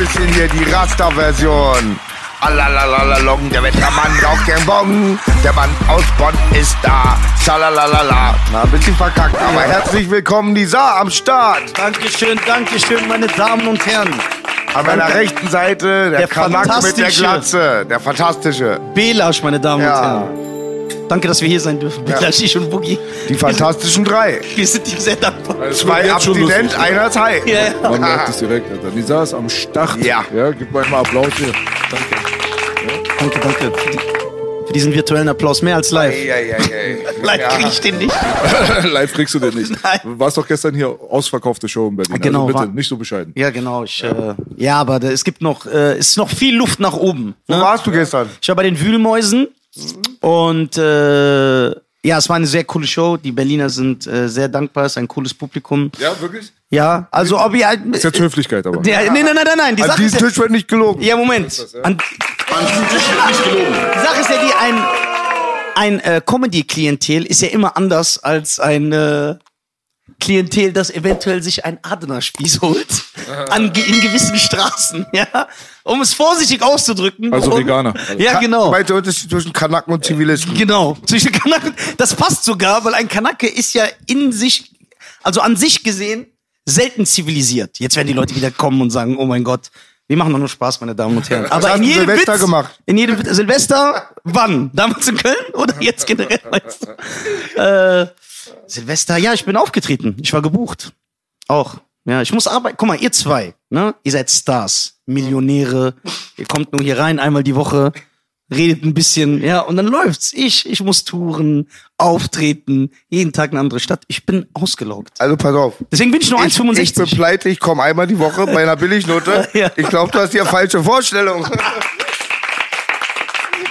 Bisschen hier die Rasta-Version. Alalalalong, der Wettermann raucht den Bon. Der Mann aus Bonn ist da. Schalalala. Na, ein bisschen verkackt, aber herzlich willkommen, Nisa, am Start. Dankeschön, Dankeschön, meine Damen und Herren. An meiner rechten Seite der, Der Kanak mit der. Glatze. Der fantastische. Belasch, meine Damen Ja. und Herren. Danke, dass wir hier sein dürfen. Belasch, ich und Boogie. Die fantastischen drei. Wir sind dir sehr dankbar. Zwei Abstinent, einer Thai. Ja, ja. Man merkt es direkt, Alter. Nisa ist am Start. Ja. Ja, gib mal mal Applaus hier. Danke, danke. Für, die, für diesen virtuellen Applaus. Mehr als live. Ja, ja, ja. Live ja. krieg ich den nicht. Live kriegst du den nicht. Nein. Du warst doch gestern hier ausverkaufte Show in Berlin. Genau, Also war- bitte, nicht so bescheiden. Ja, genau. Ich, äh, ja, aber da, es gibt noch, äh, es ist noch viel Luft nach oben. Wo Ne? warst du gestern? Ich war bei den Wühlmäusen und äh, ja, es war eine sehr coole Show. Die Berliner sind äh, sehr dankbar, es ist ein cooles Publikum. Ja, wirklich? Ja, also ob ihr halt. Ist jetzt Höflichkeit aber. Der, nee, nein, nein, nein, nein. Die An Sache ist diesem ja, Tisch wird nicht gelogen. ja, Moment. An, die Sache ist ja die, ein, ein äh, Comedy-Klientel ist ja immer anders als ein äh, Klientel, das eventuell sich ein Adlerspieß holt an, ge- in gewissen Straßen, ja, um es vorsichtig auszudrücken. Also um, Veganer. Ja, genau. Weil der Unterschied zwischen Kanaken und Zivilisten. Genau. Zwischen Kanaken. Das passt sogar, weil ein Kanake ist ja in sich, also an sich gesehen, selten zivilisiert. Jetzt werden die Leute wieder kommen und sagen, oh mein Gott, wir machen doch nur Spaß, meine Damen und Herren. Aber in jedem Silvester Witz, gemacht? In jedem Witz- Silvester, wann? Damals in Köln oder jetzt generell? Weißt du? äh, Silvester, ja, ich bin aufgetreten. Ich war gebucht. Auch. Ja, ich muss arbeiten. Guck mal, ihr zwei, ne? Ihr seid Stars, Millionäre. Ihr kommt nur hier rein einmal die Woche, redet ein bisschen, ja, und dann läuft's. Ich, ich muss touren, auftreten, jeden Tag eine andere Stadt. Ich bin ausgelaugt. Also pass auf. Deswegen bin ich nur Ich, ich bin 1,65. pleite, ich komme einmal die Woche bei einer Billignote. Ja. Ich glaube, du hast hier falsche Vorstellung.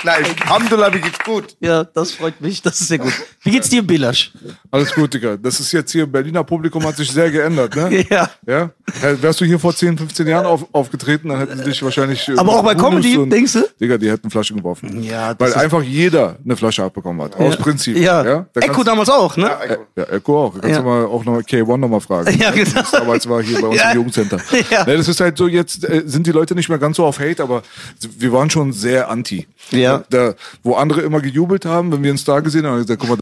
Nein, Alhamdulillah, mir geht's gut. Ja, das freut mich. Das ist sehr gut. Wie geht's dir, Belasch? Alles gut, Digga. Das ist jetzt hier, Berliner Publikum hat sich sehr geändert, ne? Ja. Ja? Ja, Wärst du hier vor 10, 15 Jahren auf, aufgetreten, dann hätten sie dich wahrscheinlich. äh, Aber auch bei Comedy, und- denkst du? Digga, die hätten Flaschen geworfen. Ja, das Weil ist- einfach jeder eine Flasche abbekommen hat. Aus Prinzip. Ja. ja? Da Echo damals auch, ne? Ja, Echo auch. Da kannst Ja. du mal auch noch K1 nochmal fragen. Ja, genau. Das damals war hier bei uns Ja. im Jugendcenter. Ja. Ne, das ist halt so, jetzt äh, sind die Leute nicht mehr ganz so auf Hate, aber wir waren schon sehr anti. Ja. Da, wo andere immer gejubelt haben, wenn wir einen Star gesehen haben, haben wir gesagt, guck mal,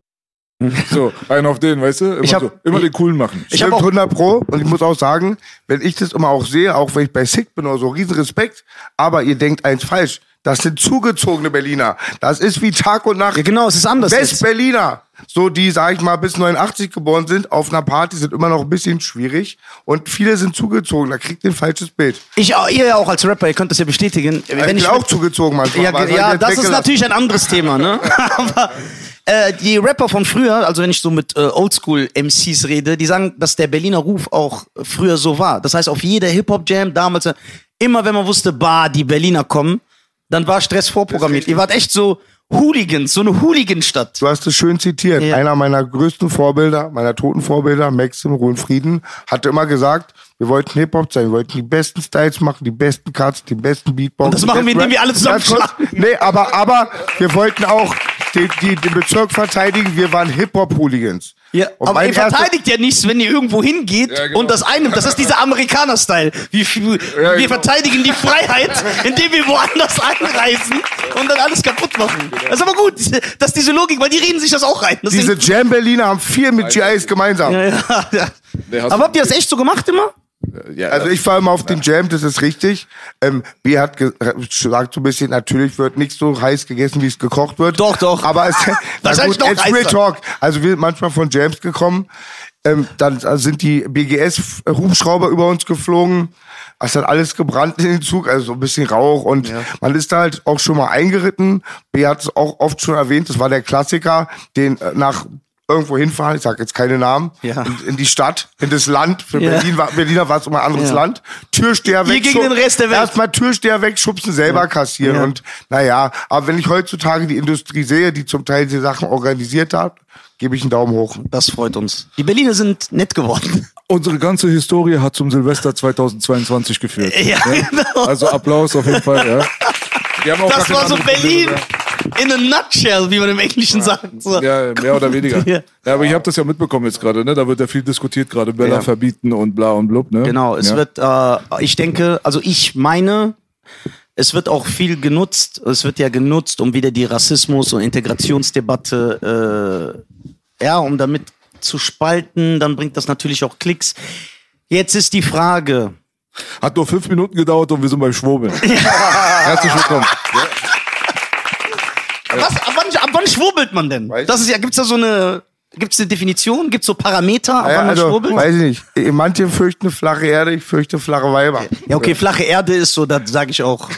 so, einen auf den, weißt du? Immer, Ich hab- so, immer den coolen machen. Ich hab Stimmt auch- 100 Pro und ich muss auch sagen, wenn ich das immer auch sehe, auch wenn ich bei Sick bin oder so, riesen Respekt, aber ihr denkt eins falsch. Das sind zugezogene Berliner. Das ist wie Tag und Nacht. Ja, genau, es ist anders. West-Berliner, so die, sag ich mal, bis 89 geboren sind, auf einer Party sind immer noch ein bisschen schwierig und viele sind zugezogen. Da kriegt ihr ein falsches Bild. Ich, ihr ja auch als Rapper, ihr könnt das ja bestätigen. ich bin auch zugezogen manchmal. Ja, ja das ist natürlich ein anderes Thema, ne? Aber äh, die Rapper von früher, also wenn ich so mit äh, Oldschool-MCs rede, die sagen, dass der Berliner Ruf auch früher so war. Das heißt, auf jeder Hip-Hop-Jam damals, immer wenn man wusste, bah, die Berliner kommen, dann war Stress vorprogrammiert. Ihr wart echt so Hooligans, so eine Hooligan-Stadt. Du hast es schön zitiert. Ja. Einer meiner größten Vorbilder, meiner toten Vorbilder, Maxim Ruhen Frieden, hatte immer gesagt, wir wollten Hip-Hop sein, wir wollten die besten Styles machen, die besten Cuts, die besten Beatbox. Und das machen wir, indem wir alle zusammen schlagen. Nee, aber, aber wir wollten auch die, die, den Bezirk verteidigen, wir waren Hip-Hop-Hooligans. Ja, Und aber ihr verteidigt ja nichts, wenn ihr irgendwo hingeht Ja, genau. und das einnimmt. Das ist dieser Amerikaner-Style. Wir, wir genau. verteidigen die Freiheit, indem wir woanders einreisen und dann alles kaputt machen. Das ist aber gut. Das ist diese Logik, weil die reden sich das auch rein. Diese Deswegen, Jam-Berliner haben viel mit GIs gemeinsam. ja, ja, ja. Nee, Aber habt ihr das echt so gemacht immer? Ja, Also ich war immer auf dem Jam, das ist richtig. Ähm, B hat gesagt so ein bisschen, natürlich wird nicht so heiß gegessen, wie es gekocht wird. Doch, doch. Aber es, Wahrscheinlich gut, noch jetzt Real. Talk. Also wir sind manchmal von Jams gekommen, ähm, dann sind die BGS-Hubschrauber über uns geflogen. Es hat alles gebrannt in den Zug, also so ein bisschen Rauch und man ist da halt auch schon mal eingeritten. B hat es auch oft schon erwähnt, das war der Klassiker, den äh, nach irgendwo hinfahren, ich sag jetzt keine Namen, Ja. in, in die Stadt, in das Land. Für Ja. Berlin war, Berliner war es immer ein anderes Ja. Land. Türsteher weg. gegen den Rest der Welt. Erstmal Türsteher wegschubsen, selber kassieren. Ja. Und naja, aber wenn ich heutzutage die Industrie sehe, die zum Teil diese Sachen organisiert hat, gebe ich einen Daumen hoch. Das freut uns. Die Berliner sind nett geworden. Unsere ganze Historie hat zum Silvester 2022 geführt. Ja, genau. Also Applaus auf jeden Fall, ja. Wir haben auch gar Das war so Berlin Probleme in a nutshell, wie man im Englischen sagt. So. Ja, mehr oder weniger. Ja. Ja, aber ich habe das ja mitbekommen jetzt gerade, ne? Da wird ja viel diskutiert, gerade Bella Ja. verbieten und bla und blub, ne? Genau, es ja. wird, äh, ich denke, also ich meine, es wird auch viel genutzt. Es wird ja genutzt, um wieder die Rassismus- und Integrationsdebatte, äh, ja, um damit zu spalten. Dann bringt das natürlich auch Klicks. Jetzt ist die Frage, Hat nur fünf Minuten gedauert und wir sind beim Schwurbeln. Herzlich willkommen. Was, ab, wann, ab wann schwurbelt man denn? Weiß Das ist ja, gibt's da so eine, gibt's eine Definition? Gibt's so Parameter, ab Ja, wann man also, schwurbelt? weiß ich nicht. Manche fürchten flache Erde, ich fürchte flache Weiber. Ja, okay, flache Erde ist so, da sage ich auch,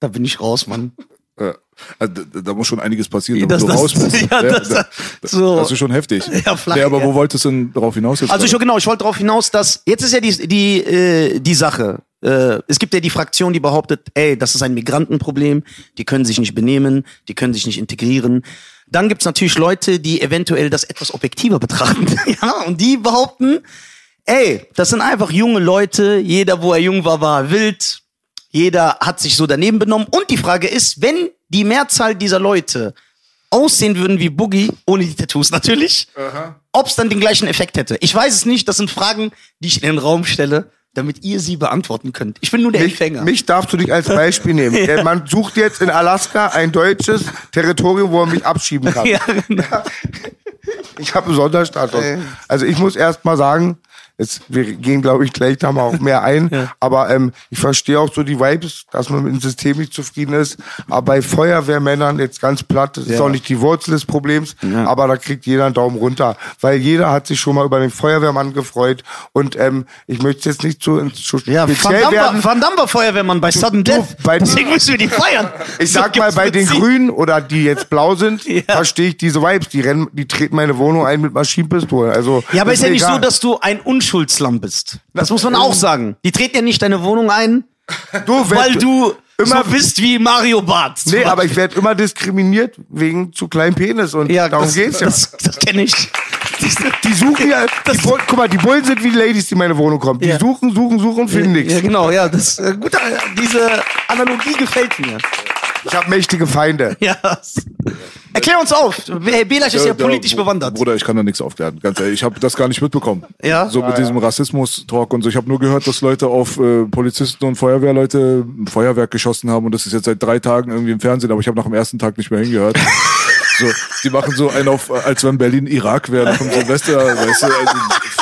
da bin ich raus, Mann. Ja. Also, da, da muss schon einiges passieren, damit Das- du das- raus bist. ja, das- da- so. das ist schon heftig. Ja, flach, nee, aber ja. wo wolltest du denn darauf hinaus jetzt? Also ich, genau, ich wollte darauf hinaus, dass jetzt ist ja die die äh, die Sache. Äh, es gibt ja die Fraktion, die behauptet, ey, das ist ein Migrantenproblem, die können sich nicht benehmen, die können sich nicht integrieren. Dann gibt's natürlich Leute, die eventuell das etwas objektiver betrachten, ja, und die behaupten, ey, das sind einfach junge Leute, jeder, wo er jung war, war wild, jeder hat sich so daneben benommen. Und die Frage ist, wenn die Mehrzahl dieser Leute aussehen würden wie Boogie, ohne die Tattoos natürlich, ob es dann den gleichen Effekt hätte. Ich weiß es nicht, das sind Fragen, die ich in den Raum stelle, damit ihr sie beantworten könnt. Ich bin nur der Mich, Empfänger. mich darfst du dich als Beispiel nehmen. Äh, Man sucht jetzt in Alaska ein deutsches Territorium, wo er mich abschieben kann. ja, genau. Ich habe einen Sonderstatus. Also ich muss erst mal sagen, jetzt, wir gehen, glaube ich, gleich da mal auch mehr ein, aber ähm, ich verstehe auch so die Vibes, dass man mit dem System nicht zufrieden ist. Aber bei Feuerwehrmännern jetzt ganz platt, das ist auch nicht die Wurzel des Problems, aber da kriegt jeder einen Daumen runter. Weil jeder hat sich schon mal über den Feuerwehrmann gefreut. Und ähm, ich möchte jetzt nicht ins zu Ja, Van speziell Damme, werden. Van Damme Feuerwehrmann bei Sudden Death. bei- Deswegen müssen wir die feiern. Ich So sag mal, bei den. Grünen oder die jetzt blau sind, Ja. verstehe ich diese Vibes. Die rennen, die treten meine Wohnung ein mit Maschinenpistolen. Also, Ja, aber ist ja nicht egal. so, dass du ein Unschuldslamm bist. Das muss man auch sagen. Die treten ja nicht deine Wohnung ein, du, weil du immer so bist wie Mario Barth. Nee, aber ich werde immer diskriminiert wegen zu kleinem Penis und ja, darum das, geht's ja. Das, das kenne ich. die suchen ja, die Bullen, guck mal, die Bullen sind wie Ladies, die in meine Wohnung kommen. Die Ja. suchen, suchen, suchen und finden nichts. Ja, genau, ja, das äh, gut, äh, diese Analogie gefällt mir. Ich habe mächtige Feinde. Ja. Erklär uns auf. Herr Belach ist ja, politisch Br- bewandert. Bruder, ich kann da nichts aufklären. Ganz ehrlich, ich habe das gar nicht mitbekommen. Ja? So mit diesem Rassismus-Talk und so. Ich habe nur gehört, dass Leute auf äh, Polizisten und Feuerwehrleute Feuerwerk geschossen haben und das ist jetzt seit drei Tagen irgendwie im Fernsehen, aber ich habe nach dem ersten Tag nicht mehr hingehört. So, die machen so einen auf, äh, als wenn Berlin Irak wäre vom Silvester, weißt du, also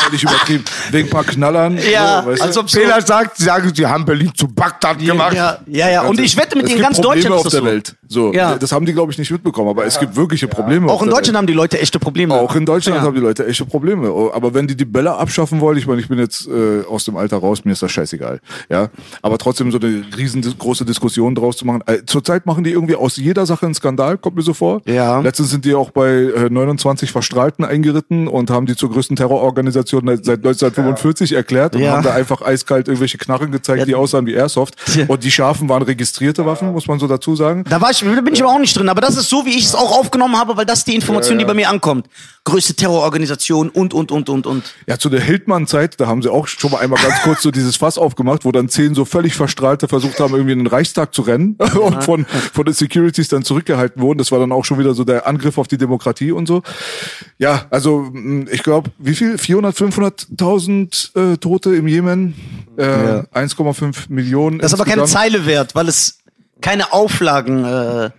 völlig übertrieben. Wegen ein paar Knallern. Ja, so, weißt als du? ob so. Fehler sagt, sie sagen, sie haben Berlin zu Bagdad gemacht. Ja, ja, ja. Und ich wette, mit es den ganz Probleme Deutschland auf ist der das so. Welt. So, Ja. das haben die glaube ich nicht mitbekommen, aber es gibt wirkliche Probleme. Auch in der Deutschland Welt. haben die Leute echte Probleme. Auch in Deutschland Ja. haben die Leute echte Probleme. Oh, Aber wenn die die Bälle abschaffen wollen, ich meine, ich bin jetzt äh, aus dem Alter raus, mir ist das scheißegal. Ja, aber trotzdem so eine riesengroße Diskussion draus zu machen. Äh, zurzeit machen die irgendwie aus jeder Sache einen Skandal, kommt mir so vor. Ja. Letztens sind die auch bei äh, 29 Verstrahlten eingeritten und haben die zur größten Terrororganisation seit 1945 erklärt und Ja. haben da einfach eiskalt irgendwelche Knarren gezeigt, die aussahen wie Airsoft. Ja. Und die Scharfen waren registrierte Waffen, muss man so dazu sagen. Da war ich, da bin ich aber auch nicht drin. Aber das ist so, wie ich es auch aufgenommen habe, weil das die Information, die bei mir ankommt. Größte Terrororganisation und, und, und, und, und. Ja, zu der Hildmann-Zeit, da haben sie auch schon mal einmal ganz kurz so dieses Fass aufgemacht, wo dann zehn so völlig Verstrahlte versucht haben, irgendwie in den Reichstag zu rennen und von, von den Securities dann zurückgehalten wurden. Das war dann auch schon wieder so der Angriff auf die Demokratie und so. Ja, also ich glaube, wie viel? 400, 500.000 äh, Tote im Jemen, äh, 1,5 Millionen. Das ist aber keine. Zeile wert, weil es keine Auflagen äh,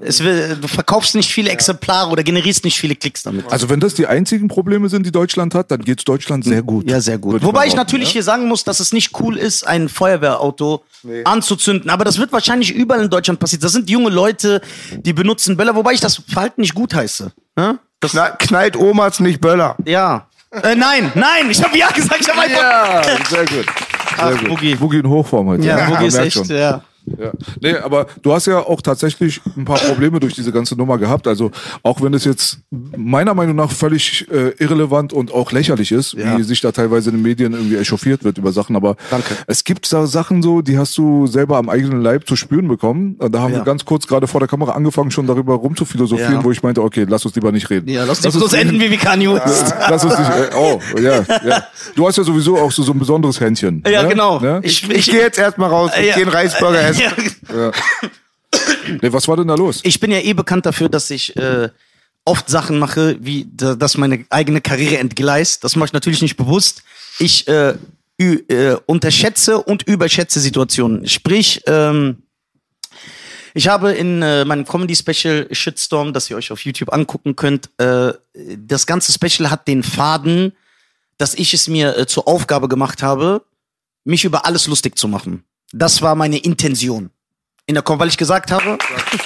Es will, du verkaufst nicht viele Exemplare oder generierst nicht viele Klicks damit. Also wenn das die einzigen Probleme sind, die Deutschland hat, dann geht's Deutschland sehr gut. Ja, sehr gut. Würde Wobei ich behaupten, natürlich ja? hier sagen muss, dass es nicht cool ist, ein Feuerwehrauto anzuzünden. Aber das wird wahrscheinlich überall in Deutschland passieren. Das sind junge Leute, die benutzen Böller, wobei ich das Verhalten nicht gut heiße. Ja? Das, Kna knallt Omas nicht Böller. ja. Äh, nein, nein, ich habe ja gesagt, ich habe einfach. Ja, sehr gut. Sehr Ach, gut. Boogie. Boogie in Hochform heute. Ja, man Boogie ist echt, schon. ja. Ja. Nee, aber du hast ja auch tatsächlich ein paar Probleme durch diese ganze Nummer gehabt. Also auch wenn es jetzt meiner Meinung nach völlig äh, irrelevant und auch lächerlich ist, Ja. wie sich da teilweise in den Medien irgendwie echauffiert wird über Sachen. Aber Danke. es gibt da Sachen so, die hast du selber am eigenen Leib zu spüren bekommen. Da haben Ja. wir ganz kurz gerade vor der Kamera angefangen, schon darüber rumzuphilosophieren, Ja. wo ich meinte, okay, lass uns lieber nicht reden. Ja, lass Lass uns bloß uns enden wie wie Kanye West. Lass uns nicht, äh, oh, ja, ja. Du hast ja sowieso auch so, so ein besonderes Händchen. Ja, ne? genau. Ne? Ich, Ich gehe jetzt erstmal raus und ja. gehe einen Reisburger essen. Ja. Nee, was war denn da los? Ich bin ja eh bekannt dafür, dass ich äh, oft Sachen mache, wie da, dass meine eigene Karriere entgleist. Das mache ich natürlich nicht bewusst. Ich äh, äh, unterschätze und überschätze Situationen. Sprich, ähm, ich habe in äh, meinem Comedy-Special Shitstorm, das ihr euch auf YouTube angucken könnt, äh, das ganze Special hat den Faden, dass ich es mir äh, zur Aufgabe gemacht habe, mich über alles lustig zu machen. Das war meine Intention. In der Com weil ich gesagt habe,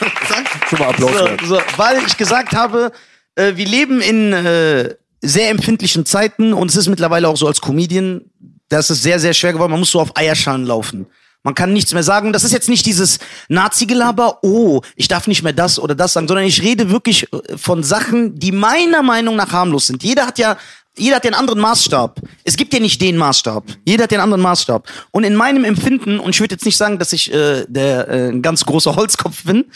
Schon mal Applaus. so, so, weil ich gesagt habe, äh, wir leben in äh, sehr empfindlichen Zeiten und es ist mittlerweile auch so als Comedian, das ist sehr, sehr schwer geworden. Man muss so auf Eierschalen laufen. Man kann nichts mehr sagen. Das ist jetzt nicht dieses Nazi-Gelaber, oh, ich darf nicht mehr das oder das sagen, sondern ich rede wirklich äh, von Sachen, die meiner Meinung nach harmlos sind. Jeder hat ja, jeder hat einen anderen Maßstab. Es gibt ja nicht den Maßstab. Jeder hat einen anderen Maßstab. Und in meinem Empfinden, und ich würde jetzt nicht sagen, dass ich äh, der äh, ein ganz großer Holzkopf bin,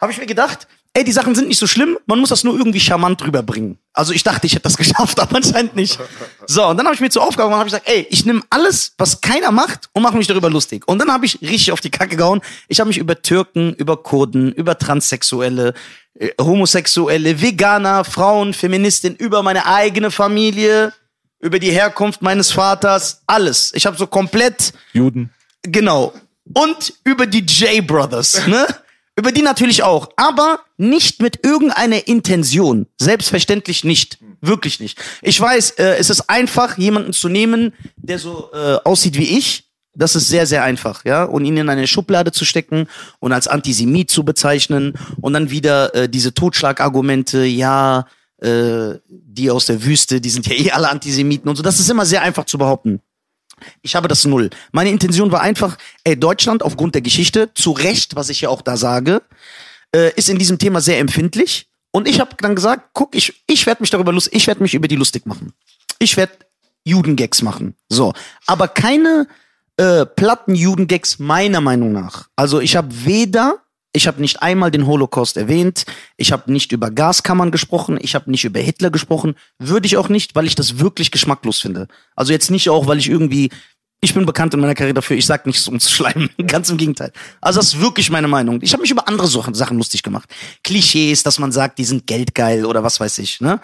habe ich mir gedacht, ey, die Sachen sind nicht so schlimm, man muss das nur irgendwie charmant rüberbringen. Also ich dachte, ich hätte das geschafft, aber anscheinend nicht. So, und dann habe ich mir zur Aufgabe gemacht, habe ich gesagt, ey, ich nehme alles, was keiner macht und mache mich darüber lustig. Und dann habe ich richtig auf die Kacke gehauen. Ich habe mich über Türken, über Kurden, über Transsexuelle, äh, Homosexuelle, Veganer, Frauen, Feministinnen, über meine eigene Familie, über die Herkunft meines Vaters, alles. Ich habe so komplett Juden. Genau. Und über die J Brothers, ne? Über die natürlich auch, aber nicht mit irgendeiner Intention. Selbstverständlich nicht. Wirklich nicht. Ich weiß, äh, es ist einfach, jemanden zu nehmen, der so äh, aussieht wie ich. Das ist sehr, sehr einfach, ja. Und ihn in eine Schublade zu stecken und als Antisemit zu bezeichnen und dann wieder äh, diese Totschlagargumente, ja, äh, die aus der Wüste, die sind ja eh alle Antisemiten und so. Das ist immer sehr einfach zu behaupten. Ich habe das null. Meine Intention war einfach, ey, Deutschland aufgrund der Geschichte, zu Recht, was ich ja auch da sage, äh, ist in diesem Thema sehr empfindlich. Und ich habe dann gesagt, guck, ich, ich werde mich darüber lustig, ich werde mich über die lustig machen. Ich werde Judengags machen. So. Aber keine äh, platten Judengags meiner Meinung nach. Also ich habe weder, ich habe nicht einmal den Holocaust erwähnt, ich habe nicht über Gaskammern gesprochen, ich habe nicht über Hitler gesprochen, würde ich auch nicht, weil ich das wirklich geschmacklos finde. Also jetzt nicht auch, weil ich irgendwie ich bin bekannt in meiner Karriere dafür, ich sag nichts, um zu schleimen. Ganz im Gegenteil. Also das ist wirklich meine Meinung. Ich habe mich über andere Sachen lustig gemacht. Klischees, dass man sagt, die sind geldgeil oder was weiß ich. Ne?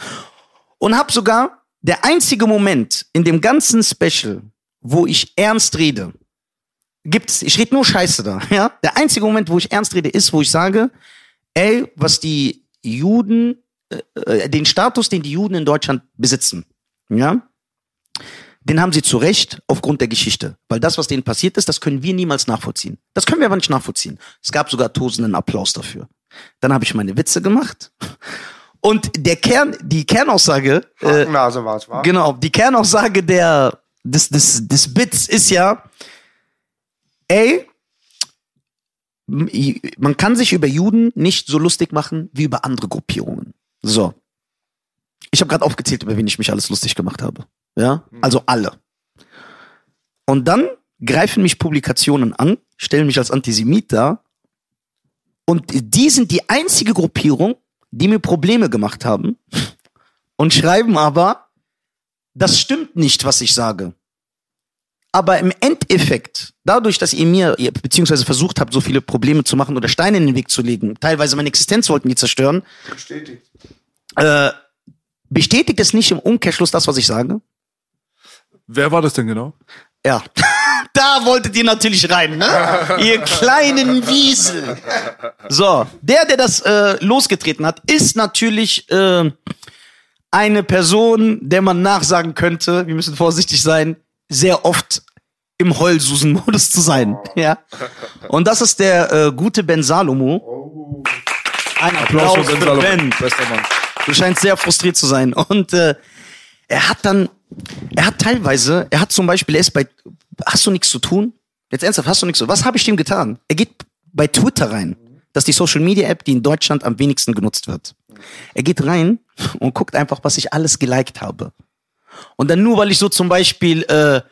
Und habe sogar der einzige Moment in dem ganzen Special, wo ich ernst rede, gibt's. Ich rede nur Scheiße da. Ja? Der einzige Moment, wo ich ernst rede, ist, wo ich sage, ey, was die Juden, äh, äh, den Status, den die Juden in Deutschland besitzen, ja, den haben sie zu Recht aufgrund der Geschichte. Weil das, was denen passiert ist, das können wir niemals nachvollziehen. Das können wir aber nicht nachvollziehen. Es gab sogar tosenden Applaus dafür. Dann habe ich meine Witze gemacht. Und der Kern, die Kernaussage, äh, war's, wa? genau, die Kernaussage der, des, des, des Bits ist ja, ey, man kann sich über Juden nicht so lustig machen wie über andere Gruppierungen. So. Ich habe gerade aufgezählt, über wen ich mich alles lustig gemacht habe. Ja, also alle. Und dann greifen mich Publikationen an, stellen mich als Antisemit dar. Und die sind die einzige Gruppierung, die mir Probleme gemacht haben und schreiben aber, das stimmt nicht, was ich sage. Aber im Endeffekt, dadurch, dass ihr mir, ihr beziehungsweise versucht habt, so viele Probleme zu machen oder Steine in den Weg zu legen, teilweise meine Existenz wollten die zerstören, Bestätigt. äh, bestätigt es nicht im Umkehrschluss das, was ich sage? Wer war das denn genau? Ja. Da wolltet ihr natürlich rein, ne? ihr kleinen Wiesel. So, der, der das äh, losgetreten hat, ist natürlich äh, eine Person, der man nachsagen könnte, wir müssen vorsichtig sein, sehr oft im Heulsusen-Modus zu sein. Ja. Und das ist der äh, gute Ben Salomo. Ein Applaus, Applaus für Ben Salomo. Ben. Du scheinst sehr frustriert zu sein. Und äh, er hat dann, er hat teilweise, er hat zum Beispiel, er ist bei, hast du nichts zu tun? Jetzt ernsthaft, hast du nichts zu tun? Was habe ich dem getan? Er geht bei Twitter rein. Das ist die Social Media App, die in Deutschland am wenigsten genutzt wird. Er geht rein und guckt einfach, was ich alles geliked habe. Und dann nur, weil ich so zum Beispiel äh,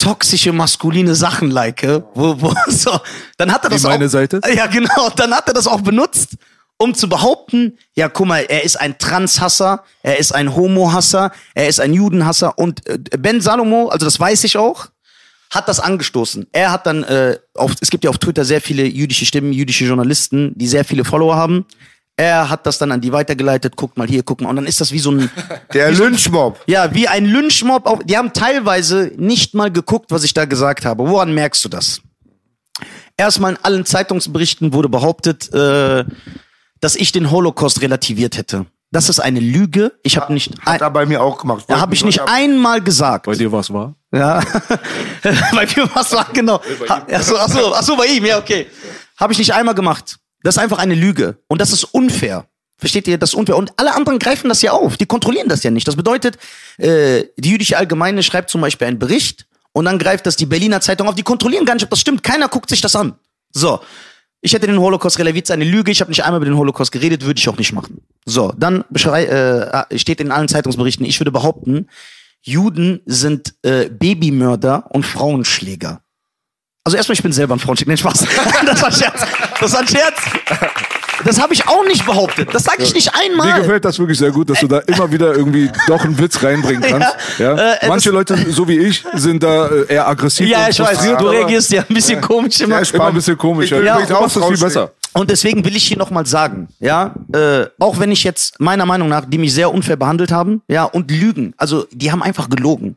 toxische maskuline Sachen like, wo, wo so, dann hat er Wie das meine auch, Seite? Ja, genau. Dann hat er das auch benutzt, um zu behaupten, ja, guck mal, er ist ein Transhasser, er ist ein Homohasser, er ist ein Judenhasser und äh, Ben Salomo, also das weiß ich auch, hat das angestoßen. Er hat dann, äh, auf, es gibt ja auf Twitter sehr viele jüdische Stimmen, jüdische Journalisten, die sehr viele Follower haben. Er hat das dann an die weitergeleitet, guckt mal hier, guck mal. Und dann ist das wie so ein, Der Lynchmob. ja, wie ein Lynchmob. Auf, die haben teilweise nicht mal geguckt, was ich da gesagt habe. Woran merkst du das? Erstmal in allen Zeitungsberichten wurde behauptet, äh, dass ich den Holocaust relativiert hätte. Das ist eine Lüge. Ich habe nicht, Hat er bei mir auch gemacht. da habe ich nicht einmal gesagt. Bei dir was war? Ja. bei mir was war genau. Ha- Ach so, ach so, ach so, bei ihm, ja, okay. Habe ich nicht einmal gemacht. Das ist einfach eine Lüge. Und das ist unfair. Versteht ihr? Das unfair. Und alle anderen greifen das ja auf. Die kontrollieren das ja nicht. Das bedeutet, äh, die jüdische Allgemeine schreibt zum Beispiel einen Bericht und dann greift das die Berliner Zeitung auf. Die kontrollieren gar nicht, ob das stimmt. Keiner guckt sich das an. So. Ich hätte den Holocaust relativiert, ist eine Lüge. Ich habe nicht einmal über den Holocaust geredet, würde ich auch nicht machen. So, dann äh, steht in allen Zeitungsberichten, ich würde behaupten, Juden sind äh, Babymörder und Frauenschläger. Also erstmal, ich bin selber ein Frauenschläger. Nein, Spaß. das war ein Scherz. Das war ein Scherz. Das habe ich auch nicht behauptet. Das sage ich nicht Mir einmal. gefällt das wirklich sehr gut, dass du da immer wieder irgendwie doch einen Witz reinbringen kannst. Ja, äh, Manche Leute, so wie ich, sind da äh, eher aggressiv Ja, und ich weiß. Du reagierst ja ein bisschen komisch immer. Sehr immer ein bisschen komisch. Ich ja, übrigens auch das viel besser. Und deswegen will ich hier nochmal sagen, ja, äh, auch wenn ich jetzt meiner Meinung nach, die mich sehr unfair behandelt haben, ja, und lügen, also die haben einfach gelogen,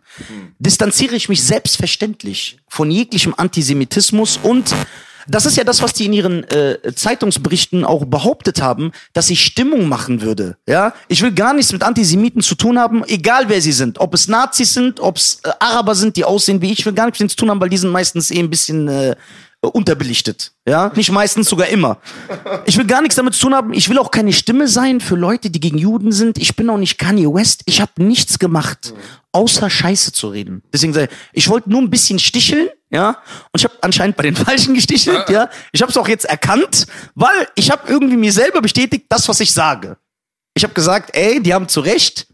distanziere ich mich selbstverständlich von jeglichem Antisemitismus und das ist ja das, was die in ihren äh, Zeitungsberichten auch behauptet haben, dass ich Stimmung machen würde. Ja, ich will gar nichts mit Antisemiten zu tun haben, egal wer sie sind, ob es Nazis sind, ob es äh, Araber sind, die aussehen wie ich, ich will gar nichts mit denen zu tun haben, weil die sind meistens eh ein bisschen äh, unterbelichtet. Ja, nicht meistens, sogar immer. Ich will gar nichts damit zu tun haben. Ich will auch keine Stimme sein für Leute, die gegen Juden sind. Ich bin auch nicht Kanye West. Ich habe nichts gemacht, außer Scheiße zu reden. Deswegen ich, ich wollte nur ein bisschen sticheln, ja. Und ich habe anscheinend bei den Falschen gestichelt, ja. Ich habe es auch jetzt erkannt, weil ich habe irgendwie mir selber bestätigt, das, was ich sage. Ich habe gesagt, ey, die haben zu Recht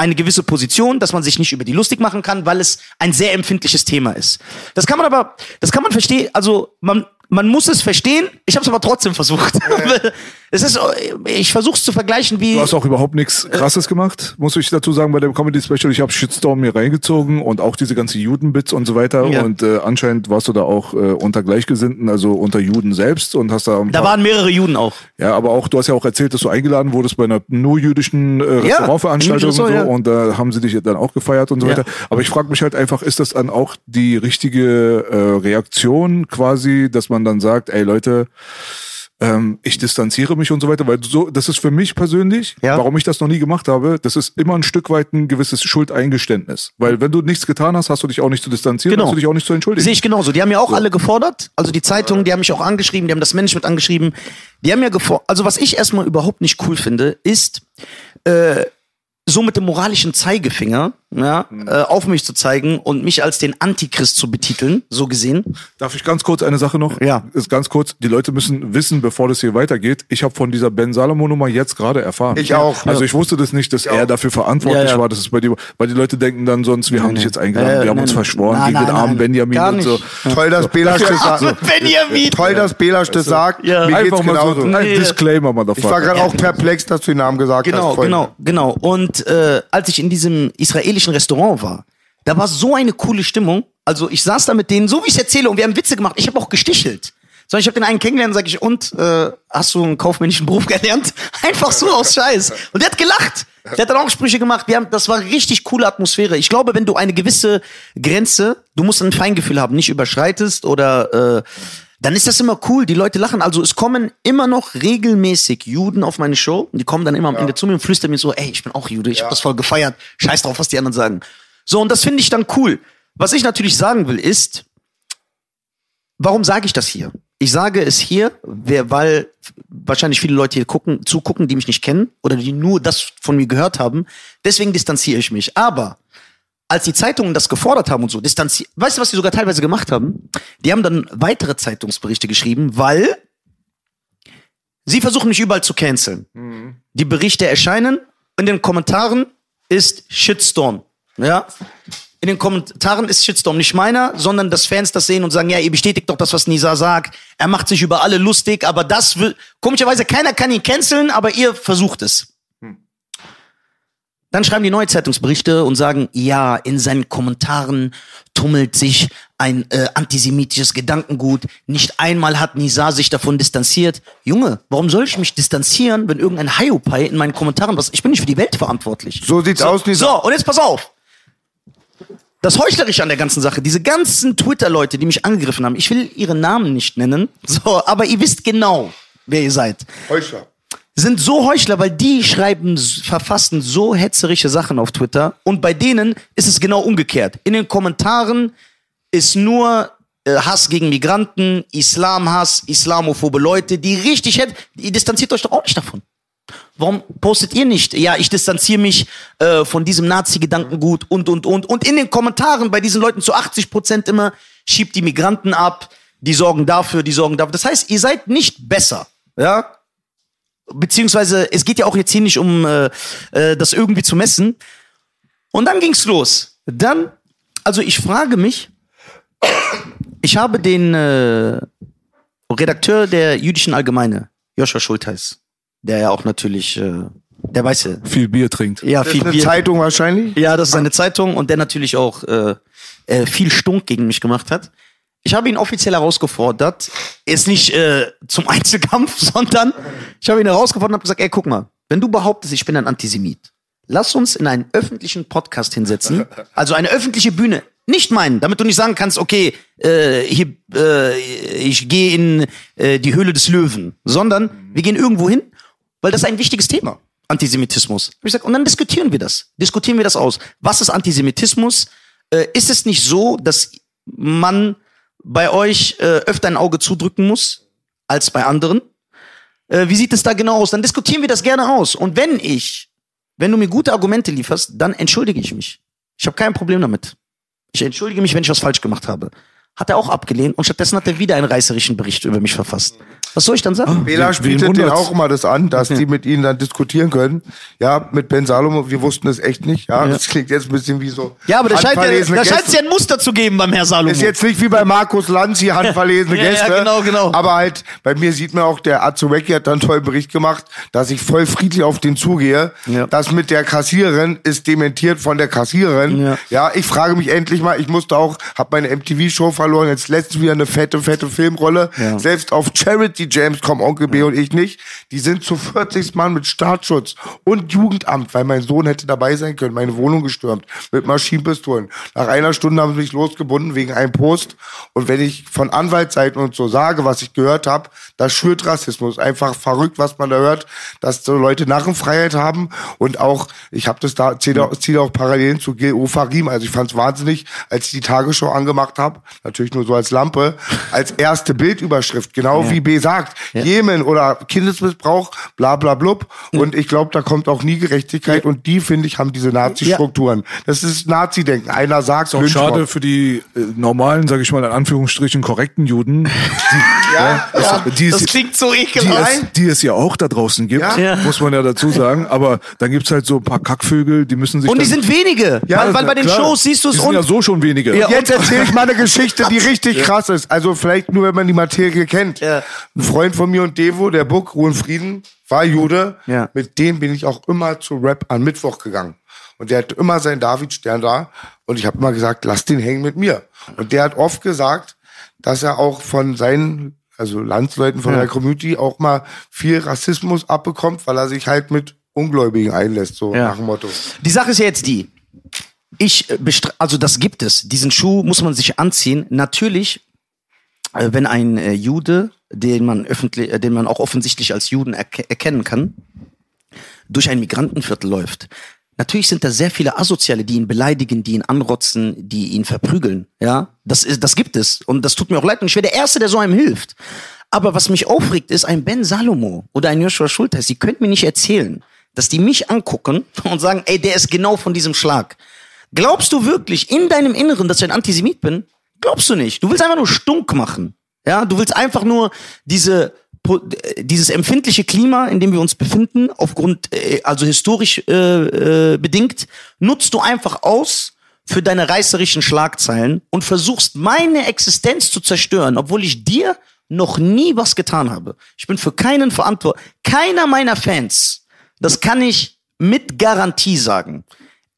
eine gewisse Position, dass man sich nicht über die lustig machen kann, weil es ein sehr empfindliches Thema ist. Das kann man aber, das kann man verstehen, also man, man muss es verstehen, ich habe es aber trotzdem versucht. es ist, ich versuche es zu vergleichen wie... Du hast auch überhaupt nichts Krasses gemacht, muss ich dazu sagen, bei dem Comedy Special. Ich habe Shitstorm mir reingezogen und auch diese ganze Judenbits und so weiter. Ja. Und äh, anscheinend warst du da auch äh, unter Gleichgesinnten, also unter Juden selbst und hast da ein da paar, waren mehrere Juden auch. Ja, aber auch, du hast ja auch erzählt, dass du eingeladen wurdest bei einer nur jüdischen äh, Restaurantveranstaltung jüdisches und so. Ja. Und da haben sie dich dann auch gefeiert und so Ja. weiter. Aber ich frage mich halt einfach, ist das dann auch die richtige äh, Reaktion quasi, dass man dann sagt, ey Leute, ähm, ich distanziere mich und so weiter, weil so, das ist für mich persönlich, Ja. warum ich das noch nie gemacht habe, das ist immer ein Stück weit ein gewisses Schuldeingeständnis. Weil wenn du nichts getan hast, hast du dich auch nicht zu distanzieren, Genau. hast du dich auch nicht zu entschuldigen. Sehe ich genauso. Die haben ja auch alle gefordert. Also die Zeitungen, die haben mich auch angeschrieben, die haben das Management angeschrieben. Die haben ja gefordert. Also was ich erstmal überhaupt nicht cool finde, ist äh, so mit dem moralischen Zeigefinger ja, äh, auf mich zu zeigen und mich als den Antichrist zu betiteln, so gesehen. Darf ich ganz kurz eine Sache noch? Ja. Ist ganz kurz. Die Leute müssen wissen, bevor das hier weitergeht. Ich habe von dieser Ben Salomo Nummer jetzt gerade erfahren. Ich auch. Also ich wusste das nicht, dass er auch. dafür verantwortlich Ja, ja. war. Das ist bei dir, weil die Leute denken dann sonst, wir haben dich jetzt eingeladen, Äh, wir haben nein, uns nein. verschworen Nein, gegen nein, den armen nein. Benjamin Gar und so. nicht. Toll, dass Belasch das sagt. Benjamin! Toll, dass Belasch das sagt. Ja. Mir geht's Einfach mal so genauso. ein. Disclaimer, mal Ich war gerade auch perplex, dass du den Namen gesagt Genau, hast. Freunde. genau, genau. Und äh, als ich in diesem israelischen Restaurant war, da war so eine coole Stimmung. Also ich saß da mit denen, so wie ich erzähle, und wir haben Witze gemacht. Ich habe auch gestichelt. Sondern ich habe den einen kennengelernt, sag ich, und äh, hast du einen kaufmännischen Beruf gelernt? Einfach so aus Scheiß. Und der hat gelacht. Der hat dann auch Sprüche gemacht. Wir haben, das war richtig coole Atmosphäre. Ich glaube, wenn du eine gewisse Grenze, du musst ein Feingefühl haben, nicht überschreitest oder äh, dann ist das immer cool. Die Leute lachen. Also es kommen immer noch regelmäßig Juden auf meine Show. Und die kommen dann immer am Ende zu mir und flüstern mir so, ey, ich bin auch Jude, ich hab das voll gefeiert. Scheiß drauf, was die anderen sagen. So, und das finde ich dann cool. Was ich natürlich sagen will, ist, warum sage ich das hier? Ich sage es hier, weil wahrscheinlich viele Leute hier gucken, zugucken, die mich nicht kennen oder die nur das von mir gehört haben. Deswegen distanziere ich mich. Aber als die Zeitungen das gefordert haben und so, distanziert, weißt du, was die sogar teilweise gemacht haben? Die haben dann weitere Zeitungsberichte geschrieben, weil sie versuchen mich überall zu canceln. Die Berichte erscheinen, in den Kommentaren ist Shitstorm. Ja? In den Kommentaren ist Shitstorm nicht meiner, sondern dass Fans das sehen und sagen, ja, ihr bestätigt doch das, was Nisa sagt. Er macht sich über alle lustig, aber das will, komischerweise keiner kann ihn canceln, aber ihr versucht es. Dann schreiben die neue Zeitungsberichte und sagen, ja, in seinen Kommentaren tummelt sich ein äh, antisemitisches Gedankengut. Nicht einmal hat Nisa sich davon distanziert. Junge, warum soll ich mich distanzieren, wenn irgendein Hiopai in meinen Kommentaren was? Ich bin nicht für die Welt verantwortlich. So sieht's aus, Nisa. So, und jetzt pass auf. Das Heuchlerische an der ganzen Sache, diese ganzen Twitter-Leute, die mich angegriffen haben, ich will ihre Namen nicht nennen, so, aber ihr wisst genau, wer ihr seid Heuchler. Sind so Heuchler, weil die schreiben, verfassen so hetzerische Sachen auf Twitter und bei denen ist es genau umgekehrt. In den Kommentaren ist nur äh, Hass gegen Migranten, Islamhass, islamophobe Leute, die richtig hätten. Ihr distanziert euch doch auch nicht davon. Warum postet ihr nicht? Ja, ich distanziere mich äh, von diesem Nazi-Gedankengut und, und, und. Und in den Kommentaren bei diesen Leuten zu 80 Prozent immer, schiebt die Migranten ab, die sorgen dafür, die sorgen dafür. Das heißt, ihr seid nicht besser. Ja? Beziehungsweise es geht ja auch jetzt hier nicht um äh, äh, das irgendwie zu messen. Und dann ging's los. Dann, also ich frage mich, ich habe den äh, Redakteur der Jüdischen Allgemeine, Joshua Schulteis, der ja auch natürlich, äh, der weiß ja, Viel Bier trinkt. ja Das ist viel eine Bier. Zeitung wahrscheinlich. Ja, das ist eine Zeitung und der natürlich auch äh, äh, viel Stunk gegen mich gemacht hat. Ich habe ihn offiziell herausgefordert, ist nicht äh, zum Einzelkampf, sondern ich habe ihn herausgefordert und habe gesagt, ey, guck mal, wenn du behauptest, ich bin ein Antisemit, lass uns in einen öffentlichen Podcast hinsetzen, also eine öffentliche Bühne, nicht meinen, damit du nicht sagen kannst, okay, äh, hier, äh, ich gehe in äh, die Höhle des Löwen, sondern wir gehen irgendwo hin, weil das ist ein wichtiges Thema. Antisemitismus. Ich gesagt, und dann diskutieren wir das. Diskutieren wir das aus. Was ist Antisemitismus? Äh, ist es nicht so, dass man bei euch äh, öfter ein Auge zudrücken muss als bei anderen? Äh, wie sieht es da genau aus? Dann diskutieren wir das gerne aus. Und wenn ich, wenn du mir gute Argumente lieferst, dann entschuldige ich mich. Ich habe kein Problem damit. Ich entschuldige mich, wenn ich was falsch gemacht habe. Hat er auch abgelehnt und stattdessen hat er wieder einen reißerischen Bericht über mich verfasst. Was soll ich dann sagen? Bela bietet denen auch immer das an, dass die mit ihnen dann diskutieren können. Ja, mit Ben Salomo, wir wussten es echt nicht. Ja, das klingt jetzt ein bisschen wie so. Ja, aber da scheint ja, handverlesene da scheint es Gäste. ja ein Muster zu geben beim Herr Salomo. Ist jetzt nicht wie bei Markus Lanz hier handverlesene Ja, ja, Gäste. genau, genau. Aber halt, bei mir sieht man auch, der Azurecki hat dann einen tollen Bericht gemacht, dass ich voll friedlich auf den zugehe. Ja. Das mit der Kassiererin ist dementiert von der Kassiererin. Ja. Ja, ich frage mich endlich mal, ich musste auch, hab meine MTV-Show verloren, jetzt letztens wieder eine fette, fette Filmrolle. Ja. Selbst auf Charity James kommen Onkel B und ich nicht. Die sind zu 40 Mann mit Staatsschutz und Jugendamt, weil mein Sohn hätte dabei sein können, meine Wohnung gestürmt mit Maschinenpistolen. Nach einer Stunde haben sie mich losgebunden wegen einem Post. Und wenn ich von Anwaltsseiten und so sage, was ich gehört habe, das schürt Rassismus. Einfach verrückt, was man da hört, dass so Leute Narrenfreiheit haben. Und auch, ich habe das da, ziehe auch, ziehe auch Parallelen zu Gil Ofarim. Also ich fand es wahnsinnig, als ich die Tagesschau angemacht habe, natürlich nur so als Lampe, als erste Bildüberschrift, genau wie B sagt, Jemen oder Kindesmissbrauch, bla bla blub. Und ich glaube, da kommt auch nie Gerechtigkeit. Und die, finde ich, haben diese Nazi-Strukturen. Das ist Nazi-Denken. Einer sagt, Auch Lynchmob. schade für die äh, normalen, sage ich mal in Anführungsstrichen, korrekten Juden, die, Ja, ja. die, es, das klingt so die, ekelhaft. es, die es ja auch da draußen gibt, Ja. Ja. muss man ja dazu sagen. Aber dann gibt's halt so ein paar Kackvögel, die müssen sich Und die sind wenige. Ja, weil, weil bei den Klar, Shows siehst du die es sind und ja so schon wenige. Ja. Jetzt erzähle ich mal eine Geschichte, die richtig krass ist. Also vielleicht nur, wenn man die Materie kennt. Ein Freund von mir und Devo, der Buck, Ruhe und Frieden, war Jude. Ja. Mit dem bin ich auch immer zu Rap an Mittwoch gegangen. Und der hat immer seinen David-Stern da. Und ich habe immer gesagt, lass den hängen mit mir. Und der hat oft gesagt, dass er auch von seinen also Landsleuten von Ja. der Community auch mal viel Rassismus abbekommt, weil er sich halt mit Ungläubigen einlässt, so Ja. nach dem Motto. Die Sache ist ja jetzt die. Ich äh, also das gibt es. Diesen Schuh muss man sich anziehen. Natürlich, äh, wenn ein äh, Jude, den man öffentlich, äh, den man auch offensichtlich als Juden erke erkennen kann, durch ein Migrantenviertel läuft. Natürlich sind da sehr viele Asoziale, die ihn beleidigen, die ihn anrotzen, die ihn verprügeln. Ja, das ist, das gibt es und das tut mir auch leid. Und ich wäre der Erste, der so einem hilft. Aber was mich aufregt, ist ein Ben Salomo oder ein Joshua Schulteis. Sie können mir nicht erzählen, dass die mich angucken und sagen, ey, der ist genau von diesem Schlag. Glaubst du wirklich in deinem Inneren, dass ich ein Antisemit bin? Glaubst du nicht. Du willst einfach nur stunk machen. Ja, du willst einfach nur diese dieses empfindliche Klima, in dem wir uns befinden, aufgrund äh, also historisch äh, äh, bedingt, nutzt du einfach aus für deine reißerischen Schlagzeilen und versuchst meine Existenz zu zerstören, obwohl ich dir noch nie was getan habe. Ich bin für keinen verantwortlich. Keiner meiner Fans, das kann ich mit Garantie sagen,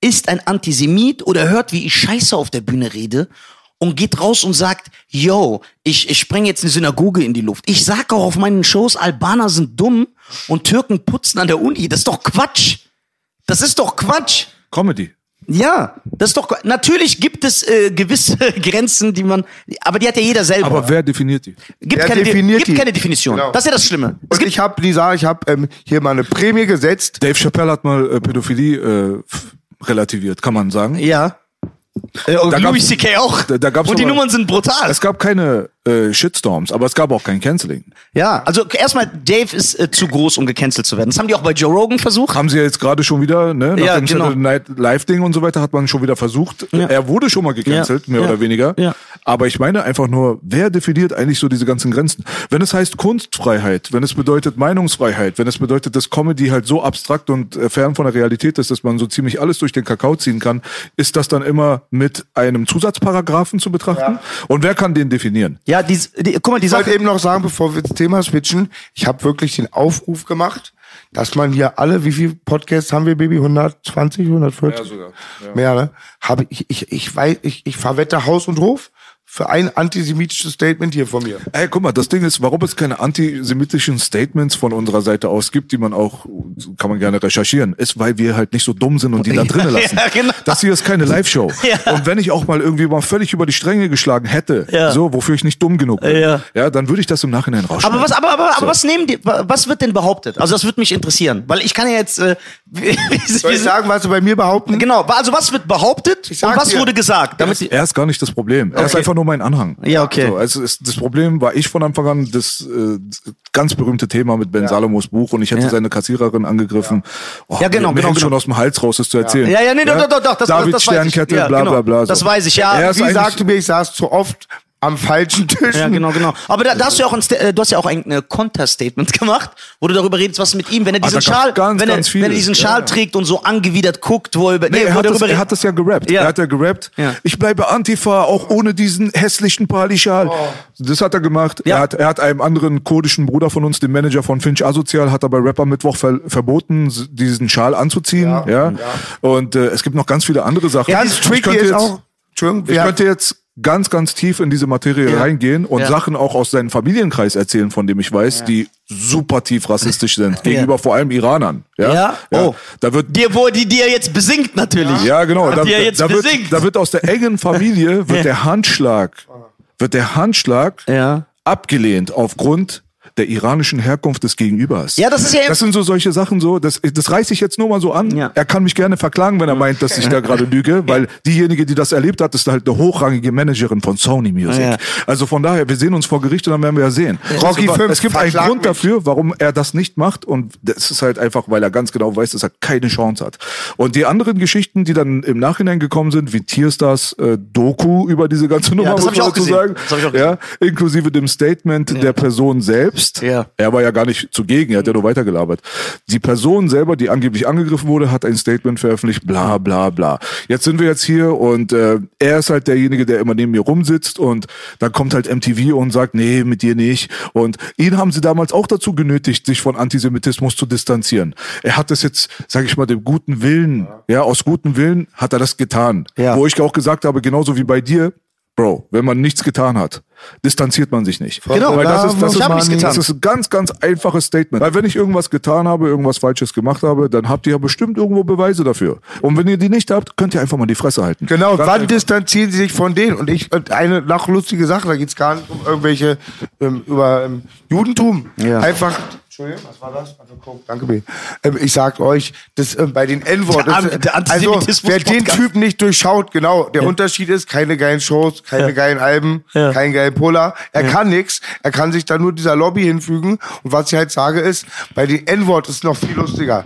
ist ein Antisemit oder hört, wie ich Scheiße auf der Bühne rede und geht raus und sagt, yo, ich, ich spreng jetzt eine Synagoge in die Luft. Ich sag auch auf meinen Shows, Albaner sind dumm und Türken putzen an der Uni. Das ist doch Quatsch. Das ist doch Quatsch. Comedy. Ja, das ist doch natürlich gibt es äh, gewisse Grenzen, die man, aber die hat ja jeder selber. Aber wer definiert die? gibt Wer keine, De- definiert gibt die? keine Definition. Genau. Das ist ja das Schlimme. Es Und gibt ich habe, Lisa, ich habe ähm, hier mal eine Prämie gesetzt. Dave Chappelle hat mal äh, Pädophilie äh, relativiert, kann man sagen. ja. Äh, und Da Louis C.K. auch. da- da und die aber- Nummern sind brutal. Es gab keine äh, Shitstorms, aber es gab auch kein Canceling. Ja, also erstmal, Dave ist äh, zu groß, um gecancelt zu werden. Das haben die auch bei Joe Rogan versucht. Haben sie ja jetzt gerade schon wieder, ne? Nach Ja, dem genau. Saturday Night Live-Ding und so weiter hat man schon wieder versucht. Ja. Er wurde schon mal gecancelt, Ja. mehr oder weniger. Ja. Aber ich meine einfach nur, wer definiert eigentlich so diese ganzen Grenzen? Wenn es heißt Kunstfreiheit, wenn es bedeutet Meinungsfreiheit, wenn es bedeutet, dass Comedy halt so abstrakt und äh, fern von der Realität ist, dass man so ziemlich alles durch den Kakao ziehen kann, ist das dann immer mit einem Zusatzparagraphen zu betrachten? Und wer kann den definieren? Ja, die, die, guck mal, die Ich wollte Sache. eben noch sagen, bevor wir ins Thema switchen, ich habe wirklich den Aufruf gemacht, dass man hier alle, wie viele Podcasts haben wir, Baby? 120, 140? Ja, sogar, ja. Mehr, ne? Habe ich, ich, ich weiß, ich, ich verwette Haus und Hof für ein antisemitisches Statement hier von mir. Ey, guck mal, das Ding ist, warum es keine antisemitischen Statements von unserer Seite aus gibt, die man auch, kann man gerne recherchieren, ist, weil wir halt nicht so dumm sind und die da drinnen lassen. Ja, genau. Das hier ist keine Live-Show. Ja. Und wenn ich auch mal irgendwie mal völlig über die Stränge geschlagen hätte, Ja. so, wofür ich nicht dumm genug bin, Ja. ja, dann würde ich das im Nachhinein rausschneiden. Aber was, aber, aber, aber was nehmen die, wa- was wird denn behauptet? Also das würde mich interessieren, weil ich kann ja jetzt, äh, Soll ich sagen, was sie bei mir behaupten? genau, also was wird behauptet und was dir. wurde gesagt? Damit die, er ist gar nicht das Problem. Er ist Okay. Einfach nur mein Anhang. Ja, okay. So, also ist, das Problem war ich von Anfang an das äh, ganz berühmte Thema mit Ben Salomos Buch und ich hätte Ja. seine Kassiererin angegriffen. Oh, Ja, genau, mir, mir genau, hängt's schon genau. aus dem Hals raus, das zu erzählen. ja, ja, nee, doch, doch, doch, doch, das, David das weiß ich. Sternkette, ja, bla genau. bla bla. So. Das weiß ich, ja. Er Wie sagte mir, ich saß zu oft am falschen Tisch. Ja, genau, genau. Aber da, da hast du ja auch ein, Sta- äh, du hast ja auch ein äh, Counter-Statement gemacht, wo du darüber redest, was mit ihm, wenn er Ah, diesen da gab's Schal, ganz, wenn, er, ganz wenn er diesen Ja, Schal ja. trägt und so angewidert guckt, wo er über, Nee, nee, er, wo hat er das, darüber er hat das ja gerappt. Ja. Er hat ja gerappt. Ja. Ich bleibe Antifa, auch ohne diesen hässlichen Pali-Schal. Das hat er gemacht. Ja. Er, hat, er hat einem anderen kurdischen Bruder von uns, dem Manager von Finch Asozial, hat er bei Rapper Mittwoch ver verboten, s- diesen Schal anzuziehen. Ja. Und äh, es gibt noch ganz viele andere Sachen. Ganz Ich tricky könnte ist jetzt- auch, Entschuldigung, Ich wir- könnte jetzt ganz, ganz tief in diese Materie Ja. reingehen und Ja. Sachen auch aus seinem Familienkreis erzählen, von dem ich weiß, die super tief rassistisch sind, gegenüber vor allem Iranern. Ja, Ja? Oh. Da wird Dir, wo die dir jetzt besingt natürlich. ja, genau. Da, Die er jetzt da, wird, da wird aus der engen Familie wird der Handschlag, wird der Handschlag Ja. abgelehnt aufgrund der iranischen Herkunft des Gegenübers. Ja, das ist ja- Das sind so solche Sachen so, das, das reiße ich jetzt nur mal so an. Ja. Er kann mich gerne verklagen, wenn er meint, dass ich da gerade lüge, weil diejenige, die das erlebt hat, ist halt eine hochrangige Managerin von Sony Music. Ja. Also von daher, wir sehen uns vor Gericht und dann werden wir ja sehen. Rocky es, fünf, es gibt einen Grund mich. dafür, warum er das nicht macht und das ist halt einfach, weil er ganz genau weiß, dass er keine Chance hat. Und die anderen Geschichten, die dann im Nachhinein gekommen sind, wie Tierstars äh, Doku über diese ganze Nummer, das muss man gesehen. sagen. Ja, inklusive dem Statement der Person selbst. Ja. Er war ja gar nicht zugegen, er hat ja nur weitergelabert. Die Person selber, die angeblich angegriffen wurde, hat ein Statement veröffentlicht, bla bla bla. Jetzt sind wir jetzt hier und äh, er ist halt derjenige, der immer neben mir rumsitzt und dann kommt halt MTV und sagt, nee, mit dir nicht. Und ihn haben sie damals auch dazu genötigt, sich von Antisemitismus zu distanzieren. Er hat das jetzt, sage ich mal, dem guten Willen, ja, aus gutem Willen hat er das getan. Ja. Wo ich auch gesagt habe, genauso wie bei dir, Bro, wenn man nichts getan hat, distanziert man sich nicht. Genau. Weil das ist, das, Ich ist, getan. das ist ein ganz, ganz einfaches Statement. Weil wenn ich irgendwas getan habe, irgendwas Falsches gemacht habe, dann habt ihr ja bestimmt irgendwo Beweise dafür. Und wenn ihr die nicht habt, könnt ihr einfach mal die Fresse halten. Genau, Ganz wann einfach. distanzieren sie sich von denen? Und ich, und eine noch lustige Sache, da geht's gar nicht um irgendwelche, ähm, über ähm, Judentum. Ja. Einfach, Entschuldigung, was war das? Also, guck, danke, B. Ähm, ich sag euch, das ähm, bei den N-Wort, also wer den Podcast. Typ nicht durchschaut, genau, der Unterschied ist, keine geilen Shows, keine geilen Alben, Ja. kein geilen Polar, er kann nix, er kann sich da nur dieser Lobby hinfügen und was ich halt sage ist, bei den N-Wort ist noch viel lustiger.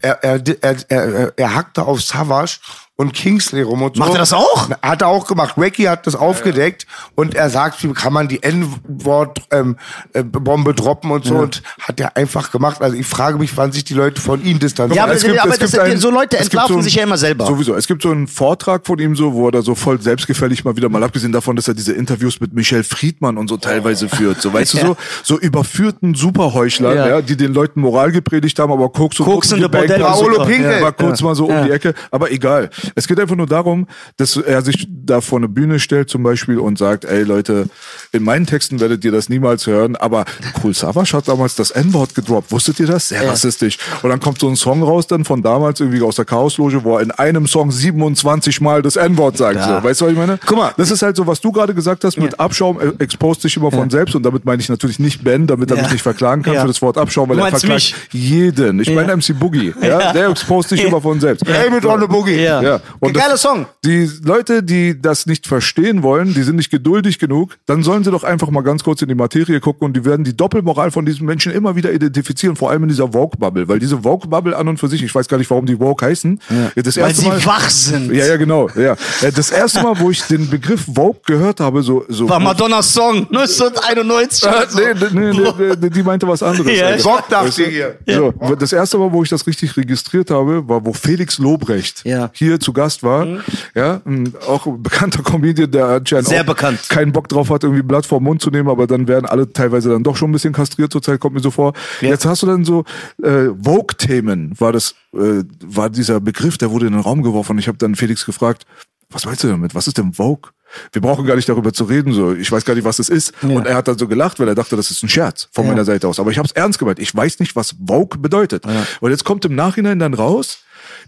Er, er, er, er, er hackte auf Savage und Kingsley rum und so. Macht er das auch? Hat er auch gemacht. Wacky hat das aufgedeckt und er sagt, wie kann man die N-Wort-Bombe droppen und so und hat er einfach gemacht. Also ich frage mich, wann sich die Leute von ihm distanzieren. Ja, aber, Es gibt- aber es das, gibt einen- so Leute entlarven so ein- sich ja immer selber. Sowieso. Es gibt so einen Vortrag von ihm so, wo er da so voll selbstgefällig mal wieder, mal abgesehen davon, dass er diese Interviews mit Michelle Friedmann und so teilweise führt. So, weißt du, so, so überführten Superheuchlern, Ja. ja. die den Leuten Moral gepredigt haben, aber Koks und Drucken Bordelle- gebankt haben. Paolo Pinkel. Ja, war kurz mal so um Ja. die Ecke. Aber egal. Es geht einfach nur darum, dass er sich da vor eine Bühne stellt zum Beispiel und sagt, ey Leute, in meinen Texten werdet ihr das niemals hören, aber Cool Savage hat damals das N-Wort gedroppt. Wusstet ihr das? Sehr rassistisch. Und dann kommt so ein Song raus dann von damals irgendwie aus der Chaosloge, wo er in einem Song 27 Mal das N-Wort sagt. Ja. So. Weißt du, was ich meine? Guck mal. Das ist halt so, was du gerade gesagt hast mit Ja. Abschaum, äh, expost sich immer von selbst und damit meine ich natürlich nicht Ben, damit er Ja. mich nicht verklagen kann Ja. für das Wort Abschaum, weil er verklagt mich? jeden. Ich meine MC Boogie. Ja? Der expost sich immer von selbst. Hey, mit on the Boogie. Ja. Ja. Und Geiler Song. Die Leute, die das nicht verstehen wollen, die sind nicht geduldig genug, dann sollen sie doch einfach mal ganz kurz in die Materie gucken und die werden die Doppelmoral von diesen Menschen immer wieder identifizieren, vor allem in dieser Vogue-Bubble. Weil diese Vogue-Bubble an und für sich, ich weiß gar nicht, warum die Vogue heißen. Ja. Das Weil erste sie Mal, wach sind. Ja, ja, genau. Ja. Äh, Das erste Mal, wo ich den Begriff Vogue gehört habe, so, so War Madonnas Song, 1991. Ah, oder so. nee, nee, nee, die meinte was anderes. Ja. Bock dachte hier. So, das erste Mal, wo ich das richtig registriert habe, war, wo Felix Lobrecht Ja. Hier zu Gast war. Ja, ein, auch ein bekannter Comedian, der anscheinend Sehr auch bekannt. keinen Bock drauf hat, irgendwie Blatt vor den Mund zu nehmen, aber dann werden alle teilweise dann doch schon ein bisschen kastriert zurzeit, kommt mir so vor. Jetzt hast du dann so äh, Vogue-Themen, war das, äh, war dieser Begriff, der wurde in den Raum geworfen ich habe dann Felix gefragt, was meinst du damit? Was ist denn Vogue? Wir brauchen gar nicht darüber zu reden, so. Ich weiß gar nicht, was das ist. Und er hat dann so gelacht, weil er dachte, das ist ein Scherz von meiner Seite aus. Aber ich habe es ernst gemeint. Ich weiß nicht, was Vogue bedeutet. Und jetzt kommt im Nachhinein dann raus,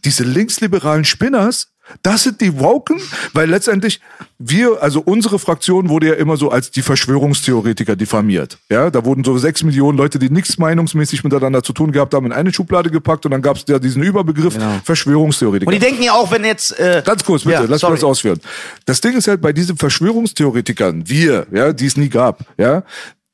diese linksliberalen Spinners, das sind die Woken, weil letztendlich wir, also unsere Fraktion wurde ja immer so als die Verschwörungstheoretiker diffamiert. Ja, da wurden so sechs Millionen Leute, die nichts meinungsmäßig miteinander zu tun gehabt haben, in eine Schublade gepackt und dann gab es ja diesen Überbegriff Verschwörungstheoretiker. Und die denken ja auch, wenn jetzt. Äh, Ganz kurz, bitte, Ja, lass mich sorry. das ausführen. Das Ding ist halt bei diesen Verschwörungstheoretikern, wir, ja, die es nie gab, ja,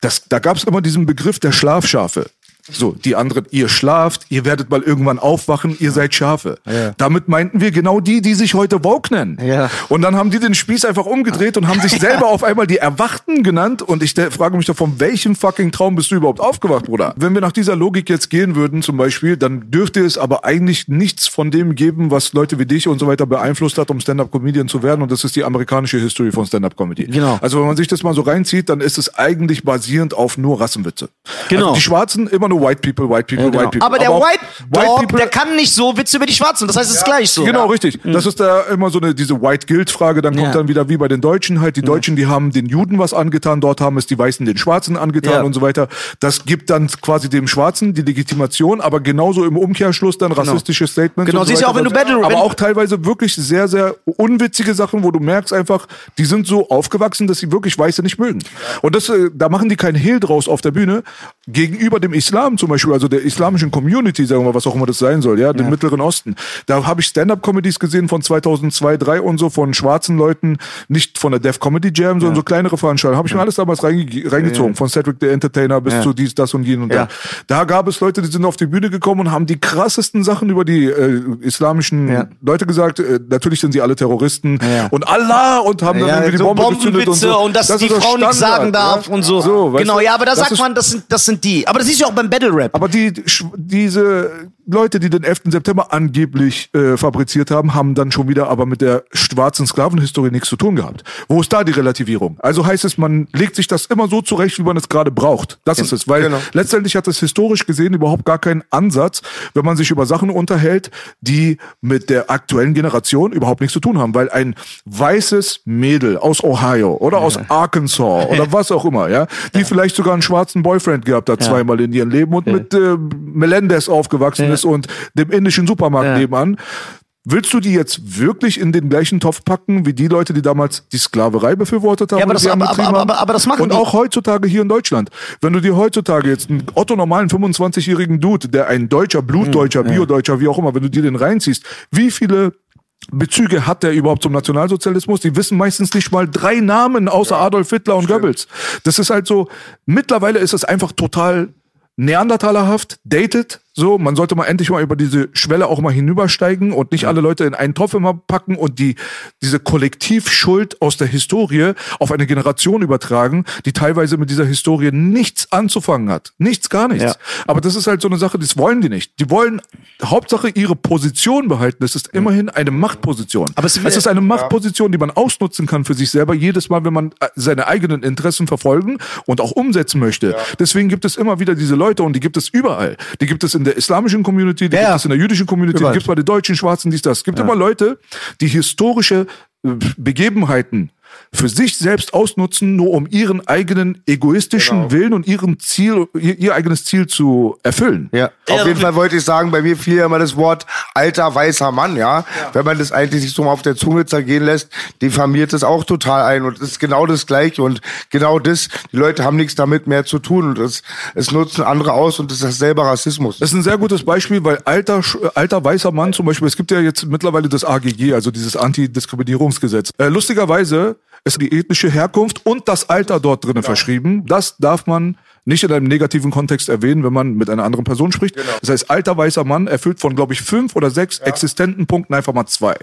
das, da gab es immer diesen Begriff der Schlafschafe. So, die anderen, ihr schlaft, ihr werdet mal irgendwann aufwachen, ihr seid Schafe. Damit meinten wir genau die, die sich heute Woke nennen. Ja. Und dann haben die den Spieß einfach umgedreht und haben sich selber auf einmal die Erwachten genannt. Und ich frage mich doch, von welchem fucking Traum bist du überhaupt aufgewacht, Bruder? Wenn wir nach dieser Logik jetzt gehen würden, zum Beispiel, dann dürfte es aber eigentlich nichts von dem geben, was Leute wie dich und so weiter beeinflusst hat, um Stand-Up-Comedian zu werden. Und das ist die amerikanische History von Stand-Up-Comedy. Genau. Also wenn man sich das mal so reinzieht, dann ist es eigentlich basierend auf nur Rassenwitze. Genau. Also die Schwarzen immer nur White People, White People, White People. aber der auch White Dog, People- der kann nicht so Witze über die Schwarzen. Das heißt, es ist gleich so. Genau, richtig. Das ist da immer so eine, diese White Guilt-Frage. Dann kommt Ja. dann wieder wie bei den Deutschen halt. Die Deutschen, die haben den Juden was angetan. Dort haben es die Weißen den Schwarzen angetan Ja. und so weiter. Das gibt dann quasi dem Schwarzen die Legitimation, aber genauso im Umkehrschluss dann rassistische Statements. Genau, und so siehst du weiter. auch, wenn du Battle- Aber auch teilweise wirklich sehr, sehr unwitzige Sachen, wo du merkst einfach, die sind so aufgewachsen, dass sie wirklich Weiße nicht mögen. Und das, äh, da machen die keinen Hehl draus auf der Bühne. Gegenüber dem Islam zum Beispiel, also der islamischen Community, sagen wir mal, was auch immer das sein soll, ja, dem Mittleren Osten. Da habe ich Stand-Up-Comedies gesehen von 2002, 3 und so, von schwarzen Leuten, nicht von der Def Comedy Jam, sondern so kleinere Veranstaltungen. Habe ich mir alles damals reinge reingezogen, von Cedric the Entertainer bis zu dies, das und jen und Ja. da. Da gab es Leute, die sind auf die Bühne gekommen und haben die krassesten Sachen über die äh, islamischen Ja. Leute gesagt. Äh, natürlich sind sie alle Terroristen Ja. und Allah und haben dann Ja, irgendwie die so Bombe gezündet und so. und, dass Das die Frau nichts sagen darf ja? und so. so genau, ja, aber da sagt man, das sind, das sind die. Aber das ist ja auch beim Battle Rap. aber die, diese Leute, die den 11. September angeblich äh, fabriziert haben, haben dann schon wieder aber mit der schwarzen Sklavenhistorie nichts zu tun gehabt. Wo ist da die Relativierung? Also heißt es, man legt sich das immer so zurecht, wie man es gerade braucht. Das ist es. Weil Genau. letztendlich hat es historisch gesehen überhaupt gar keinen Ansatz, wenn man sich über Sachen unterhält, die mit der aktuellen Generation überhaupt nichts zu tun haben. Weil ein weißes Mädel aus Ohio oder aus Arkansas oder was auch immer, ja, die vielleicht sogar einen schwarzen Boyfriend gehabt hat, zweimal in ihrem Leben und mit äh, Melendez aufgewachsen ist und dem indischen Supermarkt Ja. nebenan. Willst du die jetzt wirklich in den gleichen Topf packen, wie die Leute, die damals die Sklaverei befürwortet haben? Ja, aber das- aber- aber- haben? aber- aber das machen Und die. auch heutzutage hier in Deutschland. Wenn du dir heutzutage jetzt einen Otto normalen 25-jährigen Dude, der ein Deutscher, Blutdeutscher, Biodeutscher, wie auch immer, wenn du dir den reinziehst, wie viele Bezüge hat der überhaupt zum Nationalsozialismus? Die wissen meistens nicht mal drei Namen außer Adolf Hitler und Goebbels. Das ist halt so, mittlerweile ist es einfach total neandertalerhaft, dated, so, man sollte mal endlich mal über diese Schwelle auch mal hinübersteigen und nicht alle Leute in einen Topf immer packen und die, diese Kollektivschuld aus der Historie auf eine Generation übertragen, die teilweise mit dieser Historie nichts anzufangen hat. Nichts, gar nichts. Ja. Aber das ist halt so eine Sache, das wollen die nicht. Die wollen Hauptsache ihre Position behalten. Das ist immerhin eine Machtposition. Aber es- es ist eine Machtposition, die man ausnutzen kann für sich selber, jedes Mal, wenn man äh, seine eigenen Interessen verfolgen und auch umsetzen möchte. Deswegen gibt es immer wieder diese Leute und die gibt es überall. Die gibt es in der islamischen Community, die Ja, gibt ja. es in der jüdischen Community, Überall. die gibt es bei den Deutschen, Schwarzen, dies, das. Es gibt immer Leute, die historische äh, Begebenheiten für sich selbst ausnutzen, nur um ihren eigenen egoistischen Genau. Willen und ihren Ziel, ihr, ihr eigenes Ziel zu erfüllen. Ja, auf jeden Fall wollte ich sagen, bei mir fiel ja immer das Wort alter weißer Mann, ja. Wenn man das eigentlich sich so mal auf der Zunge zergehen lässt, diffamiert es auch total ein und es ist genau das Gleiche und genau das, die Leute haben nichts damit mehr zu tun und es, es nutzen andere aus und das ist selber Rassismus. Das ist ein sehr gutes Beispiel, weil alter, äh, alter weißer Mann zum Beispiel, es gibt ja jetzt mittlerweile das AGG, also dieses Antidiskriminierungsgesetz. Äh, lustigerweise ist die ethnische Herkunft und das Alter dort drinnen verschrieben. Das darf man nicht in einem negativen Kontext erwähnen, wenn man mit einer anderen Person spricht. Das heißt, alter weißer Mann erfüllt von, glaube ich, fünf oder sechs existenten Punkten einfach mal zwei.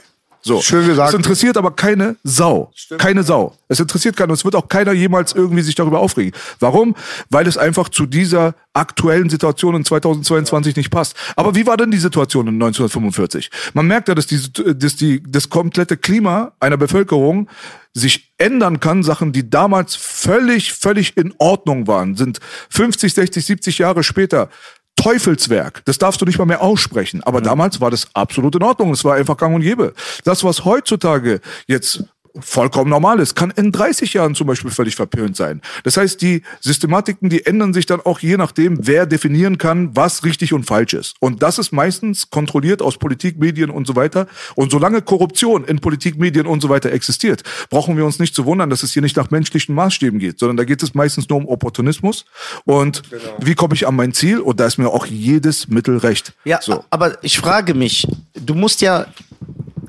So. Schön gesagt. Es interessiert aber keine Sau. Keine Sau. Es interessiert keinen. und Es wird auch keiner jemals irgendwie sich darüber aufregen. Warum? Weil es einfach zu dieser aktuellen Situation in 2022 nicht passt. Aber wie war denn die Situation in 1945? Man merkt ja, dass, die, dass die, das komplette Klima einer Bevölkerung sich ändern kann. Sachen, die damals völlig, völlig in Ordnung waren, sind 50, 60, 70 Jahre später Teufelswerk. Das darfst du nicht mal mehr aussprechen. Aber damals war das absolut in Ordnung. Es war einfach gang und gäbe. Das, was heutzutage jetzt vollkommen normal ist, kann in 30 Jahren zum Beispiel völlig verpönt sein. Das heißt, die Systematiken, die ändern sich dann auch je nachdem, wer definieren kann, was richtig und falsch ist. Und das ist meistens kontrolliert aus Politik, Medien und so weiter. Und solange Korruption in Politik, Medien und so weiter existiert, brauchen wir uns nicht zu wundern, dass es hier nicht nach menschlichen Maßstäben geht, sondern da geht es meistens nur um Opportunismus und wie komme ich an mein Ziel? Und da ist mir auch jedes Mittel recht. Ja, so. aber ich frage mich, du musst ja,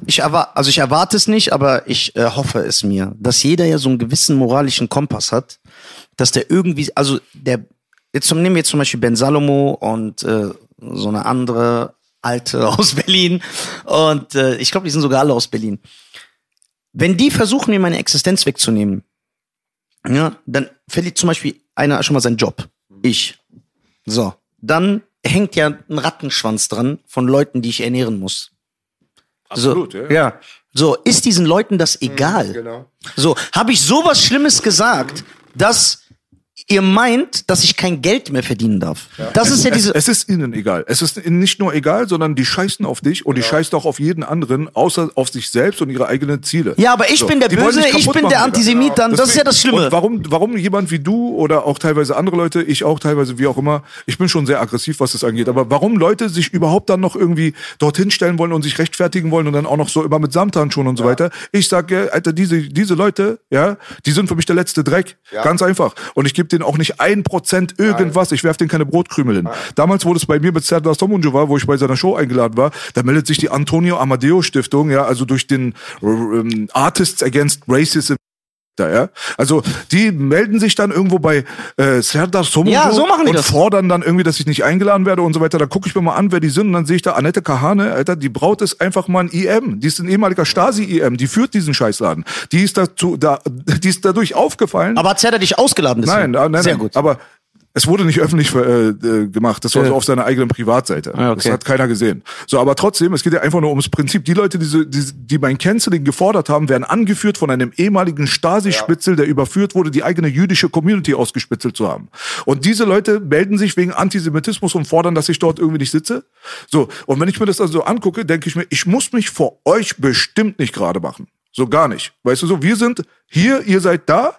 ich erwarte, also ich erwarte es nicht, aber ich äh, hoffe es mir, dass jeder ja so einen gewissen moralischen Kompass hat, dass der irgendwie, also der, jetzt nehmen wir jetzt zum Beispiel Ben Salomo und äh, so eine andere alte aus Berlin und äh, ich glaube, die sind sogar alle aus Berlin. Wenn die versuchen, mir meine Existenz wegzunehmen, ja, dann verliert zum Beispiel einer schon mal seinen Job. Ich. So. Dann hängt ja ein Rattenschwanz dran von Leuten, die ich ernähren muss. Absolut, so, ja. ja. So, ist diesen Leuten das egal? genau. So, habe ich sowas Schlimmes gesagt, dass ihr meint, dass ich kein Geld mehr verdienen darf? Das ist ja Es, diese. es ist ihnen egal. Es ist ihnen nicht nur egal, sondern die scheißen auf dich und die scheißen auch auf jeden anderen, außer auf sich selbst und ihre eigenen Ziele. ja, aber ich So, bin der die Böse, ich bin der. Antisemit, dann, das ist ja das Deswegen- Schlimme. Und warum, warum jemand wie du oder auch teilweise andere Leute, ich auch teilweise, wie auch immer, ich bin schon sehr aggressiv, was das angeht, aber warum Leute sich überhaupt dann noch irgendwie dorthin stellen wollen und sich rechtfertigen wollen und dann auch noch so immer mit Samthandschuhen und so weiter. Ich sage, Alter, diese, diese Leute, ja, die sind für mich der letzte Dreck. Ganz einfach. Und ich gebe denen auch nicht ein Prozent irgendwas, ich werfe denen keine Brotkrümel hin. Damals wurde es bei mir mit Serdar Somunju wo ich bei seiner Show eingeladen war, da meldet sich die Antonio Amadeo Stiftung, ja, also durch den ähm, Artists Against Racism da, ja. Also die melden sich dann irgendwo bei äh, Serdar Somunju Ja, so machen die und das. fordern dann irgendwie, dass ich nicht eingeladen werde und so weiter. Da gucke ich mir mal an, wer die sind und dann sehe ich da Annette Kahane, Alter, die Braut ist einfach mal ein IM. Die ist ein ehemaliger Stasi-IM, die führt diesen Scheißladen. Die ist dazu, da, die ist dadurch aufgefallen. aber hat Zerda dich ausgeladen? deswegen? nein, ah, nein, Sehr nein. gut. Aber Es wurde nicht öffentlich äh, äh, gemacht. Das war Ja. so auf seiner eigenen Privatseite. Ah, okay. Das hat keiner gesehen. So, aber trotzdem, es geht ja einfach nur ums Prinzip. Die Leute, die, so- die, die mein Canceling gefordert haben, werden angeführt von einem ehemaligen Stasi-Spitzel, der überführt wurde, die eigene jüdische Community ausgespitzelt zu haben. Und diese Leute melden sich wegen Antisemitismus und fordern, dass ich dort irgendwie nicht sitze. So, und wenn ich mir das also angucke, denke ich mir, ich muss mich vor euch bestimmt nicht gerade machen. So gar nicht. Weißt du so, wir sind hier, ihr seid da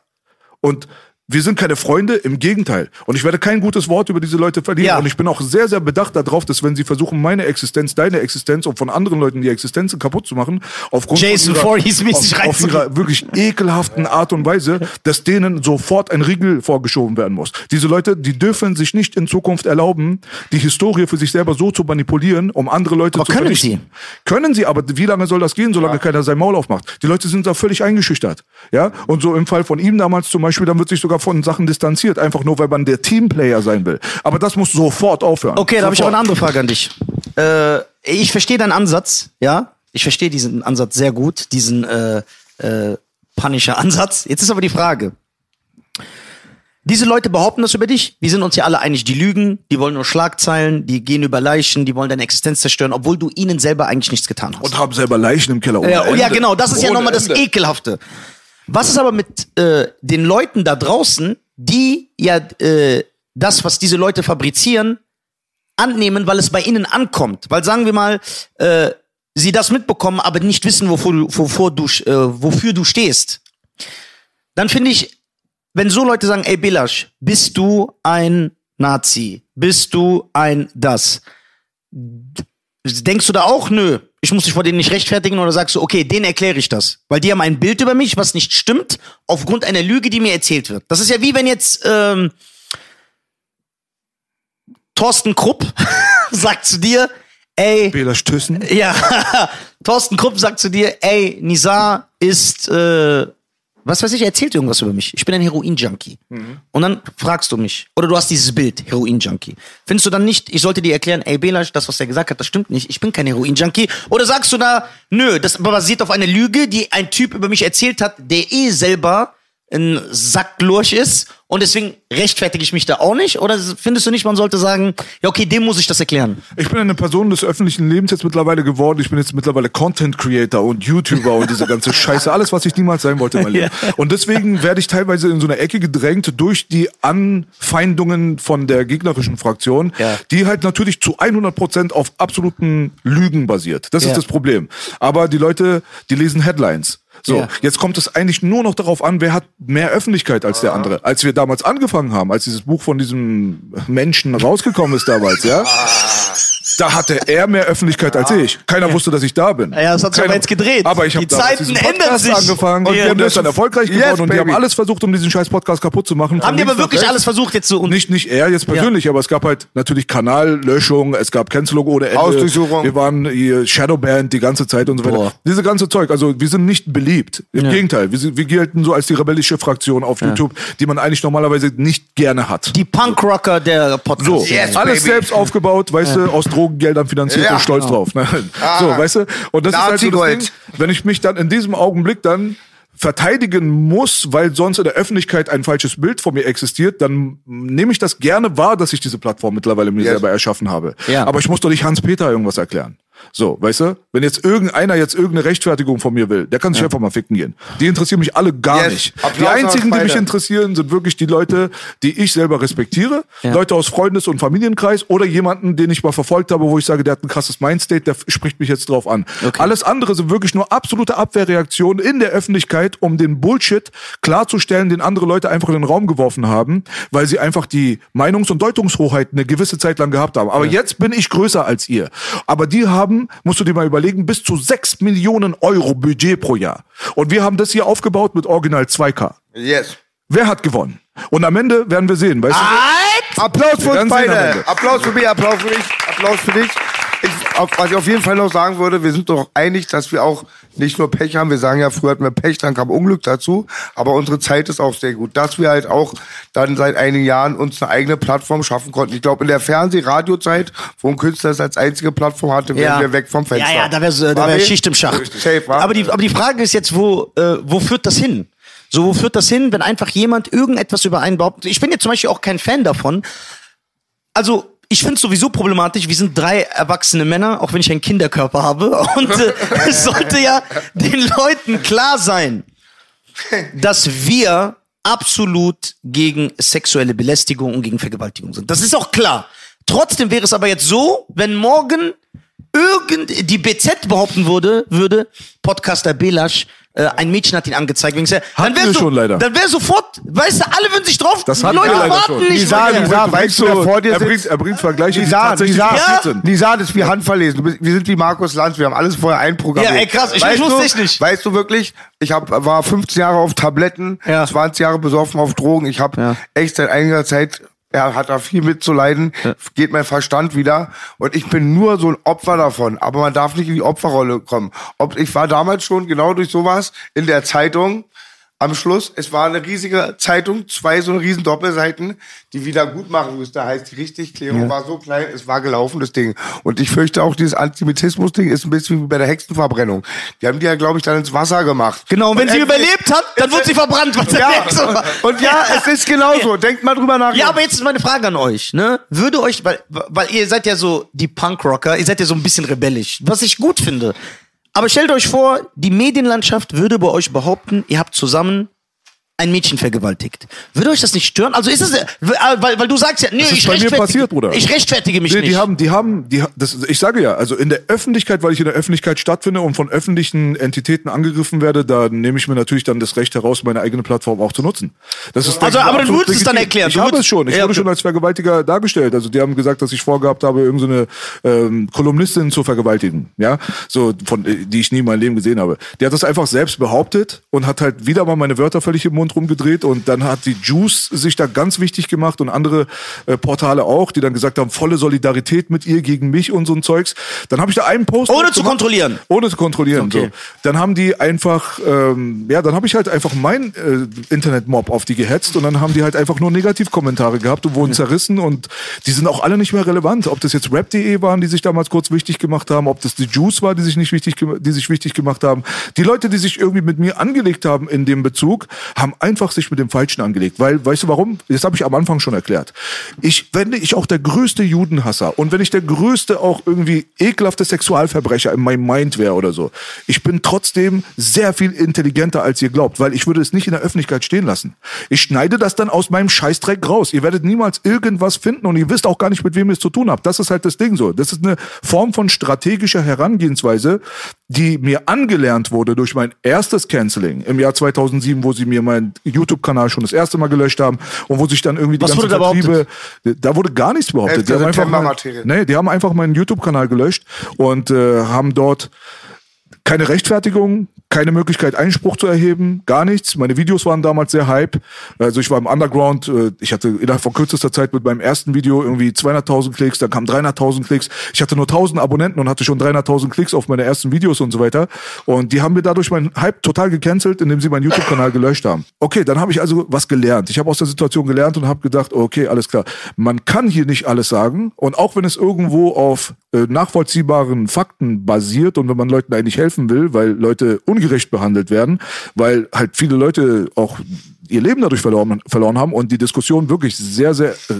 und wir sind keine Freunde, im Gegenteil. Und ich werde kein gutes Wort über diese Leute verlieren. Ja. Und ich bin auch sehr, sehr bedacht darauf, dass wenn sie versuchen, meine Existenz, deine Existenz und von anderen Leuten die Existenzen kaputt zu machen, aufgrund Jason von mäßig auf, auf ihrer wirklich ekelhaften Art und Weise, dass denen sofort ein Riegel vorgeschoben werden muss. Diese Leute, die dürfen sich nicht in Zukunft erlauben, die Historie für sich selber so zu manipulieren, um andere Leute Aber zu können vernichten. Können sie, aber wie lange soll das gehen, solange keiner sein Maul aufmacht? Die Leute sind da völlig eingeschüchtert. Ja? Und so im Fall von ihm damals zum Beispiel, dann wird sich sogar von Sachen distanziert, einfach nur, weil man der Teamplayer sein will. Aber das muss sofort aufhören. Okay, da habe ich Sofort. eine andere Frage an dich. Äh, ich verstehe deinen Ansatz, ja. Ich verstehe diesen Ansatz sehr gut, diesen äh, äh, Punisher-Ansatz. Jetzt ist aber die Frage. Diese Leute behaupten das über dich. Wir sind uns ja alle einig, die lügen, die wollen nur Schlagzeilen, die gehen über Leichen, die wollen deine Existenz zerstören, obwohl du ihnen selber eigentlich nichts getan hast. Und haben selber Leichen im Keller. ohne Ja, ja, genau, das ist ja Ohne nochmal das. Ekelhafte. Was ist aber mit äh, den Leuten da draußen, die ja äh, das, was diese Leute fabrizieren, annehmen, weil es bei ihnen ankommt? Weil sagen wir mal, äh, sie das mitbekommen, aber nicht wissen, wovor du, wovor du, äh, wofür du stehst. Dann finde ich, wenn so Leute sagen, ey Belasch, bist du ein Nazi? Bist du ein das? Denkst du da auch, nö, ich muss dich vor denen nicht rechtfertigen oder sagst du, okay, denen erkläre ich das? Weil die haben ein Bild über mich, was nicht stimmt, aufgrund einer Lüge, die mir erzählt wird. Das ist ja wie wenn jetzt ähm, Thorsten Krupp sagt zu dir, ey, Bela Stößen. ja, Thorsten Krupp sagt zu dir, ey, Nizar ist, äh, was weiß ich, er erzählt irgendwas über mich. Ich bin ein Heroin-Junkie. Und dann fragst du mich, oder du hast dieses Bild, Heroin-Junkie. Findest du dann nicht, ich sollte dir erklären, ey, Belasch, das, was er gesagt hat, das stimmt nicht, ich bin kein Heroin-Junkie? Oder sagst du da, nö, das basiert auf einer Lüge, die ein Typ über mich erzählt hat, der eh selber ein Sacklurch ist und deswegen rechtfertige ich mich da auch nicht? Oder findest du nicht, man sollte sagen, ja, okay, dem muss ich das erklären? Ich bin eine Person des öffentlichen Lebens jetzt mittlerweile geworden. Ich bin jetzt mittlerweile Content Creator und YouTuber und diese ganze Scheiße. Alles, was ich niemals sein wollte in meinem Leben. Und deswegen werde ich teilweise in so eine Ecke gedrängt durch die Anfeindungen von der gegnerischen Fraktion, Ja. die halt natürlich zu 100 Prozent auf absoluten Lügen basiert. Das Ja. ist das Problem. Aber die Leute, die lesen Headlines. So, Ja. jetzt kommt es eigentlich nur noch darauf an, wer hat mehr Öffentlichkeit als der andere. Als wir damals angefangen haben, als dieses Buch von diesem Menschen rausgekommen ist damals, ja, da hatte er mehr Öffentlichkeit als ich. Keiner wusste, dass ich da bin. Ja, das hat sich Keiner- aber jetzt gedreht. Aber ich habe Die Zeiten ändern sich. angefangen Und und, wir der ist müssen- dann erfolgreich Yes, geworden und die haben alles versucht, um diesen scheiß Podcast kaputt zu machen. Haben die aber wirklich alles versucht jetzt so Nicht, nicht er jetzt persönlich, aber es gab halt natürlich Kanallöschung, es gab Cancelung ohne Ende. Hausdurchsuchung. Wir waren hier Shadowband die ganze Zeit und so weiter. Boah. Diese ganze Zeug, also wir sind nicht beliebt. Im Gegenteil, wir, sind, wir gelten so als die rebellische Fraktion auf YouTube, die man eigentlich normalerweise nicht gerne hat. die Punkrocker der Podcast. So, Yes, alles baby. selbst aufgebaut, weißt du, aus Drogengeldern finanziert Ja. und stolz drauf. Ne? So, weißt du, und das ist halt so das. Ding, wenn ich mich dann in diesem Augenblick dann verteidigen muss, weil sonst in der Öffentlichkeit ein falsches Bild von mir existiert, dann nehme ich das gerne wahr, dass ich diese Plattform mittlerweile mir Yes. selber erschaffen habe. Ja. Aber ich muss doch nicht Hans-Peter irgendwas erklären. So, weißt du? Wenn jetzt irgendeiner jetzt irgendeine Rechtfertigung von mir will, der kann sich einfach mal ficken gehen. Die interessieren mich alle gar Yes. nicht. Applaus die einzigen, die mich interessieren, sind wirklich die Leute, die ich selber respektiere. Ja. Leute aus Freundes- und Familienkreis oder jemanden, den ich mal verfolgt habe, wo ich sage, der hat ein krasses Mindstate, der spricht mich jetzt drauf an. Okay. Alles andere sind wirklich nur absolute Abwehrreaktionen in der Öffentlichkeit, um den Bullshit klarzustellen, den andere Leute einfach in den Raum geworfen haben, weil sie einfach die Meinungs- und Deutungshoheit eine gewisse Zeit lang gehabt haben. Aber jetzt bin ich größer als ihr. Aber die haben, musst du dir mal überlegen, bis zu 6 Millionen Euro Budget pro Jahr. Und wir haben das hier aufgebaut mit Original 2K. Yes. Wer hat gewonnen? Und am Ende werden wir sehen, weißt du? Applaus für uns beide. Applaus für mich, Applaus für dich, Applaus für dich. Was ich auf jeden Fall noch sagen würde, wir sind doch einig, dass wir auch nicht nur Pech haben. Wir sagen ja, früher hatten wir Pech, dann kam Unglück dazu. Aber unsere Zeit ist auch sehr gut. Dass wir halt auch dann seit einigen Jahren uns eine eigene Plattform schaffen konnten. Ich glaube, in der Fernseh-Radio-Zeit, wo ein Künstler es als einzige Plattform hatte, wären wir weg vom Fenster. Ja, ja, da wäre War wär? Schicht im Schacht. Safe, aber, die, aber die Frage ist jetzt, wo, äh, wo führt das hin? So, wo führt das hin, wenn einfach jemand irgendetwas über einen behauptet? Ich bin jetzt zum Beispiel auch kein Fan davon. Also, ich finde es sowieso problematisch. Wir sind drei erwachsene Männer, auch wenn ich einen Kinderkörper habe. Und äh, es sollte ja den Leuten klar sein, dass wir absolut gegen sexuelle Belästigung und gegen Vergewaltigung sind. Das ist auch klar. Trotzdem wäre es aber jetzt so, wenn morgen irgend die BZ behaupten würde, würde Podcaster Belasch äh, ein Mädchen hat ihn angezeigt. Wegen, dann Hatten wär wir so, schon leider. Dann wäre sofort, weißt du, alle würden sich drauf. Das die hatten Leute wir leider warten schon. nicht. Lisa, mehr. Lisa, weißt du, wer so- vor dir er sitzt? bringt, er bringt Vergleiche, die Lisa, tatsächlich Lisa, passiert Ja. sind. Lisa, das ist wie Handverlesen. Bist, wir sind wie Markus Lanz, wir haben alles vorher einprogrammiert. Ja, ey, krass, ich- weißt wusste du, ich nicht. Weißt du wirklich, ich hab, war 15 Jahre auf Tabletten, Ja. 20 Jahre besoffen auf Drogen. Ich habe Ja. echt seit einiger Zeit, er hat da viel mitzuleiden, geht mein Verstand wieder und ich bin nur so ein Opfer davon. Aber man darf nicht in die Opferrolle kommen. Ob, ich war damals schon genau durch sowas in der Zeitung. Am Schluss, es war eine riesige Zeitung, zwei so riesen Doppelseiten, die wieder gut machen müsste. Heißt die Richtigklärung war so klein, es war gelaufen, das Ding. Und ich fürchte auch, dieses Antisemitismus-Ding ist ein bisschen wie bei der Hexenverbrennung. Die haben die ja, glaube ich, dann ins Wasser gemacht. Genau, und wenn Und sie überlebt hat, dann wird sie verbrannt. Was Ja, der Hexe war. und, und ja, es ist genauso. Denkt mal drüber nach. Ja, aber jetzt ist meine Frage an euch, ne? Würde euch, weil, weil ihr seid ja so die Punkrocker, ihr seid ja so ein bisschen rebellisch, was ich gut finde. Aber stellt euch vor, die Medienlandschaft würde bei euch behaupten, ihr habt zusammen ein Mädchen vergewaltigt. Würde euch das nicht stören? Also ist es, äh, weil, weil du sagst ja, nee, ist ich bei mir rechtfertige, passiert, Bruder. ich rechtfertige mich Nee, nicht. die haben, die haben, die, das, ich sage ja, also in der Öffentlichkeit, weil ich in der Öffentlichkeit stattfinde und von öffentlichen Entitäten angegriffen werde, da nehme ich mir natürlich dann das Recht heraus, meine eigene Plattform auch zu nutzen. Das ist, Also, aber du würdest es dann legitim. erklären. Ich habe es schon. Ich Ja, wurde okay. schon als Vergewaltiger dargestellt. Also die haben gesagt, dass ich vorgehabt habe, irgendeine ähm, Kolumnistin zu vergewaltigen. Ja, so von, äh, die ich nie in meinem Leben gesehen habe. Die hat das einfach selbst behauptet und hat halt wieder mal meine Wörter völlig im Mund rumgedreht und dann hat die Juice sich da ganz wichtig gemacht und andere äh, Portale auch, die dann gesagt haben, volle Solidarität mit ihr gegen mich und so ein Zeugs. Dann habe ich da einen Post Ohne zu gemacht. kontrollieren. Ohne zu kontrollieren. Okay. So. Dann haben die einfach, ähm, ja, dann habe ich halt einfach mein äh, Internetmob auf die gehetzt und dann haben die halt einfach nur Negativkommentare gehabt und wurden zerrissen und die sind auch alle nicht mehr relevant. Ob das jetzt rap.de waren, die sich damals kurz wichtig gemacht haben, ob das die Juice war, die sich nicht wichtig, die sich wichtig gemacht haben. Die Leute, die sich irgendwie mit mir angelegt haben in dem Bezug, haben einfach sich mit dem Falschen angelegt. Weil, weißt du warum? Das habe ich am Anfang schon erklärt. Ich, wenn ich auch der größte Judenhasser und wenn ich der größte auch irgendwie ekelhafte Sexualverbrecher in meinem Mind wäre oder so, ich bin trotzdem sehr viel intelligenter, als ihr glaubt, weil ich würde es nicht in der Öffentlichkeit stehen lassen. Ich schneide das dann aus meinem Scheißdreck raus. Ihr werdet niemals irgendwas finden und ihr wisst auch gar nicht, mit wem ihr es zu tun habt. Das ist halt das Ding so. Das ist eine Form von strategischer Herangehensweise, die mir angelernt wurde durch mein erstes Canceling im Jahr 2007, wo sie mir meinen YouTube-Kanal schon das erste Mal gelöscht haben und wo sich dann irgendwie die Was ganzen wurde da Vertriebe, da wurde gar nichts behauptet. Die haben, einfach mein, September-Materie. nee, die haben einfach meinen YouTube-Kanal gelöscht und äh, haben dort keine Rechtfertigung, keine Möglichkeit, Einspruch zu erheben, gar nichts. Meine Videos waren damals sehr hype. Also ich war im Underground. äh, Ich hatte innerhalb von kürzester Zeit mit meinem ersten Video irgendwie 200.000 Klicks, dann kamen 300.000 Klicks. Ich hatte nur 1.000 Abonnenten und hatte schon 300.000 Klicks auf meine ersten Videos und so weiter. Und die haben mir dadurch meinen Hype total gecancelt, indem sie meinen YouTube-Kanal gelöscht haben. Okay, dann habe ich also was gelernt. Ich habe aus der Situation gelernt und habe gedacht, okay, alles klar. Man kann hier nicht alles sagen. Und auch wenn es irgendwo auf äh, nachvollziehbaren Fakten basiert und wenn man Leuten eigentlich helfen will, weil Leute ungerecht behandelt werden, weil halt viele Leute auch ihr Leben dadurch verloren, verloren haben und die Diskussion wirklich sehr, sehr, äh,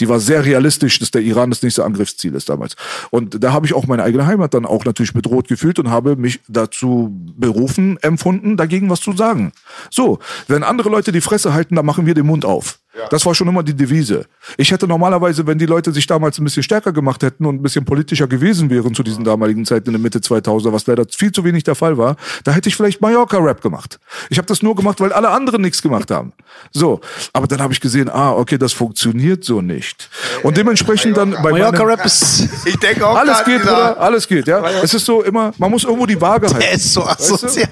die war sehr realistisch, dass der Iran das nächste Angriffsziel ist damals. Und da habe ich auch meine eigene Heimat dann auch natürlich bedroht gefühlt und habe mich dazu berufen, empfunden, dagegen was zu sagen. So, wenn andere Leute die Fresse halten, dann machen wir den Mund auf. Das war schon immer die Devise. Ich hätte normalerweise, wenn die Leute sich damals ein bisschen stärker gemacht hätten und ein bisschen politischer gewesen wären zu diesen damaligen Zeiten in der Mitte 2000er, was leider viel zu wenig der Fall war, da hätte ich vielleicht Mallorca-Rap gemacht. Ich habe das nur gemacht, weil alle anderen nichts gemacht haben. So, aber dann habe ich gesehen, ah, okay, das funktioniert so nicht. Und dementsprechend dann bei Mallorca meinem- Rap ist, Ich denke auch, alles geht, Bruder, alles geht, ja. Es ist so immer, man muss irgendwo die Waage halten. der ist so asozial.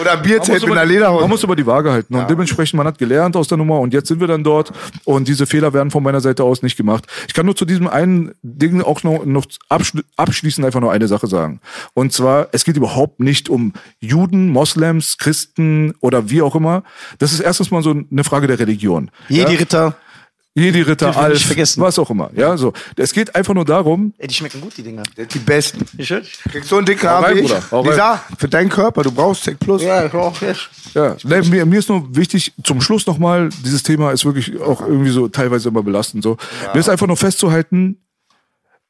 Oder Man Bierzelt muss, mit über, einer man Lederhose. muss über die Waage halten. Und dementsprechend, man hat gelernt aus der Nummer und jetzt sind wir dann dort und diese Fehler werden von meiner Seite aus nicht gemacht. Ich kann nur zu diesem einen Ding auch noch, noch abschli- abschließend einfach nur eine Sache sagen. Und zwar, es geht überhaupt nicht um Juden, Moslems, Christen oder wie auch immer. Das ist erstens mal so eine Frage der Religion. Jedi Ritter. Jedi-Ritter, Alf, vergessen. was auch immer. Ja, so. Es geht einfach nur darum, Ey, die schmecken gut, die Dinger. Die besten. Ich Kriegst so einen dicken Hau Arm ich? Bruder, hau rein. Lisa, für deinen Körper, du brauchst Tech Plus. Ja, ich auch jetzt. Ja, nee, mir, mir ist nur wichtig, zum Schluss nochmal, dieses Thema ist wirklich auch irgendwie so teilweise immer belastend. So. Mir ist einfach nur festzuhalten,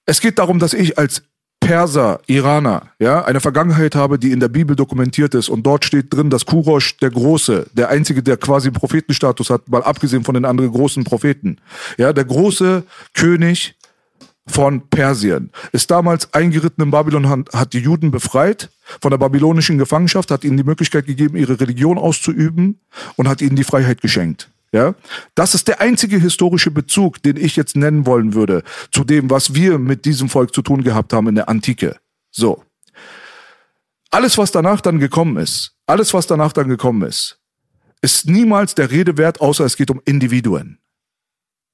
es geht darum, dass ich als Perser, Iraner, ja, eine Vergangenheit habe, die in der Bibel dokumentiert ist. Und dort steht drin, dass Kurosh der Große, der Einzige, der quasi Prophetenstatus hat, mal abgesehen von den anderen großen Propheten, ja, der große König von Persien. Ist damals eingeritten in Babylon, hat die Juden befreit von der babylonischen Gefangenschaft, hat ihnen die Möglichkeit gegeben, ihre Religion auszuüben und hat ihnen die Freiheit geschenkt. Ja, das ist der einzige historische Bezug, den ich jetzt nennen wollen würde zu dem, was wir mit diesem Volk zu tun gehabt haben in der Antike. So. Alles, was danach dann gekommen ist, alles, was danach dann gekommen ist, ist niemals der Rede wert, außer es geht um Individuen.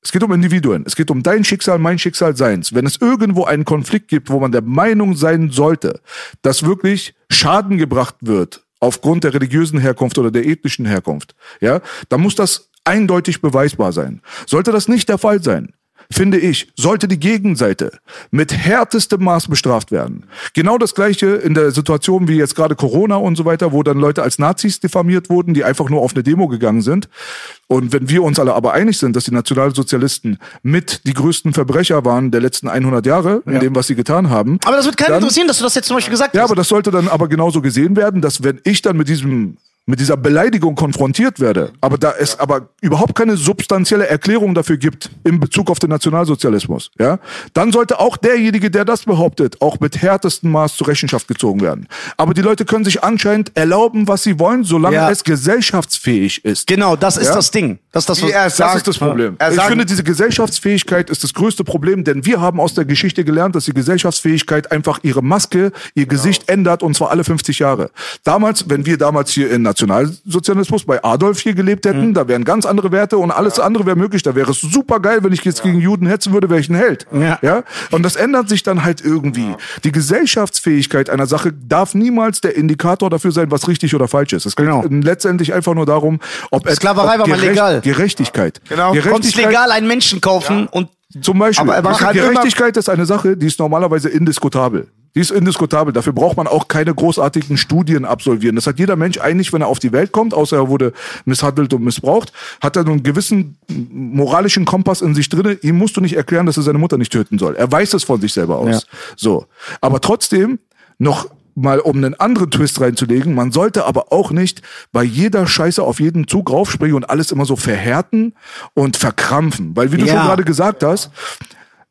Es geht um Individuen. Es geht um dein Schicksal, mein Schicksal, seins. Wenn es irgendwo einen Konflikt gibt, wo man der Meinung sein sollte, dass wirklich Schaden gebracht wird aufgrund der religiösen Herkunft oder der ethnischen Herkunft, ja, dann muss das eindeutig beweisbar sein. Sollte das nicht der Fall sein, finde ich, sollte die Gegenseite mit härtestem Maß bestraft werden. Genau das gleiche in der Situation wie jetzt gerade Corona und so weiter, wo dann Leute als Nazis diffamiert wurden, die einfach nur auf eine Demo gegangen sind. Und wenn wir uns alle aber einig sind, dass die Nationalsozialisten mit die größten Verbrecher waren der letzten 100 Jahre in dem, was sie getan haben. Aber das wird keinen dann- interessieren, dass du das jetzt zum Beispiel gesagt Ja, hast. aber das sollte dann aber genauso gesehen werden, dass wenn ich dann mit diesem mit dieser Beleidigung konfrontiert werde, aber da es aber überhaupt keine substanzielle Erklärung dafür gibt in Bezug auf den Nationalsozialismus, ja, dann sollte auch derjenige, der das behauptet, auch mit härtestem Maß zur Rechenschaft gezogen werden. Aber die Leute können sich anscheinend erlauben, was sie wollen, solange Ja. es gesellschaftsfähig ist. Genau, das ist Ja? das Ding. Das ist das, was, er Das sagt, ist das Problem. Er ich finde, diese Gesellschaftsfähigkeit ist das größte Problem, denn wir haben aus der Geschichte gelernt, dass die Gesellschaftsfähigkeit einfach ihre Maske, ihr Gesicht ändert und zwar alle 50 Jahre. Damals, wenn wir damals hier in Nationalsozialismus bei Adolf hier gelebt hätten, da wären ganz andere Werte und alles andere wäre möglich. Da wäre es super geil, wenn ich jetzt gegen Juden hetzen würde, wäre ich ein Held. Ja. Ja? Und das ändert sich dann halt irgendwie. Die Gesellschaftsfähigkeit einer Sache darf niemals der Indikator dafür sein, was richtig oder falsch ist. Es geht Genau. letztendlich einfach nur darum, ob es Sklaverei ob war mal legal. Gerechtigkeit. Genau. konntest Gerechtigkeit, legal einen Menschen kaufen und zum Beispiel. Aber kann Gerechtigkeit ist eine Sache, die ist normalerweise indiskutabel. Die ist indiskutabel. Dafür braucht man auch keine großartigen Studien absolvieren. Das hat jeder Mensch eigentlich, wenn er auf die Welt kommt, außer er wurde misshandelt und missbraucht, hat er einen gewissen moralischen Kompass in sich drinne. Ihm musst du nicht erklären, dass er seine Mutter nicht töten soll. Er weiß es von sich selber aus. Ja. So. Aber trotzdem noch mal um einen anderen Twist reinzulegen, man sollte aber auch nicht bei jeder Scheiße auf jeden Zug raufspringen und alles immer so verhärten und verkrampfen. Weil wie du Ja. schon gerade gesagt hast,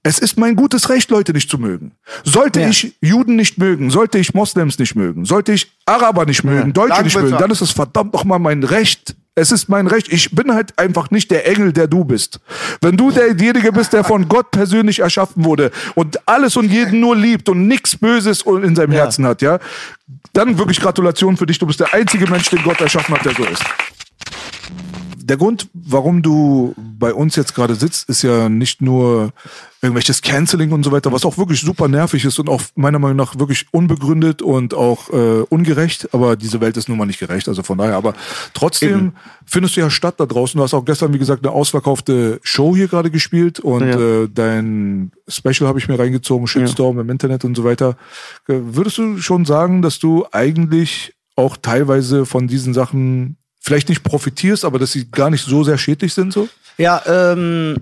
es ist mein gutes Recht, Leute nicht zu mögen. Sollte Ja. ich Juden nicht mögen, sollte ich Moslems nicht mögen, sollte ich Araber nicht mögen, Deutsche Sagen nicht mögen, ja. dann ist es verdammt nochmal mein Recht. Es ist mein Recht. Ich bin halt einfach nicht der Engel, der du bist. Wenn du derjenige bist, der von Gott persönlich erschaffen wurde und alles und jeden nur liebt und nichts Böses in seinem Herzen hat, ja, dann wirklich Gratulation für dich. Du bist der einzige Mensch, den Gott erschaffen hat, der so ist. Der Grund, warum du bei uns jetzt gerade sitzt, ist ja nicht nur irgendwelches Canceling und so weiter, was auch wirklich super nervig ist und auch meiner Meinung nach wirklich unbegründet und auch äh, ungerecht. Aber diese Welt ist nun mal nicht gerecht, also von daher. Aber trotzdem findest du ja statt da draußen. Du hast auch gestern, wie gesagt, eine ausverkaufte Show hier gerade gespielt und Ja. äh, dein Special habe ich mir reingezogen, Shitstorm im Internet und so weiter. Äh, Würdest du schon sagen, dass du eigentlich auch teilweise von diesen Sachen vielleicht nicht profitierst, aber dass sie gar nicht so sehr schädlich sind so? Ja, ähm,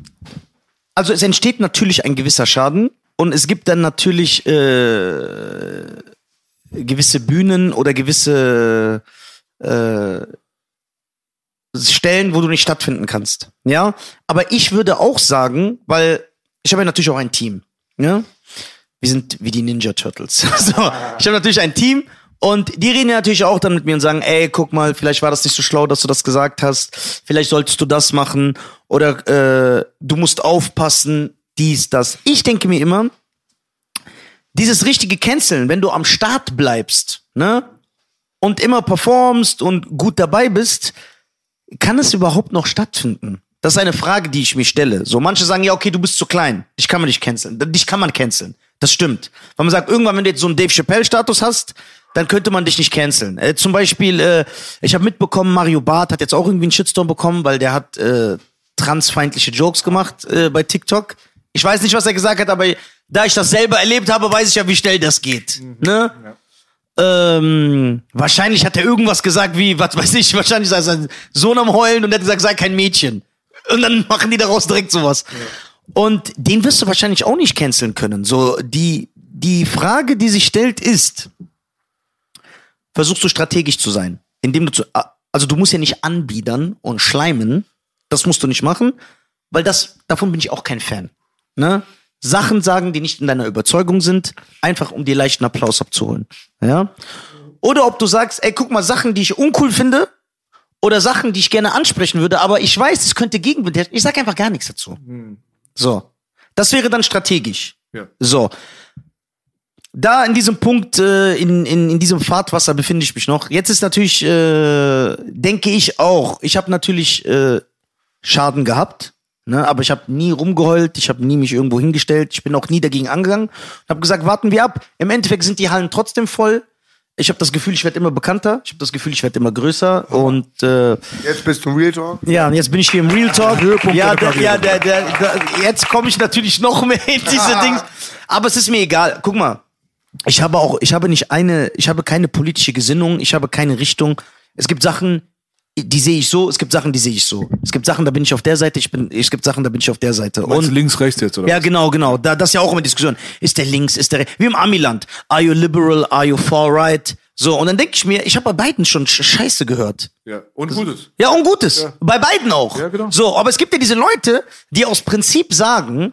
also es entsteht natürlich ein gewisser Schaden und es gibt dann natürlich äh, gewisse Bühnen oder gewisse äh, Stellen, wo du nicht stattfinden kannst. Ja, aber ich würde auch sagen, weil ich habe ja natürlich auch ein Team. Ja, wir sind wie die Ninja Turtles. so, ich habe natürlich ein Team und die reden ja natürlich auch dann mit mir und sagen, ey, guck mal, vielleicht war das nicht so schlau, dass du das gesagt hast. Vielleicht solltest du das machen oder äh, du musst aufpassen, dies, das. Ich denke mir immer, dieses richtige Canceln, wenn du am Start bleibst, ne? Und immer performst und gut dabei bist, kann es überhaupt noch stattfinden? Das ist eine Frage, die ich mir stelle. So, manche sagen, ja, okay, du bist zu klein. Dich kann man nicht canceln. Dich kann man canceln. Das stimmt. Weil man sagt, irgendwann, wenn du jetzt so einen Dave Chappelle-Status hast, dann könnte man dich nicht canceln. Äh, zum Beispiel, äh, ich habe mitbekommen, Mario Barth hat jetzt auch irgendwie einen Shitstorm bekommen, weil der hat äh, transfeindliche Jokes gemacht äh, bei TikTok. Ich weiß nicht, was er gesagt hat, aber da ich das selber erlebt habe, weiß ich ja, wie schnell das geht. Ne? Ähm, wahrscheinlich hat er irgendwas gesagt wie, was weiß ich, wahrscheinlich sei sein Sohn am Heulen und er hat gesagt, sei kein Mädchen. Und dann machen die daraus direkt sowas. Und den wirst du wahrscheinlich auch nicht canceln können. So, die, die Frage, die sich stellt, ist, versuchst du strategisch zu sein, indem du zu, also du musst ja nicht anbiedern und schleimen, das musst du nicht machen, weil das, davon bin ich auch kein Fan. Ne? Sachen sagen, die nicht in deiner Überzeugung sind, einfach um dir leichten Applaus abzuholen. Ja? Oder ob du sagst, ey, guck mal, Sachen, die ich uncool finde, oder Sachen, die ich gerne ansprechen würde, aber ich weiß, es könnte Gegenwind her- Ich sag einfach gar nichts dazu. So. Das wäre dann strategisch. Ja. So. Da in diesem Punkt, äh, in, in, in diesem Fahrtwasser befinde ich mich noch. Jetzt ist natürlich, äh, denke ich auch, ich habe natürlich äh, Schaden gehabt, ne? aber ich habe nie rumgeheult, ich habe nie mich irgendwo hingestellt, ich bin auch nie dagegen angegangen und habe gesagt, warten wir ab. Im Endeffekt sind die Hallen trotzdem voll. Ich habe das Gefühl, ich werde immer bekannter, ich habe das Gefühl, ich werde immer größer und äh, Jetzt bist du Real Talk. ja, und jetzt bin ich hier im Real Talk. Höhepunkt ja, der, ja der, der, der, jetzt komme ich natürlich noch mehr in diese Dings. Aber es ist mir egal. Guck mal, ich habe auch, ich habe nicht eine, ich habe keine politische Gesinnung, ich habe keine Richtung. Es gibt Sachen, die sehe ich so, es gibt Sachen, die sehe ich so. Es gibt Sachen, da bin ich auf der Seite, ich bin, es gibt Sachen, da bin ich auf der Seite. Meinst Und links, rechts jetzt, oder? ja, genau, genau. Da, das ist ja auch immer Diskussion. Ist der links, ist der rechts? Wie im Amiland. Are you liberal, are you far right? So, und dann denke ich mir, ich habe bei beiden schon Sch- Scheiße gehört. ja. Und Gutes. Ja, und Gutes. Bei beiden auch. Ja, genau. So, aber es gibt ja diese Leute, die aus Prinzip sagen,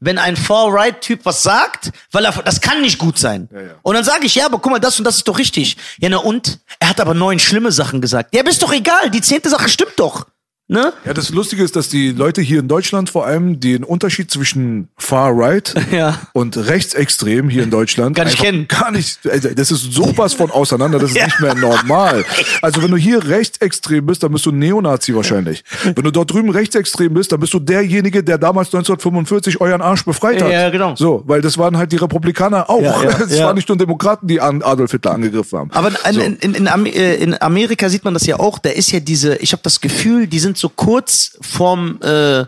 wenn ein Far-Right-Typ was sagt, weil er, das kann nicht gut sein. ja. Und dann sage ich, ja, aber guck mal, das und das ist doch richtig. Ja, na und? Er hat aber neun schlimme Sachen gesagt. Ja, aber ist doch egal, die zehnte Sache stimmt doch. Ne? Ja, das Lustige ist, dass die Leute hier in Deutschland vor allem den Unterschied zwischen Far Right Ja. und rechtsextrem hier in Deutschland Gar nicht kennen. Gar nicht. also Das ist sowas von auseinander, das ist Ja. nicht mehr normal. Also wenn du hier rechtsextrem bist, dann bist du ein Neonazi wahrscheinlich. Wenn du dort drüben rechtsextrem bist, dann bist du derjenige, der damals 1945 euren Arsch befreit hat. Ja, genau. So, weil das waren halt die Republikaner auch. Es waren nicht nur Demokraten, die an Adolf Hitler angegriffen haben. Aber in, in, in, in, äh, in Amerika sieht man das ja auch. Da ist ja diese, ich habe das Gefühl, die sind so kurz vorm, äh,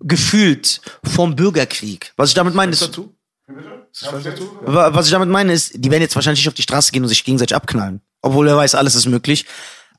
gefühlt vom Bürgerkrieg. Was ich damit meine ist, Wa- Was ich damit meine ist, die werden jetzt wahrscheinlich nicht auf die Straße gehen und sich gegenseitig abknallen. Obwohl er weiß, alles ist möglich.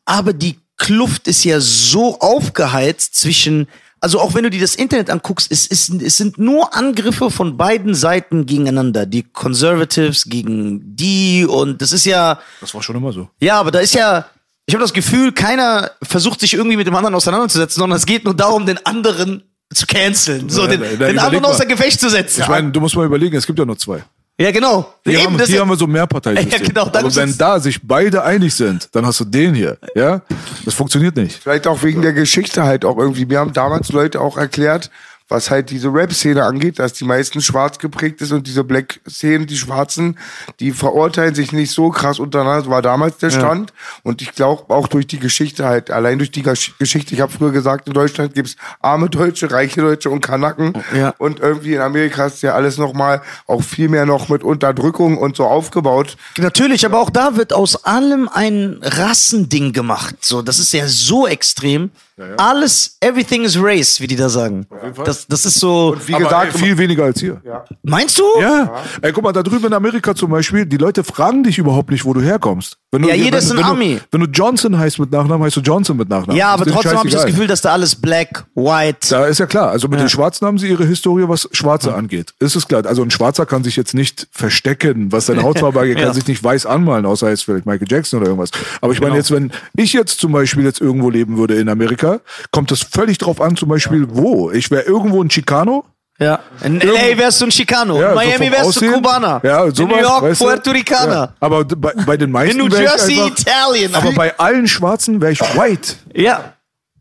Aber die Kluft ist ja so aufgeheizt zwischen, also auch wenn du dir das Internet anguckst, es, ist, es sind nur Angriffe von beiden Seiten gegeneinander. Die Conservatives gegen die und das ist ja, Das war schon immer so. ja, aber da ist ja, ich habe das Gefühl, keiner versucht sich irgendwie mit dem anderen auseinanderzusetzen, sondern es geht nur darum, den anderen zu canceln, so Ja, den, da- da den anderen mal. außer Gefecht zu setzen. Ich meine, du musst mal überlegen, es gibt ja nur zwei. ja, genau. Hier, Eben, haben, das hier haben wir so Mehrparteisystem. Ja, genau, Aber wenn da sich beide einig sind, dann hast du den hier. Ja, das funktioniert nicht. Vielleicht auch wegen der Geschichte halt auch irgendwie. Mir haben damals Leute auch erklärt, was halt diese Rap-Szene angeht, dass die meisten schwarz geprägt ist und diese Black-Szenen, die Schwarzen, die verurteilen sich nicht so krass untereinander. Das war damals der Stand. Und ich glaube auch durch die Geschichte halt, allein durch die Gesch- Geschichte, ich habe früher gesagt, in Deutschland gibt's arme Deutsche, reiche Deutsche und Kanaken. Ja. Und irgendwie in Amerika ist ja alles nochmal auch viel mehr noch mit Unterdrückung und so aufgebaut. Natürlich, aber auch da wird aus allem ein Rassending gemacht. So, das ist ja so extrem. Alles, everything is race, wie die da sagen. Das, das ist so. Wie Aber gesagt, ey, viel weniger als hier. Meinst du? Ja. Ey, guck mal, da drüben in Amerika zum Beispiel, die Leute fragen dich überhaupt nicht, wo du herkommst. Wenn du, Ja, jeder ist wenn, ein wenn Army. Du, wenn du Johnson heißt mit Nachnamen, heißt du Johnson mit Nachnamen. Ja, Das aber trotzdem habe ich das. Gefühl, dass da alles black, white. Da ist ja klar. Also mit den Schwarzen haben sie ihre Historie, was Schwarze angeht. Ist es klar. Also ein Schwarzer kann sich jetzt nicht verstecken, was seine Hautfarbe angeht, kann Ja. sich nicht weiß anmalen, außer jetzt vielleicht Michael Jackson oder irgendwas. Aber ich Genau. meine jetzt, wenn ich jetzt zum Beispiel jetzt irgendwo leben würde in Amerika, kommt das völlig drauf an, zum Beispiel wo. Ich wäre irgendwo in Chicano. Ja. In LA wärst du ein Chicano. Ja, in so Miami vom wärst Aussehen. du Kubaner. Ja, in sowas, New York weißt du? Puerto Ricaner. Ja. Aber bei, bei den meisten In New Jersey einfach, Italian. Aber bei allen Schwarzen wäre ich white. ja.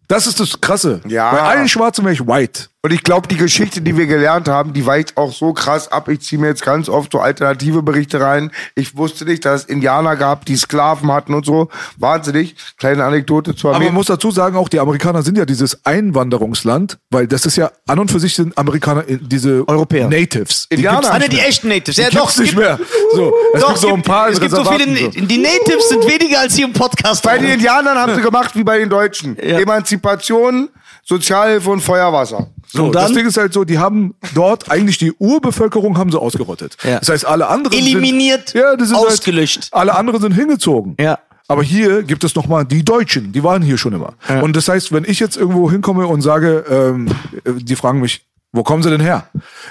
Das ist das Krasse. Ja. Bei allen Schwarzen wäre ich white. Und ich glaube, die Geschichte, die wir gelernt haben, die weicht auch so krass ab. Ich ziehe mir jetzt ganz oft so alternative Berichte rein. Ich wusste nicht, dass es Indianer gab, die Sklaven hatten und so. Wahnsinnig. Kleine Anekdote zur Aber Armee. man muss dazu sagen, auch die Amerikaner sind ja dieses Einwanderungsland, weil das ist ja an und für sich sind Amerikaner äh, diese Europäer. Natives. Die Indianer. ne, nicht die echten Natives. Ja, Die doch, nicht gibt, mehr. So, es doch, gibt so ein paar es gibt so viele, so. die Natives sind weniger als hier im Podcast. Bei den Indianern haben sie gemacht wie bei den Deutschen. Ja. Emanzipation, Sozialhilfe und Feuerwasser. So, Und das dann? Ding ist halt so, die haben dort eigentlich die Urbevölkerung haben sie ausgerottet. Ja. Das heißt, alle anderen Eliminiert, sind, ja, das ist ausgelöscht. Halt, alle anderen sind hingezogen. Ja. Aber hier gibt es nochmal die Deutschen, die waren hier schon immer. Und das heißt, wenn ich jetzt irgendwo hinkomme und sage, ähm, die fragen mich, wo kommen sie denn her?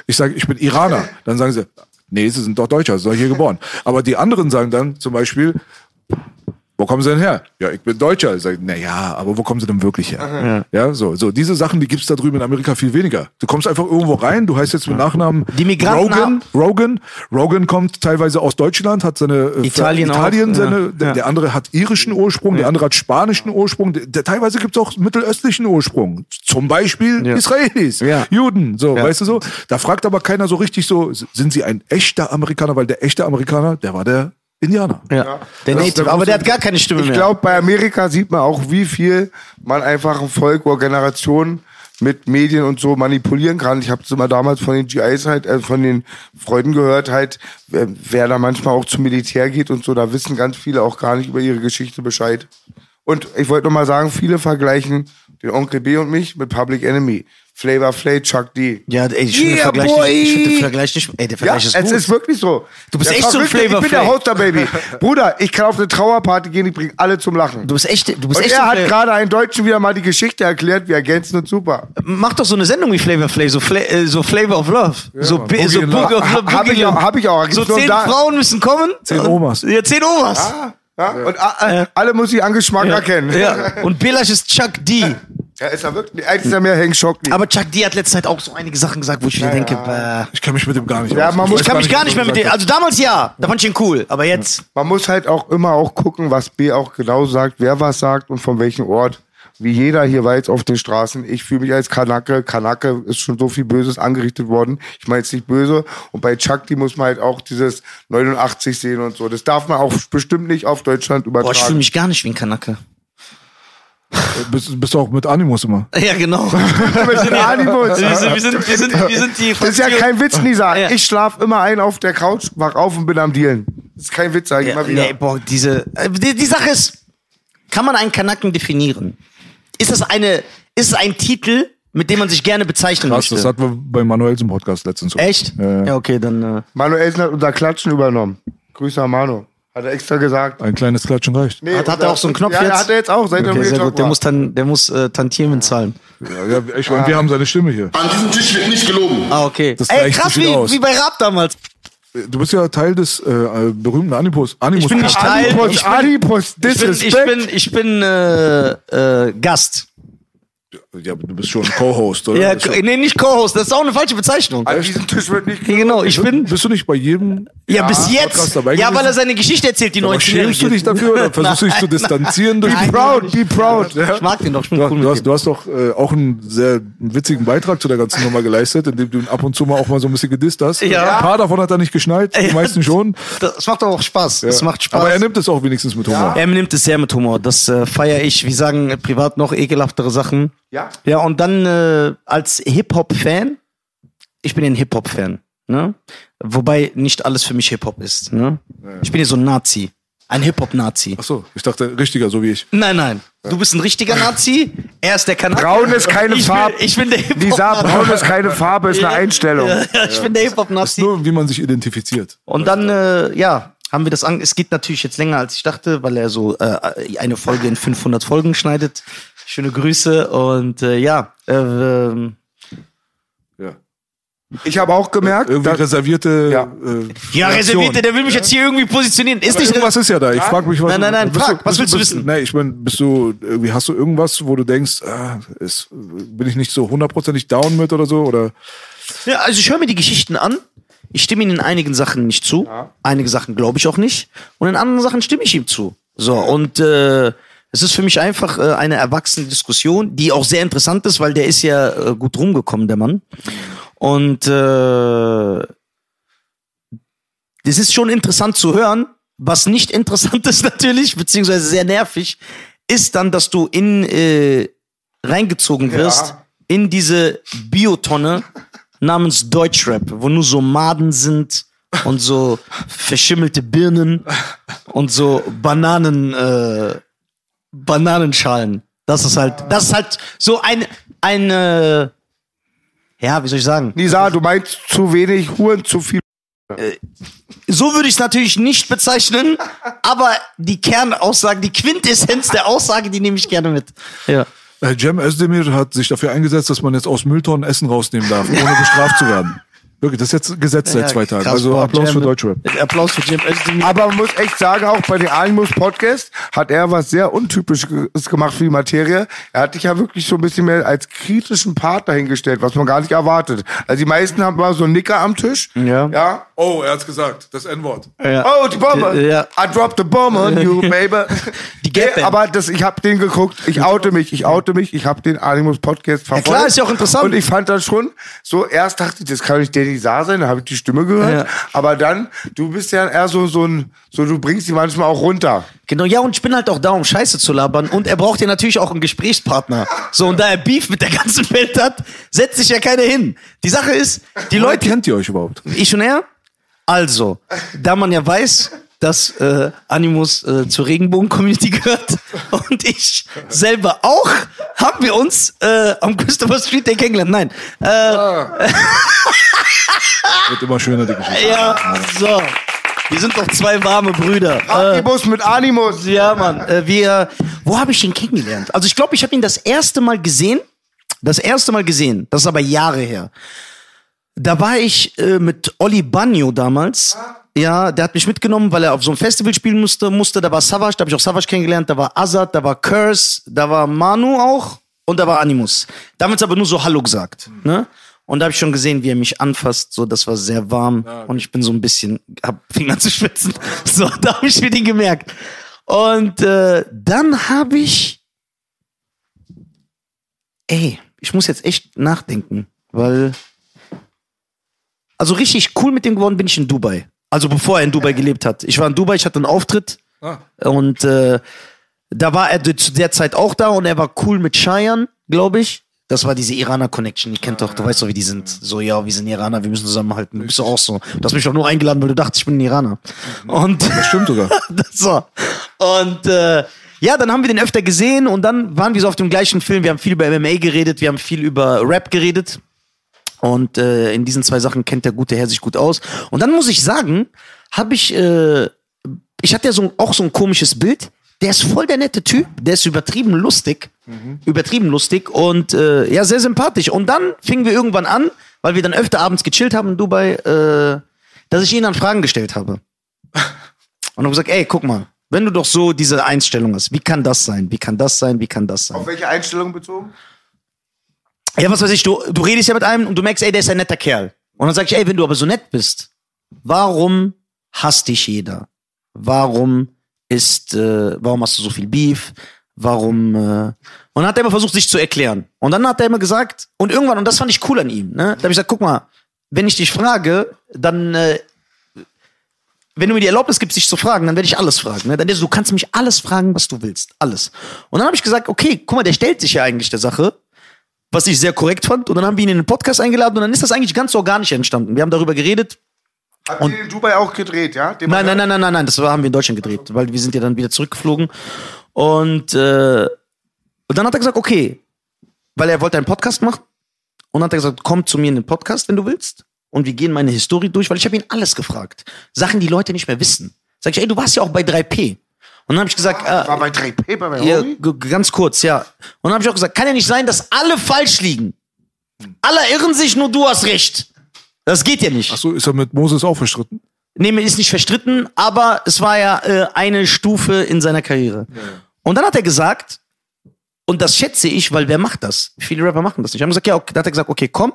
Ich sage, ich bin Iraner. Dann sagen sie, nee, sie sind doch Deutscher, sie sind doch hier geboren. Aber die anderen sagen dann zum Beispiel, wo kommen Sie denn her? Ja, ich bin Deutscher. Ich sage, na ja, aber wo kommen Sie denn wirklich her? Ja, so, so diese Sachen, die gibt's da drüben in Amerika viel weniger. Du kommst einfach irgendwo rein, du heißt jetzt mit Nachnamen Die Migranten Rogan. Rogan. Rogan kommt teilweise aus Deutschland, hat seine äh, Italien auch, Italien seine, ja. Der, Ja. der andere hat irischen Ursprung, der andere hat spanischen Ursprung. Der, der, teilweise gibt's auch mittelöstlichen Ursprung. Zum Beispiel Ja. Israelis, Ja. Juden, so, Ja. weißt du so. Da fragt aber keiner so richtig so, sind Sie ein echter Amerikaner? Weil der echte Amerikaner, der war der Indianer. Ja. Der Das Native, der aber der hat gar keine Stimme Ich mehr. glaube, bei Amerika sieht man auch, wie viel man einfach ein Volk oder Generation mit Medien und so manipulieren kann. Ich habe es immer damals von den GIs halt, äh, von den Freunden gehört, halt, wer, wer da manchmal auch zum Militär geht und so, da wissen ganz viele auch gar nicht über ihre Geschichte Bescheid. Und ich wollte noch mal sagen, viele vergleichen den Onkel B und mich mit Public Enemy. Flavor Flay, Chuck D. ja, ey, ich finde Yeah, den Vergleich nicht, ich finde den Vergleich nicht, ey, der Ja, Vergleich ist es gut. ist wirklich so. Du bist Der echt so ein Flavor Ich bin der Flav. Hoster, Baby. Bruder, ich kann auf eine Trauerparty gehen, ich bringe alle zum Lachen. du bist echt, du bist Und echt er so hat Fla- gerade einen Deutschen wieder mal die Geschichte erklärt, wie ergänzend und super. Mach doch so eine Sendung wie Flavor Flav, so, Fla äh, so Flavor of Love. so Mann. Bi- Boogie so Boogie Love. of Love. Ha- hab Boogie ich auch- Love. hab ich auch. So nur zehn da- Frauen müssen kommen. Zehn Omas. Ja, zehn Omas. Ja? Und a- a- alle muss ich an Geschmack erkennen. Ja. Und Belash ist Chuck D. Ja, ist er wirklich. Eins ist er mehr Hank Schockli. Aber Chuck D hat letzte Zeit auch so einige Sachen gesagt, wo ich wieder denke, bäh. Ich kann mich mit dem gar nicht Ja, man muss- ich kann mich gar nicht mehr mit dem. also damals ja, da fand ich ihn cool, aber jetzt, Man muss halt auch immer auch gucken, was B auch genau sagt, wer was sagt und von welchem Ort. Wie jeder hier weiß auf den Straßen. Ich fühle mich als Kanake. Kanake ist schon so viel Böses angerichtet worden. Ich meine jetzt nicht böse. Und bei Chuck, die muss man halt auch dieses 89 sehen und so. Das darf man auch bestimmt nicht auf Deutschland boah, ich fühle übertragen. mich gar nicht wie ein Kanacke. Bist, bist du auch mit Animus immer. Ja, genau. Mit den Animus. wir, sind, wir, sind, wir, sind, wir sind die Das ist ja kein Witz, Nisa. Ja. Ich schlaf immer ein auf der Couch, wach auf und bin am Dealen. Das ist kein Witz, sag ich Ja, immer wieder. nee, boah, diese, äh, die, die Sache ist, kann man einen Kanaken definieren? Ist das eine, ist es ein Titel, mit dem man sich gerne bezeichnen Krass, das möchte? hatten wir bei Manuels im Podcast letztens. so. Echt? Ja, Ja, okay, dann, äh, Manuelsen hat unser Klatschen übernommen. Grüße an Manu. Hat er extra gesagt. Ein kleines Klatschen reicht. Nee, Hat- hat er auch so einen Knopf ja, jetzt? Ja, hat er jetzt auch, seit okay, sehr gut. Der muss dann, der muss äh, Tantiemen zahlen. Ja, ja, ich meine, wir haben seine Stimme hier. An diesem Tisch wird nicht gelogen. Ah, okay. Das Ey, krass, wie, aus. wie bei Raab damals. Du bist ja Teil des äh, berühmten Animus. Animus Ich bin nicht Teil, Adipus, ich bin, Adipus, ich bin, ich Disrespect. bin, ich bin äh, äh, Gast. Ja, aber du bist schon Co-Host, oder? Ja, nee, nicht Co-Host, das ist auch eine falsche Bezeichnung. An diesem Tisch wird nicht genau, ich bin, Bist du nicht bei jedem? ja, bis jetzt, dabei ja, weil er seine Geschichte erzählt, die Aber 19 schämst du dich dafür oder versuchst du dich zu distanzieren? Be proud, be proud. Ich mag den doch, ich bin Du, cool du, mit hast, du hast doch äh, auch einen sehr witzigen Beitrag zu der ganzen Nummer geleistet, indem du ihn ab und zu mal auch mal so ein bisschen gedisst hast. Ja. Ein paar davon hat er nicht geschnallt, die Ja. meisten schon. Das macht doch auch Spaß. Das macht Spaß. Aber er nimmt es auch wenigstens mit Humor. Er nimmt es sehr mit Humor. Das äh, feiere ich. Wir sagen privat noch ekelhaftere Sachen. Ja. Ja, und dann äh, als Hip-Hop-Fan, ich bin ein Hip-Hop-Fan. Ne? Wobei nicht alles für mich Hip-Hop ist. Ne? Ich bin ja so ein Nazi. Ein Hip-Hop-Nazi. Ach so, ich dachte richtiger, so wie ich. Nein, nein. Du bist ein richtiger Nazi. Er ist der Kanadier. Braun ist keine ich Farbe. Bin, ich bin der Lisa, Hip-Hop-Nazi. braun ist keine Farbe, ist eine Einstellung. Ja, ich bin der Hip-Hop-Nazi. Nur wie man sich identifiziert. Und dann, äh, ja, haben wir das an. Es geht natürlich jetzt länger, als ich dachte, weil er so äh, eine Folge in 500 Folgen schneidet. Schöne Grüße und äh, ja, äh, ähm, Ja. Ich habe auch gemerkt, Irgendwie dass, reservierte. Ja. Äh, ja, reservierte, der will mich jetzt hier irgendwie positionieren. Ist nicht Irgendwas ist ja da. Ich frage mich, was. Nein, nein, nein, frag, was willst du bist, wissen? Nee, ich meine, bist du, irgendwie hast du irgendwas, wo du denkst, ah, ist, bin ich nicht so hundertprozentig down mit oder so? Oder Ja, also ich höre mir die Geschichten an. Ich stimme ihm in einigen Sachen nicht zu. Einige Sachen glaube ich auch nicht. Und in anderen Sachen stimme ich ihm zu. So, und äh, es ist für mich einfach äh, eine erwachsene Diskussion, die auch sehr interessant ist, weil der ist ja äh, gut rumgekommen, der Mann. Und äh, es ist schon interessant zu hören. Was nicht interessant ist natürlich, beziehungsweise sehr nervig, ist dann, dass du in äh, reingezogen wirst Ja. in diese Biotonne namens Deutschrap, wo nur so Maden sind und so verschimmelte Birnen und so Bananen, äh, Bananenschalen. Das ist halt, das ist halt so ein, ein, äh, ja, wie soll ich sagen? Nisa, du meinst zu wenig Huren, zu viel. So würde ich es natürlich nicht bezeichnen, aber die Kernaussage, die Quintessenz der Aussage, die nehme ich gerne mit. Ja. Äh, Cem Özdemir hat sich dafür eingesetzt, dass man jetzt aus Mülltonnen Essen rausnehmen darf, ohne bestraft zu werden. Wirklich, das ist jetzt Gesetz seit zwei Tagen. krass, Also boah, Applaus Cem- für Deutschrap. Applaus für Jim Özdemir. Aber man muss echt sagen, auch bei den Animus Podcast hat er was sehr Untypisches gemacht für die Materie. Er hat dich ja wirklich so ein bisschen mehr als kritischen Partner hingestellt, was man gar nicht erwartet. Also die meisten haben mal so einen Nicker am Tisch. Ja. Ja. Oh, er hat's gesagt, das N-Wort. Ja. Oh, die Bombe. Ja. I dropped the bomb on you, baby. Die Gap Nee, aber das, ich habe den geguckt. Ich oute mich, ich oute mich. Ich habe den Animus Podcast verfolgt. klar, ist ja auch interessant. Und ich fand das schon so, erst dachte ich, das kann nicht Saar sein, da habe ich die Stimme gehört. Ja. Aber dann, du bist ja eher so, so ein, so du bringst die manchmal auch runter. Genau, ja, und ich bin halt auch da, um Scheiße zu labern. Und er braucht ja natürlich auch einen Gesprächspartner. So, und da er Beef mit der ganzen Welt hat, setzt sich ja keiner hin. Die Sache ist, die Leute, Leute, kennt ihr euch überhaupt? ich und er, also, da man ja weiß, dass äh, Animus äh, zur Regenbogen-Community gehört und ich selber auch, haben wir uns äh, am Christopher Street Day kennengelernt. Nein. Äh, Wird immer schöner, die Geschichte. ja, so. Wir sind doch zwei warme Brüder. Äh, Animus mit Animus. Ja, Mann. Äh, wir, wo habe ich ihn kennengelernt? Also ich glaube, ich habe ihn das erste Mal gesehen. Das erste Mal gesehen. Das ist aber Jahre her. Da war ich äh, mit Olli Bagno damals. Ja, der hat mich mitgenommen, weil er auf so einem Festival spielen musste. musste. Da war Savage, da habe ich auch Savage kennengelernt. Da war Azad, da war Curse, da war Manu auch und da war Animus. Damals aber nur so Hallo gesagt. Ne? Und da habe ich schon gesehen, wie er mich anfasst. So, das war sehr warm. Und ich bin so ein bisschen, hab Finger zu schwitzen. So, da habe ich mir den gemerkt. Und äh, dann habe ich, ey, ich muss jetzt echt nachdenken, weil, also richtig cool mit dem geworden bin ich in Dubai. Also bevor er in Dubai gelebt hat. Ich war in Dubai, ich hatte einen Auftritt und äh, da war er zu der Zeit auch da und er war cool mit Cheyenne, glaube ich. Das war diese Iraner-Connection. Ich kennt doch, du weißt doch, wie die sind. So, ja, wir sind Iraner, wir müssen zusammenhalten. Du bist doch auch so. Du hast mich doch nur eingeladen, weil du dachtest, ich bin ein Iraner. Und Das stimmt sogar. so. Und äh, ja, dann haben wir den öfter gesehen und dann waren wir so auf dem gleichen Film. Wir haben viel über MMA geredet, wir haben viel über Rap geredet. Und äh, in diesen zwei Sachen kennt der gute Herr sich gut aus. Und dann muss ich sagen, habe ich, äh, ich hatte ja so, auch so ein komisches Bild. Der ist voll der nette Typ, der ist übertrieben lustig, übertrieben lustig und äh, ja, sehr sympathisch. Und dann fingen wir irgendwann an, weil wir dann öfter abends gechillt haben in Dubai, äh, dass ich ihn dann Fragen gestellt habe. Und habe gesagt, ey, guck mal, wenn du doch so diese Einstellung hast, wie kann das sein? Wie kann das sein? Wie kann das sein? Auf welche Einstellung bezogen? Ja, was weiß ich, du, du redest ja mit einem und du merkst, ey, der ist ein netter Kerl. Und dann sag ich, ey, wenn du aber so nett bist, warum hasst dich jeder? Warum ist, äh, warum hast du so viel Beef? Warum, äh, und dann hat er immer versucht, sich zu erklären. Und dann hat er immer gesagt, und irgendwann, und das fand ich cool an ihm, ne? Da habe ich gesagt, guck mal, wenn ich dich frage, dann, äh, wenn du mir die Erlaubnis gibst, dich zu fragen, dann werde ich alles fragen. Ne? Dann ist, du kannst mich alles fragen, was du willst. Alles. Und dann habe ich gesagt, okay, guck mal, der stellt sich ja eigentlich der Sache was ich sehr korrekt fand. Und dann haben wir ihn in den Podcast eingeladen und dann ist das eigentlich ganz organisch entstanden. Wir haben darüber geredet. Habt ihr in Dubai auch gedreht, ja? Nein, nein, nein, nein, nein, nein, das haben wir in Deutschland gedreht, weil wir sind ja dann wieder zurückgeflogen. Und, äh, und dann hat er gesagt, okay, weil er wollte einen Podcast machen. Und dann hat er gesagt, komm zu mir in den Podcast, wenn du willst. Und wir gehen meine Historie durch, weil ich habe ihn alles gefragt. Sachen, die Leute nicht mehr wissen. Sag ich, ey, du warst ja auch bei 3P. Und dann habe ich gesagt, äh, War bei 3P bei meinem Ja, ganz kurz, ja. Und dann habe ich auch gesagt, kann ja nicht sein, dass alle falsch liegen. Alle irren sich, nur du hast recht. Das geht ja nicht. Ach so, ist er mit Moses auch verstritten? Nee, ist nicht verstritten, aber es war ja äh, eine Stufe in seiner Karriere. Und dann hat er gesagt, und das schätze ich, weil wer macht das? Viele Rapper machen das nicht. Ich habe gesagt, ja, okay, dann hat er gesagt, okay, komm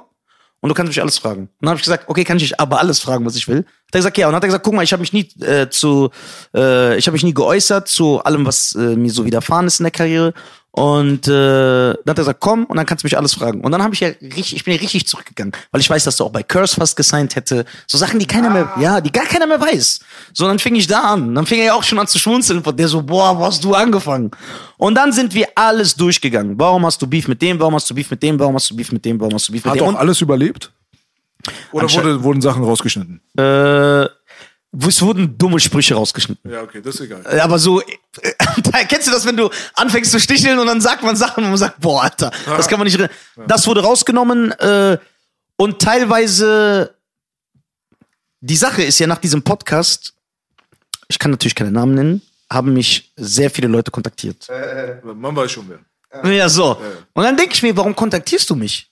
und du kannst mich alles fragen. Und dann habe ich gesagt, okay, kann ich dich aber alles fragen, was ich will. Hat er gesagt, ja. Und dann hat er gesagt, guck mal, ich habe mich nie äh, zu, äh, ich habe mich nie geäußert zu allem, was äh, mir so widerfahren ist in der Karriere. Und äh, dann hat er gesagt, komm, und dann kannst du mich alles fragen. Und dann habe ich ja richtig, ich bin ja richtig zurückgegangen, weil ich weiß, dass du auch bei Curse fast gesigned hätte. So Sachen, die keiner mehr, ja, die gar keiner mehr weiß. So, dann fing ich da an. Dann fing er ja auch schon an zu schmunzeln von der so, boah, wo hast du angefangen? Und dann sind wir alles durchgegangen. Warum hast du Beef mit dem? Warum hast du Beef mit dem? Warum hast du Beef mit dem? Warum hast du Beef mit Hat dem? auch Und- alles überlebt? Oder wurde, wurden Sachen rausgeschnitten? äh, es wurden dumme Sprüche rausgeschnitten. Ja, okay, das ist egal. Äh, Aber so, äh, da kennst du das, wenn du anfängst zu sticheln und dann sagt man Sachen und man sagt, boah, Alter, das kann man nicht. re- Das wurde rausgenommen äh, und teilweise die Sache ist ja nach diesem Podcast, ich kann natürlich keine Namen nennen, haben mich sehr viele Leute kontaktiert. Man weiß schon wer. Ja, so. Und dann denke ich mir, warum kontaktierst du mich?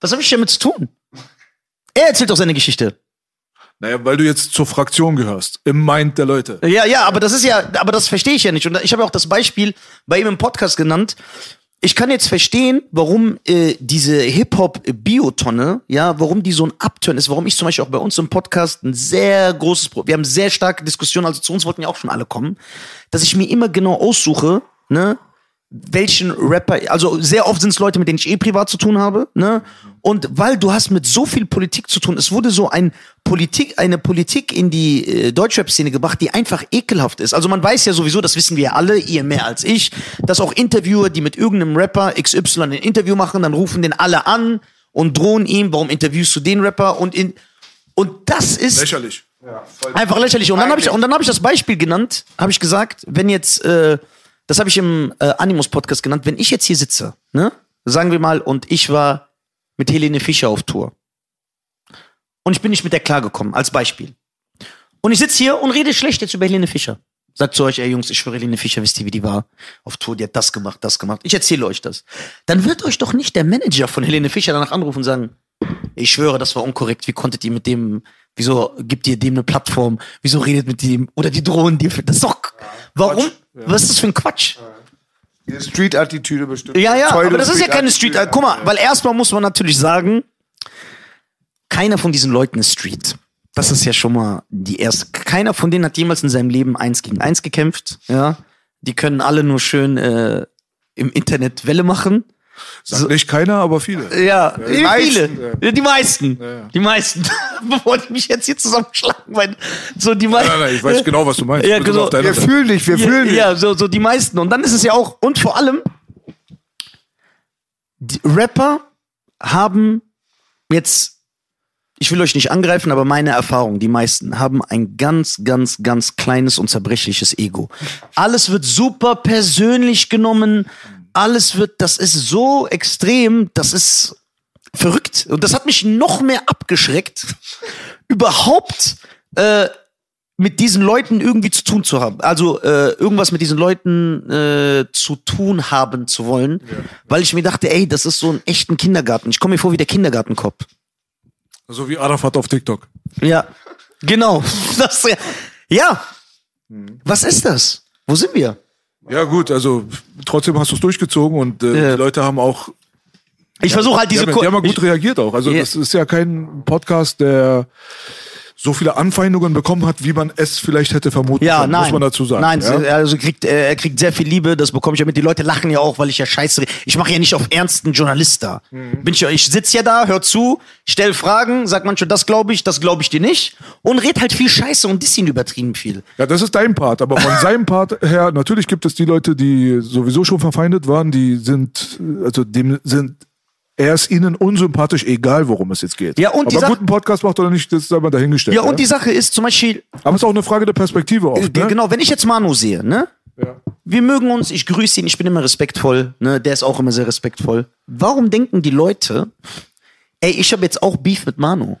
Was habe ich damit zu tun? Er erzählt doch seine Geschichte. Naja, weil du jetzt zur Fraktion gehörst. Im Mind der Leute. Ja, ja, aber das ist ja, aber das verstehe ich ja nicht. Und ich habe auch das Beispiel bei ihm im Podcast genannt. Ich kann jetzt verstehen, warum äh, diese Hip-Hop-Biotonne, ja, warum die so ein Upturn ist, warum ich zum Beispiel auch bei uns im Podcast ein sehr großes Problem, wir haben sehr starke Diskussionen, also zu uns wollten ja auch schon alle kommen, dass ich mir immer genau aussuche, ne, welchen Rapper, also sehr oft sind es Leute, mit denen ich eh privat zu tun habe, ne? Und weil du hast mit so viel Politik zu tun, es wurde so ein Politik, eine Politik in die äh, Deutschrap-Szene gebracht, die einfach ekelhaft ist. Also man weiß ja sowieso, das wissen wir ja alle, ihr mehr als ich, dass auch Interviewer, die mit irgendeinem Rapper XY ein Interview machen, dann rufen den alle an und drohen ihm, warum interviewst du den Rapper und in und das ist Lächerlich. Einfach lächerlich. Und dann habe ich, und dann habe ich das Beispiel genannt, habe ich gesagt, wenn jetzt, äh, das habe ich im äh, Animus-Podcast genannt, wenn ich jetzt hier sitze, ne, sagen wir mal, und ich war mit Helene Fischer auf Tour. Und ich bin nicht mit der klargekommen, als Beispiel. Und ich sitze hier und rede schlecht jetzt über Helene Fischer. Sagt zu euch, ey Jungs, ich schwöre, Helene Fischer, wisst ihr, wie die war? Auf Tour, die hat das gemacht, das gemacht. Ich erzähle euch das. Dann wird euch doch nicht der Manager von Helene Fischer danach anrufen und sagen, ich schwöre, das war unkorrekt. Wie konntet ihr mit dem, wieso gibt ihr dem eine Plattform? Wieso redet mit dem? Oder die drohen dir für, das ist doch, warum? Was ist das für ein Quatsch? Die Street-Attitüde bestimmt. Ja, ja, aber das ist ja keine. Street. Guck mal, weil erstmal muss man natürlich sagen, keiner von diesen Leuten ist Street. Das ist ja schon mal die erste. Keiner von denen hat jemals in seinem Leben eins gegen eins gekämpft. Ja, die können alle nur schön äh, im Internet Welle machen. Sagt nicht keiner, aber viele. Ja, die meisten, viele. Ja. Die meisten. ja. Die meisten. Bevor die mich jetzt hier zusammenschlagen, weil so die meisten. Nein, nein, ich weiß genau, was du meinst. Ja, genau. Wir Seite. fühlen dich, wir fühlen ja, dich. ja, so, so die meisten. Und dann ist es ja auch, und vor allem, die Rapper haben jetzt, ich will euch nicht angreifen, aber meine Erfahrung, die meisten haben ein ganz, ganz, ganz kleines und zerbrechliches Ego. Alles wird super persönlich genommen. Alles wird, das ist so extrem, das ist verrückt. Und das hat mich noch mehr abgeschreckt, überhaupt äh, mit diesen Leuten irgendwie zu tun zu haben. Also äh, irgendwas mit diesen Leuten äh, zu tun haben zu wollen. Weil ich mir dachte, ey, das ist so ein echten Kindergarten. Ich komme mir vor wie der Kindergartenkopf. So wie Arafat auf TikTok. Ja, genau. Das, ja. ja. Was ist das? Wo sind wir? Ja, gut, also trotzdem hast du es durchgezogen und äh, Ja. die Leute haben auch. Ich versuche halt Die diese haben, Ko- die haben ja gut ich, reagiert auch. Also, Ja. das ist ja kein Podcast, der so viele Anfeindungen bekommen hat, wie man es vielleicht hätte vermuten Ja, können, nein. muss man dazu sagen. Nein, ja? also kriegt, äh, er kriegt sehr viel Liebe, das bekomme ich ja mit. Die Leute lachen ja auch, weil ich ja scheiße rede. Ich mache ja nicht auf ernsten Journalist da. Mhm. Bin ich, ich sitze ja da, hör zu, stell Fragen, sag manchmal, das glaube ich, das glaube ich dir nicht. Und red halt viel Scheiße und diss ihn übertrieben viel. Ja, das ist dein Part, aber von seinem Part her, natürlich gibt es die Leute, die sowieso schon verfeindet waren, die sind, also dem sind, er ist ihnen unsympathisch, egal worum es jetzt geht. Ja, und aber Sache- guten Podcast macht oder nicht, das ist aber dahingestellt. Ja, und die Sache ist zum Beispiel, aber es ist auch eine Frage der Perspektive oft, äh, ne? genau, wenn ich jetzt Manu sehe, ne? Wir mögen uns, ich grüße ihn, ich bin immer respektvoll, ne? Der ist auch immer sehr respektvoll. Warum denken die Leute, ey, ich habe jetzt auch Beef mit Manu?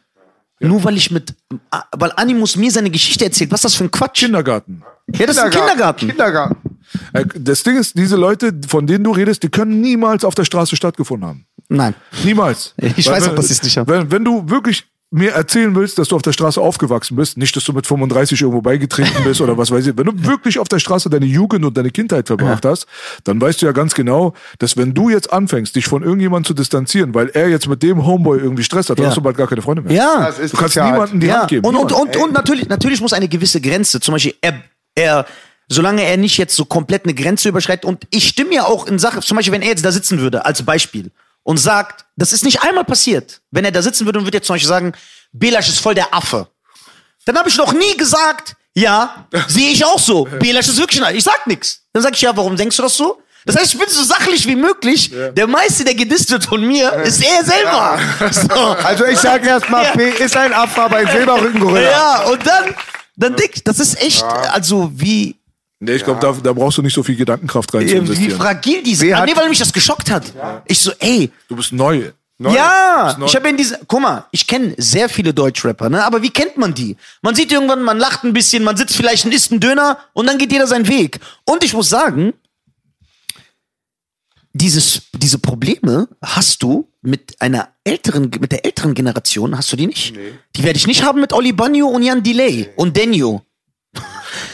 Nur weil ich mit, ah, weil Animus mir seine Geschichte erzählt. Was ist das für ein Quatsch? Kindergarten. Ja, das ist ein Kindergarten. Kindergarten. Äh, Das Ding ist, diese Leute, von denen du redest, die können niemals auf der Straße stattgefunden haben. Nein. Niemals. Ich Weil weiß auch, dass ich's nicht hab. Wenn, wenn du wirklich mir erzählen willst, dass du auf der Straße aufgewachsen bist, nicht, dass du mit 35 irgendwo beigetreten bist oder was weiß ich, wenn du wirklich auf der Straße deine Jugend und deine Kindheit verbracht hast, dann weißt du ja ganz genau, dass wenn du jetzt anfängst, dich von irgendjemandem zu distanzieren, weil er jetzt mit dem Homeboy irgendwie Stress hat, dann Ja. hast du bald gar keine Freunde mehr. Ja. Das ist Du kannst niemandem die ja. Hand geben. Und, und, und, und natürlich, natürlich muss eine gewisse Grenze, zum Beispiel, er, er, solange er nicht jetzt so komplett eine Grenze überschreitet, und ich stimme ja auch in Sache, zum Beispiel, wenn er jetzt da sitzen würde, als Beispiel, und sagt, das ist nicht einmal passiert, wenn er da sitzen würde und würde jetzt zum Beispiel sagen, Belasch ist voll der Affe. Dann habe ich noch nie gesagt, ja, sehe ich auch so. Belasch ist wirklich ein Affe. Ich sag nix. Dann sag ich, ja, warum denkst du das so? Das heißt, ich bin so sachlich wie möglich. Der meiste, der gedisst wird von mir, ist er selber. So. Also ich sag erstmal, Ja. P ist ein Affe, aber ein Silberrückengorilla. Ja, und dann, dann dick, das ist echt, also wie, Nee, ich glaube, da, da brauchst du nicht so viel Gedankenkraft rein zu wie fragil diese. Wer Ah, nee, weil mich das geschockt hat. Ich so, ey, Du bist neu. ja, neu. ich habe in diese, guck mal, ich kenne sehr viele Deutschrapper, ne? Aber wie kennt man die? Man sieht irgendwann, man lacht ein bisschen, man sitzt vielleicht und isst einen Döner und dann geht jeder seinen Weg. Und ich muss sagen, dieses, diese Probleme hast du mit einer älteren, mit der älteren Generation, hast du die nicht? Die werde ich nicht haben mit Oli Banyo und Jan Delay und Denio.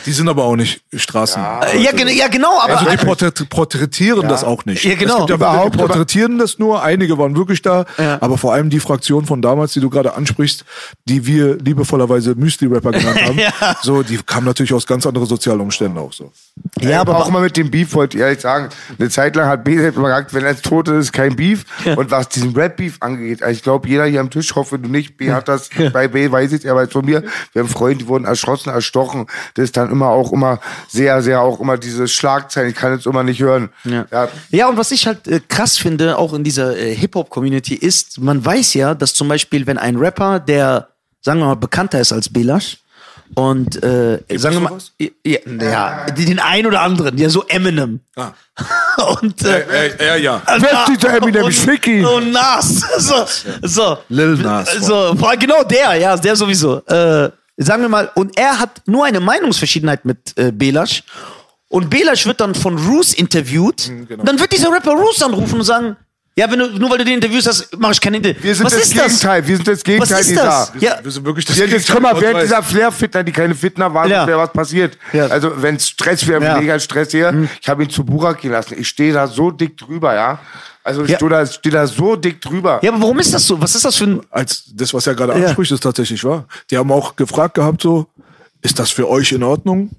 Die sind aber auch nicht Straßen. Äh, ja, gen ja, genau, aber. Also die porträt porträtieren das auch nicht. Ja, genau. Es gibt ja Überhaupt, die porträtieren das nur, einige waren wirklich da, Ja. aber vor allem die Fraktion von damals, die du gerade ansprichst, die wir liebevollerweise Müsli-Rapper genannt haben, Ja. so, die kamen natürlich aus ganz anderen sozialen Umständen auch so. ja, aber auch mal mit dem Beef wollte ich ehrlich sagen. Eine Zeit lang hat BZ immer gesagt, wenn er tot ist, ist kein Beef. Und was diesen Rap-Beef angeht, also ich glaube, jeder hier am Tisch, hoffe du nicht, B hat das, bei B weiß ich, er weiß von mir, wir haben Freunde, die wurden erschossen, erstochen. Das ist dann immer auch immer sehr, sehr auch immer diese Schlagzeilen, ich kann jetzt immer nicht hören. Ja. Ja. Ja, und was ich halt äh, krass finde, auch in dieser äh, Hip-Hop-Community, ist, man weiß ja, dass zum Beispiel, wenn ein Rapper, der, sagen wir mal, bekannter ist als Belash, und äh, sagen wir mal, ja, ja, den einen oder anderen, ja, so Eminem. Ah. und äh, Äh, äh, ja. Wer ist dieser Eminem? Ich fick ihn. Und Nas. So, so. Lil Nas. So, genau der, ja, der sowieso. Äh, sagen wir mal, und er hat nur eine Meinungsverschiedenheit mit äh, Belash. Und Belash wird dann von Roos interviewt. genau. Dann wird dieser Rapper Roos anrufen und sagen, ja, wenn du, nur weil du den interviewst hast, mache ich kein Interview. Wir sind Was das ist Gegenteil, wir sind das Was Gegenteil ist dieser. das? Ja, Wir sind wirklich das Ja, jetzt guck mal, während Weiß. dieser Flair-Fitner, die keine Fitner waren, Ja. wäre was passiert. Ja. Also, wenn Stress wäre, Ja. mega Stress hier. Ich habe ihn zu Burak gelassen. Ich stehe da so dick drüber, ja. Also, ich Ja. stehe da, stehe da so dick drüber. ja, aber warum ist das so? Was ist das für ein. als das, was er gerade Ja. anspricht, ist tatsächlich wahr. Die haben auch gefragt gehabt, so, ist das für euch in Ordnung?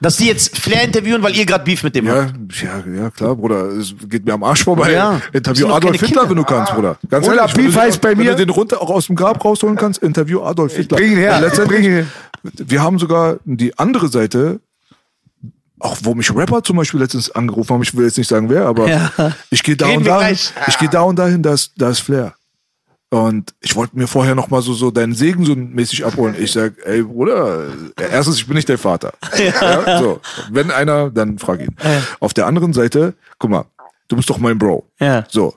Dass die jetzt Flair interviewen, weil ihr gerade Beef mit dem habt. Ja, ja, ja, klar, Bruder. Es geht mir am Arsch vorbei. Ja. Interview Adolf Hitler, Kinder. wenn du kannst, Bruder. Ganz Bruder, ehrlich, wenn Beef du den- heißt bei Wenn mir- du den runter auch aus dem Grab rausholen kannst, Interview Adolf Hitler. Bring ihn her, Letztendlich, bring ihn. wir haben sogar die andere Seite, auch wo mich Rapper zum Beispiel letztens angerufen haben, ich will jetzt nicht sagen wer, aber Ja. ich gehe da Reden und dahin, gleich. ich gehe da und dahin, da ist, da ist Flair. Und ich wollte mir vorher noch mal so, so deinen Segen so mäßig abholen. Ich sag, ey Bruder, erstens, ich bin nicht dein Vater. Ja, so. Wenn einer, dann frag ihn. Auf der anderen Seite, guck mal, du bist doch mein Bro. Ja. So.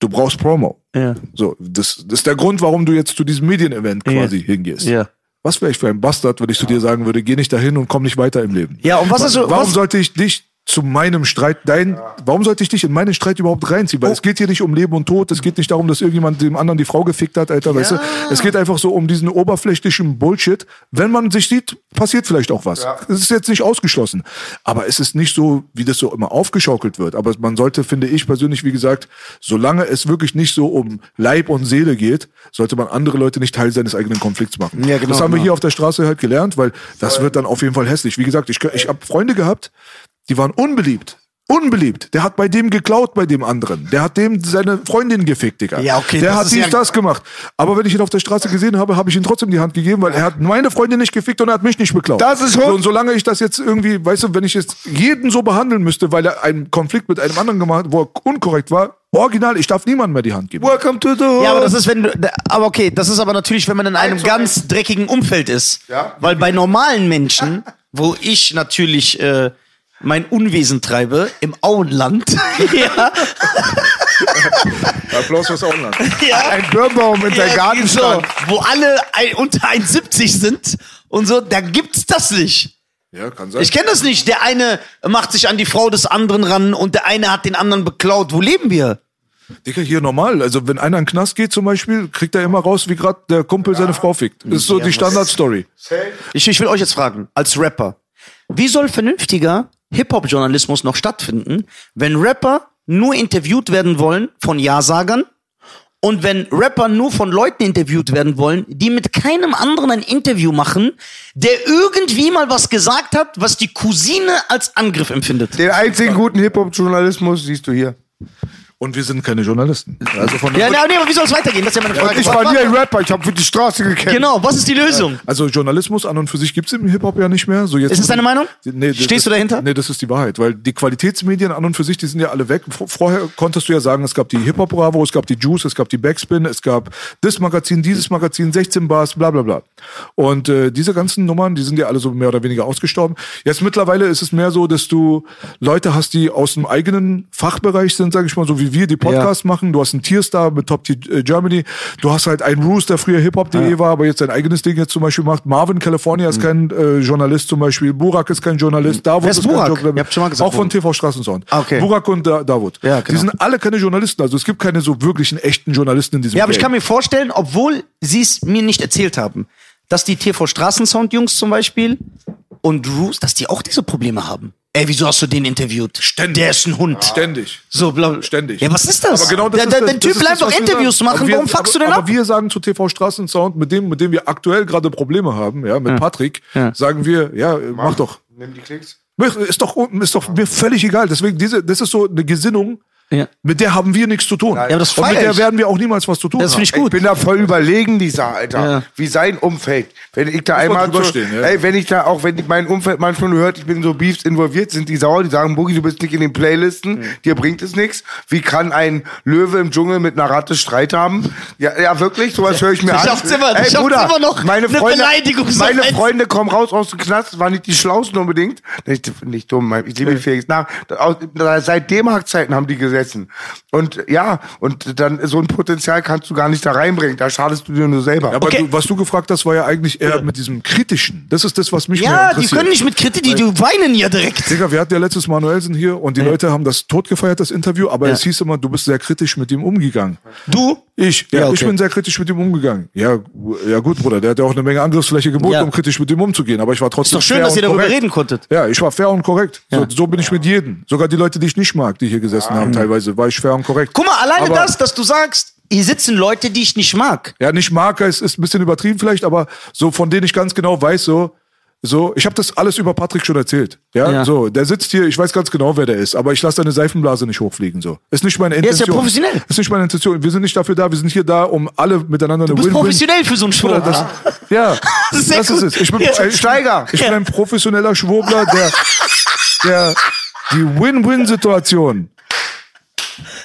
Du brauchst Promo. Ja. So, das, das ist der Grund, warum du jetzt zu diesem Medienevent quasi hingehst. Ja. Was wäre ich für ein Bastard, wenn ich zu dir sagen würde, geh nicht dahin und komm nicht weiter im Leben? Ja, und was ist so. Warum was, sollte ich dich zu meinem Streit, dein, warum sollte ich dich in meinen Streit überhaupt reinziehen? Oh. Weil es geht hier nicht um Leben und Tod, es geht nicht darum, dass irgendjemand dem anderen die Frau gefickt hat, Alter, weißt du? Es geht einfach so um diesen oberflächlichen Bullshit. Wenn man sich sieht, passiert vielleicht auch was. Es ist jetzt nicht ausgeschlossen. Aber es ist nicht so, wie das so immer aufgeschaukelt wird. Aber man sollte, finde ich persönlich, wie gesagt, solange es wirklich nicht so um Leib und Seele geht, sollte man andere Leute nicht Teil seines eigenen Konflikts machen. Ja, genau, das haben wir genau. hier auf der Straße halt gelernt, weil das wird dann auf jeden Fall hässlich. Wie gesagt, ich, ich habe Freunde gehabt, die waren unbeliebt. Unbeliebt. Der hat bei dem geklaut, bei dem anderen. Der hat dem seine Freundin gefickt, Digga. Ja, okay, Der das hat ist dies, ja- das gemacht. Aber wenn ich ihn auf der Straße gesehen habe, habe ich ihm trotzdem die Hand gegeben, weil er hat meine Freundin nicht gefickt und er hat mich nicht beklaut. Das ist so. Und solange ich das jetzt irgendwie, weißt du, wenn ich jetzt jeden so behandeln müsste, weil er einen Konflikt mit einem anderen gemacht hat, wo er unkorrekt war, original, ich darf niemandem mehr die Hand geben. Welcome to the Ja, aber das ist, wenn du, aber okay, das ist aber natürlich, wenn man in einem ganz dreckigen Umfeld ist. Ja. Weil bei normalen Menschen, wo ich natürlich äh, mein Unwesen treibe, im Auenland, ja, Applaus fürs Auenland. ja, ein Birnbaum in seinem Garten so, stand. wo alle ein, unter 1,70 sind und so, da gibt's das nicht. Ja, kann sein. Ich kenne das nicht. Der eine macht sich an die Frau des anderen ran und der eine hat den anderen beklaut. Wo leben wir? Digga, hier normal. Also wenn einer in den Knast geht zum Beispiel, kriegt er immer raus, wie gerade der Kumpel seine Frau fickt. Das ist so die Standardstory. Ich, ich will euch jetzt fragen, als Rapper, wie soll vernünftiger Hip-Hop-Journalismus noch stattfinden, wenn Rapper nur interviewt werden wollen von Ja-Sagern und wenn Rapper nur von Leuten interviewt werden wollen, die mit keinem anderen ein Interview machen, der irgendwie mal was gesagt hat, was die Cousine als Angriff empfindet? Den einzigen guten Hip-Hop-Journalismus siehst du hier. Und wir sind keine Journalisten. Also von Ja, nee, nee, aber wie soll es weitergehen? Das ist ja meine Frage. Ich war nie ein Rapper, ich habe für die Straße gekämpft. Genau, was ist die Lösung? Also Journalismus an und für sich gibt's im Hip-Hop ja nicht mehr. So jetzt Ist es deine Meinung? Nee, das- Stehst du dahinter? Nee, das ist die Wahrheit. Weil die Qualitätsmedien an und für sich, die sind ja alle weg. Vor- Vorher konntest du ja sagen, es gab die Hip-Hop-Bravo, es gab die Juice, es gab die Backspin, es gab das Magazin, dieses Magazin, 16 Bars, bla bla bla. Und äh, diese ganzen Nummern, die sind ja alle so mehr oder weniger ausgestorben. Jetzt mittlerweile ist es mehr so, dass du Leute hast, die aus dem eigenen Fachbereich sind, sage ich mal, so wie wir, die Podcasts machen. Du hast einen Tierstar mit Top Tier äh, Germany. Du hast halt einen Roos, der früher Hip-Hop.de war, aber jetzt sein eigenes Ding jetzt zum Beispiel macht. Marvin California ist kein äh, Journalist zum Beispiel. Burak ist kein Journalist. Davut Wer ist ist kein Burak? Journalist. Ihr habt schon mal gesagt, Auch von. TV Straßensound. Ah, okay. Burak und da Davut. Ja, genau. Die sind alle keine Journalisten. Also es gibt keine so wirklichen echten Journalisten in diesem Ja, aber ich Game. kann mir vorstellen, obwohl sie es mir nicht erzählt haben, dass die TV Straßensound-Jungs zum Beispiel und Roos, dass die auch diese Probleme haben. Ey, wieso hast du den interviewt? Ständig. Der ist ein Hund. Ständig. So, bla, Ständig. Ja, was ist das? Aber genau das der, ist der, das- der das Typ bleibt doch Interviews sagen. machen. Aber wir- Warum fuckst du aber, denn aber ab? wir sagen zu TV Straßensound, mit dem, mit dem wir aktuell gerade Probleme haben, ja, mit Patrick, Ja. sagen wir, ja, mach doch. Nimm die Klicks. Ist doch, ist doch mir völlig egal. Deswegen, diese, das ist so eine Gesinnung, Ja. mit der haben wir nichts zu tun. Ja, aber das Und mit der ich. werden wir auch niemals was zu tun Das haben. finde ich Ich gut. bin da voll überlegen, dieser Alter. Ja. Wie sein Umfeld. Wenn ich da man einmal so, stehen, ja. ey, wenn ich da, auch wenn ich mein Umfeld manchmal nur hört, ich bin in so Beefs involviert, sind die sauer, die sagen, Boogie, du bist nicht in den Playlisten, Mhm. dir bringt es nichts. Wie kann ein Löwe im Dschungel mit einer Ratte Streit haben? Ja, ja wirklich, sowas höre ich mir Das an. schafft's immer- ey, schafft's Bruder, immer noch, meine eine Freunde, meine Freunde kommen raus aus dem Knast, das waren nicht die Schlausten unbedingt. Nicht, nicht dumm, ich liebe Felix nach. Aus- Seit D-Mark-Zeiten haben die gesessen. Und ja, und dann so ein Potenzial kannst du gar nicht da reinbringen. Da schadest du dir nur selber. Ja, aber Okay. du, was du gefragt hast, war ja eigentlich eher mit diesem Kritischen. Das ist das, was mich mehr Ja, die interessiert. können nicht mit Kritik, die, weinen ja direkt. Digga, wir hatten ja letztes Manuelsen hier und die Leute haben das tot gefeiert, das Interview, aber es hieß immer, du bist sehr kritisch mit ihm umgegangen. Du? Ich, ja, Ja, okay. ich bin sehr kritisch mit ihm umgegangen. Ja, ja gut, Bruder, der hat ja auch eine Menge Angriffsfläche geboten, Ja. um kritisch mit ihm umzugehen, aber ich war trotzdem Ist doch schön, fair dass ihr darüber korrekt. reden konntet. Ja, ich war fair und korrekt. So, so bin ich mit jedem. Sogar die Leute, die ich nicht mag, die hier gesessen haben, teilweise, war ich fair und korrekt. Guck mal, alleine Aber- das, dass du sagst, hier sitzen Leute, die ich nicht mag. Ja, nicht mag, es ist ein bisschen übertrieben vielleicht, aber so von denen ich ganz genau weiß, so, so, ich habe das alles über Patrick schon erzählt. Ja? Ja. so, der sitzt hier, ich weiß ganz genau, wer der ist, aber ich lasse deine Seifenblase nicht hochfliegen. So, ist nicht meine ist ja Intention. professionell. Ist nicht meine Intention. Wir sind nicht dafür da. Wir sind hier da, um alle miteinander Du bist Win-Win. professionell für so einen Show. Bruder, das, ja, Das ist das ist es. Ich bin, Ja. ich, Steiger. ich bin Ja. ein professioneller Schwurbler, der, der die Win-Win-Situation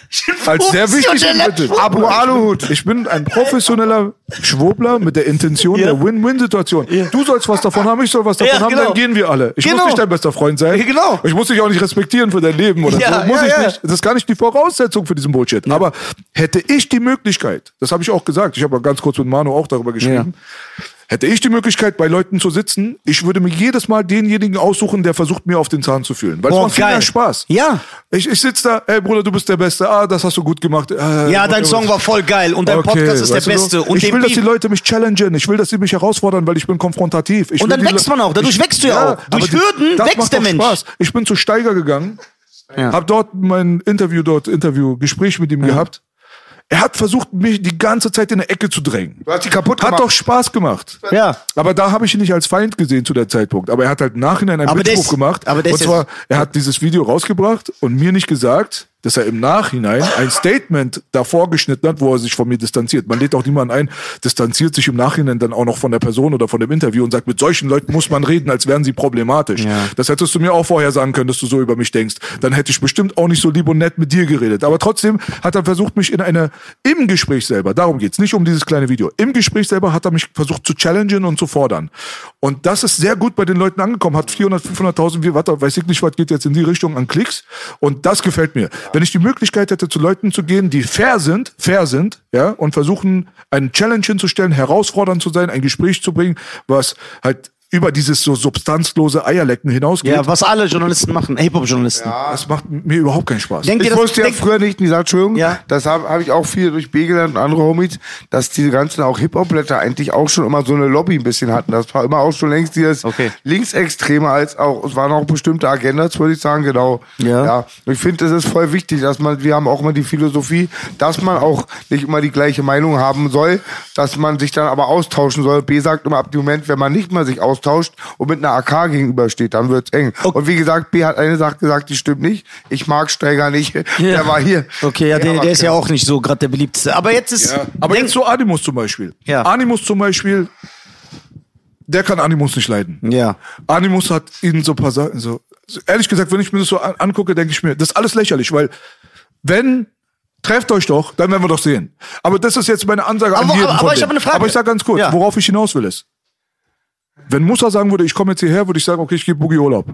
als sehr wichtig empfindet. Abu Aluhut. Ich bin ein professioneller Schwurbler mit der Intention Ja. der Win-Win-Situation. Du sollst was davon haben, ich soll was davon Ja, haben, genau. dann gehen wir alle. Ich Genau. muss nicht dein bester Freund sein. Ja, genau. Ich muss dich auch nicht respektieren für dein Leben oder Ja, so. Muss ja, ich ja. nicht. Das ist gar nicht die Voraussetzung für diesen Bullshit. Aber hätte ich die Möglichkeit, das habe ich auch gesagt, ich habe ja ganz kurz mit Manu auch darüber geschrieben, Hätte ich die Möglichkeit, bei Leuten zu sitzen, ich würde mir jedes Mal denjenigen aussuchen, der versucht, mir auf den Zahn zu fühlen. Weil es Boah, macht viel geil. mehr Spaß. Ja. Ich, ich sitze da, ey Bruder, du bist der Beste. Ah, das hast du gut gemacht. Äh, Ja, dein Song war voll geil und dein Okay, Podcast ist der weißt du beste. Und ich will, dass die Leute mich challengen. Ich will, dass sie mich herausfordern, weil ich bin konfrontativ. Ich Und dann die wächst man auch. Dadurch wächst du ja auch. Durch die- Hürden das wächst der Mensch. Spaß. Ich bin zu Steiger gegangen, Ja. hab dort mein Interview, dort Interview, Gespräch mit ihm gehabt. Er hat versucht, mich die ganze Zeit in eine Ecke zu drängen. Du hast die kaputt Hat gemacht. doch Spaß gemacht. Ja. Aber da habe ich ihn nicht als Feind gesehen zu der Zeitpunkt. Aber er hat halt im Nachhinein einen Aber Blitzwurf ist- gemacht. aber der und zwar, er hat dieses Video rausgebracht und mir nicht gesagt, dass er im Nachhinein ein Statement davor geschnitten hat, wo er sich von mir distanziert. Man lädt auch niemanden ein, distanziert sich im Nachhinein dann auch noch von der Person oder von dem Interview und sagt, mit solchen Leuten muss man reden, als wären sie problematisch. Das hättest du mir auch vorher sagen können, dass du so über mich denkst. Dann hätte ich bestimmt auch nicht so lieb und nett mit dir geredet. Aber trotzdem hat er versucht, mich in eine, im Gespräch selber, darum geht's, nicht um dieses kleine Video, im Gespräch selber hat er mich versucht zu challengen und zu fordern. Und das ist sehr gut bei den Leuten angekommen, hat 400, 500.000, wie, warte, weiß ich nicht, was geht jetzt in die Richtung an Klicks. Und das gefällt mir. Wenn ich die Möglichkeit hätte, zu Leuten zu gehen, die fair sind, fair sind, ja, und versuchen, einen Challenge hinzustellen, herausfordernd zu sein, ein Gespräch zu bringen, was halt über dieses so substanzlose Eierlecken hinausgeht. Ja, was alle Journalisten machen, Hip-Hop-Journalisten. das macht mir überhaupt keinen Spaß. Denkt ihr, Ich das, wusste ja denk, früher nicht, Nisa, Entschuldigung, Ja. das habe hab ich auch viel durch B gelernt und andere Homies, dass diese ganzen auch Hip-Hop-Blätter eigentlich auch schon immer so eine Lobby ein bisschen hatten. Das war immer auch schon längst dieses Okay. Linksextreme als auch, es waren auch bestimmte Agendas, würde ich sagen, genau. Ja. ja. Und Ich finde, es ist voll wichtig, dass man, wir haben auch immer die Philosophie, dass man auch nicht immer die gleiche Meinung haben soll, dass man sich dann aber austauschen soll. B sagt immer ab dem Moment, wenn man nicht mehr sich austauscht und mit einer AK gegenübersteht, dann wird's eng. Und wie gesagt, B hat eine Sache gesagt, die stimmt nicht. Ich mag Steiger nicht. Der war hier. Okay, ja, der, war der ist ja klar. auch nicht so gerade der beliebteste. Aber jetzt ist. Ja, aber jetzt so Animus zum Beispiel. Ja. Animus zum Beispiel, der kann Animus nicht leiden. Ja. Animus hat ihnen so ein paar Sachen, so, so ehrlich gesagt, wenn ich mir das so an, angucke, denke ich mir, das ist alles lächerlich, weil wenn Trefft euch doch, dann werden wir doch sehen. Aber das ist jetzt meine Ansage Aber- an jeden aber- von aber ich habe eine Frage. Aber ich sag ganz kurz, Ja. worauf ich hinaus will ist. Wenn Musa sagen würde, ich komme jetzt hierher, würde ich sagen, okay, ich gebe Boogie Urlaub.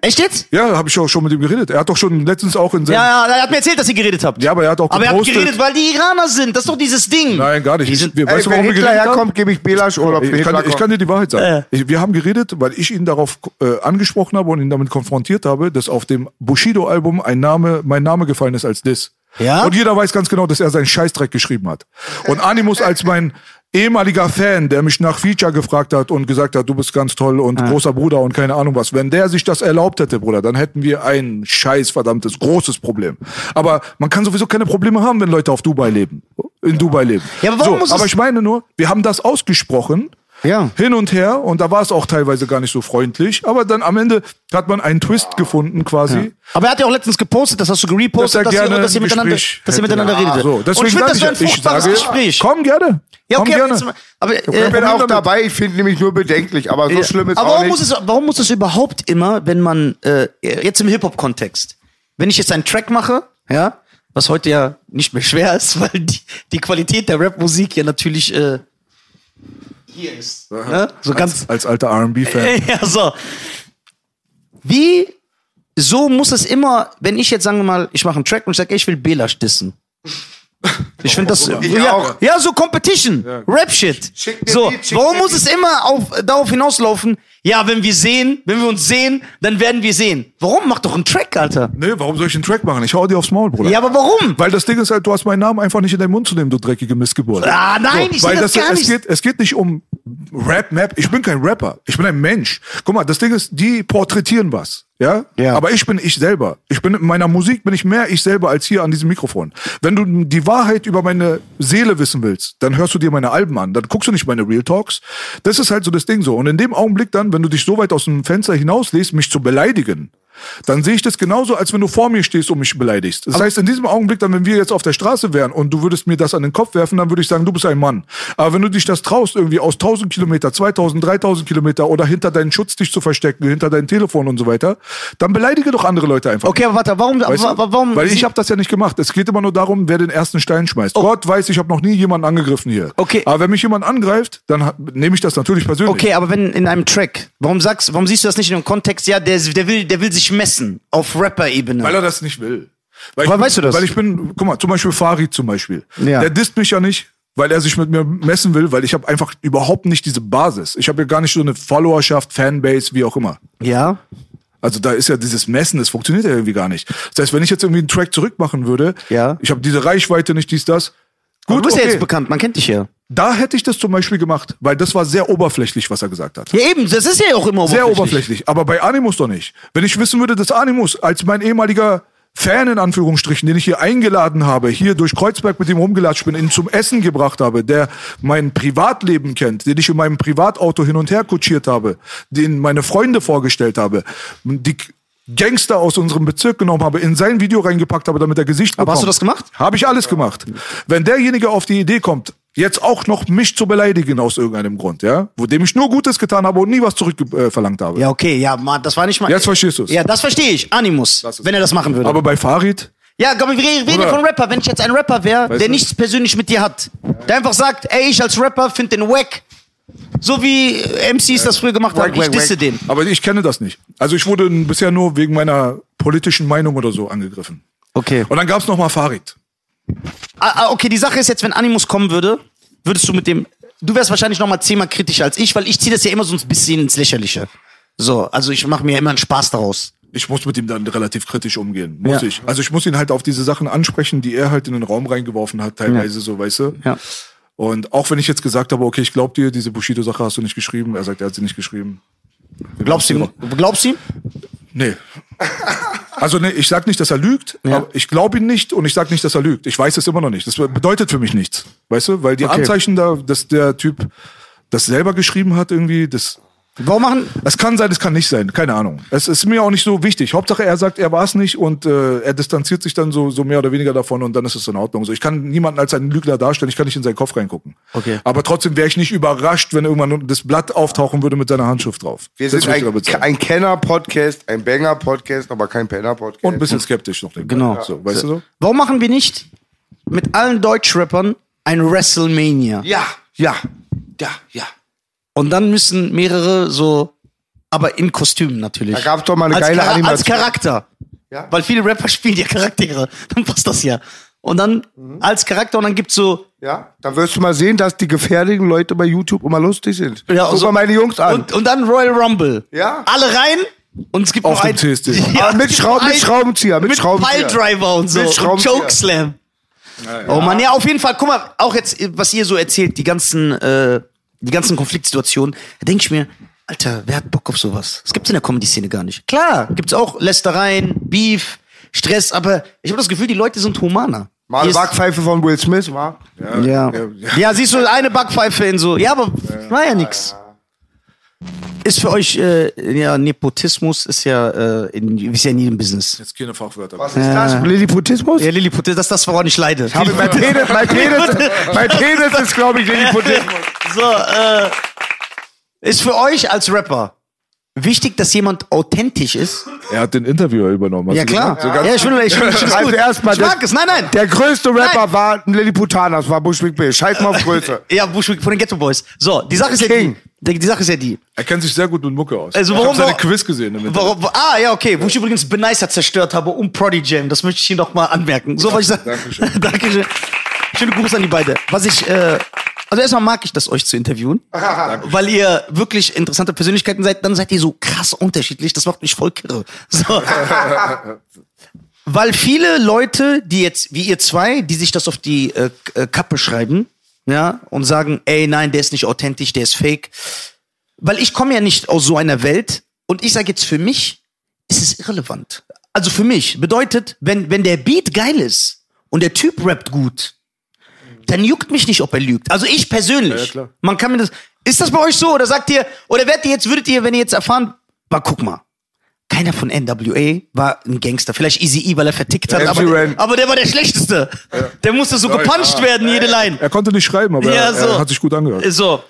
Echt jetzt? Ja, habe ich auch schon mit ihm geredet. Er hat doch schon letztens auch in seinem... Ja, ja, er hat mir erzählt, dass ihr geredet habt. Ja, aber er hat auch Aber ihr habt gepostet- geredet, weil die Iraner sind. Das ist doch dieses Ding. Nein, gar nicht. Die sind, wir, Ey, weißt du, wenn warum wir Hitler geredet haben? herkommt, gebe ich Belasch Urlaub. Ich kann, ich kann dir die Wahrheit sagen. Ja. Ich, wir haben geredet, weil ich ihn darauf äh, angesprochen habe und ihn damit konfrontiert habe, dass auf dem Bushido-Album ein Name, mein Name gefallen ist als Diss. Ja? Und jeder weiß ganz genau, dass er seinen Scheißdreck geschrieben hat. Und Animus als mein ehemaliger Fan, der mich nach Feature gefragt hat und gesagt hat, du bist ganz toll und großer Bruder und keine Ahnung was. Wenn der sich das erlaubt hätte, Bruder, dann hätten wir ein scheiß verdammtes großes Problem. Aber man kann sowieso keine Probleme haben, wenn Leute auf Dubai leben, in Dubai leben. Ja, aber warum so, muss aber ich meine nur, wir haben das ausgesprochen Ja. hin und her und da war es auch teilweise gar nicht so freundlich, aber dann am Ende hat man einen Twist gefunden quasi. Aber er hat ja auch letztens gepostet, das hast du gerepostet, Dass dass, ihr, dass ihr ein miteinander, dass ihr miteinander Ja, redet. so, und ich deswegen finde, das wäre ein fruchtbares sage, Gespräch. Komm gerne. ja, okay, aber, gerne. aber, Ich bin äh, auch damit- dabei, ich finde nämlich nur bedenklich, aber so schlimm ist aber auch warum nicht. muss, es, warum muss es überhaupt immer, wenn man, äh, jetzt im Hip-Hop-Kontext, wenn ich jetzt einen Track mache, ja, was heute ja nicht mehr schwer ist, weil die, die Qualität der Rap-Musik ja natürlich äh, hier ist. Ne? So ganz Als alter R&B-Fan. ja, so. Wie, so muss es immer, wenn ich jetzt sagen wir mal, ich mache einen Track und ich sage, ich will Belasch dissen. Ich finde das, Ich ja, auch. ja, so Competition, Rap-Shit. Schick mir So, schick warum muss es immer auf, darauf hinauslaufen, ja, wenn wir sehen, wenn wir uns sehen, dann werden wir sehen. Warum? Mach doch einen Track, Alter. Nee, warum soll ich einen Track machen? Ich hau dir aufs Maul, Bruder. Ja, aber warum? Weil das Ding ist halt, du hast meinen Namen einfach nicht in deinen Mund zu nehmen, du dreckige Missgeburt. Ah, nein, ich Weil seh das gar es nicht. Geht, es geht nicht um Rap, Map. Ich bin kein Rapper. Ich bin ein Mensch. Guck mal, das Ding ist, die porträtieren was. Ja? Ja. Aber ich bin ich selber. Ich bin in meiner Musik bin ich mehr ich selber als hier an diesem Mikrofon. Wenn du die Wahrheit über meine Seele wissen willst, dann hörst du dir meine Alben an. Dann guckst du nicht meine Real Talks. Das ist halt so das Ding so. Und in dem Augenblick dann, wenn du dich so weit aus dem Fenster hinauslässt, mich zu beleidigen, dann sehe ich das genauso, als wenn du vor mir stehst und mich beleidigst. Das heißt, in diesem Augenblick, dann, wenn wir jetzt auf der Straße wären und du würdest mir das an den Kopf werfen, dann würde ich sagen, du bist ein Mann. Aber wenn du dich das traust, irgendwie aus 1000 Kilometer, 2000, 3000 Kilometer oder hinter deinen Schutz dich zu verstecken, hinter dein Telefon und so weiter, dann beleidige doch andere Leute einfach. Okay, aber warte, warum, Weißt du? wa- warum? Weil ich habe das ja nicht gemacht. Es geht immer nur darum, wer den ersten Stein schmeißt. Gott weiß, ich habe noch nie jemanden angegriffen hier. Oh. Okay. Aber wenn mich jemand angreift, dann nehme ich das natürlich persönlich. Okay, aber wenn in einem Track, warum sagst, warum siehst du das nicht in einem Kontext? Ja, der, der will, der will sich messen auf Rapper-Ebene. Weil er das nicht will. Weil Woher ich, weißt du das? Weil ich bin, guck mal, zum Beispiel Farid zum Beispiel. Ja. Der disst mich ja nicht, weil er sich mit mir messen will, weil ich habe einfach überhaupt nicht diese Basis. Ich habe ja gar nicht so eine Followerschaft, Fanbase, wie auch immer. Ja. Also da ist ja dieses Messen, das funktioniert ja irgendwie gar nicht. Das heißt, wenn ich jetzt irgendwie einen Track zurückmachen würde, Ja. ich habe diese Reichweite nicht, dies, das. Gut, du bist ja okay. jetzt bekannt, man kennt dich ja. Da hätte ich das zum Beispiel gemacht, weil das war sehr oberflächlich, was er gesagt hat. Ja, eben, das ist ja auch immer Sehr oberflächlich. Aber bei Animus doch nicht. Wenn ich wissen würde, dass Animus als mein ehemaliger Fan in Anführungsstrichen, den ich hier eingeladen habe, hier durch Kreuzberg mit ihm rumgelatscht bin, ihn zum Essen gebracht habe, der mein Privatleben kennt, den ich in meinem Privatauto hin und her kutschiert habe, den meine Freunde vorgestellt habe, die Gangster aus unserem Bezirk genommen habe, in sein Video reingepackt habe, damit er Gesicht Aber hast bekommt. du das gemacht? Habe ich alles gemacht. Wenn derjenige auf die Idee kommt, jetzt auch noch mich zu beleidigen aus irgendeinem Grund, ja, wo dem ich nur Gutes getan habe und nie was zurückverlangt äh, habe. Ja, okay, ja, man, das war nicht mal. Jetzt verstehst du's. Ja, das verstehe ich. Animus, wenn er das machen würde. Aber bei Farid, ja, aber wir reden Bruder. von Rapper. Wenn ich jetzt ein Rapper wäre, der du? nichts persönlich mit dir hat, der einfach sagt, ey, ich als Rapper finde den wack. So wie MCs das früher gemacht haben, ich disse den. aber ich kenne das nicht. Also ich wurde bisher nur wegen meiner politischen Meinung oder so angegriffen. Okay. Und dann gab's noch mal Farid. Ah, ah, okay, die Sache ist jetzt, wenn Animus kommen würde, würdest du mit dem. Du wärst wahrscheinlich noch mal zehnmal kritischer als ich, weil ich ziehe das ja immer so ein bisschen ins Lächerliche. So, also ich mache mir immer einen Spaß daraus. Ich muss mit ihm dann relativ kritisch umgehen, muss Ja. ich. Also ich muss ihn halt auf diese Sachen ansprechen, die er halt in den Raum reingeworfen hat, teilweise so, weißt du. Ja. Und auch wenn ich jetzt gesagt habe, okay, ich glaub dir, diese Bushido-Sache hast du nicht geschrieben, er sagt, er hat sie nicht geschrieben. Glaubst du ihm? Glaubst du ihm? Nee. Also nee, ich sag nicht, dass er lügt, Ja. aber ich glaube ihn nicht und ich sag nicht, dass er lügt. Ich weiß es immer noch nicht. Das bedeutet für mich nichts. Weißt du? Weil die Okay. Anzeichen da, dass der Typ das selber geschrieben hat, irgendwie, das Warum machen. Es kann sein, es kann nicht sein, keine Ahnung. Es ist mir auch nicht so wichtig. Hauptsache, er sagt, er war es nicht und äh, er distanziert sich dann so, so mehr oder weniger davon und dann ist es in Ordnung. So, ich kann niemanden als einen Lügner darstellen, ich kann nicht in seinen Kopf reingucken. Okay. Aber trotzdem wäre ich nicht überrascht, wenn irgendwann das Blatt auftauchen würde mit seiner Handschrift drauf. Wir Das sind ein, ein Kenner-Podcast, ein Banger-Podcast, aber kein Penner-Podcast. und ein bisschen skeptisch noch. Genau. So, weißt du so? Warum machen wir nicht mit allen Deutschrappern ein WrestleMania? Ja, ja, ja, ja. Und dann müssen mehrere so, aber in Kostümen natürlich. Da gab's doch mal eine als geile Chara- Als Animation. Charakter. Ja. Weil viele Rapper spielen ja Charaktere. Dann passt das ja. Und dann Mhm. als Charakter und dann gibt's so. Ja, dann wirst du mal sehen, dass die gefährlichen Leute bei YouTube immer lustig sind. Ja, Guck so- mal meine Jungs an. Und, und dann Royal Rumble. Ja. Alle rein. Und es gibt Auf dem. Ja, mit, es Schraub, mit Schraubenzieher, mit, mit Schraubenzieher. Piledriver und so. Mit Und Schraubenzieher. Chokeslam. Oh man, ja, auf jeden Fall. Guck mal, auch jetzt, was ihr so erzählt, die ganzen, äh, die ganzen Konfliktsituationen, da denke ich mir, Alter, wer hat Bock auf sowas? Das gibt's in der Comedy-Szene gar nicht. Klar, gibt's auch Lästereien, Beef, Stress, aber ich habe das Gefühl, die Leute sind humaner. Mal Hier eine Backpfeife von Will Smith, war? ja. ja, Ja, siehst du, eine Backpfeife in so. Ja, aber war ja nix. Ist für euch, äh, ja, Nepotismus ist ja, äh, in, ist ja in jedem Business. Jetzt keine Fachwörter. Was ist das? Lilliputismus? Ja, Lilliputismus, das ist das, woran ich leide. Ich, mein Penis, mein Penis, mein Penis ist, glaube ich, Lilliputismus. So, äh, ist für euch als Rapper wichtig, dass jemand authentisch ist? Er hat den Interviewer übernommen. hast Ja, klar. So Ja, ich finde, ich finde, ich finde Also gut. erstmal ich mag es. Nein, nein. Der größte Rapper Nein. war Lilliputaner, das war Bushwick Bill. Scheiß mal auf Größe. Ja, Bushwick von den Ghetto Boys. So, die Sache ist ja die. King. Die, die Sache ist ja die. Er kennt sich sehr gut mit Mucke aus. Also ich warum- habe seine Quiz gesehen. Warum, wa- ah, ja, okay. Wo ich übrigens Benicer zerstört habe um Prodigy Jam. Das möchte ich hier noch mal anmerken. So, was ich sage. Dankeschön. Dankeschön. Schöne Grüße an die beide. Was ich, äh, also erstmal mag ich das, euch zu interviewen. weil ihr wirklich interessante Persönlichkeiten seid. Dann seid ihr so krass unterschiedlich. Das macht mich voll kirre. So. weil viele Leute, die jetzt, wie ihr zwei, die sich das auf die äh, äh, Kappe schreiben, ja, und sagen, ey, nein, der ist nicht authentisch, der ist fake. Weil ich komme ja nicht aus so einer Welt und ich sage jetzt für mich, ist es irrelevant. Also für mich bedeutet, wenn, wenn der Beat geil ist und der Typ rappt gut, dann juckt mich nicht, ob er lügt. Also ich persönlich. Ja, klar. Man kann mir das. Ist das bei euch so? Oder sagt ihr, oder werdet ihr jetzt, würdet ihr, wenn ihr jetzt erfahren, aber guck mal, keiner von NWA war ein Gangster. Vielleicht Easy E, weil er vertickt hat, aber, aber der war der schlechteste. Der musste so gepuncht werden, jede Line. Er konnte nicht schreiben, aber Ja, er, so. er hat sich gut angehört. So.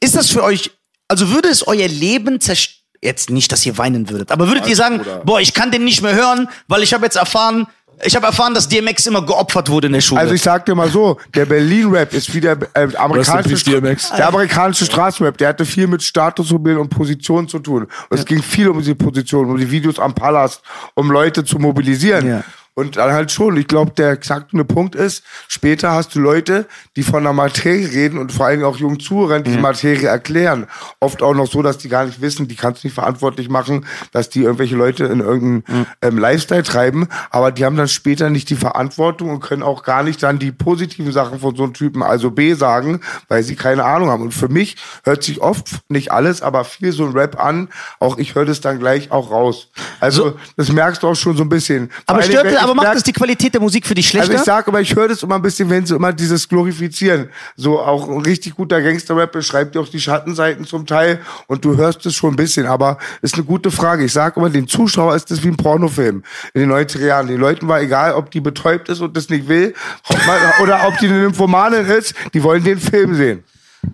Ist das für euch, also würde es euer Leben zerstören? Jetzt nicht, dass ihr weinen würdet, aber würdet ihr sagen, Bruder. boah, ich kann den nicht mehr hören, weil ich habe jetzt erfahren, ich habe erfahren, dass DMX immer geopfert wurde in der Schule. Also ich sag dir mal so, der Berlin-Rap ist wie der äh, amerikanische, peace, DMX. der amerikanische Straßenrap. Der hatte viel mit Statussymbol und Position zu tun. Und es ging viel um diese Position, um die Videos am Palast, um Leute zu mobilisieren. Ja. Und dann halt schon, ich glaube, der exakte Punkt ist, später hast du Leute, die von der Materie reden und vor allem auch jungen Zuhörern diese Materie erklären. Oft auch noch so, dass die gar nicht wissen, die kannst du nicht verantwortlich machen, dass die irgendwelche Leute in irgendeinen ähm, Lifestyle treiben, aber die haben dann später nicht die Verantwortung und können auch gar nicht dann die positiven Sachen von so einem Typen, also B, sagen, weil sie keine Ahnung haben. Und für mich hört sich oft, nicht alles, aber viel so ein Rap an, auch ich höre das dann gleich auch raus. Also das merkst du auch schon so ein bisschen. Aber aber ich macht das die Qualität der Musik für dich schlechter? also ich sag aber, ich höre das immer ein bisschen, wenn sie immer dieses Glorifizieren. So auch ein richtig guter Gangster-Rap beschreibt ja auch die Schattenseiten zum Teil und du hörst es schon ein bisschen, aber ist eine gute Frage. Ich sag immer, den Zuschauer ist das wie ein Pornofilm in den 90er Jahren. Den Leuten war egal, ob die betäubt ist und das nicht will oder ob die eine Nymphomanin ist, die wollen den Film sehen.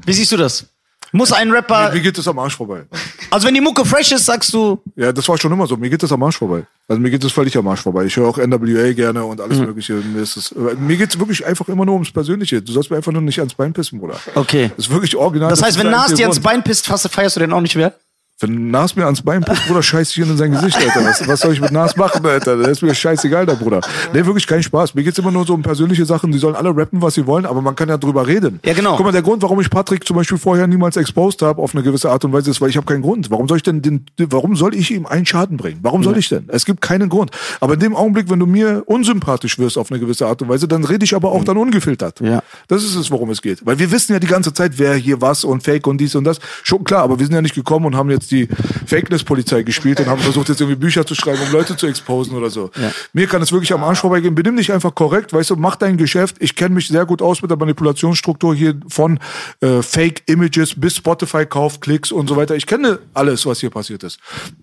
Wie siehst du das? Muss ein Rapper, Mir geht es am Arsch vorbei. also wenn die Mucke fresh ist, sagst du, Ja, das war schon immer so. Mir geht es am Arsch vorbei. Also mir geht es völlig am Arsch vorbei. Ich höre auch NWA gerne und alles Mhm. Mögliche. Mir, ist mir geht es wirklich einfach immer nur ums Persönliche. Du sollst mir einfach nur nicht ans Bein pissen, Bruder. Okay. Das ist wirklich original. das heißt, ist wenn Nas dir ans. Bein pisst, feierst du den auch nicht mehr? Wenn Nas mir ans Bein pisst, Bruder, scheiß ich in sein Gesicht, Alter. Was, was soll ich mit Nas machen, Alter? Das ist mir scheißegal, der Bruder. Nee, wirklich kein Spaß. Mir geht's immer nur so um persönliche Sachen. Die sollen alle rappen, was sie wollen, aber man kann ja drüber reden. Ja, genau. Guck mal, der Grund, warum ich Patrick zum Beispiel vorher niemals exposed habe, auf eine gewisse Art und Weise, ist, weil ich habe keinen Grund. Warum soll ich denn den, warum soll ich ihm einen Schaden bringen? Warum soll ich denn? Es gibt keinen Grund. Aber in dem Augenblick, wenn du mir unsympathisch wirst auf eine gewisse Art und Weise, dann rede ich aber auch dann ungefiltert. Ja. Das ist es, worum es geht. Weil wir wissen ja die ganze Zeit, wer hier was und Fake und dies und das. Schon klar, aber wir sind ja nicht gekommen und haben jetzt jetzt die Fakeness-Polizei gespielt und haben versucht, jetzt irgendwie Bücher zu schreiben, um Leute zu exposen oder so. Mir kann es wirklich am Arsch vorbeigehen. Benimm dich einfach korrekt, weißt du, mach dein Geschäft. Ich kenne mich sehr gut aus mit der Manipulationsstruktur hier von äh, Fake-Images bis Spotify-Kauf, Klicks und so weiter. Ich kenne alles, was hier passiert ist.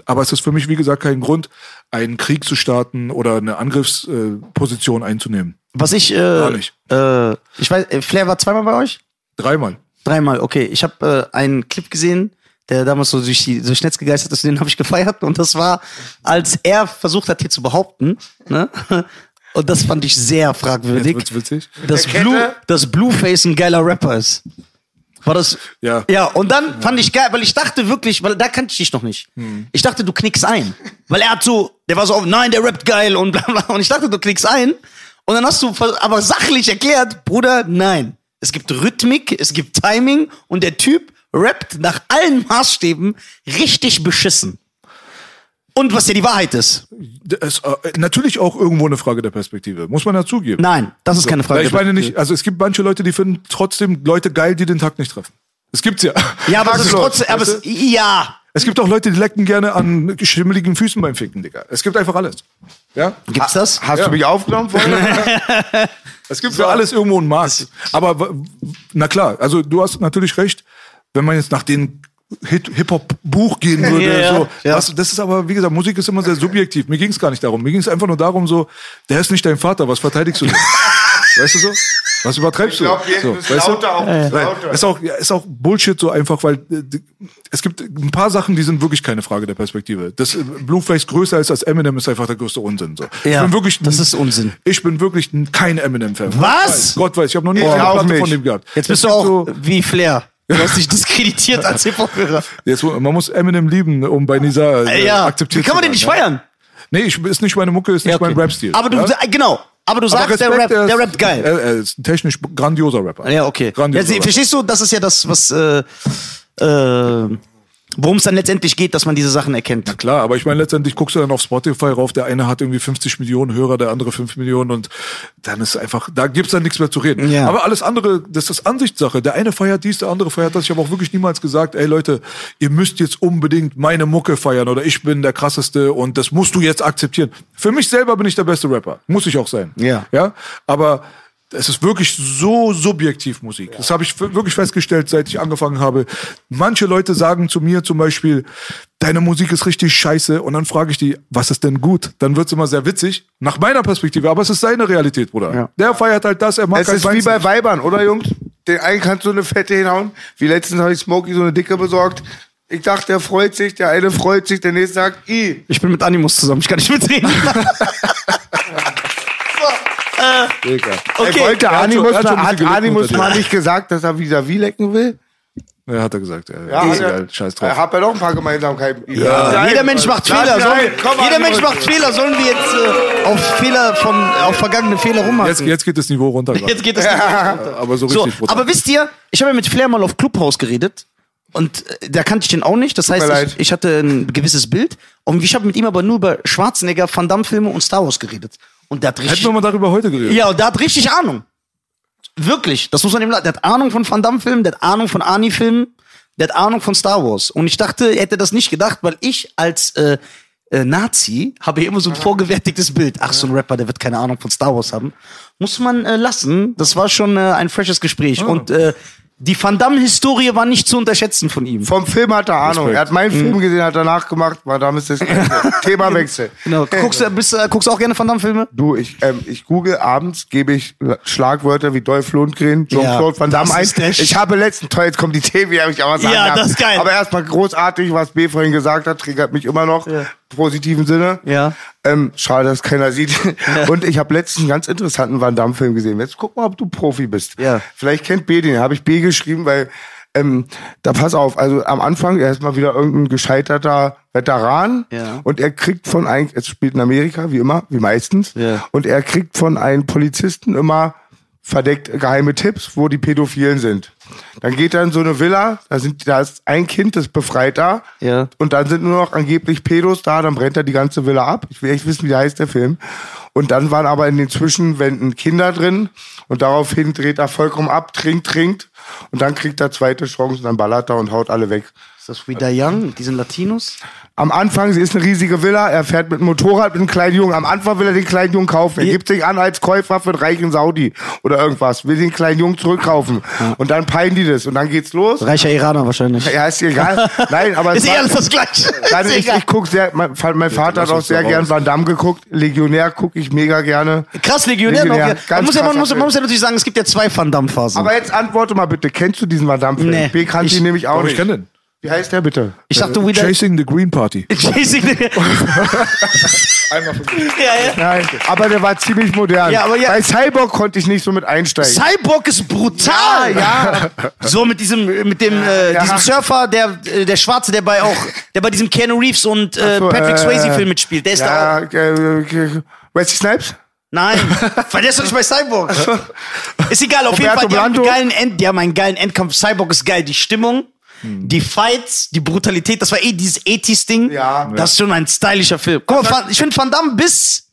Aber es ist für mich, wie gesagt, kein Grund, einen Krieg zu starten oder eine Angriffsposition äh, Position einzunehmen. Was ich, äh, nicht. äh, ich weiß, äh, Flair war zweimal bei euch? Dreimal. Dreimal, okay. Ich habe äh, einen Clip gesehen, der damals so durch die durchs Netz gegeistert ist, den habe ich gefeiert. Und das war, als er versucht hat, hier zu behaupten, ne? Und das fand ich sehr fragwürdig. Jetzt wird's witzig. dass? Blue, dass Blueface ein geiler Rapper ist. War das? Ja. Ja, und dann fand ich geil, weil ich dachte wirklich, weil da kannte ich dich noch nicht. Hm. Ich dachte, du knickst ein. Weil er hat so, der war so, auf, nein, der rappt geil und bla bla. Und ich dachte, du knickst ein. Und dann hast du aber sachlich erklärt, Bruder, nein. Es gibt Rhythmik, es gibt Timing und der Typ rappt nach allen Maßstäben richtig beschissen. Und was ja die Wahrheit ist. Es, äh, natürlich auch irgendwo eine Frage der Perspektive, muss man dazugeben. Nein, das ist keine Frage. Ich meine nicht, also es gibt manche Leute, die finden trotzdem Leute geil, die den Tag nicht treffen. Es gibt's ja. Ja, aber es ist trotzdem, aber es, ja. Es gibt auch Leute, die lecken gerne an schimmeligen Füßen beim Ficken, Digga. Es gibt einfach alles. Ja? Gibt's das? Hast du mich aufgenommen vorhin? Es gibt für alles irgendwo einen Markt. Aber na klar, also du hast natürlich recht, wenn man jetzt nach den Hip-Hop-Buch gehen würde, Ja, ja. so, Ja. was, das ist aber, wie gesagt, Musik ist immer sehr subjektiv. Mir ging es gar nicht darum. Mir ging es einfach nur darum, so, der ist nicht dein Vater, was verteidigst du denn? weißt du so? Was übertreibst Ich glaube, du? So, ist weißt du? lauter auf Nein, ist auch, ist auch Bullshit so einfach, weil äh, es gibt ein paar Sachen, die sind wirklich keine Frage der Perspektive. Das äh, Blueface größer ist als Eminem ist einfach der größte Unsinn. So. Ja, ich bin wirklich, das ist Unsinn. Ich bin wirklich kein Eminem-Fan. Was? Gott weiß, ich habe noch nie Ich eine auch Platte nicht. von dem gehabt. Jetzt bist du auch So, wie Flair. Du hast dich diskreditiert als Hip-Hop-Hörer. jetzt, man muss Eminem lieben, um bei Nisa äh, Ja, akzeptiert wie kann man den nicht feiern? Ja? Nee, ich, ist nicht meine Mucke, ist nicht Ja, okay. mein Rap-Stil. Aber du, ja? genau. Aber du Aber sagst, der, Rap, Respekt, er ist- der rappt geil. Er, er ist ein technisch grandioser Rapper. ja, okay. Ja, Grandioser sie, Rapper. verstehst du, das ist ja das, was, äh, äh, worum es dann letztendlich geht, dass man diese Sachen erkennt. Klar, aber ich meine, letztendlich guckst du dann auf Spotify rauf, der eine hat irgendwie 50 Millionen Hörer, der andere 5 Millionen und dann ist einfach, da gibt's dann nichts mehr zu reden. Ja. Aber alles andere, das ist Ansichtssache. Der eine feiert dies, der andere feiert das. Ich habe auch wirklich niemals gesagt, ey Leute, ihr müsst jetzt unbedingt meine Mucke feiern oder ich bin der krasseste und das musst du jetzt akzeptieren. Für mich selber bin ich der beste Rapper. Muss ich auch sein. Ja. Ja, aber es ist wirklich so subjektiv Musik. Das habe ich wirklich festgestellt, seit ich angefangen habe. Manche Leute sagen zu mir zum Beispiel, deine Musik ist richtig scheiße. Und dann frage ich die, was ist denn gut? Dann wird's immer sehr witzig. Nach meiner Perspektive. Aber es ist seine Realität, Bruder. Ja. Der feiert halt das, er mag Es halt ist wie Weinstein. bei Weibern, oder Jungs? Den einen kannst du eine Fette hinhauen. Wie letztens habe ich Smokey so eine dicke besorgt. Ich dachte, der freut sich, der eine freut sich, der nächste sagt, i. Ich bin mit Animus zusammen, ich kann nicht mitreden. Digga. Okay. Ich wollte hat Animus, schon- hat schon hat Animus mal nicht gesagt, dass er wieder wie lecken will? Ja, hat er gesagt. Ja, Ja, ist er- egal. Scheiß drauf. Er hat ja doch ein paar Gemeinsamkeiten. Ja. Jeder Mensch macht Fehler. Sollen, jeder Animus. Mensch macht Fehler. Sollen wir jetzt äh, auf Fehler von, auf vergangene Fehler rumhacken? Jetzt, jetzt geht das Niveau runter. gerade. Jetzt geht es nicht. Aber so So, richtig brutal. aber wisst ihr, ich habe ja mit Flair mal auf Clubhouse geredet und äh, da kannte ich den auch nicht. Das heißt, ich, ich hatte ein gewisses Bild und ich habe mit ihm aber nur über Schwarzenegger, Van Damme Filme und Star Wars geredet. Und der hat richtig, Hätten wir mal darüber heute geredet. ja, und der hat richtig Ahnung. Wirklich, das muss man ihm la- Der hat Ahnung von Van Damme Filmen, der hat Ahnung von Ani Filmen, der hat Ahnung von Star Wars. Und ich dachte, er hätte das nicht gedacht, weil ich als äh, äh, Nazi habe immer so ein vorgewertigtes Bild. Ach, so ein Rapper, der wird keine Ahnung von Star Wars haben. Muss man äh, lassen. Das war schon äh, ein freshes Gespräch. Und äh, die Van Damme-Historie war nicht zu unterschätzen von ihm. Vom Film hat er Ahnung. Respekt. Er hat meinen Film gesehen, hat danach gemacht, war damit das Ende. Themawechsel. Genau. Guckst, du- bist, äh, guckst du auch gerne Van Damme-Filme? Du, ich, ähm, ich google abends, gebe ich Schlagwörter wie Dolph Lundgren, Ja, Jean-Claude Van Damme das ein. ist Ich habe letzten, toll, jetzt kommt die wie habe ich auch was sagen Ja, das ist geil. Aber erstmal großartig, was B vorhin gesagt hat, triggert mich immer noch. Ja. Positiven Sinne. Ja. Ähm, schade, dass keiner sieht. Und ich habe letztens einen ganz interessanten Van Damme-Film gesehen. Jetzt guck mal, ob du Profi bist. Ja. Vielleicht kennt B den. Habe ich B geschrieben, weil ähm, da pass auf. Also am Anfang er ist mal wieder irgendein gescheiterter Veteran Ja. und er kriegt von einem, es spielt in Amerika wie immer, wie meistens, Ja. und er kriegt von einem Polizisten immer verdeckt geheime Tipps, wo die Pädophilen sind. Dann geht er in so eine Villa, da sind, da ist ein Kind, das befreit da. Ja. Und dann sind nur noch angeblich Pädos da, dann brennt er die ganze Villa ab. Ich will echt wissen, wie der heißt, der Film. Und dann waren aber in den Zwischenwänden Kinder drin und daraufhin dreht er vollkommen ab, trinkt, trinkt und dann kriegt er zweite Chance und dann ballert er und haut alle weg. Ist das wieder Young diesen Latinos? Am Anfang, sie ist eine riesige Villa, er fährt mit dem Motorrad mit einem kleinen Jungen. Am Anfang will er den kleinen Jungen kaufen. Er gibt sich an als Käufer für einen reichen Saudi oder irgendwas. Will den kleinen Jungen zurückkaufen. Und dann peilen die das. Und dann geht's los. Reicher Iraner wahrscheinlich. Ja, ist egal. Nein, aber es Ist eh alles das Gleiche. Dann ich, ich guck sehr, mein, mein Vater hat auch sehr gern. Van Damme geguckt. Legionär gucke ich mega gerne. Krass, Legionär noch. Legionär, Ja. ganz Man muss, ja, man, muss, man muss ja natürlich sagen, es gibt ja zwei Van Damme-Phasen. Aber jetzt antworte mal bitte, kennst du diesen Van Damme Film? Nee. B kannte Ich- ihn nämlich auch Aber ich nicht. kenne den. Wie heißt der bitte? Ich dachte wieder. Chasing the Green Party. Chasing the- Einmal von ja, ja. Nein, aber der war ziemlich modern. Ja, aber ja- Bei Cyborg konnte ich nicht so mit einsteigen. Cyborg ist brutal. Ja, So mit diesem, mit dem, äh, Ja. diesem Surfer, der, äh, der Schwarze, der bei auch, der bei diesem Keanu Reeves und äh, so, Patrick äh, Swayze Film mitspielt. Der ist da auch. ja, äh, äh, Wesley Snipes? Nein, weil der ist doch nicht bei Cyborg. Ist egal, auf jeden Roberto Fall, die haben, einen geilen End, die haben einen geilen Endkampf. Cyborg ist geil, die Stimmung, die Fights, die Brutalität, das war eh dieses 80s-Ding. Ja. Das ist schon ein stylischer Film. Guck mal, ich finde Van Damme bis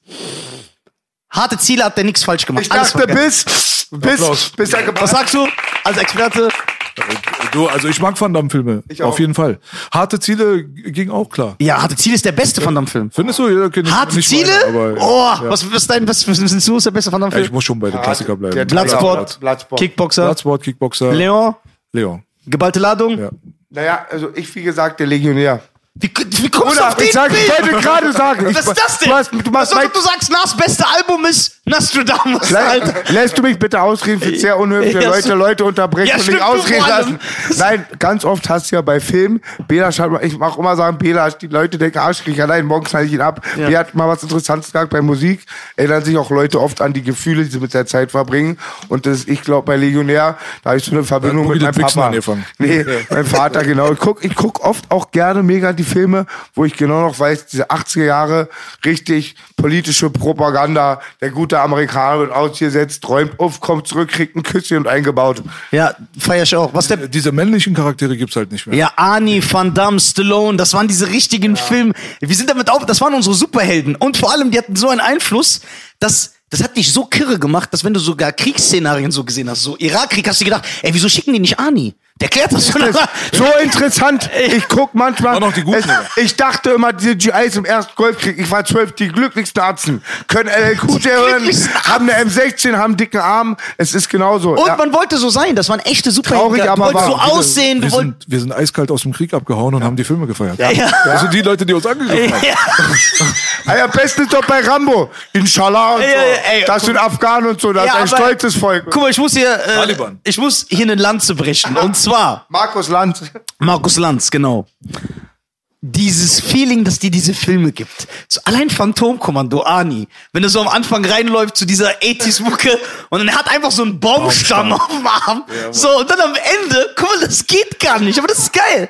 harte Ziele hat der nichts falsch gemacht. Ich Alles dachte bis, bis, Applaus. bis er Was gebracht sagst du als Experte? Du, also ich mag Van Damme-Filme. Ich auch. Auf jeden Fall. Harte Ziele ging auch klar. Ja, harte Ziele ist der beste Van Damme-Film. Findest du? Ja, okay, nicht- Harte nicht Ziele? meine, aber, oh, ja. was, was ist dein, was, was du ist der beste Van Ja, ich muss schon bei den Klassiker bleiben. der Bloodsport, Bloodsport. Kickboxer, Bloodsport, Kickboxer. Leon, Leon. Geballte Ladung. Ja. Naja, also ich, wie gesagt, der Legionär. Wie, wie kommst du Oder, auf den ich, sag, ich wollte gerade sagen. Ich, Was ist das denn? Du, hast, du, machst Was, mein, du sagst, Nas beste Album ist Nostradamus, Alter. Lässt, lässt du mich bitte ausreden für sehr unhöfliche Ja, Leute. Leute unterbrechen Ja, und du ausreden lassen? Nein, ganz oft hast du ja bei Filmen, Bela schreibt ich mach immer sagen, Bela, die Leute denken Arschkriecher, nein, morgen knall ich ihn ab. Ja. Bela hat mal was Interessantes gesagt bei Musik, erinnern sich auch Leute oft an die Gefühle, die sie mit der Zeit verbringen. Und das, ich glaube, bei Legionär, da habe ich so eine Verbindung Boogie mit meinem Papa. Nee, mein Vater, genau. Ich guck, ich guck oft auch gerne mega die Filme, wo ich genau noch weiß, diese 80er Jahre, richtig politische Propaganda, der gute Amerikaner wird ausgesetzt, träumt auf, kommt zurück, kriegt ein Küsschen und eingebaut. Ja, feier ich auch. Was der Diese männlichen Charaktere gibt's halt nicht mehr. Ja, Arnie, Van Damme, Stallone, das waren diese richtigen Filme. Wir sind damit auf, das waren unsere Superhelden. Und vor allem, die hatten so einen Einfluss, dass, das hat dich so kirre gemacht, dass wenn du sogar Kriegsszenarien so gesehen hast, so Irakkrieg, hast du gedacht, ey, wieso schicken die nicht Arnie? Der klärt das schon. Das so interessant. Ich guck manchmal. Waren auch die Guten, es, oder? ich dachte immer, diese GIs im ersten Golfkrieg, ich war zwölf, die glücklichsten Arzten. Können LLQJ hören, haben eine M16, haben einen dicken Arm. Es ist genauso. Und Ja. man wollte so sein, das waren echte Superhelden. Traurig, du wolltest so aussehen, Wir sind, wir sind eiskalt aus dem Krieg abgehauen und haben die Filme gefeiert. Ja. Das sind die Leute, die uns angegriffen haben. Ja. Ah ja, best ist doch bei Rambo. Inshallah und so. Ja, ja, ey, das sind Afghanen und so. Das Ja, ist ein aber- stolzes Volk. Guck mal, ich muss hier, äh, ich muss hier eine Lanze brechen. Und zwar, Markus Land. Markus Lanz, genau. Dieses Feeling, dass die diese Filme gibt. So allein Phantomkommando, Ani. Wenn er so am Anfang reinläuft zu dieser 80s-Mucke und dann hat einfach so einen Baumstamm auf dem Arm. so, und dann am Ende, guck mal, das geht gar nicht, aber das ist geil.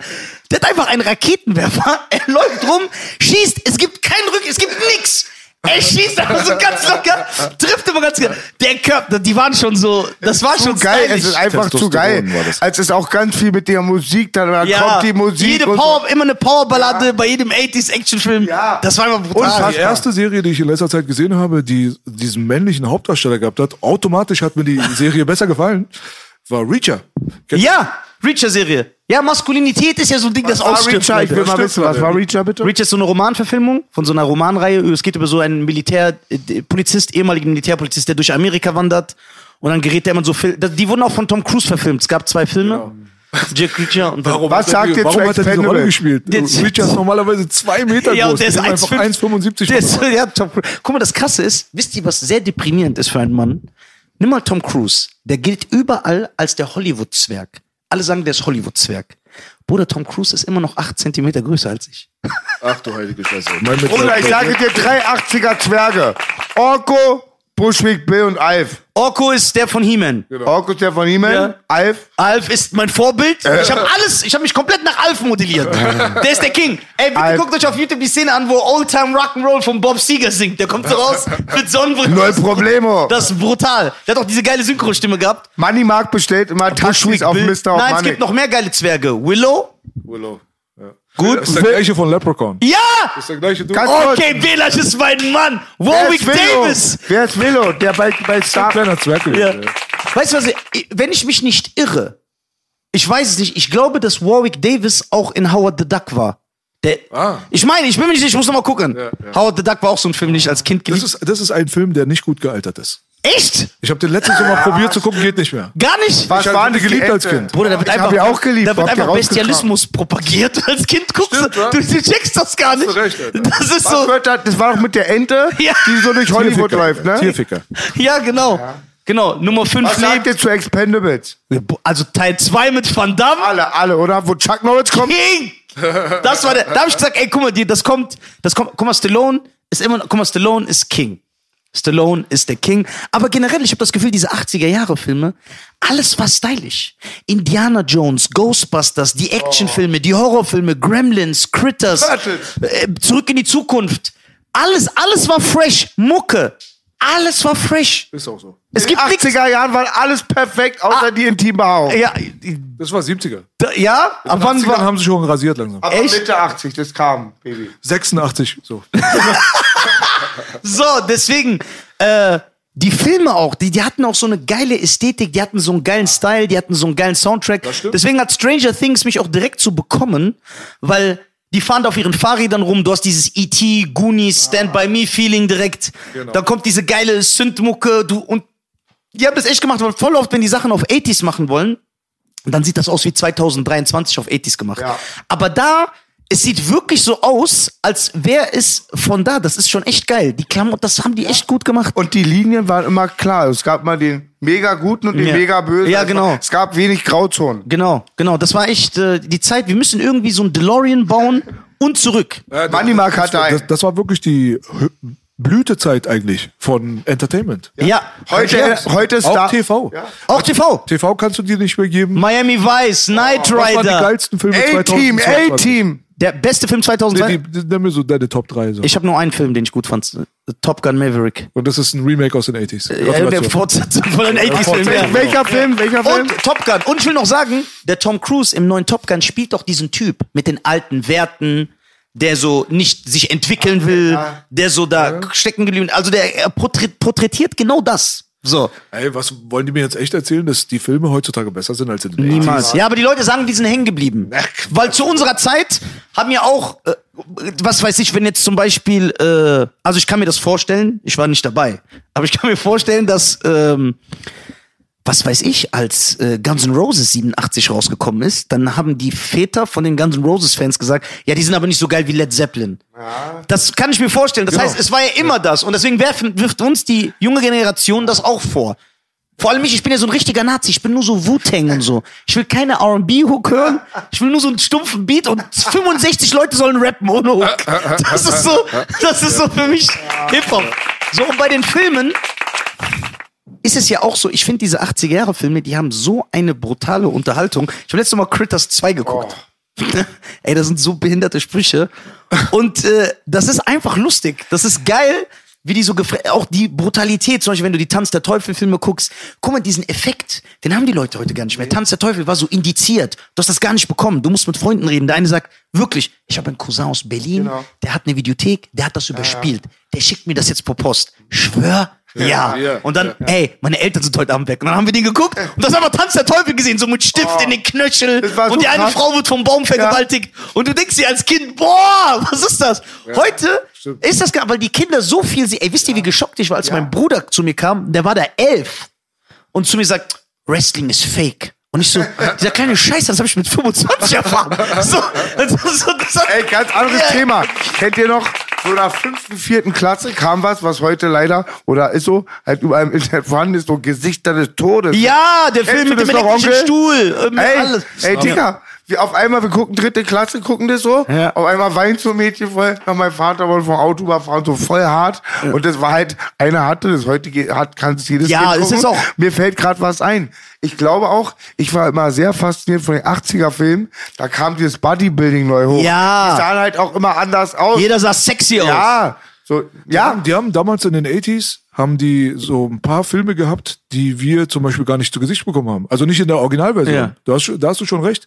Der hat einfach einen Raketenwerfer, er läuft rum, schießt, es gibt keinen Rück, es gibt nix. Er schießt einfach so ganz locker, trifft immer ganz locker. Der Körper, die waren schon so, das war Zu schon geil, stylisch. es ist einfach zu geil. Als es auch ganz viel mit der Musik, dann, dann kommt die Musik. Jede und so. Power, immer eine Powerballade bei jedem 80s Actionfilm. Ja. Das war immer brutal. Die erste Serie, die ich in letzter Zeit gesehen habe, die diesen männlichen Hauptdarsteller gehabt hat, automatisch hat mir die Serie besser gefallen, war Reacher. Kennt- Ja, Reacher-Serie. Ja, Maskulinität ist ja so ein Ding, das Was war ausstirbt. Reacher? Ich will mal wissen, was war Reacher bitte? Reacher ist so eine Romanverfilmung von so einer Romanreihe. Es geht über so einen Militärpolizist, ehemaligen Militärpolizist, der durch Amerika wandert. Und dann gerät der immer so Fil Die wurden auch von Tom Cruise verfilmt. Es gab zwei Filme. Jack Reacher und Warum Was hat er, sagt ihr warum hat er diese Rolle gespielt? Jetzt- Reacher ist normalerweise zwei Meter Ja, groß. und der ist Die sind einfach 1,75 Der ist, groß. ja, Tom Cruise. Guck mal, das Krasse ist, wisst ihr, was sehr deprimierend ist für einen Mann? Nimm mal Tom Cruise. Der gilt überall als der Hollywood-Zwerg. Alle sagen, der ist Hollywood-Zwerg. Bruder, Tom Cruise ist immer noch acht Zentimeter größer als ich. Ach du heilige Scheiße. Mein Bruder, ich sage dir drei 80er Zwerge. Orko, Bushwick, Bill und Alf. Orko ist der von He-Man. Orko ist der von He-Man, Ja. Alf. Alf ist mein Vorbild. Ich habe alles, ich habe mich komplett nach Alf modelliert. Der ist der King. Ey, bitte Alf. guckt euch auf YouTube die Szene an, wo Old Time Rock'n'Roll von Bob Seger singt. Der kommt so raus mit Sonnenbrille. Null Problemo. Das ist brutal. Der hat auch diese geile Synchrostimme gehabt. Money Mark bestellt immer Taschis auf Bill. Mr. Nein, es Money. gibt noch mehr geile Zwerge. Willow. Willow. Gut. Das ist der gleiche von Leprechaun. Ja! Das ist der gleiche Dude. Ganz Okay, Belasch ist mein Mann. Wer Warwick ist Willow? Davis. Wer ist Willow? Der bei, bei Star. Kleiner Zwerg. Ja. Weißt du was? ich- Wenn ich mich nicht irre, ich weiß es nicht. Ich glaube, dass Warwick Davis auch in Howard the Duck war. Der, Ah. Ich meine, ich bin mir nicht sicher, ich muss noch mal gucken. ja. Howard the Duck war auch so ein Film, den ich als Kind Das geliebt ist, das ist ein Film, der nicht gut gealtert ist. Echt? Ich habe den letztes Mal probiert zu gucken, geht nicht mehr. Gar nicht? Was Ich war hab die geliebt als? Kind. Bruder, da wird Ich einfach, hab die auch geliebt, Da wird einfach. Bestialismus propagiert. Als Kind guckst Stimmt, du, du, du checkst das gar nicht. Hast du recht, Alter. das ist Was so. wird das? Das war doch mit der Ente, Ja. die so durch Hollywood läuft, ne? Tierficker. Ja, genau. Genau, Nummer 5 Was sagt ihr zu Expendables? Also Teil 2 mit Van Damme. Alle, alle, oder? Wo Chuck Norris kommt? King! Das war der. Da hab ich gesagt, ey, guck mal, die, das kommt, das kommt, guck mal, Stallone ist immer, guck mal, Stallone ist King. Stallone ist der King. Aber generell, ich habe das Gefühl, diese 80er-Jahre-Filme, alles war stylisch. Indiana Jones, Ghostbusters, die Actionfilme, die Horrorfilme, Gremlins, Critters, äh, Zurück in die Zukunft. Alles, alles war fresh. Mucke. Alles war fresh. Ist auch so. Es In den gibt nichts. 80er Jahren war alles perfekt, außer Ah. die Intimbehaarung. Ja, Das war 70er. da, ja, ab wann 80ern war, haben sie schon rasiert langsam. Echt? Mitte 80, das kam, Baby. 86, so. So, deswegen, äh, die Filme auch, die, die hatten auch so eine geile Ästhetik, die hatten so einen geilen Style, die hatten so einen geilen Soundtrack. Deswegen hat Stranger Things mich auch direkt zu bekommen, weil die fahren da auf ihren Fahrrädern rum, du hast dieses E.T., Goonies, Stand By Me Feeling direkt. Genau. Dann kommt diese geile Synthmucke, du, und die haben das echt gemacht, weil voll oft, wenn die Sachen auf 80s machen wollen, dann sieht das aus wie 2023 auf 80s gemacht. Ja. Aber da, es sieht wirklich so aus, als wäre es von da. Das ist schon echt geil. Die Klamotten, das haben die echt gut gemacht. Und die Linien waren immer klar. Es gab mal den mega guten und den Ja. mega bösen. Ja, Es genau. war- Es gab wenig Grauzonen. Genau, genau. Das war echt äh, die Zeit. Wir müssen irgendwie so ein DeLorean bauen und zurück. Ja, Money Mark das, hatte war- einen. das, das war wirklich die Blütezeit eigentlich von Entertainment. Ja. Heute, heute ist Auch da. TV. Ja. Auch TV. TV kannst du dir nicht mehr geben. Miami Vice, Knight Was waren die Rider. geilsten Filme A-Team, 2022? A-Team. Der beste Film Nee, 2002. die, die, nenn mir so deine Top 3. So. Ich habe nur einen Film, den ich gut fand. Top Gun Maverick. Und das ist ein Remake aus den 80s. Äh, der. Fortsetzung von einem 80s-Film. Wel- Ja. Welcher Film? Welcher Film? Und Top Gun. Und ich will noch sagen, der Tom Cruise im neuen Top Gun spielt doch diesen Typ mit den alten Werten, der so nicht sich entwickeln will, der so da stecken geblieben Also der er porträt- porträtiert genau das. So. Ey, was wollen die mir jetzt echt erzählen, dass die Filme heutzutage besser sind als in den 80s? Niemals. Ja, aber die Leute sagen, die sind hängen geblieben. Weil zu unserer Zeit haben ja auch, äh, was weiß ich, wenn jetzt zum Beispiel, äh, also ich kann mir das vorstellen, ich war nicht dabei, aber ich kann mir vorstellen, dass, ähm, was weiß ich, als äh, Guns N' Roses 87 rausgekommen ist, dann haben die Väter von den Guns N' Roses Fans gesagt, ja, die sind aber nicht so geil wie Led Zeppelin. Das kann ich mir vorstellen. Das Genau. heißt, es war ja immer das. Und deswegen werfen, wirft uns die junge Generation das auch vor. Vor allem ich, ich bin ja so ein richtiger Nazi. Ich bin nur so Wu-Tang und so. Ich will keine R&B-Hook hören. Ich will nur so einen stumpfen Beat und 65 Leute sollen rappen ohne Hook. Das ist so, das ist so für mich Hip-Hop. So, und bei den Filmen ist es ja auch so, ich finde diese 80er-Jahre-Filme, die haben so eine brutale Unterhaltung. Ich habe letztes Mal Critters 2 geguckt. Ey, das sind so behinderte Sprüche. Und äh, das ist einfach lustig. Das ist geil, wie die so auch die Brutalität, zum Beispiel, wenn du die Tanz der Teufel-Filme guckst, guck mal, diesen Effekt, den haben die Leute heute gar nicht mehr. Tanz der Teufel war so indiziert. Du hast das gar nicht bekommen. Du musst mit Freunden reden. Der eine sagt, wirklich, ich habe einen Cousin aus Berlin, Genau. der hat eine Videothek, der hat das überspielt. Der schickt mir das jetzt per Post. Schwör. Ja. ja, Und dann, ey, meine Eltern sind heute Abend weg. Und dann haben wir den geguckt und das haben wir Tanz der Teufel gesehen, so mit Stift in den Knöchel. So Und die eine krass. Frau wird vom Baum vergewaltigt. Und du denkst dir als Kind, boah, was ist das? Heute stimmt. ist das weil die Kinder so viel sehen. Ey, wisst ihr, wie geschockt ich war, als mein Bruder zu mir kam, der war da elf und zu mir sagt, Wrestling ist fake. Und ich so, dieser kleine Scheiße, das habe ich mit 25 erfahren. So, so, das hat, Ey, ganz anderes Ja. Thema. Kennt ihr noch, so nach fünften, vierten Klasse kam was, was heute leider, oder ist so, halt überall im Internet vorhanden ist, so Gesichter des Todes. Ja, der Kennst Film mit dem elektrischen Onkel? Stuhl. Ey, alles. ey, Digga, wir auf einmal, wir gucken dritte Klasse, gucken das so. Ja. Auf einmal weint so ein Mädchen voll. Nach mein Vater wollte vom Auto überfahren, so voll hart. Und das war halt, einer hatte das, heute hat, kann es jedes Ja, es ist gucken. auch- Mir fällt gerade was ein. Ich glaube auch, ich war immer sehr fasziniert von den 80er-Filmen. Da kam dieses Bodybuilding neu hoch. Ja. Die sahen halt auch immer anders aus. Jeder sah sexy aus. ja. So, Ja, ja. die haben damals in den 80s haben die so ein paar Filme gehabt, die wir zum Beispiel gar nicht zu Gesicht bekommen haben. Also nicht in der Originalversion. Ja. Du hast, da hast du schon recht.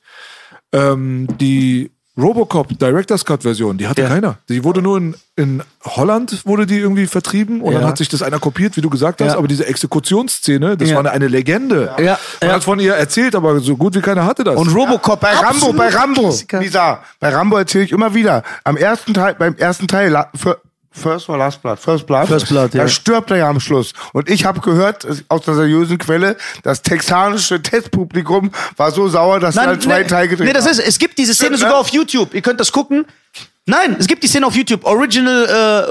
Ähm, die Robocop Director's Cut Version, die hatte Ja. keiner. Die wurde nur in, in Holland wurde die irgendwie vertrieben und Ja. dann hat sich das einer kopiert, wie du gesagt hast, Ja. aber diese Exekutionsszene, das Ja. war eine, eine Legende. Ja. Man Ja. hat von ihr erzählt, aber so gut wie keiner hatte das. Und Robocop Bei Rambo, bei Rambo. Lisa, bei Rambo erzähle ich immer wieder. Am ersten Teil, beim ersten Teil, Fir- First or Last Blood? First Blood. First Blood, ja. Da stirbt er ja am Schluss. Und ich habe gehört, äh, aus der seriösen Quelle, das texanische Testpublikum war so sauer, dass sie einen zweiten Teil gedreht nee, das ist, es gibt diese Szene Stimmt, sogar ne? auf YouTube. Ihr könnt das gucken. Nein, es gibt die Szene auf YouTube. Original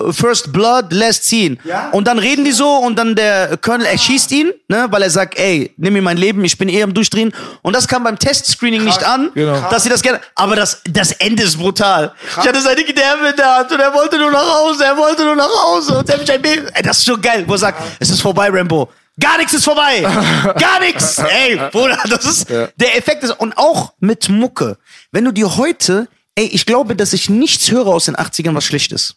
äh, First Blood, Last Scene. Ja? Und dann reden die so und dann der Colonel erschießt ihn, ne, weil er sagt, ey, nimm mir mein Leben, ich bin eh am Durchdrehen. Und das kam beim Testscreening nicht an, Genau. dass sie das gerne. Aber das, das Ende ist brutal. Ich hatte seine Gedärme in der Hand und er wollte nur nach Hause, er wollte nur nach Hause. Und er hat mich ein Baby. Ey, das ist schon geil, wo er sagt, es ist vorbei, Rambo. Gar nichts ist vorbei. Gar nichts. Ey, Bruder, das ist der Effekt ist und auch mit Mucke. Wenn du dir heute, ey, ich glaube, dass ich nichts höre aus den 80ern, was schlecht ist.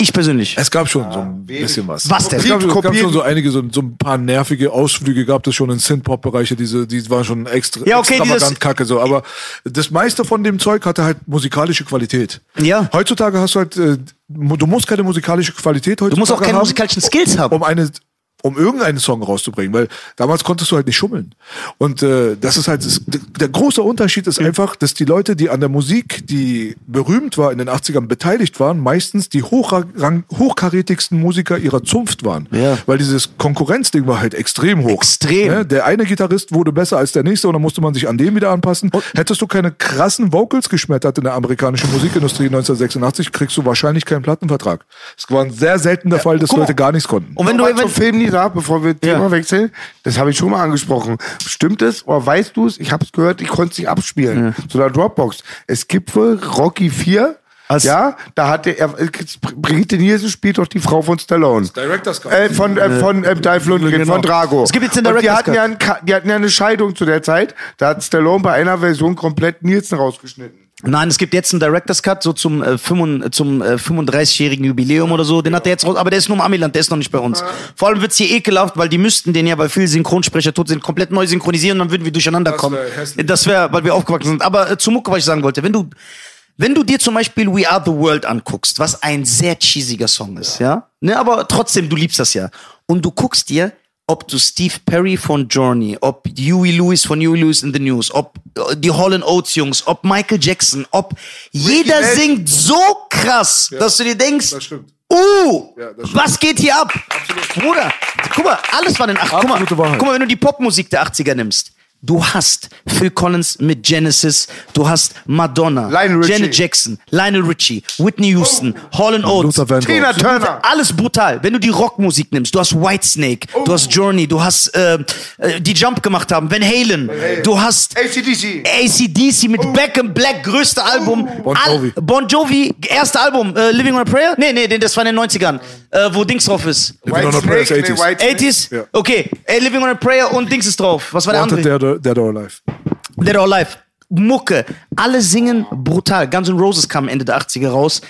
Ich persönlich. es gab schon so ein bisschen was. Was denn? Es gab, es gab schon so einige, so, so ein paar nervige Ausflüge gab es schon in Synth-Pop-Bereiche, diese, die waren schon extra, Ja, okay, extravagant kacke so. Aber das meiste von dem Zeug hatte halt musikalische Qualität. Ja. Heutzutage hast du halt, äh, du musst keine musikalische Qualität heutzutage Du musst auch keine haben, musikalischen Skills haben. um eine um irgendeinen Song rauszubringen, weil damals konntest du halt nicht schummeln. Und äh, das ist halt das, der große Unterschied ist einfach, dass die Leute, die an der Musik, die berühmt war in den 80ern beteiligt waren, meistens die hochrang, hochkarätigsten Musiker ihrer Zunft waren. Ja. Weil dieses Konkurrenzding war halt extrem hoch. Extrem. Ne? Der eine Gitarrist wurde besser als der nächste und dann musste man sich an dem wieder anpassen. Hättest du keine krassen Vocals geschmettert in der amerikanischen Musikindustrie 1986, kriegst du wahrscheinlich keinen Plattenvertrag. Es war ein sehr selten der Fall, dass. Leute gar nichts konnten. Und wenn du, Nochmal Nisa, bevor wir Thema Ja. wechseln, das habe ich schon mal angesprochen. Stimmt es oder weißt du es? Ich habe es gehört, ich konnte es nicht abspielen. Zu der Dropbox. Es gibt wohl Rocky 4. Als- ja, da hat der, er, Brigitte Nielsen spielt doch die Frau von Stallone. Director's Cut. Äh, von, äh, von äh, Dolph Lundgren, Genau. von Drago. Es gibt jetzt den Und die Director's hatten, Cut. ja Ka- die hatten ja eine Scheidung zu der Zeit. Da hat Stallone bei einer Version komplett Nielsen rausgeschnitten. Nein, es gibt jetzt einen Director's Cut, so zum, äh, 35 zum äh, 35-jährigen Jubiläum oder so. Den hat er jetzt raus, aber der ist nur im Amiland, der ist noch nicht bei uns. Vor allem wird's hier ekelhaft, weil die müssten den ja, weil viele Synchronsprecher tot sind, komplett neu synchronisieren und dann würden wir durcheinander kommen. wär. Das wäre, weil wir aufgewachsen sind. Aber äh, zu Mucke, was ich sagen wollte, wenn du, wenn du dir zum Beispiel We Are the World anguckst, was ein sehr cheesiger Song ist, ja, ne, aber trotzdem, du liebst das ja. Und du guckst dir, ob du Steve Perry von Journey, ob Huey Lewis von Huey Lewis in the News, ob äh, die Hall Oates Jungs, ob Michael Jackson, ob jeder Nash. singt so krass, dass du dir denkst, das stimmt. uh, Ja, was geht hier ab? Bruder, guck mal, alles war in den 80ern. Guck mal, guck mal, wenn du die Popmusik der 80er nimmst. Du hast Phil Collins mit Genesis, du hast Madonna. Janet Jackson, Lionel Richie, Whitney Houston, Hall Oates. Tina Turner. alles brutal. Wenn du die Rockmusik nimmst, du hast Whitesnake, du hast Journey, du hast äh, äh, die Jump gemacht haben, Van Halen, du hast ACDC. ACDC mit Back in Black, größte Album. Bon Al- Jovi. Bon Jovi, erste Album, äh, Living on a Prayer? Nee, nee, das war in den 90ern, äh, wo Dings drauf ist. Living on a Prayer ist 80s. 80s? Ja. Okay, äh, Living on a Prayer und Dings ist drauf. Was war der Wanted andere? Dead, Dead or Alive. Dead or Alive. Mucke. Alle singen brutal. Guns N' Roses kam Ende der 80er raus.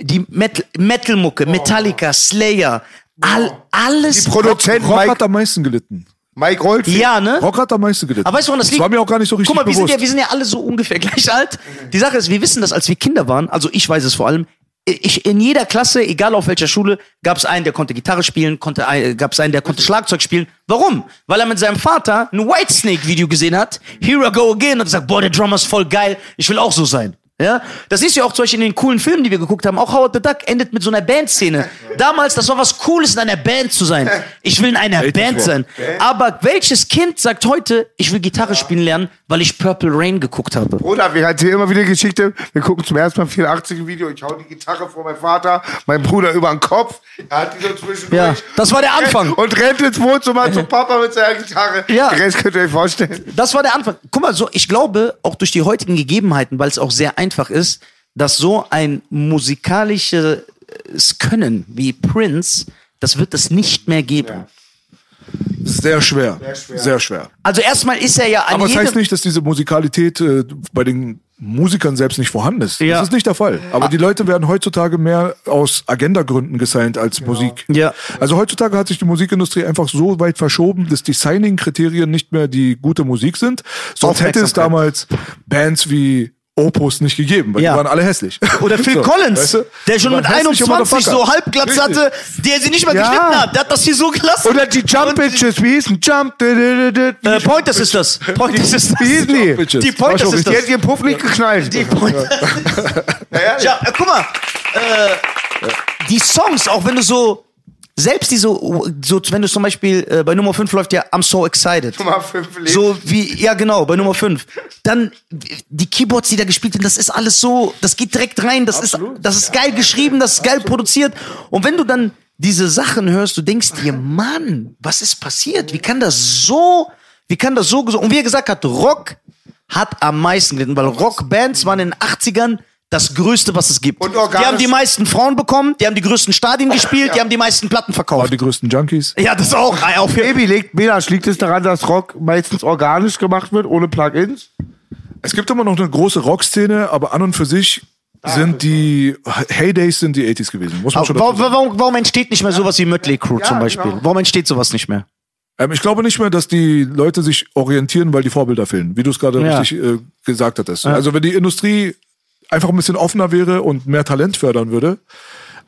Die Metal- Metal-Mucke, Metallica, Slayer, all, alles. Die Produzent Rock Mike, hat am meisten gelitten. Mike Oldfield. ja, ne? Rock hat am meisten gelitten. Aber weißt du, woran das liegt? war mir auch gar nicht so richtig Guck mal, wir sind, ja, wir sind ja alle so ungefähr gleich alt. Die Sache ist, wir wissen das, als wir Kinder waren, also ich weiß es vor allem, ich, in jeder Klasse, egal auf welcher Schule, gab es einen, der konnte Gitarre spielen, konnte, gab es einen, der konnte Schlagzeug spielen. Warum? Weil er mit seinem Vater ein Whitesnake-Video gesehen hat, Here I Go Again, und sagt, boah, der Drummer ist voll geil, ich will auch so sein. Ja, das ist ja auch zum Beispiel in den coolen Filmen, die wir geguckt haben. Auch Howard the Duck endet mit so einer Bandszene. Damals, das war was Cooles, in einer Band zu sein. Ich will in einer Band sein. Aber welches Kind sagt heute, ich will Gitarre spielen lernen, weil ich Purple Rain geguckt habe? Bruder, wir erzählen immer wieder Geschichte. Wir gucken zum ersten Mal 84 Video. Ich hau die Gitarre vor meinem Vater, mein Bruder über den Kopf. Er hat die so zwischendurch. Ja, das war der Anfang. Und rennt ins Wohnzimmer zum Papa mit seiner Gitarre. Ja. Den Rest könnt ihr euch vorstellen. Das war der Anfang. Guck mal, so, ich glaube, auch durch die heutigen Gegebenheiten, weil es auch sehr einfach ist, dass so ein musikalisches Können wie Prince, das wird es nicht mehr geben. Sehr schwer. Sehr schwer. Also erstmal ist er ja an Aber es heißt nicht, dass diese Musikalität äh, bei den Musikern selbst nicht vorhanden ist. Ja. Das ist nicht der Fall. Aber die Leute werden heutzutage mehr aus Agendagründen gesigned als Musik. Ja. Also heutzutage hat sich die Musikindustrie einfach so weit verschoben, dass die Signing-Kriterien nicht mehr die gute Musik sind. Sonst hätte es damals Bands wie Opus nicht gegeben, weil Ja. die waren alle hässlich. Oder Phil So, Collins, weißt du? der schon Die mit waren hässliche 21 so halbglatz hatte, der sie nicht mal Ja. geschnitten hat. Der hat das hier so gelassen. Oder die Jump Bitches, wie hießen Jump? äh, Pointers ist das. Pointers ist das. Wie hießen die? Die Pointers ist Die das. hat ihren Puff nicht geschnallt. Die Pointers. ja, guck mal. Äh, die Songs, auch wenn du so, selbst die so, wenn du zum Beispiel, äh, bei Nummer 5 läuft ja I'm So Excited. Nummer fünf lebt. So wie, ja genau, bei Nummer 5. Dann die Keyboards, die da gespielt werden, das ist alles so, das geht direkt rein, das ist, das ist geil geschrieben, das ist geil produziert. Und wenn du dann diese Sachen hörst, du denkst dir, Mann, was ist passiert? Wie kann das so, wie kann das so, und wie er gesagt hat, Rock hat am meisten gelitten, weil Rockbands waren in den 80ern das Größte, was es gibt. Und die haben die meisten Frauen bekommen, die haben die größten Stadien gespielt, die haben die meisten Platten verkauft. die größten Junkies. Ja, das auch. Ah, Auf Baby legt Belasch, liegt es daran, dass Rock meistens organisch gemacht wird, ohne Plugins? Es gibt immer noch eine große Rockszene, aber an und für sich sind die Heydays sind die 80s gewesen. Muss man schon Warum, sagen. warum, warum entsteht nicht mehr sowas wie Mötley Crew zum Beispiel? genau. Warum entsteht sowas nicht mehr? Ähm, ich glaube nicht mehr, dass die Leute sich orientieren, weil die Vorbilder fehlen, wie du es gerade Ja. richtig äh, gesagt hattest. Also wenn die Industrie einfach ein bisschen offener wäre und mehr Talent fördern würde.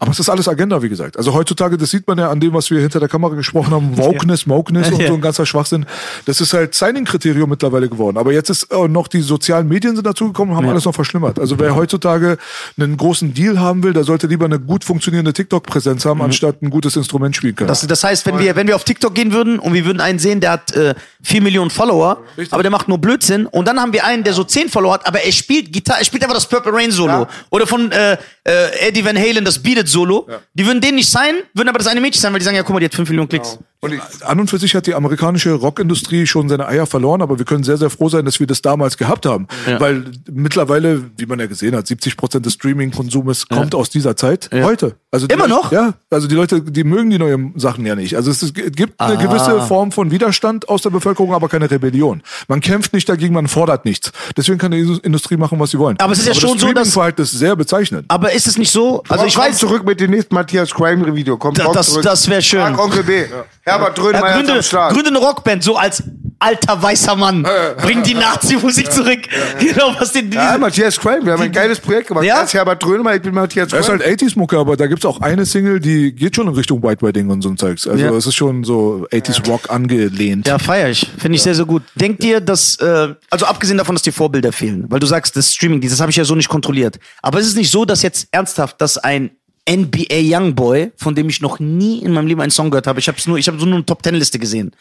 Aber es ist alles Agenda, wie gesagt. Also heutzutage, das sieht man ja an dem, was wir hinter der Kamera gesprochen haben, Wokeness, Mokeness und Ja. so ein ganzer Schwachsinn. Das ist halt Signing-Kriterium mittlerweile geworden. Aber jetzt ist äh, noch die sozialen Medien sind dazugekommen und haben alles noch verschlimmert. Also wer heutzutage einen großen Deal haben will, der sollte lieber eine gut funktionierende TikTok-Präsenz haben, anstatt ein gutes Instrument spielen können. Das, das heißt, wenn wir, wenn wir auf TikTok gehen würden und wir würden einen sehen, der hat äh, 4 Millionen Follower, aber der macht nur Blödsinn und dann haben wir einen, der so 10 Follower hat, aber er spielt Gitarre, er spielt einfach das Purple Rain Solo. Oder von äh, äh, Eddie Van Halen das Beat Solo. Die würden den nicht sein, würden aber das eine Mädchen sein, weil die sagen, ja guck mal, die hat 5 Millionen Klicks. Und an und für sich hat die amerikanische Rockindustrie schon seine Eier verloren, aber wir können sehr, sehr froh sein, dass wir das damals gehabt haben. Weil mittlerweile, wie man ja gesehen hat, 70 Prozent des Streaming-Konsumes kommt aus dieser Zeit. Heute. Also Immer Leute, noch? Ja. Also die Leute, die mögen die neuen Sachen ja nicht. Also es ist, es gibt eine Ah. gewisse Form von Widerstand aus der Bevölkerung, aber keine Rebellion. Man kämpft nicht dagegen, man fordert nichts. Deswegen kann die Industrie machen, was sie wollen. Aber es ist ja schon das so, dass- Streaming-Verhalten ist sehr bezeichnend. Aber ist es nicht so? Also ich weiß, zurück mit dem nächsten Matthias Crime Video. Komm, Da- das- zurück. das wär schön. Frag Onkel B. Herbert ja, Drönemeyer ist gründe, am Start. gründe eine Rockband, so als alter weißer Mann. Bring die Nazi-Musik zurück. Genau, was den, Ja, Matthias Crime, wir haben ein geiles Projekt gemacht. Ja? Ist Herbert Drönemeyer, ich bin Matthias Das ist Crime. halt 80s-Mucke, aber da gibt's auch eine Single, die geht schon in Richtung White Wedding und so ein Zeugs. Also Ja. es ist schon so 80s-Rock angelehnt. Ja, feier ich. Finde ich sehr, sehr gut. Denkt ihr, dass, äh, also abgesehen davon, dass die Vorbilder fehlen, weil du sagst, das Streaming, das habe ich ja so nicht kontrolliert. Aber ist es nicht so, dass jetzt ernsthaft, dass ein NBA Youngboy, von dem ich noch nie in meinem Leben einen Song gehört habe, ich habe nur, ich habe so nur eine Top Ten Liste gesehen,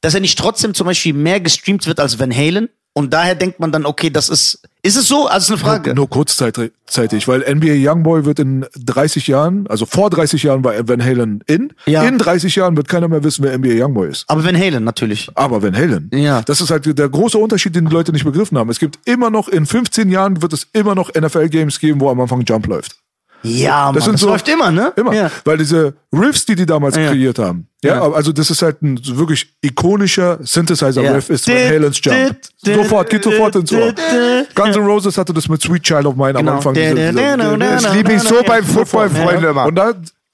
dass er nicht trotzdem zum Beispiel mehr gestreamt wird als Van Halen? Und daher denkt man dann, okay, das ist, ist es so? Also ist eine Frage. Nur kurzzeitig, weil NBA Youngboy wird in 30 Jahren, also vor 30 Jahren war Van Halen in. Ja. In 30 Jahren wird keiner mehr wissen, wer NBA Youngboy ist. Aber Van Halen natürlich. Aber Van Halen. Ja. Das ist halt der große Unterschied, den die Leute nicht begriffen haben. Es gibt immer noch, in 15 Jahren wird es immer noch NFL-Games geben, wo am Anfang Jump läuft. Ja, Mann, das, sind so- läuft immer, ne? Immer. Ja. Weil diese Riffs, die die damals Ja. kreiert haben. Ja, Ja. also das ist halt ein wirklich ikonischer Synthesizer-Riff, Ja. ist Van Halens Jump. Sofort, geht sofort ins Ohr. Guns N' Roses hatte das mit Sweet Child of Mine am Genau. Anfang. diese- diese- Das liebe ich so beim Football, Freunde, immer. und da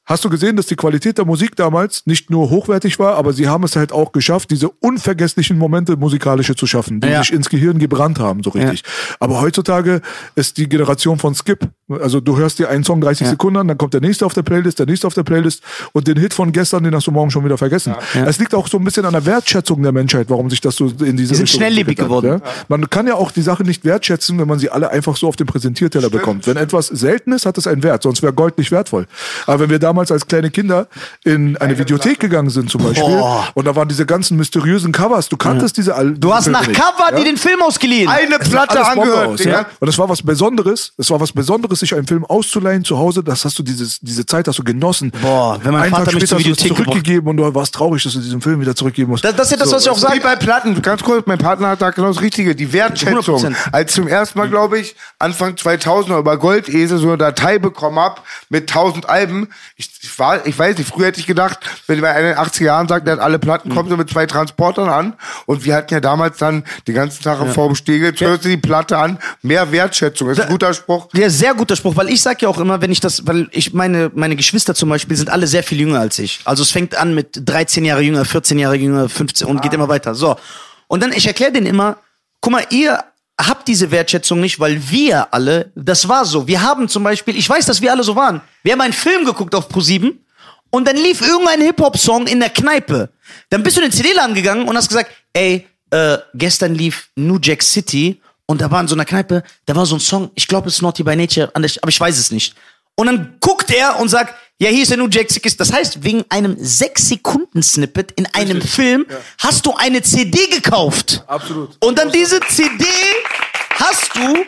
hast du gesehen, dass die Qualität der Musik damals nicht nur hochwertig war, aber sie haben es halt auch geschafft, diese unvergesslichen Momente musikalische zu schaffen, die Ja. sich ins Gehirn gebrannt haben, so richtig. Aber heutzutage ist die Generation von Skip. Also du hörst dir einen Song 30 Sekunden an, dann kommt der nächste auf der Playlist, der nächste auf der Playlist und den Hit von gestern, den hast du morgen schon wieder vergessen. Es liegt auch so ein bisschen an der Wertschätzung der Menschheit, warum sich das so in diese Die sind Richtung schnelllebig geworden. Ja? Man kann ja auch die Sache nicht wertschätzen, wenn man sie alle einfach so auf dem Präsentierteller bekommt. Wenn etwas selten ist, hat es einen Wert, sonst wäre Gold nicht wertvoll. Aber wenn wir damals als kleine Kinder in eine Videothek gegangen sind zum Beispiel Boah. und da waren diese ganzen mysteriösen Covers, du kanntest diese all Du hast nach Cover die den Film ausgeliehen. Eine Platte angehört. aus, ja? Und es war was Besonderes. Es war was Besonderes, sich einen Film auszuleihen zu Hause. Das hast du dieses, diese Zeit hast du genossen. Boah, wenn mein Einen Vater Tag mich später zur es Videothek zurückgegeben und du warst traurig, dass du diesen Film wieder zurückgeben musst. Das, das ist ja das, was ich auch Wie sage. bei Platten, ganz kurz, mein Partner hat da genau das Richtige, die Wertschätzung. 100%. Als ich zum ersten Mal, glaube ich, Anfang 2000 über Goldesel so eine Datei bekommen hab mit 1000 Alben, ich, ich war, ich weiß nicht, früher hätte ich gedacht, wenn man in den 80er Jahren sagt, der hat alle Platten, kommt so mit zwei Transportern an und wir hatten ja damals dann den ganzen Tag ja. vorm Stegel, hörst du die Platte an, mehr Wertschätzung, ist ein guter Spruch. Ja, sehr guter Spruch, weil ich sag ja auch immer, wenn ich das, weil ich meine, meine Geschwister zum Beispiel sind alle sehr viel jünger als ich. Also es fängt an mit 13 Jahre jünger, 14 Jahre jünger, 15 und geht immer weiter. So. Und dann, ich erkläre denen immer, guck mal, ihr hab diese Wertschätzung nicht, weil wir alle, das war so. Wir haben zum Beispiel, ich weiß, dass wir alle so waren. Wir haben einen Film geguckt auf Pro7 und dann lief irgendein Hip-Hop-Song in der Kneipe. Dann bist du in den CD-Laden gegangen und hast gesagt, ey, äh, gestern lief New Jack City und da war in so einer Kneipe, da war so ein Song, ich glaube, es ist Naughty by Nature, aber ich weiß es nicht. Und dann guckt er und sagt, ja, hier ist der New Jack City. Das heißt, wegen einem 6-Sekunden-Snippet in einem Film hast du eine CD gekauft. Absolut. Und dann diese CD hast du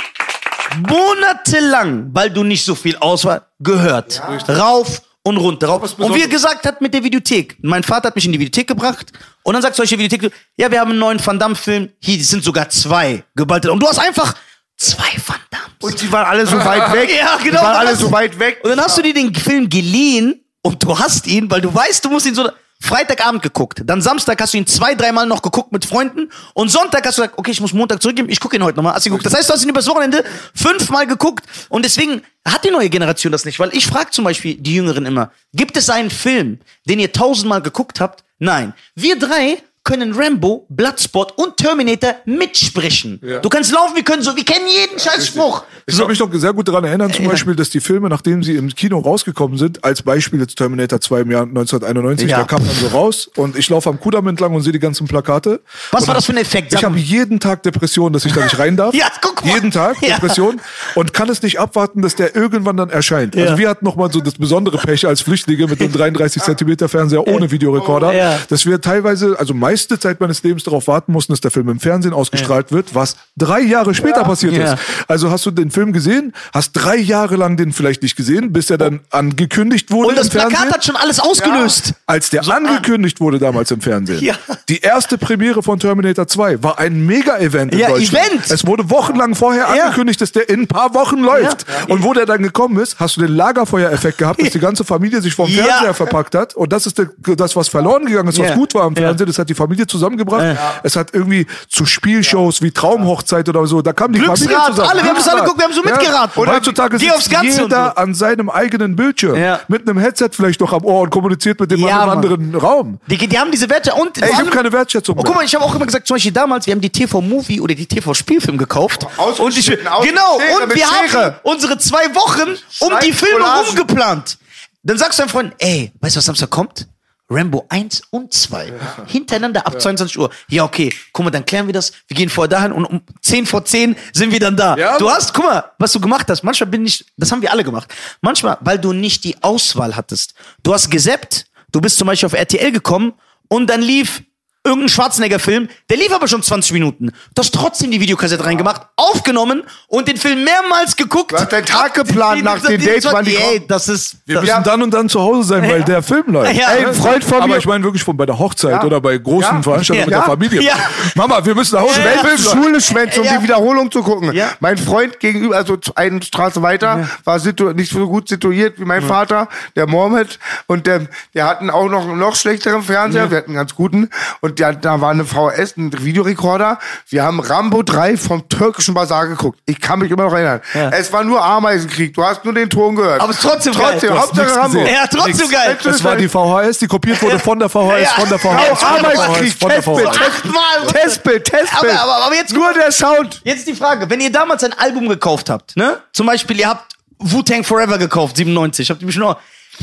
monatelang, weil du nicht so viel Auswahl, gehört. Rauf und runter. Rauf. Und wie er gesagt hat mit der Videothek. Mein Vater hat mich in die Videothek gebracht und dann sagt solche Videothek, ja, wir haben einen neuen Van Damme-Film. Hier sind sogar zwei geballte. Und du hast einfach zwei Van Damme. Und die waren alle so weit weg. Ja, genau. Die waren alle so weit weg. Und dann hast du dir den Film geliehen und du hast ihn, weil du weißt, du musst ihn so Freitagabend geguckt. Dann Samstag hast du ihn zwei, dreimal noch geguckt mit Freunden und Sonntag hast du gesagt, okay, ich muss Montag zurückgeben, ich gucke ihn heute nochmal. Hast ihn geguckt. Das heißt, du hast ihn übers Wochenende fünfmal geguckt und deswegen hat die neue Generation das nicht, weil ich frage zum Beispiel die Jüngeren immer, gibt es einen Film, den ihr tausendmal geguckt habt? Nein. Wir drei können Rambo, Bloodsport und Terminator mitsprechen. Du kannst laufen, wir können so, wir kennen jeden Scheißspruch. Ich kann mich noch sehr gut daran erinnern, zum Beispiel, dass die Filme, nachdem sie im Kino rausgekommen sind, als Beispiel jetzt Terminator 2 im Jahr 1991, Ja. da kam dann so raus und ich laufe am Kudamm entlang und sehe die ganzen Plakate. Was war das für ein Effekt? Ich habe jeden Tag Depression, dass ich da nicht rein darf. Ja, guck mal. Jeden Tag Ja. Depression und kann es nicht abwarten, dass der irgendwann dann erscheint. Ja. Also wir hatten noch mal so das besondere Pech als Flüchtlinge mit dem 33 Zentimeter Fernseher ohne Videorekorder, Ja. dass wir teilweise, also meiste Zeit meines Lebens darauf warten mussten, dass der Film im Fernsehen ausgestrahlt wird, was drei Jahre später passiert Ja. ist. Also hast du den Film gesehen, hast drei Jahre lang den vielleicht nicht gesehen, bis er dann angekündigt wurde Und das im Fernsehen. Plakat hat schon alles ausgelöst. Als der angekündigt wurde damals im Fernsehen. Ja. Die erste Premiere von Terminator 2 war ein Mega-Event in Ja, Deutschland. Event. Es wurde wochenlang vorher Ja. angekündigt, dass der in ein paar Wochen läuft. Und wo der dann gekommen ist, hast du den Lagerfeuereffekt gehabt, dass die ganze Familie sich vom Ja. Fernseher verpackt hat. Und das ist das, was verloren gegangen ist, was Ja. gut war am Ja. Fernsehen. Das hat die Familie zusammengebracht. Es hat irgendwie zu Spielshows wie Traumhochzeit oder so, da kam die Familie zusammen. alle, wir haben das alle geguckt, wir haben so mitgeraten. Und heutzutage sitzt aufs Ganze und jeder so. an seinem eigenen Bildschirm. Ja. Mit einem Headset vielleicht noch am Ohr und kommuniziert mit dem Ja, Mann im anderen Raum. Die, die haben diese Werte und Ey, ich habe keine Wertschätzung Oh, mehr. guck mal, ich habe auch immer gesagt, zum Beispiel damals, wir haben die TV-Movie oder die TV-Spielfilm gekauft. Und ich, aus- genau, Schere, und wir haben Schere. unsere zwei Wochen um die Filme rumgeplant. Dann sagst du deinem Freund, ey, weißt du, was Samstag kommt? Rambo 1 und 2. Hintereinander ab 22 Uhr. Ja, okay, guck mal, dann klären wir das. Wir gehen vorher dahin und um 10 vor 10 sind wir dann da. Ja, du hast, guck mal, was du gemacht hast. Manchmal bin ich, das haben wir alle gemacht. Manchmal, weil du nicht die Auswahl hattest. Du hast gesappt, du bist zum Beispiel auf RTL gekommen und dann lief irgendein Schwarzenegger-Film, der lief aber schon 20 Minuten. Du hast trotzdem die Videokassette reingemacht, aufgenommen und den Film mehrmals geguckt. Du hast deinen Tag geplant nach den Dates, wann die Ey, das ist... Wir das, müssen dann und dann zu Hause sein, weil der Film läuft. Ja. Ey, ein Freund von Aber mir- ich meine wirklich von bei der Hochzeit Ja. oder bei großen Ja. Veranstaltungen mit Ja. der Familie. Ja. Mama, wir müssen nach Hause. Ja. Schule schwänzen, um Ja. die Wiederholung zu gucken. Ja. Mein Freund gegenüber, also eine Straße weiter, war situ nicht so gut situiert wie mein Vater, der Mohammed. Und der, der hatten auch noch noch schlechteren Fernseher. Wir hatten einen ganz guten. Und der, da war eine VHS, ein Videorekorder. Wir haben Rambo 3 vom türkischen Bazar geguckt. Ich kann mich immer noch erinnern. Ja. Es war nur Ameisenkrieg. Du hast nur den Ton gehört. Aber es ist trotzdem geil. Trotzdem, hast Hauptsache Rambo. gesehen. ja, trotzdem geil. Das war die VHS, die kopiert wurde von der VHS, Ja. von der Genau, VHS, von der VHS, Ameisenkrieg, von der Testbild, VHS. Testbild. Testbild, Testbild. Aber- aber- aber jetzt- nur der Sound. Jetzt die Frage, wenn ihr damals ein Album gekauft habt, ne? Zum Beispiel, ihr habt Wu-Tang Forever gekauft, 97, habt ihr mich nur.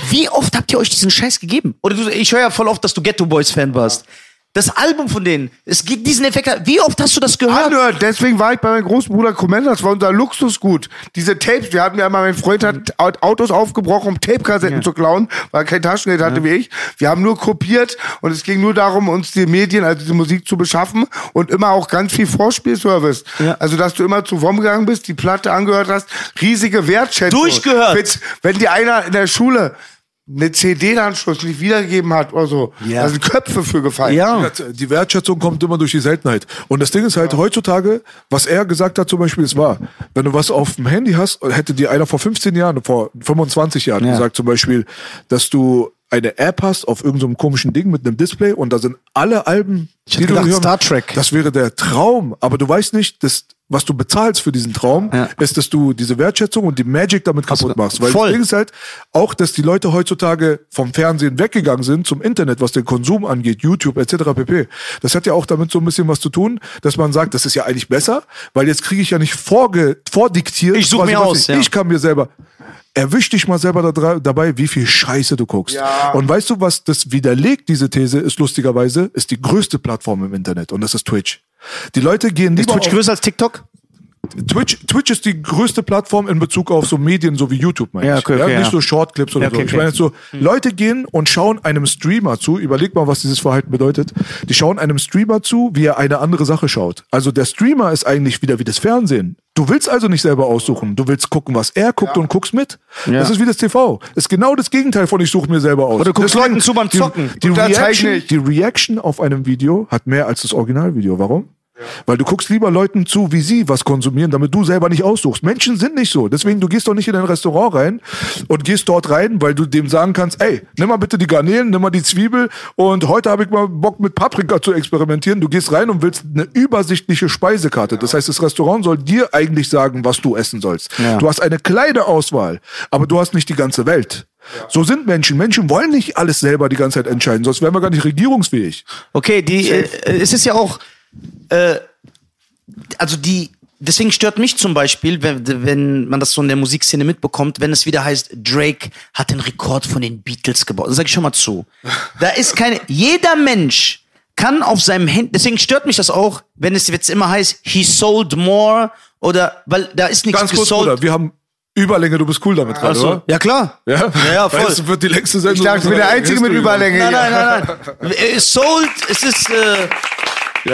Wie oft habt ihr euch diesen Scheiß gegeben? Oder du, ich höre ja voll oft, dass du Ghetto Boys Fan warst. Das Album von denen, es gibt diesen Effekt. Wie oft hast du das gehört? Anhört. Deswegen war ich bei meinem großen Bruder Commander. Das war unser Luxusgut. Diese Tapes, wir hatten ja immer, mein Freund hat Au- Autos aufgebrochen, um Tape-Kassetten zu klauen, weil er kein Taschengeld hatte wie ich. Wir haben nur kopiert und es ging nur darum, uns die Medien, also die Musik zu beschaffen und immer auch ganz viel Vorspielservice. Ja. Also, dass du immer zu WOM gegangen bist, die Platte angehört hast, riesige Wertschätzung. Durchgehört. Wenn, wenn dir einer in der Schule eine CD-Anschluss nicht wiedergegeben hat oder so, Ja. da sind Köpfe für gefallen. Ja. Die Wertschätzung kommt immer durch die Seltenheit. Und das Ding ist halt heutzutage, was er gesagt hat zum Beispiel, es war, wenn du was auf dem Handy hast, hätte dir einer vor 15 Jahren, vor 25 Jahren Ja. gesagt zum Beispiel, dass du eine App hast auf irgendeinem komischen Ding mit einem Display und da sind alle Alben, Ich hätte gedacht, Star Trek. Das wäre der Traum, aber du weißt nicht, dass was du bezahlst für diesen Traum, Ja. ist, dass du diese Wertschätzung und die Magic damit kaputt machst. Weil voll. das Ding ist halt auch, dass die Leute heutzutage vom Fernsehen weggegangen sind zum Internet, was den Konsum angeht, YouTube etc. pp. Das hat ja auch damit so ein bisschen was zu tun, dass man sagt, das ist ja eigentlich besser, weil jetzt kriege ich ja nicht vorge vordiktiert. Ich such quasi, mir aus, Ich, ja. ich kann mir selber. Erwisch dich mal selber da, dabei, wie viel Scheiße du guckst. Ja. Und weißt du, was das widerlegt, diese These, ist lustigerweise, ist die größte Plattform im Internet und das ist Twitch. Die Leute gehen Ist lieber Twitch auf, größer als TikTok? Twitch, Twitch ist die größte Plattform in Bezug auf so Medien, so wie YouTube, meine Ja, ich. okay, okay, Nicht ja. so Shortclips oder Ja, okay, so. Ich okay. Hm. meine jetzt so, Leute gehen und schauen einem Streamer zu, überleg mal, was dieses Verhalten bedeutet. Die schauen einem Streamer zu, wie er eine andere Sache schaut. Also der Streamer ist eigentlich wieder wie das Fernsehen. Du willst also nicht selber aussuchen. Du willst gucken, was er guckt und guckst mit. Das ist wie das TV. Das ist genau das Gegenteil von ich suche mir selber aus. Oder du guckst Leuten zu beim die- Zocken. Die, zeig Reaction, die Reaction auf einem Video hat mehr als das Originalvideo. Warum? Weil du guckst lieber Leuten zu, wie sie was konsumieren, damit du selber nicht aussuchst. Menschen sind nicht so. Deswegen, du gehst doch nicht in ein Restaurant rein und gehst dort rein, weil du dem sagen kannst, ey, nimm mal bitte die Garnelen, nimm mal die Zwiebel und heute habe ich mal Bock mit Paprika zu experimentieren. Du gehst rein und willst eine übersichtliche Speisekarte. Das heißt, das Restaurant soll dir eigentlich sagen, was du essen sollst. Ja. Du hast eine kleine Auswahl, aber du hast nicht die ganze Welt. So sind Menschen. Menschen wollen nicht alles selber die ganze Zeit entscheiden, sonst wären wir gar nicht regierungsfähig. Okay, die, äh, es ist ja auch, äh, also die, deswegen stört mich zum Beispiel, wenn, wenn man das so in der Musikszene mitbekommt, wenn es wieder heißt, Drake hat den Rekord von den Beatles gebaut. Dann sag ich schon mal zu. Da ist keine, jeder Mensch kann auf seinem Handy, deswegen stört mich das auch, wenn es jetzt immer heißt, he sold more oder, weil da ist nichts Ganz kurz, gesold. Bruder, wir haben Überlänge, du bist cool damit gerade, Achso, oder? ja klar. Ja, ja, ja voll. Das wird die längste Sendung. Ich dachte, ich bin der Einzige mit. Überlänge. Nein, nein, nein, nein. Äh, Sold, es ist, äh,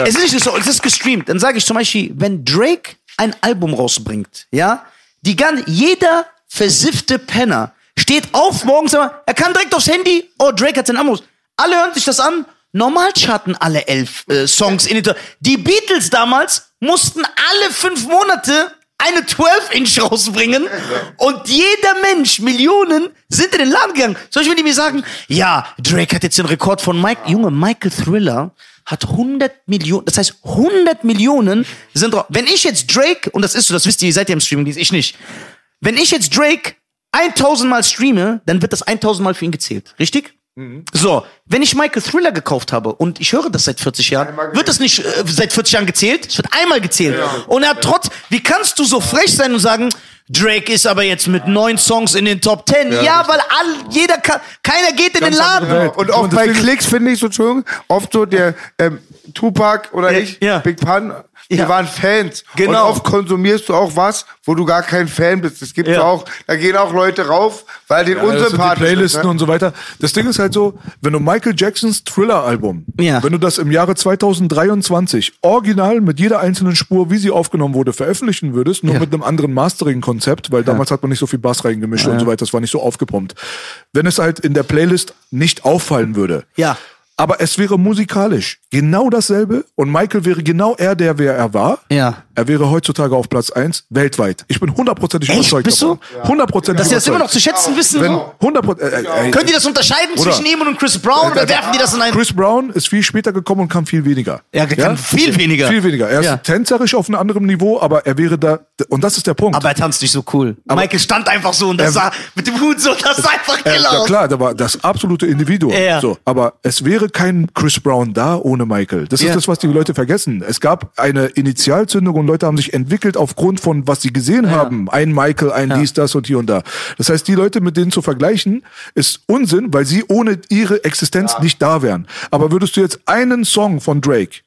es ist nicht so, es ist gestreamt. Dann sage ich zum Beispiel, wenn Drake ein Album rausbringt, ja, die gan jeder versiffte Penner steht auf morgens, er kann direkt aufs Handy, oh, Drake hat sein raus. Alle hören sich das an. Normal charten alle elf äh, Songs in den Die Beatles damals mussten alle fünf Monate eine 12-Inch rausbringen und jeder Mensch, Millionen, sind in den Laden gegangen. Zum Beispiel, wenn die mir sagen, ja, Drake hat jetzt den Rekord von Mike, Junge, Michael Thriller hat 100 Millionen, das heißt 100 Millionen sind drauf. Wenn ich jetzt Drake, und das ist so, das wisst ihr, ihr seid ja im Streaming, ich nicht. Wenn ich jetzt Drake 1000 Mal streame, dann wird das 1000 Mal für ihn gezählt. Richtig? So, wenn ich Michael Thriller gekauft habe und ich höre das seit 40 Jahren, wird das nicht äh, seit 40 Jahren gezählt? Es wird einmal gezählt. Und er hat trotz, wie kannst du so frech sein und sagen, Drake ist aber jetzt mit neun Songs in den Top 10? Ja, weil all, jeder kann, keiner geht in den Laden. Welt. Und oft Und bei Klicks finde ich so, Entschuldigung, oft so der ähm, Tupac oder Ja, ich, ja. Big Pun, wir Ja. waren Fans. Genau. Und oft konsumierst du auch was, wo du gar kein Fan bist. Das gibt's Ja. auch, da gehen auch Leute rauf, weil den Ja, sind die unsympathisch Playlisten ist. Ne? und so weiter. Das Ding ist halt so, wenn du Michael Jacksons Thriller-Album, Ja. wenn du das im Jahre 2023 original mit jeder einzelnen Spur, wie sie aufgenommen wurde, veröffentlichen würdest, nur Ja. mit einem anderen Mastering-Konzept, weil damals hat man nicht so viel Bass reingemischt und so weiter, das war nicht so aufgepumpt. Wenn es halt in der Playlist nicht auffallen würde. Ja. Aber es wäre musikalisch genau dasselbe und Michael wäre genau er, der wer er war. Ja. Er wäre heutzutage auf Platz eins weltweit. Ich bin hundertprozentig überzeugt Bist du? davon. Hundertprozentig Dass sie das immer noch zu schätzen wissen? Wenn 100 äh, äh, Können die das unterscheiden Bruder. zwischen ihm und Chris Brown oder werfen die das in einen... Chris Brown ist viel später gekommen und kam viel weniger. Ja, er kann viel weniger. Viel weniger. Er ist Ja. tänzerisch auf einem anderen Niveau, aber er wäre da, und das ist der Punkt. Aber er tanzt nicht so cool. Michael stand einfach so und das sah mit dem Hut so, das sah einfach Er, killer ja aus. klar, da war das absolute Individuum. Ja. So, aber es wäre kein Chris Brown da ohne Michael. Das Ja. ist das, was die Leute vergessen. Es gab eine Initialzündung und Leute haben sich entwickelt aufgrund von, was sie gesehen haben. Ein Michael, ein dies, das und hier und da. Das heißt, die Leute mit denen zu vergleichen, ist Unsinn, weil sie ohne ihre Existenz nicht da wären. Aber würdest du jetzt einen Song von Drake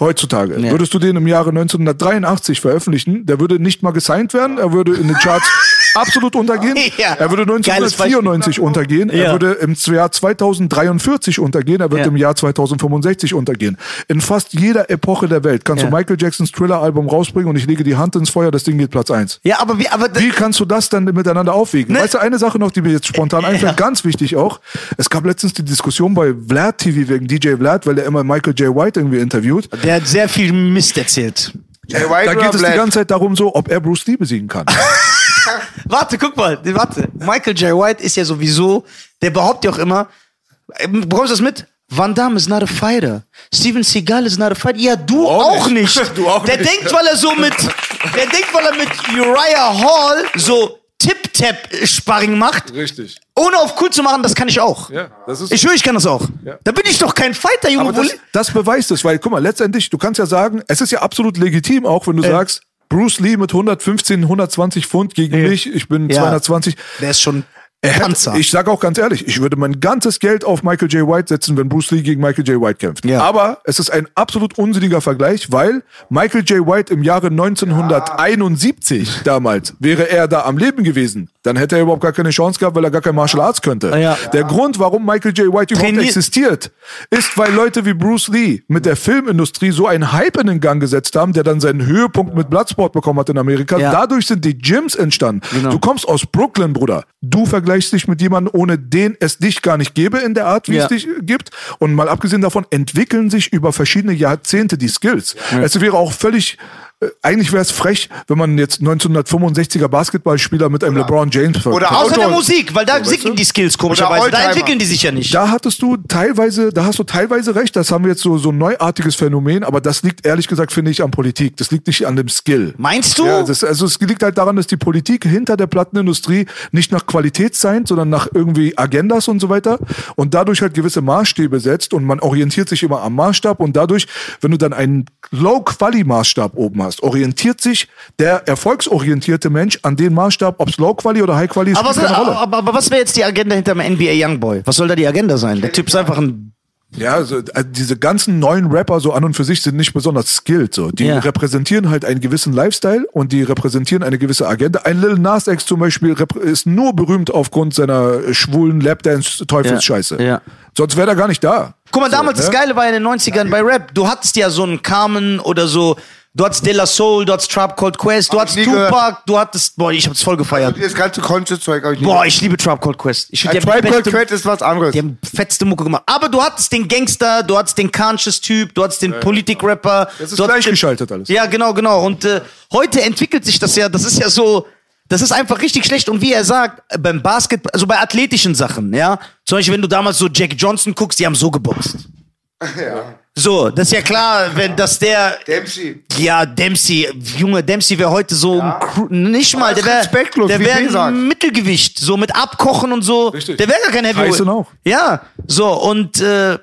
Heutzutage. Ja. Würdest du den im Jahre 1983 veröffentlichen, der würde nicht mal gesigned werden, er würde in den Charts absolut untergehen. Ja. Er würde Geiles Beispiel. 1994 untergehen, Ja. er würde im Jahr 2043 untergehen, er wird Ja. im Jahr 2065 untergehen. In fast jeder Epoche der Welt kannst du Michael Jacksons Thriller-Album rausbringen und ich lege die Hand ins Feuer, das Ding geht Platz eins. Ja, aber wie, aber Wie kannst du das dann miteinander aufwiegen? Ne? Weißt du, eine Sache noch, die mir jetzt spontan einfällt, ganz wichtig auch. Es gab letztens die Diskussion bei Vlad TV wegen DJ Vlad, weil der immer Michael J. White irgendwie interviewt. der hat sehr viel Mist erzählt. Jay White Da geht es die Black? ganze Zeit darum so, ob er Bruce Lee besiegen kann. Warte, guck mal, warte. Michael J. White ist ja sowieso, der behauptet ja auch immer, äh, bekommst du das mit? Van Damme is not a fighter. Steven Seagal is not a fighter. Ja, du Auch auch nicht. nicht. Du auch der nicht. denkt, weil er so mit, der denkt, weil er mit Uriah Hall so Tip-Tap-Sparring macht, Richtig. ohne auf cool zu machen, das kann ich auch. Ja, das ist Ich höre, ich kann das auch. Ja. Da bin ich doch kein Fighter, Junge. Das, das beweist es, weil, guck mal, letztendlich, du kannst ja sagen, es ist ja absolut legitim, auch wenn du sagst, Bruce Lee mit 115, 120 Pfund gegen Ja. mich, ich bin Ja. 220. der ist schon Er Panzer. hätte, ich sage auch ganz ehrlich, ich würde mein ganzes Geld auf Michael J. White setzen, wenn Bruce Lee gegen Michael J. White kämpft. Ja. Aber es ist ein absolut unsinniger Vergleich, weil Michael J. White im Jahre 1971 damals wäre er da am Leben gewesen. Dann hätte er überhaupt gar keine Chance gehabt, weil er gar kein Martial Arts könnte. Ja. Der Grund, warum Michael J. White überhaupt Trainier- existiert, ist, weil Leute wie Bruce Lee mit der Filmindustrie so einen Hype in den Gang gesetzt haben, der dann seinen Höhepunkt mit Bloodsport bekommen hat in Amerika. Ja. Dadurch sind die Gyms entstanden. Genau. Du kommst aus Brooklyn, Bruder. Du vergleichst dich mit jemandem, ohne den es dich gar nicht gäbe in der Art, wie Ja. es dich äh, gibt. Und mal abgesehen davon entwickeln sich über verschiedene Jahrzehnte die Skills. Es wäre auch völlig eigentlich wäre es frech, wenn man jetzt 1965er Basketballspieler mit einem LeBron James Oder Außer der Musik, weil da sinken die Skills komischerweise. Da entwickeln die sich ja nicht. Da hattest du teilweise, da hast du teilweise recht, das haben wir jetzt so, so ein neuartiges Phänomen, aber das liegt ehrlich gesagt, finde ich, an Politik. Das liegt nicht an dem Skill. Meinst du? Ja, das, also es liegt halt daran, dass die Politik hinter der Plattenindustrie nicht nach Qualität sein, sondern nach irgendwie Agendas und so weiter und dadurch halt gewisse Maßstäbe setzt und man orientiert sich immer am Maßstab und dadurch, wenn du dann einen Low-Quali-Maßstab oben hast, orientiert sich der erfolgsorientierte Mensch an den Maßstab, ob es Low-Quali oder High-Quali ist, aber, Rolle. aber, aber was wäre jetzt die Agenda hinter dem NBA Youngboy? Was soll da die Agenda sein? Der Typ ist einfach ein. Ja, also, äh, diese ganzen neuen Rapper so an und für sich sind nicht besonders skilled. So. Die Ja. repräsentieren halt einen gewissen Lifestyle und die repräsentieren eine gewisse Agenda. Ein Lil Nas X zum Beispiel ist nur berühmt aufgrund seiner schwulen Lapdance-Teufelsscheiße. Ja. Ja. Sonst wäre er gar nicht da. Guck mal, damals ne? das Geile war in den 90ern bei Rap. Du hattest ja so einen Carmen oder so. Du hattest De La Soul, du hattest Trap Called Quest, du Hab hattest nie gehört. Tupac, du hattest. Boah, ich hab's voll gefeiert. Das ganze Conscious-Zeug habe ich nicht. Boah, ich liebe Trap Called Quest. Ich finde, Ein die haben die Tribe Called beste- Quest ist was anderes. Die haben fetzte Mucke gemacht. Aber du hattest den Gangster, du hattest den Conscious-Typ, du hattest den Politik-Rapper. Das ist du hattest den- gleichgeschaltet alles. Ja, genau, genau. Und äh, heute entwickelt sich das ja, das ist ja so, das ist einfach richtig schlecht. Und wie er sagt, äh, beim Basketball, also bei athletischen Sachen, ja, zum Beispiel, wenn du damals so Jack Johnson guckst, die haben so geboxt. Ja. So, das ist ja klar, wenn das der, Dempsey. ja, Dempsey, Junge, Dempsey wäre heute so ein Cru- nicht mal, der wäre respektlos, der wäre Mittelgewicht, so mit Abkochen und so. Richtig. Der wäre gar kein Heavyweight. Tyson auch. Ja, so und äh,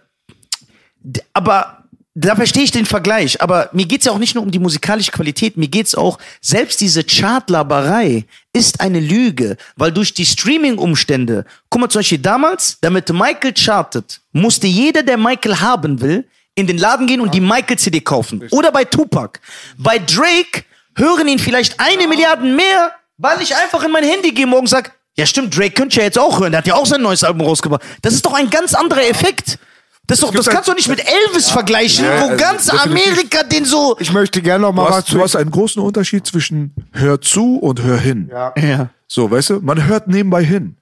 aber da verstehe ich den Vergleich, aber mir geht's ja auch nicht nur um die musikalische Qualität, mir geht's auch, selbst diese Chartlaberei ist eine Lüge, weil durch die Streaming-Umstände, guck mal zum Beispiel damals, damit Michael chartet, musste jeder, der Michael haben will, in den Laden gehen und die Michael-CD kaufen. Oder bei Tupac. Bei Drake hören ihn vielleicht eine Milliarde mehr, weil ich einfach in mein Handy gehe morgen und sag, ja stimmt, Drake könnte ich ja jetzt auch hören, der hat ja auch sein neues Album rausgebracht. Das ist doch ein ganz anderer Effekt. Das, doch, das kannst du nicht mit Elvis vergleichen, Ja, wo also ganz definitiv. Amerika den so... Ich möchte gerne noch Du mal was hast, du hast einen großen Unterschied zwischen hör zu und hör hin. Ja. Ja. So, weißt du, man hört nebenbei hin.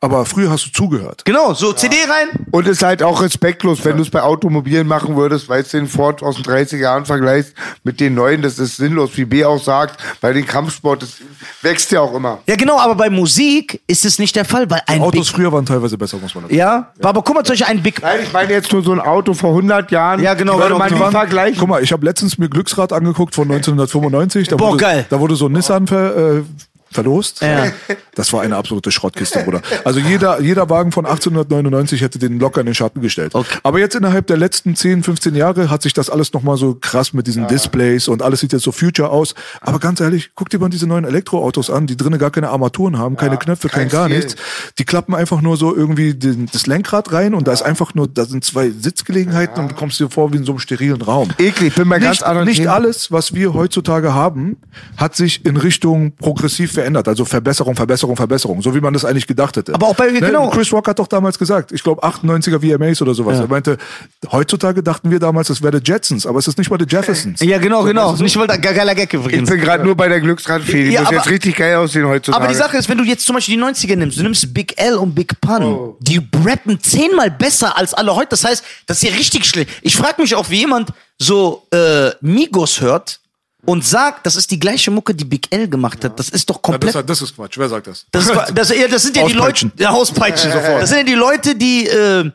Aber früher hast du zugehört. Genau, so CD rein. Und ist halt auch respektlos, wenn du es bei Automobilen machen würdest, weil du den Ford aus den 30er Jahren vergleichst mit den neuen, das ist sinnlos, wie B auch sagt, bei den Kampfsport, das wächst ja auch immer. Ja genau, aber bei Musik ist es nicht der Fall, weil ein Autos Big... früher waren teilweise besser, muss man sagen. Ja, aber guck mal, zum Beispiel ein Big... Nein, ich meine jetzt nur so ein Auto vor 100 Jahren. Ja, genau, würde man nie vergleichen. Guck mal, ich habe letztens mir Glücksrad angeguckt von 1995. Da Boah, wurde, geil. Da wurde so ein Nissan ver, äh, verlost. Ja. Das war eine absolute Schrottkiste, Bruder. Also jeder, jeder Wagen von 1899 hätte den locker in den Schatten gestellt. Okay. Aber jetzt innerhalb der letzten 10, 15 Jahre hat sich das alles nochmal so krass mit diesen Displays und alles sieht jetzt so future aus. Aber ganz ehrlich, guck dir mal diese neuen Elektroautos an, die drinnen gar keine Armaturen haben, keine Knöpfe, kein, kein gar nichts. Die klappen einfach nur so irgendwie den, das Lenkrad rein und da ist einfach nur, da sind zwei Sitzgelegenheiten und du kommst dir vor wie in so einem sterilen Raum. Eklig, bin bei ganz Nicht, anderen nicht Themen. alles, was wir heutzutage haben, hat sich in Richtung progressiv verändert. Also Verbesserung, Verbesserung, Verbesserung. So wie man das eigentlich gedacht hätte. Aber auch bei- genau. Chris Rock hat doch damals gesagt, ich glaube 98er VMAs oder sowas. Ja. Er meinte, heutzutage dachten wir damals, es wäre The Jetsons, aber es ist nicht mal The Jeffersons. Ja, genau, genau. weißt du, Nicht weil da gar geiler Gag Ich übrigens. bin gerade nur bei der Glücksradfee. Die Ja, muss aber- jetzt richtig geil aussehen heutzutage. Aber die Sache ist, wenn du jetzt zum Beispiel die 90er nimmst, du nimmst Big L und Big Pun, Oh. die rappen zehnmal besser als alle heute. Das heißt, das ist ja richtig schlecht. Ich frage mich auch, wie jemand so äh, Migos hört und sagt, das ist die gleiche Mucke, die Big L gemacht hat. Das ist doch Ja, komplett. das, das ist Quatsch. Wer sagt das? Das, war- das, ja, das sind ja die Leute. Ja, auspeitschen sofort. Das sind ja die Leute, die, äh,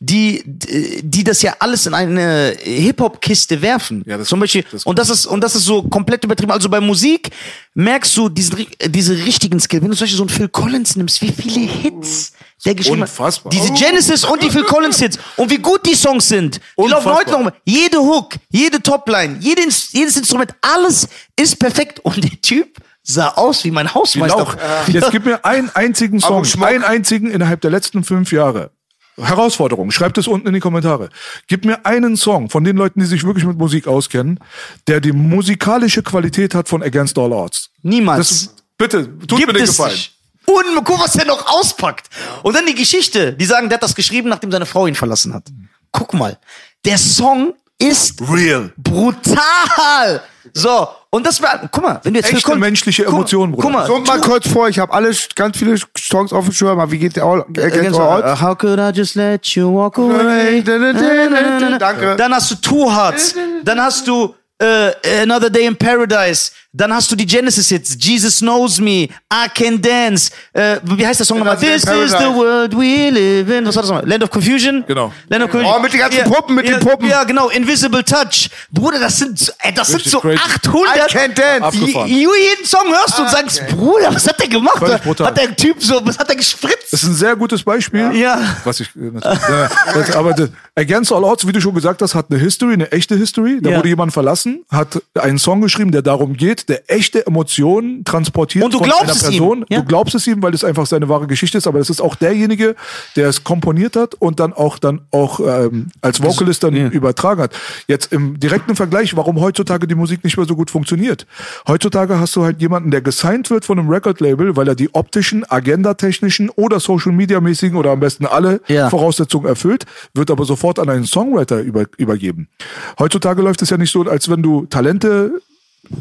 die, die das ja alles in eine Hip-Hop-Kiste werfen. Ja, das- Zum Beispiel, das- und das ist, und das ist so komplett übertrieben. Also bei Musik merkst du diesen, äh, diese richtigen Skill. Wenn du zum Beispiel so einen Phil Collins nimmst, wie viele Hits der geschrieben Unfassbar. hat. Diese Genesis und die Phil Collins Hits. Und wie gut die Songs sind. Die laufen Unfassbar. heute noch. Jede Hook, jede Topline, jede, Ins- jedes Instrument, alles ist perfekt. Und der Typ sah aus wie mein Hausmeister. Lauch. Jetzt gib mir einen einzigen Song, einen einzigen innerhalb der letzten fünf Jahre. Herausforderung, schreibt es unten in die Kommentare. Gib mir einen Song von den Leuten, die sich wirklich mit Musik auskennen, der die musikalische Qualität hat von Against All Odds. Niemals. Das, bitte, tut Gibt mir den Gefallen. nicht. Und guck, was der noch auspackt. Und dann die Geschichte. Die sagen, der hat das geschrieben, nachdem seine Frau ihn verlassen hat. Guck mal. Der Song ist Real. brutal. So. Und das war, guck mal, wenn du jetzt Echte menschliche guck, Emotionen, Bruder. Guck mal. So mal kurz vor, ich habe alle ganz viele Songs auf dem Schirm, aber wie geht der All, Against All Odds? How could I just let you walk away? Danke. Dann hast du Two Hearts. Dann hast du äh, Another Day in Paradise. Dann hast du die Genesis Hits. Jesus Knows Me. I Can Dance. Äh, wie heißt der Song nochmal? This is the world we live in. Was war das nochmal? Land of Confusion? Genau. Land of Confusion. Oh, mit den ganzen Puppen, mit ja, den Puppen. Ja, genau. Invisible Touch. Bruder, das sind, so- ey, das Richtig sind so crazy. 800. I Can Dance. Jeden Song hörst du und sagst, Bruder, was hat der gemacht? Hat der Typ so, was hat der gespritzt? Das ist ein sehr gutes Beispiel. Ja. Was ich, äh, ja, das, aber das, Against All Odds, wie du schon gesagt hast, hat eine History, eine echte History. Da Ja. wurde jemand verlassen, hat einen Song geschrieben, der darum geht, der echte Emotionen transportiert Und du von glaubst einer es Person. ihm, ja. Du glaubst es ihm, weil es einfach seine wahre Geschichte ist, aber das ist auch derjenige, der es komponiert hat und dann auch dann auch ähm, als Vocalist dann übertragen hat. Jetzt im direkten Vergleich, warum heutzutage die Musik nicht mehr so gut funktioniert. Heutzutage hast du halt jemanden, der gesigned wird von einem Record-Label, weil er die optischen, agendatechnischen oder Social-Media-mäßigen oder am besten alle Ja. Voraussetzungen erfüllt, wird aber sofort an einen Songwriter über, übergeben. Heutzutage läuft es ja nicht so, als wenn du Talente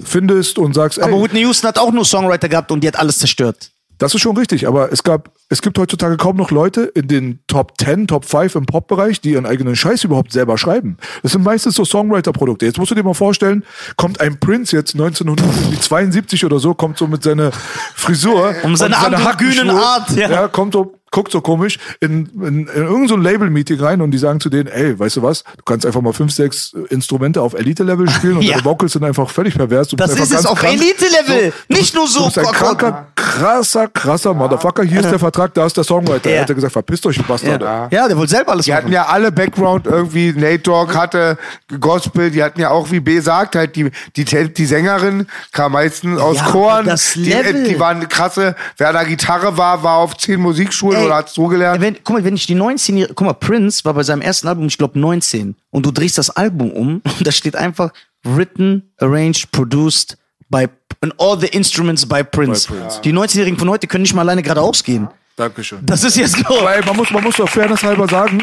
findest und sagst, Aber ey, Whitney Houston hat auch nur Songwriter gehabt und die hat alles zerstört. das ist schon richtig, aber es gab, es gibt heutzutage kaum noch Leute in den Top 10, Top 5 im Pop-Bereich, die ihren eigenen Scheiß überhaupt selber schreiben. Das sind meistens so Songwriter-Produkte. Jetzt musst du dir mal vorstellen, kommt ein Prince jetzt 1972 oder so, kommt so mit seiner Frisur. Um seine androgynen Hackenschuhe, Art, ja. ja. kommt so, guckt so komisch in, in, in irgendein so Label-Meeting rein und die sagen zu denen, ey, weißt du was, du kannst einfach mal fünf, sechs Instrumente auf Elite-Level spielen und Ja. deine Vocals sind einfach völlig pervers. Du Das bist ist es auf. Elite-Level. du Nicht nur so. Du bist ein kranker, krasser, krasser Motherfucker. Hier ist der Vertrag, da ist der Songwriter. Ja. Er hat ja gesagt, verpisst euch, Bastarde. Ja. ja, der wollte selber alles Die hatten machen. ja alle Background irgendwie, Nate Dogg hatte Gospel, die hatten ja auch, wie B sagt, halt die, die, die Sängerin kam meistens aus Ja, Choren. das die, Level. die waren krasse, wer da Gitarre war, war auf zehn Musikschulen Ey, oder hat so gelernt. Wenn, guck mal, wenn ich die 19 Jahre, guck mal, Prince war bei seinem ersten Album, ich glaube 19, und du drehst das Album um und da steht einfach written, arranged, produced by and all the instruments by Prince. By Prince. Die 19-Jährigen von heute können nicht mal alleine geradeaus gehen. Dankeschön. Das ist jetzt. Aber ey, man muss, man muss doch fairness halber sagen,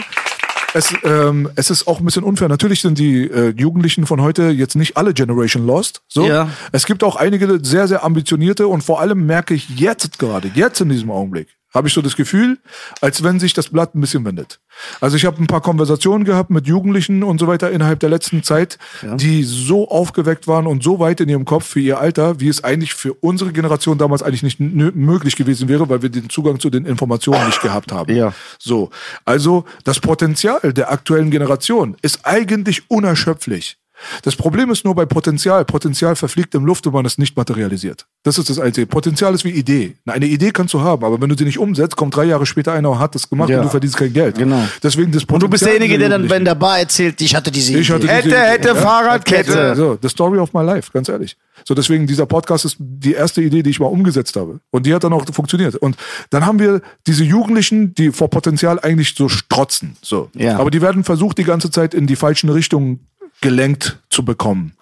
es, ähm, es ist auch ein bisschen unfair. Natürlich sind die äh, Jugendlichen von heute jetzt nicht alle Generation Lost. So. Ja. Es gibt auch einige sehr, sehr ambitionierte und vor allem merke ich jetzt gerade, jetzt in diesem Augenblick, habe ich so das Gefühl, als wenn sich das Blatt ein bisschen wendet. Also ich habe ein paar Konversationen gehabt mit Jugendlichen und so weiter innerhalb der letzten Zeit, die so aufgeweckt waren und so weit in ihrem Kopf für ihr Alter, wie es eigentlich für unsere Generation damals eigentlich nicht möglich gewesen wäre, weil wir den Zugang zu den Informationen nicht gehabt haben. Ja. So, also das Potenzial der aktuellen Generation ist eigentlich unerschöpflich. Das Problem ist nur bei Potenzial. Potenzial verfliegt im Luft, wenn man es nicht materialisiert. Das ist das Einzige. Potenzial ist wie Idee. Eine Idee kannst du haben, aber wenn du sie nicht umsetzt, kommt drei Jahre später einer und hat das gemacht Ja. und du verdienst kein Geld. Genau. Deswegen das Und du bist Potenzial derjenige, der dann bei der Bar erzählt, ich hatte diese Ich hatte Idee. diese Hätte, hätte, Ja. Fahrradkette. so, the story of my life, ganz ehrlich. So, deswegen, dieser Podcast ist die erste Idee, die ich mal umgesetzt habe. Und die hat dann auch funktioniert. Und dann haben wir diese Jugendlichen, die vor Potenzial eigentlich so strotzen. So. Ja. Aber die werden versucht, die ganze Zeit in die falschen Richtungen gelenkt zu bekommen.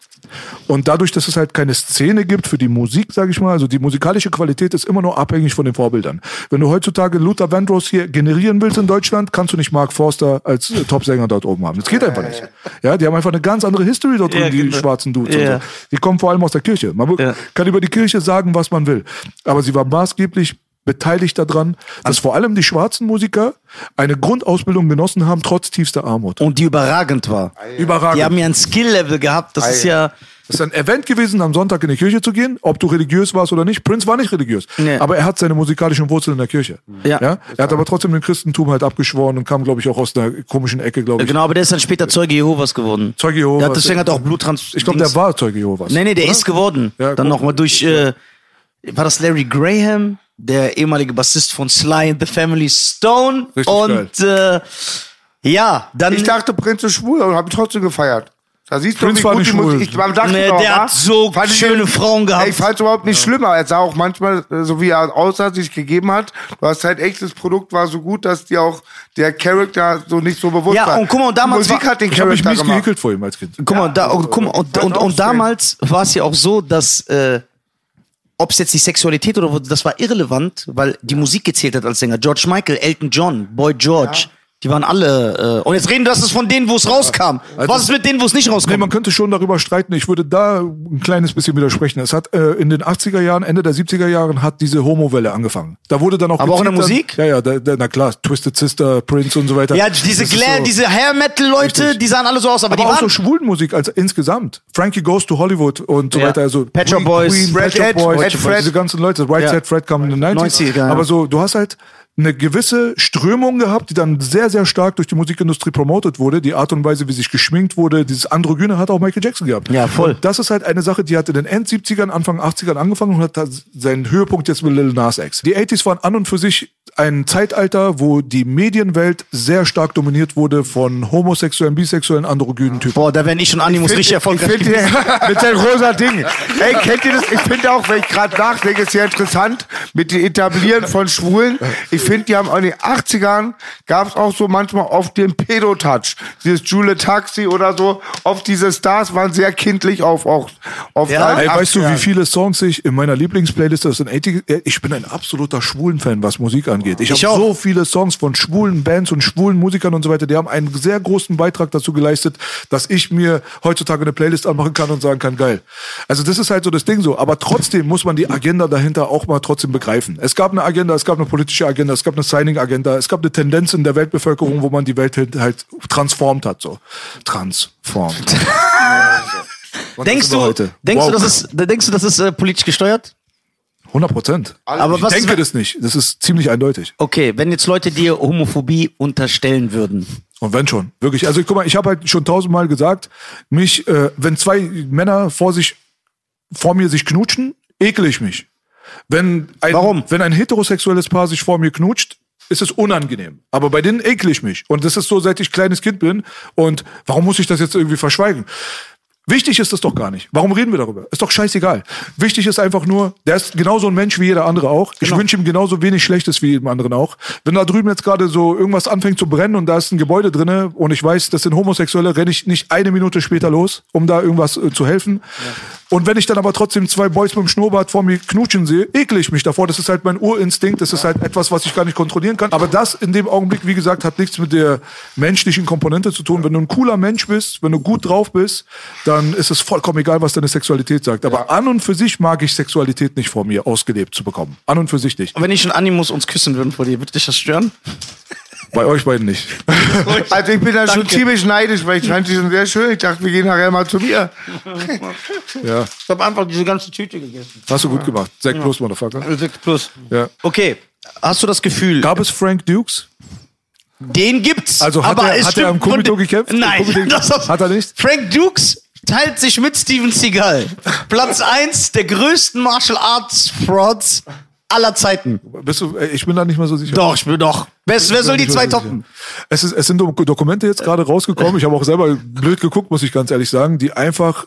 Und dadurch, dass es halt keine Szene gibt für die Musik, sage ich mal, also die musikalische Qualität ist immer nur abhängig von den Vorbildern. Wenn du heutzutage Luther Vandross hier generieren willst in Deutschland, kannst du nicht Mark Forster als äh, Topsänger dort oben haben. Das geht einfach nicht. Ja, die haben einfach eine ganz andere History dort Ja, drin, die genau. schwarzen Dudes. Ja. So. Die kommen vor allem aus der Kirche. Man Ja. kann über die Kirche sagen, was man will. Aber sie war maßgeblich beteiligt daran, dass vor allem die schwarzen Musiker eine Grundausbildung genossen haben, trotz tiefster Armut. Und die überragend war. Überragend. Die haben ja ein Skill-Level gehabt. Das ist ja. Es ist ein Event gewesen, am Sonntag in die Kirche zu gehen, ob du religiös warst oder nicht. Prince war nicht religiös, Nee. aber er hat seine musikalischen Wurzeln in der Kirche. Ja. Er hat aber trotzdem den Christentum halt abgeschworen und kam, glaube ich, auch aus einer komischen Ecke, glaube ich. Genau, aber der ist dann später Zeuge Jehovas geworden. Zeuge Jehovas. Hat, deswegen hat er auch Bluttrans. Ich glaube, der war Zeuge Jehovas. Nee, nee, der oder? ist geworden. Ja, dann nochmal durch. Äh, war das Larry Graham, der ehemalige Bassist von Sly and the Family Stone? Richtig und äh, ja, dann. Ich dachte, Prinz ist schwul und habe trotzdem gefeiert. Da siehst du, Prince wie war gut die Musik. schwul. Ich, man dachte Nee, der hat so Fand ich schöne ihn- Frauen gehabt. Ey, ich fand es überhaupt nicht schlimmer. Er sah auch manchmal, äh, so wie er aussah, sich gegeben hat. Du hast halt echt, das Produkt war so gut, dass dir auch der Charakter so nicht so bewusst Ja, war. und guck mal, und Die damals Musik war- hat den Ich habe mich Charakter gemacht. vor ihm als Kind. Guck mal, da, und, guck mal und, und, auch und damals war es ja auch so, dass äh, ob es jetzt die Sexualität oder das war irrelevant, weil die Musik gezählt hat als Sänger. George Michael, Elton John, Boy George, die waren alle. Äh, und jetzt reden das ist von denen, wo es rauskam. Was ist mit denen, wo es nicht Nee, rauskam? man könnte schon darüber streiten. Ich würde da ein kleines bisschen widersprechen. Es hat äh, in den 80er Jahren, Ende der 70er Jahren hat diese Homo-Welle angefangen. Da wurde dann auch Aber auch in der Musik? Dann, ja, ja, da, da, na klar, Twisted Sister, Prince und so weiter. ja, diese Das Glam, so- diese Hair Metal Leute, Richtig. die sahen alle so aus, aber, aber die auch so waren Schwulenmusik als insgesamt. Frankie Goes to Hollywood und so Ja. weiter. Also Pet Shop Boys, Queen, Red Pet Shop Ed, Boys, Ed Fred. diese ganzen Leute. Right Ja. Set Fred kam in den 90s. 90er, ja. Aber so, du hast halt eine gewisse Strömung gehabt, die dann sehr, sehr stark durch die Musikindustrie promotet wurde. Die Art und Weise, wie sich geschminkt wurde, dieses Androgyne hat auch Michael Jackson gehabt. Ja, voll. Und das ist halt eine Sache, die hat in den End 70ern, Anfang 80ern angefangen und hat seinen Höhepunkt jetzt mit Lil Nas X. Die 80s waren an und für sich ein Zeitalter, wo die Medienwelt sehr stark dominiert wurde von homosexuellen, bisexuellen, androgynen Typen. Boah, da werden ich Animus richtig Ich erfolgreich. finde mit dem rosa Ding. Ey, kennt ihr das? Ich finde auch, wenn ich gerade nachdenke, ist ja interessant mit dem Etablieren von Schwulen. Ich finde, die haben auch in den 80ern gab es auch so manchmal oft den Pedo-Touch. Dieses Jule Taxi oder so. Oft diese Stars waren sehr kindlich auf auch auf Ja? Ey, weißt du, wie viel viele Songs ich in meiner Lieblingsplaylist das sind 80 Ich bin ein absoluter Schwulen-Fan, was Musik angeht. Ich, Ich habe so viele Songs von schwulen Bands und schwulen Musikern und so weiter. Die haben einen sehr großen Beitrag dazu geleistet, dass ich mir heutzutage eine Playlist anmachen kann und sagen kann, geil. Also das ist halt so das Ding so. Aber trotzdem muss man die Agenda dahinter auch mal trotzdem begreifen. Es gab eine Agenda, es gab eine politische Agenda, es gab eine Signing-Agenda, es gab eine Tendenz in der Weltbevölkerung, wo man die Welt halt, halt transformt hat. So. Transformt. Denkst du, heute. denkst, Wow. du, das ist, denkst du, das ist äh, politisch gesteuert? 100 Prozent. Aber Ich was denke das nicht. Das ist ziemlich eindeutig. Okay, wenn jetzt Leute dir Homophobie unterstellen würden. Und wenn schon. Wirklich. Also guck mal, ich habe halt schon tausendmal gesagt, mich, äh, wenn zwei Männer vor sich, vor mir sich knutschen, ekel ich mich. Wenn ein, Warum? Wenn ein heterosexuelles Paar sich vor mir knutscht, ist es unangenehm. Aber bei denen ekel ich mich. Und das ist so, seit ich kleines Kind bin. Und warum muss ich das jetzt irgendwie verschweigen? Wichtig ist das doch gar nicht. Warum reden wir darüber? Ist doch scheißegal. Wichtig ist einfach nur, der ist genauso ein Mensch wie jeder andere auch. Ich wünsche ihm genauso wenig Schlechtes wie jedem anderen auch. Wenn da drüben jetzt gerade so irgendwas anfängt zu brennen und da ist ein Gebäude drinne und ich weiß, das sind Homosexuelle, renne ich nicht eine Minute später los, um da irgendwas äh, zu helfen. Und wenn ich dann aber trotzdem zwei Boys mit dem Schnurrbart vor mir knutschen sehe, ekle ich mich davor. Das ist halt mein Urinstinkt. Das ist halt etwas, was ich gar nicht kontrollieren kann. Aber das in dem Augenblick, wie gesagt, hat nichts mit der menschlichen Komponente zu tun. Wenn du ein cooler Mensch bist, wenn du gut drauf bist, dann ist es vollkommen egal, was deine Sexualität sagt. Aber an und für sich mag ich Sexualität nicht vor mir ausgelebt zu bekommen. An und für sich nicht. Und wenn ich und Animus uns küssen würden vor dir, würde dich das stören? Bei euch beiden nicht. Also ich bin da schon ziemlich neidisch, weil ich fand die schon sehr schön. Ich dachte, wir gehen nachher mal zu mir. Ja, Ich habe einfach diese ganze Tüte gegessen. hast du gut gemacht. Sek plus, Motherfucker. 6 plus. Ja. Okay, hast du das Gefühl, Gab es Frank Dukes? den gibt's? Also hat aber er- hat er am Kumito gekämpft? Nein, Kumito- das Hat er nicht? Frank Dukes teilt sich mit Steven Seagal. Platz 1 der größten Martial Arts Frauds aller Zeiten. Bist du, äh, ich bin da nicht mehr so sicher. Doch, ich bin doch. Wer, wer soll die zwei Sicher. toppen? Es, ist, es sind Dok- Dokumente jetzt gerade rausgekommen. Ich habe auch selber blöd geguckt, muss ich ganz ehrlich sagen, die einfach,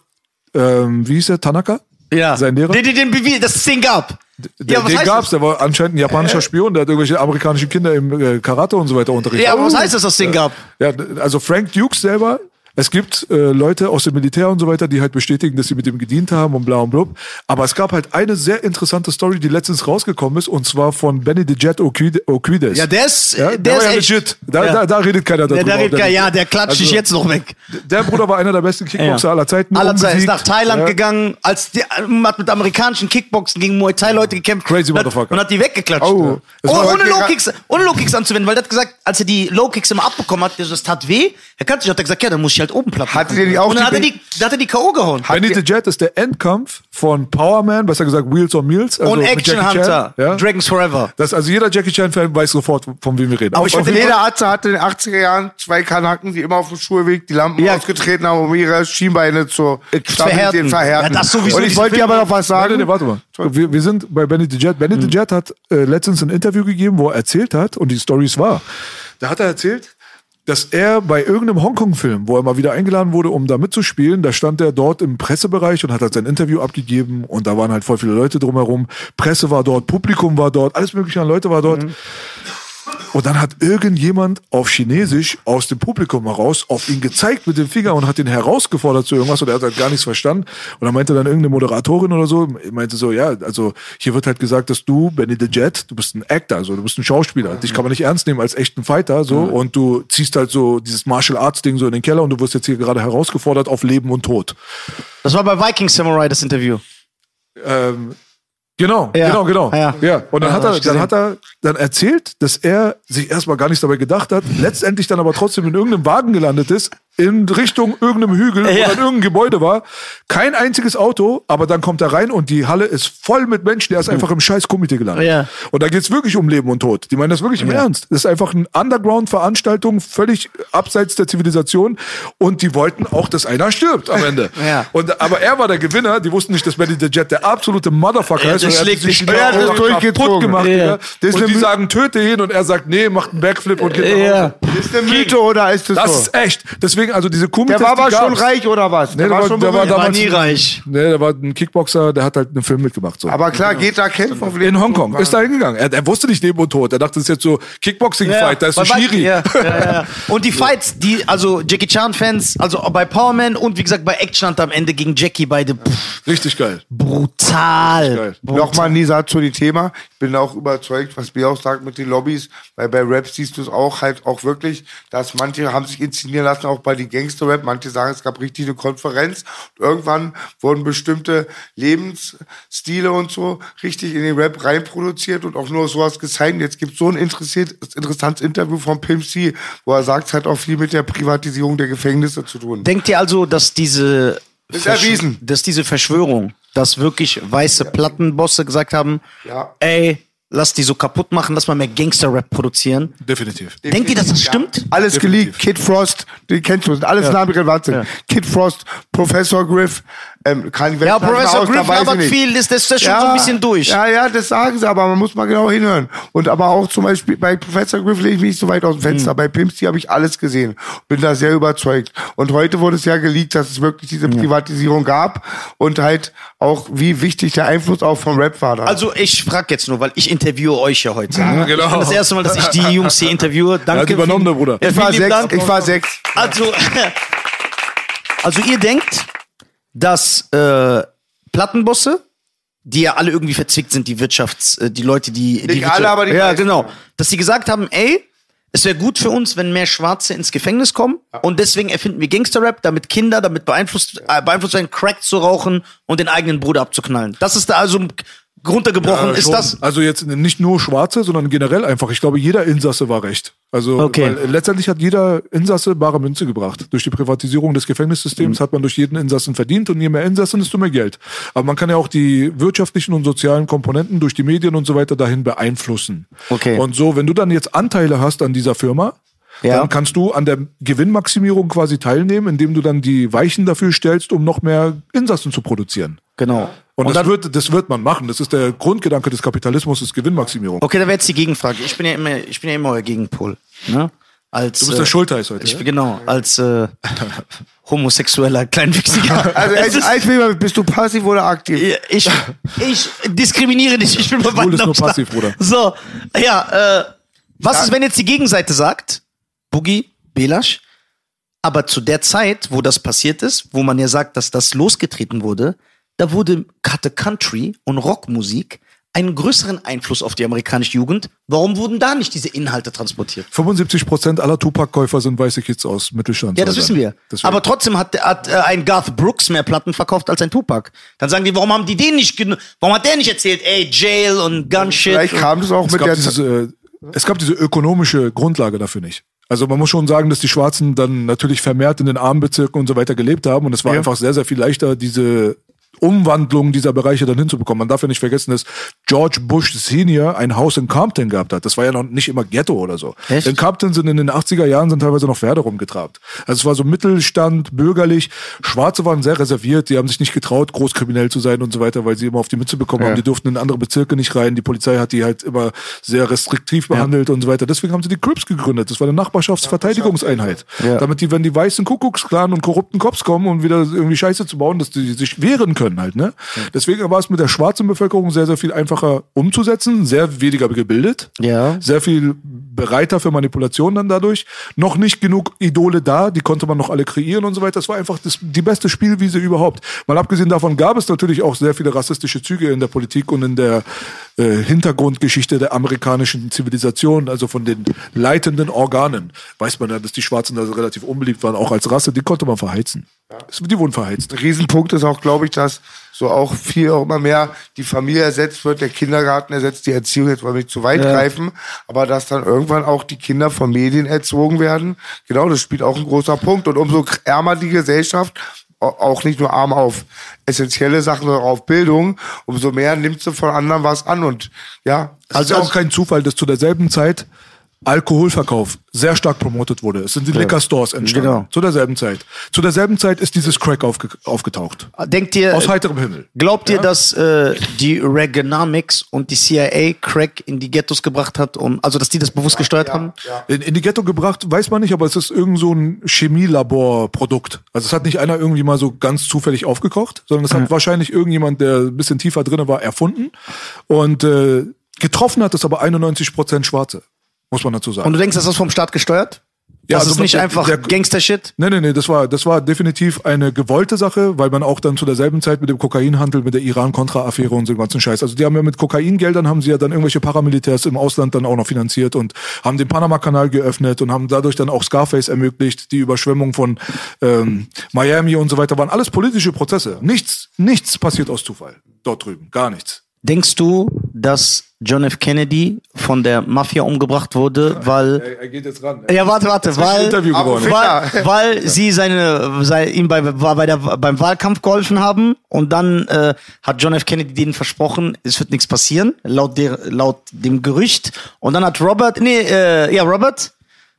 ähm, wie hieß der, Tanaka? Ja. Sein Lehrer? Den, den, den es den gab. Der, ja, den gab's, das? der war anscheinend ein japanischer Spion, der hat irgendwelche amerikanischen Kinder im äh, Karate und so weiter unterrichtet. Ja, aber was heißt das, es den gab? Ja, also Frank Dukes selber Es gibt äh, Leute aus dem Militär und so weiter, die halt bestätigen, dass sie mit ihm gedient haben und bla und blub. Aber es gab halt eine sehr interessante Story, die letztens rausgekommen ist, und zwar von Benny the Jet Oquid- Oquides. Ja, der ist, Ja, der, der, ist war ja echt. legit. Da, Ja. da, da redet keiner darüber. Der, der, redet, ja, der klatscht Also- dich jetzt noch weg. Der Bruder war einer der besten Kickboxer Ja. aller Zeiten. Aller Zeit ist nach Thailand Ja. gegangen, als die, hat mit amerikanischen Kickboxen gegen Muay Thai Leute gekämpft. Crazy und Motherfucker. Und hat die weggeklatscht. Oh. Oh ohne Low Kicks, ohne Low Kicks anzuwenden, weil der hat gesagt, als er die Low Kicks immer abbekommen hat, das tat weh. Er kannte sich, hat er gesagt, ja, dann muss ich halt oben platten. Hatte nicht auch und dann die hat er die, hat er die K.O. gehauen. Benny the Jet ist der Endkampf von Power Man, besser gesagt Wheels on Meals. Also und Action Jackie Hunter, Chan. Ja? Dragons Forever. Das, also jeder Jackie Chan-Fan weiß sofort, von wem wir reden. Aber ich finde Jeder Arzt hatte in den 80er Jahren zwei Kanaken, die immer auf dem Schulweg die Lampen Ja. ausgetreten haben, um ihre Schienbeine zu verhärten. verhärten. Ja, das sowieso, Und ich wollte dir aber noch was sagen. nein, nein, warte mal. Wir, wir sind bei Benny the Jet. Benny the Jet hat äh, letztens ein Interview gegeben, wo er erzählt hat, und die Stories war, da hat er erzählt, dass er bei irgendeinem Hongkong-Film, wo er mal wieder eingeladen wurde, um da mitzuspielen, da stand er dort im Pressebereich und hat halt sein Interview abgegeben und da waren halt voll viele Leute drumherum. Presse war dort, Publikum war dort, alles mögliche an Leute war dort. Und dann hat irgendjemand auf Chinesisch aus dem Publikum heraus auf ihn gezeigt mit dem Finger und hat ihn herausgefordert zu irgendwas und er hat halt gar nichts verstanden. Und dann meinte dann irgendeine Moderatorin oder so, meinte so, ja, also hier wird halt gesagt, dass du, Benny the Jet, du bist ein Actor, also du bist ein Schauspieler. Dich kann man nicht ernst nehmen als echten Fighter, so. Und du ziehst halt so dieses Martial Arts Ding so in den Keller und du wirst jetzt hier gerade herausgefordert auf Leben und Tod. Das war bei Viking Samurai das Interview. Ähm, genau, Ja. genau, genau. Ja. Ja. Und dann Ja, hat er, dann hat er dann erzählt, dass er sich erstmal gar nichts dabei gedacht hat, letztendlich dann aber trotzdem in irgendeinem Wagen gelandet ist, in Richtung irgendeinem Hügel, Ja. wo dann irgendein Gebäude war. Kein einziges Auto, aber dann kommt er rein und die Halle ist voll mit Menschen. Er ist einfach im scheiß Komitee gelandet. Ja. Und da geht's wirklich um Leben und Tod. Die meinen das wirklich im Ernst. Das ist einfach eine Underground-Veranstaltung, völlig abseits der Zivilisation. Und die wollten auch, dass einer stirbt am Ende. Ja. Und, aber er war der Gewinner. Die wussten nicht, dass Benny the Jet der absolute Motherfucker Ja, ist. der Und er hat schlägt sich sich genau Er hat das kaputt durchgezogen. gemacht. Ja. Ja. Und die sagen, töte ihn. Und er sagt, nee, macht einen Backflip und geht nach Hause. Ja. Ist eine Mythe oder ist das, Das so? ist echt. Deswegen, also diese Kumites, Der war aber schon reich oder was? Nee, der war- der war berühmt. Der war damals- nie reich. Nee, der war ein Kickboxer, der hat halt einen Film mitgemacht. So. Aber klar, geht da kämpfen auf in Hongkong. Ist da hingegangen. Er, er wusste nicht Leben und Tod. Er dachte, das ist jetzt so Kickboxing-Fight, da ist ein bei Schiri. Ja, ja, ja. Und die Fights, die, also Jackie Chan-Fans, also bei Powerman und wie gesagt bei Action am Ende gegen Jackie, beide pff, Richtig geil. brutal. Geil. Nochmal, Nisa, zu dem Thema. Ich bin auch überzeugt, was auch sagt mit den Lobbys, weil bei Rap siehst du es auch halt auch wirklich, dass manche haben sich inszenieren lassen, auch bei den Gangster-Rap. Manche sagen, es gab richtig eine Konferenz. Und irgendwann wurden bestimmte Lebensstile und so richtig in den Rap reinproduziert und auch nur sowas gesigned. Jetzt gibt es so ein interessantes Interview von Pimp C, wo er sagt, es hat auch viel mit der Privatisierung der Gefängnisse zu tun. Denkt ihr also, dass diese Ist erwiesen. dass diese Verschwörung, dass wirklich weiße Plattenbosse gesagt haben, Ja. ey, lass die so kaputt machen, lass mal mehr Gangster-Rap produzieren. Definitiv. Denkt ihr, dass das stimmt? Alles Definitiv. geleakt. Kid Frost, den kennst du, alles Namen, die relevant sind. Kid Frost, Professor Griff, ähm, kann ich Ja, Professor aus, da Griff weiß ich labert nicht. viel, ist das, das schon so ein bisschen durch. Ja, ja, das sagen sie, aber man muss mal genau hinhören. Und aber auch zum Beispiel bei Professor Griff lege ich mich nicht so weit aus dem Fenster. Hm. Bei Pimps, die habe ich alles gesehen. Bin da sehr überzeugt. Und heute wurde es ja geleakt, dass es wirklich diese Privatisierung gab und halt auch, wie wichtig der Einfluss auch vom Rap war da. Also ich frage jetzt nur, weil ich interviewe euch ja heute. ne? genau. Das erste Mal, dass ich die Jungs hier interviewe. Danke. Hat übernommen, Bruder. Ja, ich war sechs, Dank. ich war sechs. Also, also ihr denkt, dass äh, Plattenbosse, die ja alle irgendwie verzwickt sind, die Wirtschafts, äh, die Leute, die, die Nicht Wirtschaft- alle, aber die ja meisten. genau, dass sie gesagt haben, ey, es wäre gut für uns, wenn mehr Schwarze ins Gefängnis kommen und deswegen erfinden wir Gangsterrap, damit Kinder damit beeinflusst, äh, beeinflusst werden, Crack zu rauchen und den eigenen Bruder abzuknallen. Das ist da also runtergebrochen, ist schon. das Also jetzt nicht nur Schwarze, sondern generell einfach. Ich glaube, jeder Insasse war recht. Also Okay. weil letztendlich hat jeder Insasse bare Münze gebracht. Durch die Privatisierung des Gefängnissystems hat man durch jeden Insassen verdient und je mehr Insassen, desto mehr Geld. Aber man kann ja auch die wirtschaftlichen und sozialen Komponenten durch die Medien und so weiter dahin beeinflussen. Okay. Und so, wenn du dann jetzt Anteile hast an dieser Firma, Ja. dann kannst du an der Gewinnmaximierung quasi teilnehmen, indem du dann die Weichen dafür stellst, um noch mehr Insassen zu produzieren. Genau. Und, Und das, dann- wird, das wird man machen. Das ist der Grundgedanke des Kapitalismus, ist Gewinnmaximierung. Okay, da wäre jetzt die Gegenfrage. Ich bin ja immer, ich bin ja immer euer Gegenpol. Ne? Als, Du bist der Schulteis heute. Ich ja? bin genau, als äh, homosexueller Kleinwüchsiger. Also, Es als, ist- als Weber, bist du passiv oder aktiv? ich, ich diskriminiere dich, ich bin bei Schwul ist nur passiv, Bruder. So, ja, äh, was ist, wenn jetzt die Gegenseite sagt, Boogie, Belasch, Aber zu der Zeit, wo das passiert ist, wo man ja sagt, dass das losgetreten wurde, da wurde hatte Country und Rockmusik einen größeren Einfluss auf die amerikanische Jugend. Warum wurden da nicht diese Inhalte transportiert? 75 Prozent aller Tupac-Käufer sind weiße Kids aus Mittelstand. Ja, das wissen wir. Deswegen. Aber trotzdem hat, hat äh, ein Garth Brooks mehr Platten verkauft als ein Tupac. Dann sagen die, warum haben die den nicht genu- Warum hat der nicht erzählt, ey, Jail und Gunshit? Vielleicht kam das auch es mit gab, der dieses, äh, es gab diese ökonomische Grundlage dafür nicht. Also man muss schon sagen, dass die Schwarzen dann natürlich vermehrt in den armen Bezirken und so weiter gelebt haben und es war Ja. einfach sehr, sehr viel leichter, diese Umwandlung dieser Bereiche dann hinzubekommen. Man darf ja nicht vergessen, dass George Bush Senior ein Haus in Compton gehabt hat. Das war ja noch nicht immer Ghetto oder so. Echt? In Compton sind in den 80er Jahren sind teilweise noch Pferde rumgetrabt. Also es war so Mittelstand, bürgerlich. Schwarze waren sehr reserviert, die haben sich nicht getraut, großkriminell zu sein und so weiter, weil sie immer auf die Mütze bekommen Ja. haben. Die durften in andere Bezirke nicht rein. Die Polizei hat die halt immer sehr restriktiv behandelt und so weiter. Deswegen haben sie die Crips gegründet. Das war eine Nachbarschaftsverteidigungseinheit. Ja. Damit die, wenn die weißen Kuckucksklan und korrupten Cops kommen und wieder irgendwie Scheiße zu bauen, dass die sich wehren können halt, ne? Deswegen war es mit der schwarzen Bevölkerung sehr, sehr viel einfacher umzusetzen, sehr weniger gebildet. Ja. Sehr viel bereiter für Manipulation dann dadurch. Noch nicht genug Idole da, die konnte man noch alle kreieren und so weiter. Das war einfach das, die beste Spielwiese überhaupt. Mal abgesehen davon gab es natürlich auch sehr viele rassistische Züge in der Politik und in der äh, Hintergrundgeschichte der amerikanischen Zivilisation, also von den leitenden Organen. Weiß man ja, dass die Schwarzen da relativ unbeliebt waren, auch als Rasse, die konnte man verheizen. Die wurden verheizt. Riesenpunkt ist auch, glaube ich, dass so auch viel auch immer mehr die Familie ersetzt wird, der Kindergarten ersetzt, die Erziehung jetzt wollen wir nicht zu weit greifen, aber dass dann irgendwann auch die Kinder von Medien erzogen werden. Genau, das spielt auch ein großer Punkt. Und umso ärmer die Gesellschaft, au- auch nicht nur arm auf essentielle Sachen, sondern auch auf Bildung, umso mehr nimmt sie von anderen was an. Und ja, ja auch kein Zufall, dass zu derselben Zeit Alkoholverkauf sehr stark promotet wurde. Es sind die Liquor Stores entstanden. Genau. Zu derselben Zeit. Zu derselben Zeit ist dieses Crack aufge aufgetaucht. Denkt ihr, Aus heiterem Himmel. glaubt ihr, dass äh, die Reaganomics und die CIA Crack in die Ghettos gebracht hat, um, also dass die das bewusst gesteuert haben? In, in die Ghetto gebracht, weiß man nicht, aber es ist irgend so ein Chemielaborprodukt. Also es hat nicht einer irgendwie mal so ganz zufällig aufgekocht, sondern es hat wahrscheinlich irgendjemand, der ein bisschen tiefer drin war, erfunden. Und äh, getroffen hat es aber 91% Schwarze, muss man dazu sagen. Und du denkst, das ist vom Staat gesteuert? Ja, das also ist nicht der- einfach Gangster-Shit? Nee, nee, nee, das war, das war definitiv eine gewollte Sache, weil man auch dann zu derselben Zeit mit dem Kokainhandel, mit der Iran-Contra-Affäre und so dem ganzen Scheiß. Also die haben ja mit Kokaingeldern haben sie ja dann irgendwelche Paramilitärs im Ausland dann auch noch finanziert und haben den Panama-Kanal geöffnet und haben dadurch dann auch Scarface ermöglicht, die Überschwemmung von ähm, Miami und so weiter, waren alles politische Prozesse. Nichts, nichts passiert aus Zufall dort drüben, gar nichts. Denkst du, dass John F. Kennedy von der Mafia umgebracht wurde, weil Er, geht jetzt ran. Ja, warte, warte, weil, Interview Aber geworden. weil, weil sie seine, sei, ihm bei, war bei der, beim Wahlkampf geholfen haben und dann äh, hat John F. Kennedy denen versprochen, es wird nichts passieren, laut, der, laut dem Gerücht. Und dann hat Robert, nee, äh, ja, Robert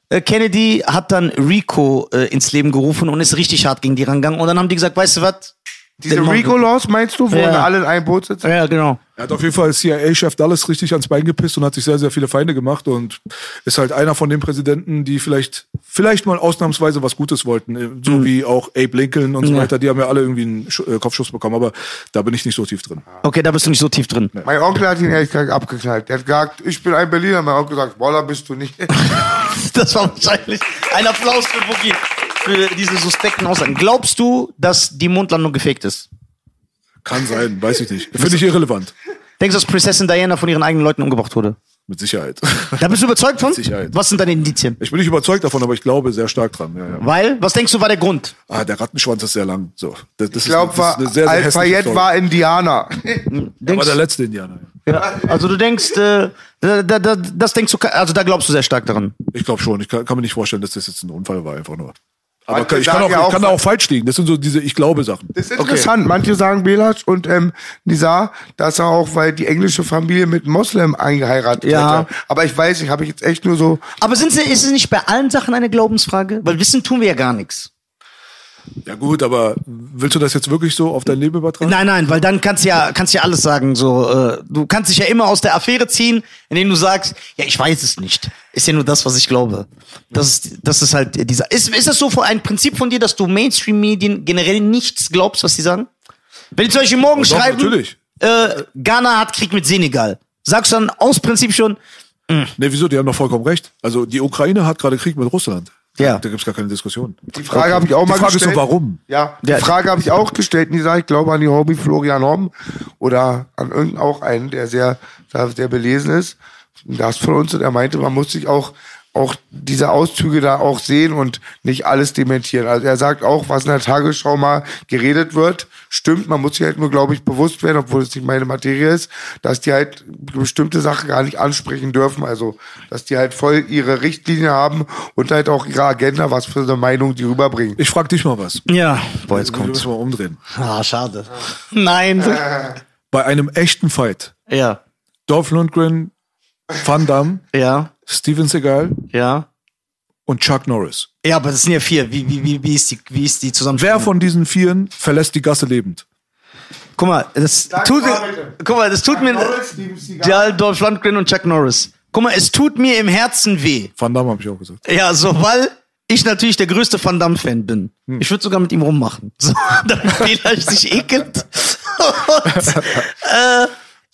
äh, Kennedy hat dann Rico äh, ins Leben gerufen und ist richtig hart gegen die rangegangen. Und dann haben die gesagt, weißt du was? Diese. Rico-Laws meinst du, wo Ja. alle in einem Boot sitzen? Ja, genau. Er hat auf jeden Fall CIA-Chef Dallas richtig ans Bein gepisst und hat sich sehr, sehr viele Feinde gemacht und ist halt einer von den Präsidenten, die vielleicht, vielleicht mal ausnahmsweise was Gutes wollten. äh, So wie auch Abe Lincoln und so Ja. weiter. Die haben ja alle irgendwie einen Schu- äh, Kopfschuss bekommen, aber da bin ich nicht so tief drin. Okay, da bist du nicht so tief drin. Mein Onkel hat ihn ehrlich gesagt abgeknallt. Der hat gesagt, ich bin ein Berliner. Mein Onkel sagt, Boah, bist du nicht. Das war wahrscheinlich ein Applaus für Boogie für diese suspekten Aussagen. Glaubst du, dass die Mondlandung gefaked ist? Kann sein, weiß ich nicht. Finde ich irrelevant. Denkst du, dass Prinzessin Diana von ihren eigenen Leuten umgebracht wurde? Mit Sicherheit. Da bist du überzeugt von? Sicherheit. Was sind deine Indizien? Ich bin nicht überzeugt davon, aber ich glaube sehr stark dran. Ja, ja. Weil, was denkst du, war der Grund? Ah, der Rattenschwanz ist sehr lang. So, das, das Ich glaube, Al-Fayed war Indianer. Er war Denkst, der letzte Indianer. ja, also du denkst, äh, da, da, da, das denkst du, also da glaubst du sehr stark daran. Ich glaube schon. Ich kann, kann mir nicht vorstellen, dass das jetzt ein Unfall war, einfach nur. Aber Manche ich kann, auch, ja ich auch- kann da auch falsch liegen. Das sind so diese Ich glaube Sachen. Das ist interessant. Manche sagen Belasch und ähm, Nizar, dass er auch, weil die englische Familie mit Moslem eingeheiratet Ja. hätte. Aber ich weiß nicht, habe ich jetzt echt nur so. Aber sind sie, ist es nicht bei allen Sachen eine Glaubensfrage? Weil wissen tun wir ja gar nichts. Ja gut, aber willst du das jetzt wirklich so auf dein Leben übertragen? Nein, nein, weil dann kannst du ja, kannst ja alles sagen. So, äh, du kannst dich ja immer aus der Affäre ziehen, indem du sagst, ja, ich weiß es nicht. Ist ja nur das, was ich glaube. Das ist, das ist halt dieser. Ist, ist das so ein Prinzip von dir, dass du Mainstream-Medien generell nichts glaubst, was sie sagen? Wenn die zum Beispiel morgen Doch, schreiben, natürlich. Äh, Ghana hat Krieg mit Senegal, sagst du dann aus Prinzip schon, Nee, wieso? Die haben doch vollkommen recht. Also die Ukraine hat gerade Krieg mit Russland. Ja. Da gibt's gar keine Diskussion. Die Frage habe ich auch Die mal Frage ist gestellt. so, warum? Ja, die Ja. Frage habe ich auch gestellt, Nisa. Ich glaube an die Hobby Florian Homm oder an irgendeinen auch einen, der sehr, der sehr belesen ist. Gast von uns und er meinte, man muss sich auch auch diese Auszüge da auch sehen und nicht alles dementieren. Also er sagt auch, was in der Tagesschau mal geredet wird, stimmt. Man muss sich halt nur, glaube ich, bewusst werden, obwohl es nicht meine Materie ist, dass die halt bestimmte Sachen gar nicht ansprechen dürfen. Also, dass die halt voll ihre Richtlinie haben und halt auch ihre Agenda, was für eine Meinung die rüberbringen. Ich frag dich mal was. Ja. Boah, jetzt Wir kommt's. müssen mal umdrehen. Ah, schade. Nein. Bei einem echten Fight. Ja. Dolph Lundgren, Van Damme, Ja. Steven Seagal Ja. und Chuck Norris. Ja, aber das sind ja vier. Wie, wie, wie, wie ist die, wie ist die Wer von diesen Vieren verlässt die Gasse lebend? Guck mal, das tut, mal bitte. guck mal, das tut mir, ja, Dolph Lundgren und Chuck Norris. Guck mal, es tut mir im Herzen weh. Van Damme habe ich auch gesagt. Ja, so, weil ich natürlich der größte Van Damme-Fan bin. Ich würde sogar mit ihm rummachen. So, damit vielleicht sich ekelt. Und, äh,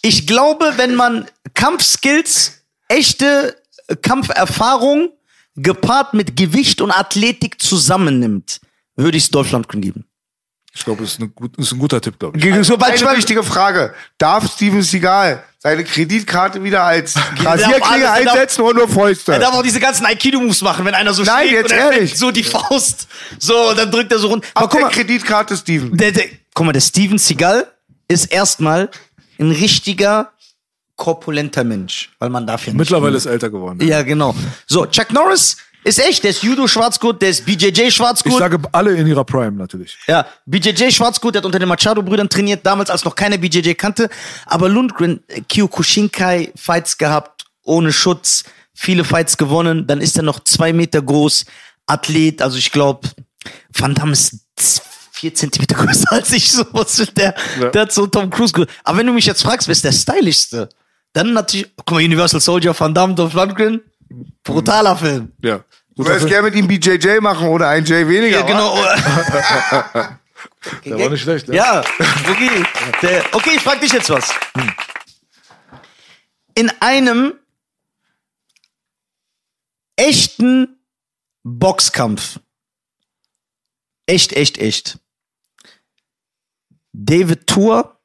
ich glaube, wenn man Kampfskills, echte Kampferfahrung gepaart mit Gewicht und Athletik zusammennimmt, würde ich es Lundgren geben. Ich glaube, das ist, gut, ist ein guter Tipp, glaube ich. Sobald ich Eine wichtige Frage. Darf Steven Seagal seine Kreditkarte wieder als Rasierklinge er einsetzen oder nur Fäuste? Er darf auch diese ganzen Aikido-Moves machen, wenn einer so Nein, schlägt jetzt und er ehrlich. fängt so die Faust. So, und dann drückt er so rund. Aber Ab guck mal, Kreditkarte Steven. der, der, guck mal, der Steven Seagal ist erstmal ein richtiger korpulenter Mensch, weil man darf ja nicht. Mittlerweile ist er älter geworden. Ja, genau. So, Chuck Norris ist echt, der ist Judo-Schwarzgurt, der ist BJJ Ich sage alle in ihrer Prime natürlich. Ja, BJJ Schwarzgurt, der hat unter den Machado-Brüdern trainiert, damals als noch keiner BJJ kannte. Aber Lundgren, äh, Kyokushinkai Fights gehabt, ohne Schutz, viele Fights gewonnen. Dann ist er noch zwei Meter groß, Athlet. Also ich glaube, Van Damme ist vier Zentimeter größer als ich. So was will der, der hat so Tom Cruise. ge- Aber wenn du mich jetzt fragst, wer ist der stylischste? Dann natürlich, guck mal, Universal Soldier, Van Damme, Dolph Lundgren. Brutaler Film. Ja. Du würdest gerne mit ihm BJJ machen oder ein J weniger. Ja, genau. Der war nicht schlecht. ne? Ja, okay. Der, okay, ich frag dich jetzt was. In einem echten Boxkampf, echt, echt, echt, David Tour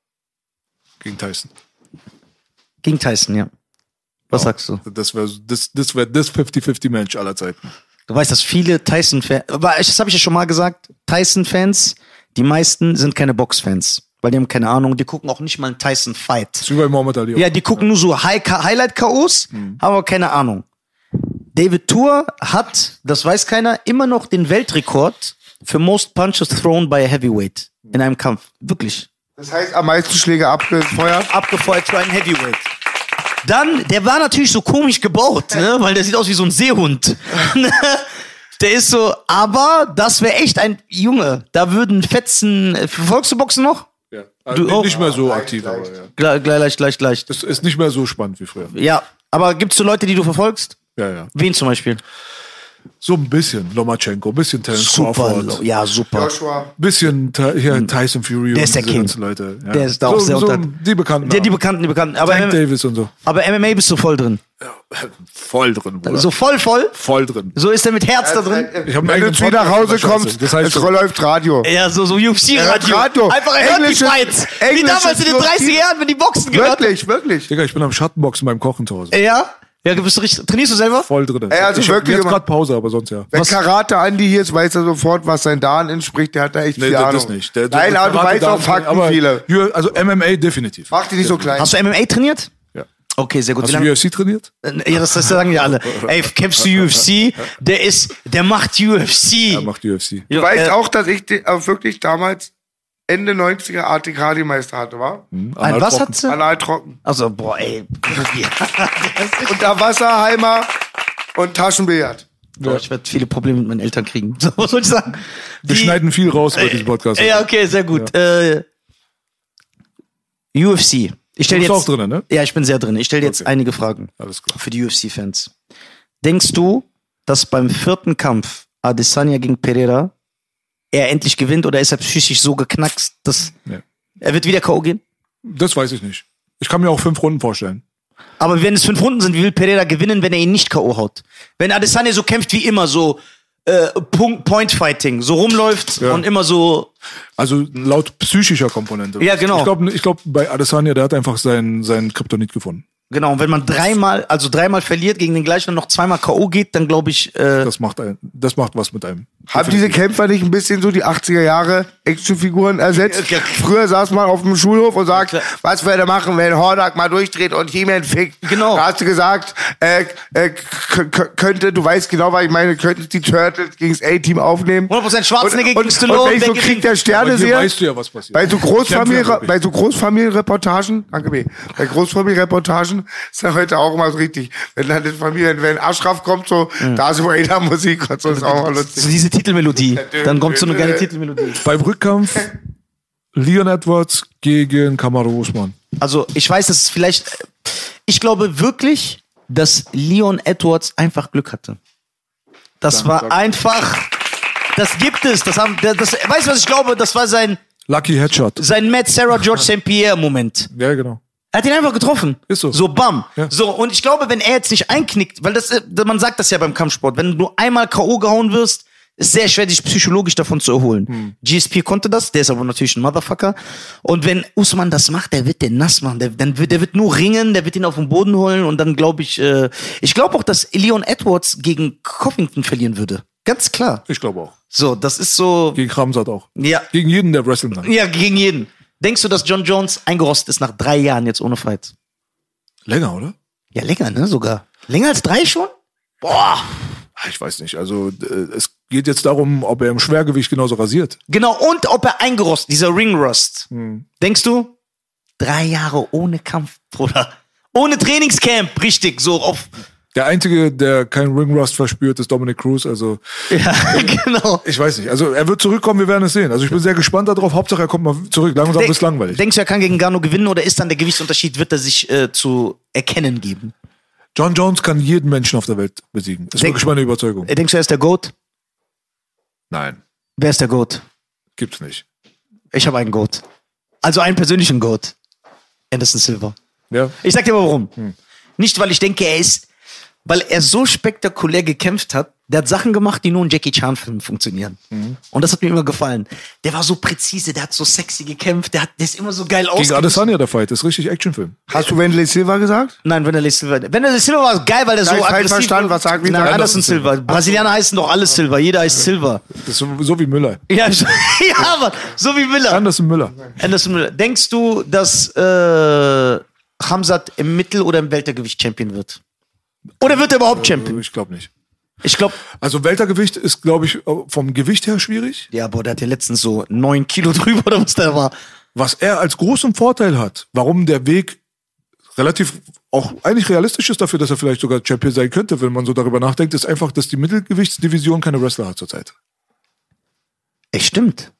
Gegen Tyson. Gegen Tyson, ja. Was sagst du? Das wäre das, das, wär das 50-50 Match aller Zeiten. Du weißt, dass viele Tyson-Fans, aber das habe ich ja schon mal gesagt, Tyson-Fans, die meisten sind keine Box-Fans. Weil die haben keine Ahnung, die gucken auch nicht mal einen Tyson-Fight. Das ist wie bei Muhammad Ali. auch. Ja, die gucken nur so High Highlight-KOs, haben aber keine Ahnung. David Tour hat, das weiß keiner, immer noch den Weltrekord für Most Punches Thrown by a Heavyweight in einem Kampf. Wirklich. Das heißt, am meisten Schläge abgefeuert. Abgefeuert für einen Heavyweight. Dann, der war natürlich so komisch gebaut, ne? weil der sieht aus wie so ein Seehund. der ist so, aber das wäre echt ein Junge. Da würden Fetzen. Verfolgst du Boxen noch? Ja. Also Du auch? nicht mehr so aktiv, aber ja. Gleich, gleich, gleich, gleich. Das ist nicht mehr so spannend wie früher. Ja, aber gibt's so Leute, die du verfolgst? Ja, ja. Wen zum Beispiel? So ein bisschen Lomachenko, ein bisschen Terence Super, Crawford, ja, super. Joshua. bisschen hier Tyson Fury Der und ist der King. ganzen Leute. Ja. Der ist da auch so, sehr so unter- Die Bekannten. Der, die Bekannten, die Bekannten. Aber, Tank Davis und so. aber MMA bist du voll drin. Voll drin, Bruder. So voll, voll. voll drin. So ist er mit Herz da drin. Ich hab einen Wenn du eigenen zu nach Hause kommst, Das heißt es so- läuft Radio. Ja, so, so UFC-Radio. Radio. Einfach, er hört die Englisches- Fights. Wie damals in den Justiz- 30er Jahren, wenn die Boxen gehört Wirklich, wirklich. Digga, ich bin am Schattenboxen beim Kochen zu Hause. Ja? Ja, bist du richtig, trainierst du selber? Voll drin. Ey, also ich hab wirklich jetzt immer- gerade Pause, aber sonst ja. Wenn Was- Karate Andi hier ist, weiß er sofort, was sein Dan entspricht. Der hat da echt Nee, viel das Ahnung. nicht. Der, Nein, der aber du Karate weißt auch Fakten aber viele. Also MMA definitiv. Mach dich nicht so klein. Hast du MMA trainiert? Ja. Okay, sehr gut. Hast Wie du lange? UFC trainiert? Ja, das, das sagen ja alle. Ey, kämpfst du UFC? Der ist, der macht UFC. Er macht UFC. Du weißt auch, dass ich die- äh, wirklich damals Ende 90er ATK-Meister hatte, war? Ein was hat sie? Anal trocken. Also, boah, ey. Unter Wasserheimer und Taschenbillard. Boah, ich werde viele Probleme mit meinen Eltern kriegen. So, was soll ich sagen? Wir Die- schneiden viel raus bei diesem Podcast. Ja, okay, sehr gut. Äh, UFC. Ich stell Du bist jetzt, auch drin, ne? Ja, ich bin sehr drin. Ich stelle jetzt Okay. einige Fragen Alles klar. für die UFC-Fans. Denkst du, dass beim vierten Kampf Adesanya gegen Pereira er endlich gewinnt oder ist er psychisch so geknackst, dass Nee. er wird wieder K.O. gehen? Das weiß ich nicht. Ich kann mir auch fünf Runden vorstellen. Aber wenn es fünf Runden sind, wie will Pereira gewinnen, wenn er ihn nicht K.O. haut? Wenn Adesanya so kämpft wie immer, so äh, Punkt, Point Fighting, so rumläuft Ja. und immer so. Also laut psychischer Komponente. Ja, genau. Ich glaube, ich glaub, bei Adesanya, der hat einfach seinen, seinen Kryptonit gefunden. Genau, und wenn man dreimal, also dreimal verliert gegen den gleichen und noch zweimal K.O. geht, dann glaube ich, äh, Das macht, ein, das macht was mit einem. Haben diese Kämpfer nicht ein bisschen so die 80er Jahre Actionfiguren ersetzt? Ja. Früher saß man auf dem Schulhof und sagt, klar. was würde er machen, wenn Hordak mal durchdreht und He-Man fickt? Genau. Da hast du gesagt, äh, äh, könnte, du weißt genau, was ich meine, könnten die Turtles gegen das A-Team aufnehmen. 100% Schwarzenegger gegen und, Stallone, Und wenn ich so? Krieg der Sterne sehe, weißt du ja, was passiert. bei so, Großfamilie, Großfamilienreportagen, danke B, bei Großfamilienreportagen ist ja heute auch immer so richtig, wenn dann die Familie, wenn Ashraf kommt, so, da ist Rainer Musik und so, ist auch mal lustig. so diese Titelmelodie. Dann kommt so eine geile Titelmelodie. Beim Rückkampf Leon Edwards gegen Kamaru Usman. Also ich weiß, dass es vielleicht, ich glaube wirklich, dass Leon Edwards einfach Glück hatte. Das war einfach, das gibt es. Das haben, das, das, weißt du was ich glaube? Das war sein, Lucky Headshot. sein Matt Sarah George St. Pierre Moment. Ja, genau. Er hat ihn einfach getroffen. Ist so. So, bam. Ja. So, und ich glaube, wenn er jetzt nicht einknickt, weil das, äh, man sagt das ja beim Kampfsport, wenn du einmal K.O. gehauen wirst, ist sehr schwer, dich psychologisch davon zu erholen. Hm. GSP konnte das, der ist aber natürlich ein Motherfucker. Und wenn Usman das macht, der wird den nass machen. Der, dann wird, der wird nur ringen, der wird ihn auf den Boden holen und dann glaube ich, äh, ich glaube auch, dass Leon Edwards gegen Covington verlieren würde. Ganz klar. Ich glaube auch. So, das ist so, Gegen Kramsat auch. ja, Gegen jeden, der wrestlen kann. ja, gegen jeden. Denkst du, dass John Jones eingerostet ist nach drei Jahren jetzt ohne Fight? Länger, oder? Ja, länger, ne, sogar. Länger als drei schon? Boah. Ah, Ich weiß nicht. Also äh, es geht jetzt darum, ob er im Schwergewicht genauso rasiert. Genau, und ob er eingerostet, dieser Ringrust. Denkst du? Drei Jahre ohne Kampf, Bruder. Ohne Trainingscamp, richtig, so auf. Der Einzige, der keinen Ringrust verspürt, ist Dominic Cruz. Also Ja, genau. ich weiß nicht. Also er wird zurückkommen, wir werden es sehen. Also ich bin sehr gespannt darauf. Hauptsache er kommt mal zurück. Langsam Denk- bis langweilig. Denkst du, er kann gegen Gano gewinnen oder ist dann der Gewichtsunterschied, wird er sich äh, zu erkennen geben? John Jones kann jeden Menschen auf der Welt besiegen. Ist Denk- wirklich meine Überzeugung. Äh, Denkst du, er ist der GOAT? Nein, Wer ist der GOAT? gibt's nicht. Ich habe einen GOAT. Also einen persönlichen GOAT. Anderson Silva. Ja, Ich sag dir mal warum. Nicht, weil ich denke, er ist, weil er so spektakulär gekämpft hat. Der hat Sachen gemacht, die nur in Jackie Chan-Filmen funktionieren. Und das hat mir immer gefallen. Der war so präzise, der hat so sexy gekämpft, der, hat, der ist immer so geil gegen ausgesehen. Adesanya der Fight. Das ist richtig Actionfilm. Hast du Wendley Silva gesagt? Nein, Wanderlei Silva. Wanderlei Silva war geil, weil der Da so aggressiv verstanden. Was sagt- Nein, Anderson Anderson Silva. Brasilianer heißen doch alle Silva. Jeder heißt Silva. Das ist so, so wie Müller. Ja, so- ja, Mann. So wie Miller. Anderson Müller. Anderson Miller. Denkst du, dass äh, Hamzat im Mittel- oder im Weltergewicht Champion wird? Oder wird er überhaupt Champion? Ich glaube nicht. Ich glaube, Also Weltergewicht ist, glaube ich, vom Gewicht her schwierig. ja, boah, der hat ja letztens so neun Kilo drüber oder was der war. Was er als großen Vorteil hat, warum der Weg relativ auch eigentlich realistisch ist dafür, dass er vielleicht sogar Champion sein könnte, wenn man so darüber nachdenkt, ist einfach, dass die Mittelgewichtsdivision keine Wrestler hat zurzeit. Echt stimmt.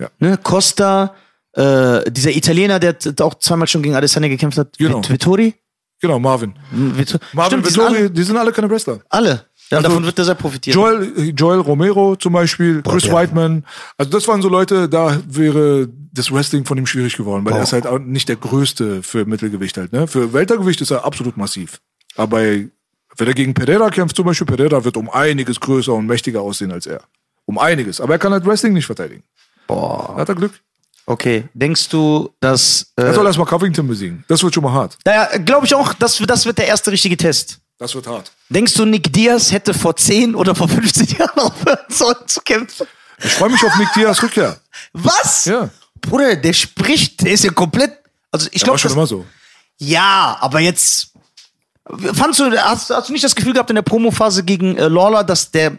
Ja. Ne, Costa, äh, dieser Italiener, der auch zweimal schon gegen Adesanya gekämpft hat. Genau. Vit- Vittori? Genau, Marvin. Vittori. Marvin Stimmt, die sind Vittori, alle. die sind alle keine Wrestler. alle. Ja, Also, davon wird er sehr profitieren. Joel, Joel Romero zum Beispiel, Chris der- Whiteman. Also das waren so Leute, da wäre das Wrestling von ihm schwierig geworden, weil er ist halt auch nicht der Größte für Mittelgewicht halt. Ne? Für Weltergewicht ist er absolut massiv. Aber wenn er gegen Pereira kämpft zum Beispiel, Pereira wird um einiges größer und mächtiger aussehen als er. Um einiges. Aber er kann halt Wrestling nicht verteidigen. Boah. Da hat er Glück. Okay, denkst du, dass. Äh, Er soll erstmal Covington besiegen. Das wird schon mal hart. naja, glaube ich auch, das, das wird der erste richtige Test. Das wird hart. Denkst du, Nick Diaz hätte vor 10 oder vor 15 Jahren aufhören sollen zu kämpfen? Ich freue mich auf Nick Diaz Rückkehr. Was? Ja. Bruder, der spricht, der ist ja komplett. Also ich glaube, schon immer so. ja, aber jetzt. Fandst du, hast, hast du nicht das Gefühl gehabt in der Promophase gegen äh, Lawler, dass der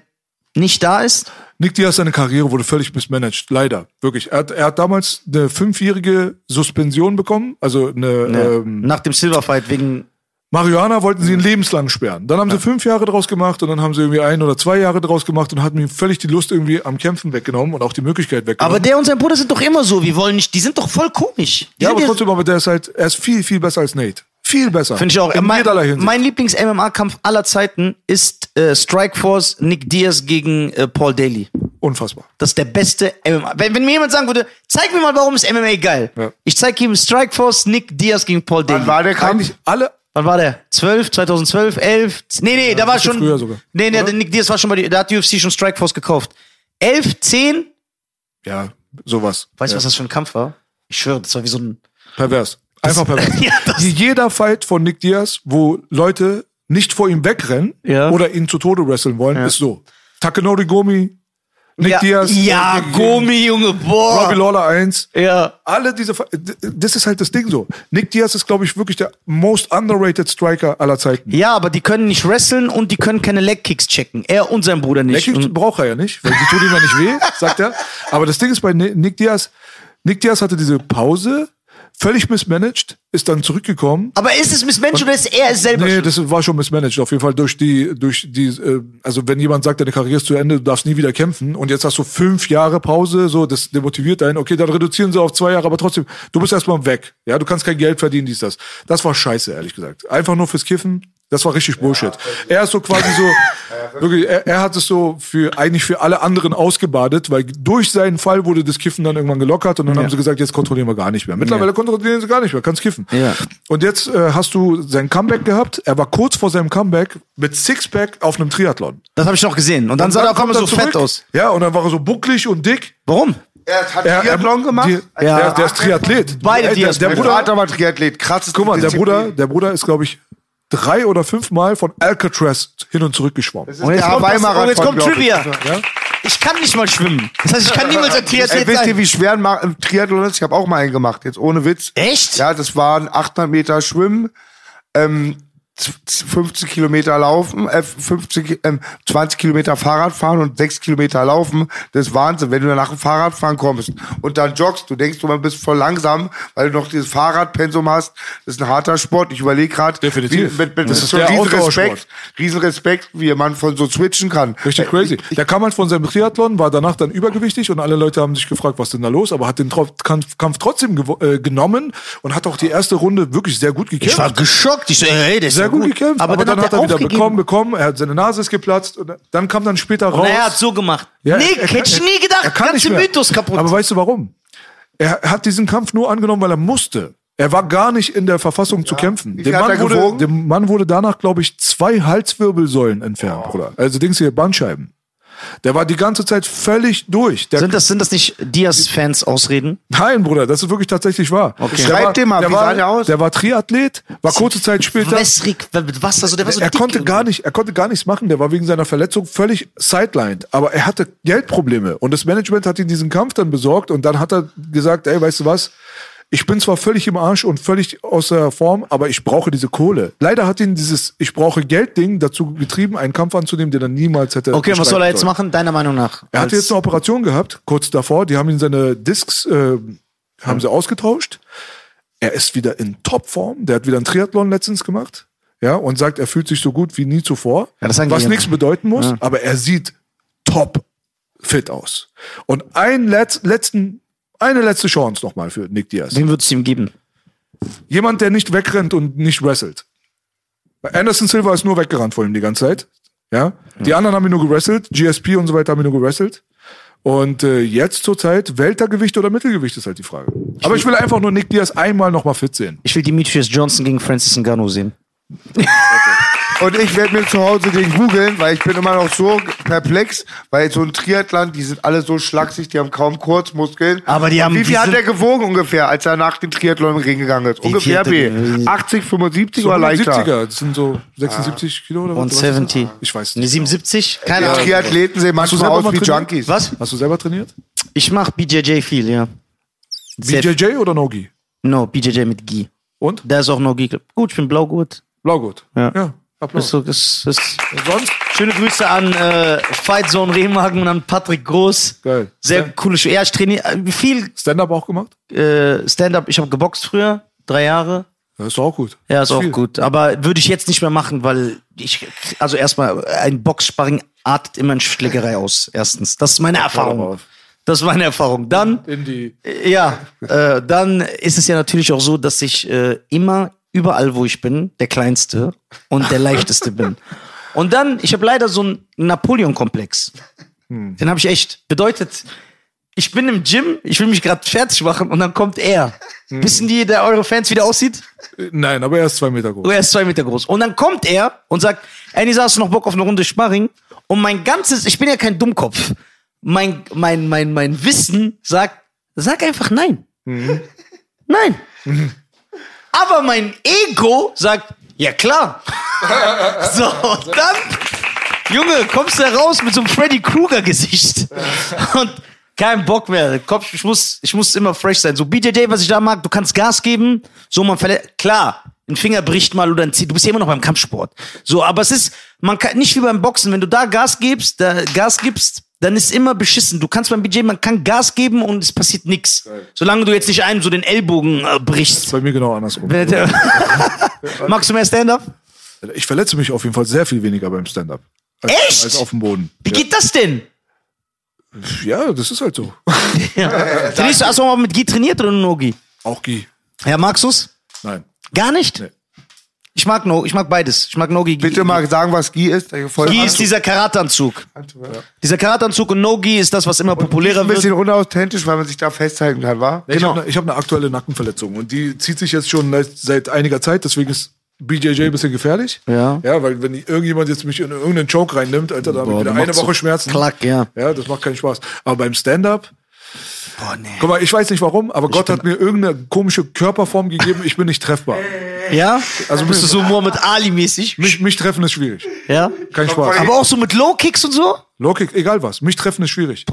nicht da ist? Nick Diaz, seine Karriere wurde völlig mismanaged. Leider. Wirklich. Er hat, er hat damals eine fünfjährige Suspension bekommen. Also eine ähm, Nach dem Silverfight wegen. Marihuana wollten sie ihn lebenslang sperren. Dann haben sie fünf Jahre draus gemacht und dann haben sie irgendwie ein oder zwei Jahre draus gemacht und hatten ihm völlig die Lust irgendwie am Kämpfen weggenommen und auch die Möglichkeit weggenommen. Aber der und sein Bruder sind doch immer so. Wir wollen nicht. Die sind doch voll komisch. Die ja, aber trotzdem, aber der ist halt, er ist viel, viel besser als Nate. Viel besser. Finde ich auch. In mein mein Lieblings-MMA-Kampf aller Zeiten ist äh, Strikeforce Nick Diaz gegen äh, Paul Daly. Unfassbar. Das ist der beste MMA. Wenn, wenn mir jemand sagen würde, zeig mir mal, warum ist MMA geil. Ja. Ich zeige ihm Strikeforce Nick Diaz gegen Paul Daly. Wann war der Kampf? Eigentlich alle, Wann war der? 12, 2012, 11? Nee, nee, da war schon. früher sogar. Nee, nee, der Nick Diaz war schon bei die, da hat UFC schon Strikeforce gekauft. 11, 10? Ja, sowas. Weißt du, ja. was das für ein Kampf war? Ich schwöre, das war wie so ein. Pervers. Einfach pervers. Ja, Jeder Fight von Nick Diaz, wo Leute nicht vor ihm wegrennen Ja. oder ihn zu Tode wresteln wollen, ist so. Takenori Gomi, Nick ja, Diaz, Ja, Gomi, Junge, boah. Robbie Lawler 1. Ja. Alle diese, das ist halt das Ding so. Nick Diaz ist, glaube ich, wirklich der most underrated Striker aller Zeiten. Ja, aber die können nicht wresteln und die können keine Legkicks checken. Er und sein Bruder nicht. Und- braucht er ja nicht, weil die tun ihm ja nicht weh, sagt er. Aber das Ding ist bei Ni- Nick Diaz, Nick Diaz hatte diese Pause, völlig mismanaged, ist dann zurückgekommen. Aber ist es Missmensch oder ist er es selber? Nee, schuld? das war schon mismanaged, auf jeden Fall durch die, durch die, äh, also wenn jemand sagt, deine Karriere ist zu Ende, du darfst nie wieder kämpfen und jetzt hast du fünf Jahre Pause, so, das demotiviert einen, okay, dann reduzieren sie auf zwei Jahre, aber trotzdem, du bist erstmal weg, ja, du kannst kein Geld verdienen, dies, das. Das war scheiße, ehrlich gesagt. Einfach nur fürs Kiffen, das war richtig Bullshit. Er ist so quasi so, wirklich, er, er hat es so für, eigentlich für alle anderen ausgebadet, weil durch seinen Fall wurde das Kiffen dann irgendwann gelockert und dann haben sie gesagt, jetzt kontrollieren wir gar nicht mehr. Mittlerweile kontrollieren sie gar nicht mehr, kannst kiffen. Ja. Und jetzt äh, hast du sein Comeback gehabt. Er war kurz vor seinem Comeback mit Sixpack auf einem Triathlon. Das habe ich noch gesehen. Und dann sah er auf einmal so fett aus. Ja, und dann war er so bucklig und dick. Warum? Er hat Er, Triathlon gemacht. Die, Ja. der, der ist Triathlet. Beide Ey, der, der Mein Bruder, Vater war Triathlet. Krasses guck mal, der Bruder, der Bruder ist, glaube ich, drei oder fünfmal von Alcatraz hin und zurück geschwommen. Und jetzt kommt, das, und jetzt kommt. Trivia. Ich kann nicht mal schwimmen. Das heißt, ich kann niemals ein Ey, Triathlet wisst ihr, sein. wie schwer ein Triathlon ist? Ich habe auch mal einen gemacht, jetzt ohne Witz. Echt? Ja, das waren 800 Meter Schwimmen, ähm, z- z- 50 Kilometer laufen, äh, 50, ähm, 20 Kilometer Fahrrad fahren und 6 Kilometer laufen. Das ist Wahnsinn, wenn du nach dem Fahrradfahren kommst und dann joggst. Du denkst, du bist voll langsam, weil du noch dieses Fahrradpensum hast. Das ist ein harter Sport. Ich überlege gerade, Definitiv. mit, mit, Das das ist schon der riesen. Respekt, riesen Respekt, wie man von so switchen kann. Richtig crazy. Der kam halt von seinem Triathlon, war danach dann übergewichtig und alle Leute haben sich gefragt, was denn da los, aber hat den Tro- Kampf, Kampf trotzdem äh, genommen und hat auch die erste Runde wirklich sehr gut gekämpft. Ich war geschockt. Ich so, hey, der ist gut gekämpft, aber, dann, hat er, wieder aufgegeben. bekommen, bekommen, er hat seine Nase ist geplatzt und dann kam dann später raus. Und er hat so gemacht. Ja, Nick, er- er- hätte ich nie gedacht. er Ganze. Mythos kaputt. Aber weißt du warum? Er hat diesen Kampf nur angenommen, weil er musste. Er war gar nicht in der Verfassung zu kämpfen. Dem Mann, wurde, dem Mann wurde danach, glaube ich, zwei Halswirbelsäulen entfernt, Bruder. Also Dings hier, Bandscheiben. Der war die ganze Zeit völlig durch. Der, sind, das, sind das nicht Diaz-Fans Ausreden? Nein, Bruder, das ist wirklich tatsächlich wahr. Okay. Schreib dir mal, der wie war, sah der aus? Der war Triathlet, war kurze Zeit später. Wässrig, mit Wasser, so, der war so er dick konnte gar nicht, er konnte gar nichts machen. Der war wegen seiner Verletzung völlig sidelined. Aber er hatte Geldprobleme und das Management hat ihm diesen Kampf dann besorgt und dann hat er gesagt, ey, weißt du was? Ich bin zwar völlig im Arsch und völlig außer Form, aber ich brauche diese Kohle. Leider hat ihn dieses Ich brauche Geld-Ding dazu getrieben, einen Kampf anzunehmen, den er niemals hätte. Okay, was soll er jetzt sollen. machen, deiner Meinung nach? Er hatte jetzt eine Operation gehabt, kurz davor. Die haben ihn seine Discs, äh, haben sie ausgetauscht. Er ist wieder in Topform. Der hat wieder einen Triathlon letztens gemacht. Ja, und sagt, er fühlt sich so gut wie nie zuvor. Ja, das was ja. nichts bedeuten muss, aber er sieht top fit aus. Und ein Letz, letzten, eine letzte Chance nochmal für Nick Diaz. Wen würdest du ihm geben? Jemand, der nicht wegrennt und nicht wrestelt. Bei Anderson Silva ist nur weggerannt vor ihm die ganze Zeit. Ja. Die anderen haben ihn nur gewrestelt. GSP und so weiter haben ihn nur gewrestelt. Und äh, jetzt zurzeit Weltergewicht oder Mittelgewicht ist halt die Frage. Aber ich will einfach nur Nick Diaz einmal nochmal fit sehen. Ich will Demetrius Johnson gegen Francis Ngannou sehen. Und ich werde mir zu Hause den googeln, weil ich bin immer noch so perplex, weil so ein Triathlon, die sind alle so schlaksig, die haben kaum Kurzmuskeln. Aber die Und haben- Wie die viel hat der gewogen ungefähr, als er nach dem Triathlon im Ring gegangen ist? Ungefähr B. der- 80, 75 So oder leichter? 70er, das sind so 76 Kilo oder was? Und Was ist das? 70. Ich weiß nicht. 77? Keine Die Ahnung. Triathleten sehen manchmal aus wie? Junkies. Was? Hast du selber trainiert? Ich mach BJJ viel, ja. BJJ oder Nogi? No, BJJ mit Gi. Und? Da ist auch No Gi. Gut, ich bin blaugurt. Blaugurt. Ja. ja Applaus. ist, ist. Und sonst? Schöne Grüße an äh, Fight Zone Remagen und an Patrick Groß. Geil. Sehr coole Show. Ja, ich trainiere äh, viel Stand-up auch gemacht? äh, Stand-up. Ich habe geboxt früher, drei Jahre. Ja, ist doch auch gut. Ja, ist auch viel. gut. Aber würde ich jetzt nicht mehr machen, weil ich, also erstmal, ein Boxsparring artet immer in Schlägerei aus. Erstens. Das ist meine Erfahrung. Das ist meine Erfahrung. Dann, die. ja, äh, dann ist es ja natürlich auch so, dass ich äh, immer überall, wo ich bin, der Kleinste und der Leichteste bin. Und dann, ich habe leider so einen Napoleon-Komplex. Den habe ich echt. Bedeutet, ich bin im Gym, ich will mich gerade fertig machen und dann kommt er. Mhm. Wissen die, der eure Fans, wie der aussieht? Nein, aber er ist zwei Meter groß. Oh, er ist zwei Meter groß. Und dann kommt er und sagt, Nisa, hast du noch Bock auf eine Runde Sparring? Und mein ganzes, ich bin ja kein Dummkopf. Mein, mein, mein, mein Wissen sagt, sag einfach nein. Nein. Aber mein Ego sagt, ja klar. so, und dann, Junge, kommst du raus mit so einem Freddy Krueger Gesicht. Und kein Bock mehr. Kopf, ich muss, ich muss immer fresh sein. So BJJ, was ich da mag, du kannst Gas geben, so man verletzt, klar, ein Finger bricht mal oder ein Zeh, du bist ja immer noch beim Kampfsport. So, aber es ist, man kann, nicht wie beim Boxen, wenn du da Gas gibst, da Gas gibst, dann ist immer beschissen. Du kannst beim BJJ, man kann Gas geben und es passiert nichts. Solange du jetzt nicht einem so den Ellbogen äh, brichst. Bei mir genau andersrum. Magst du mehr Stand-up? Ich verletze mich auf jeden Fall sehr viel weniger beim Stand-up. Echt? Als auf dem Boden. Wie geht das denn? Ja. ja, das ist halt so. Trainierst du, hast du mal mit Gi trainiert oder nur Gi? Auch Gi. Ja, magst du's? Nein. Gar nicht? Nee. Ich mag no, ich mag beides. Ich mag Nogi. Gi. Bitte mal sagen, was Gi ist. Voll Gi ist dieser Karateanzug. Dieser Karateanzug und No-Gi ist das, was immer populärer ein wird. bisschen unauthentisch, weil man sich da festhalten kann, wa? Ich Genau. habe eine ich hab eine aktuelle Nackenverletzung und die zieht sich jetzt schon seit, einiger Zeit, deswegen ist BJJ ein bisschen gefährlich. Ja. Ja, weil wenn irgendjemand jetzt mich in irgendeinen Choke reinnimmt, Alter, da habe ich wieder eine Woche Schmerzen. Klack, ja. Ja, das macht keinen Spaß. Aber beim Stand-up, Boah, nee. guck mal, ich weiß nicht warum, aber Gott hat mir irgendeine komische Körperform gegeben, ich bin nicht treffbar. Ja? Also bist du so Muhammad Ali-mäßig? Mich, mich treffen ist schwierig. Ja? Kein Spaß. Aber auch so mit Low-Kicks und so? Low-Kick, egal was. Mich treffen ist schwierig.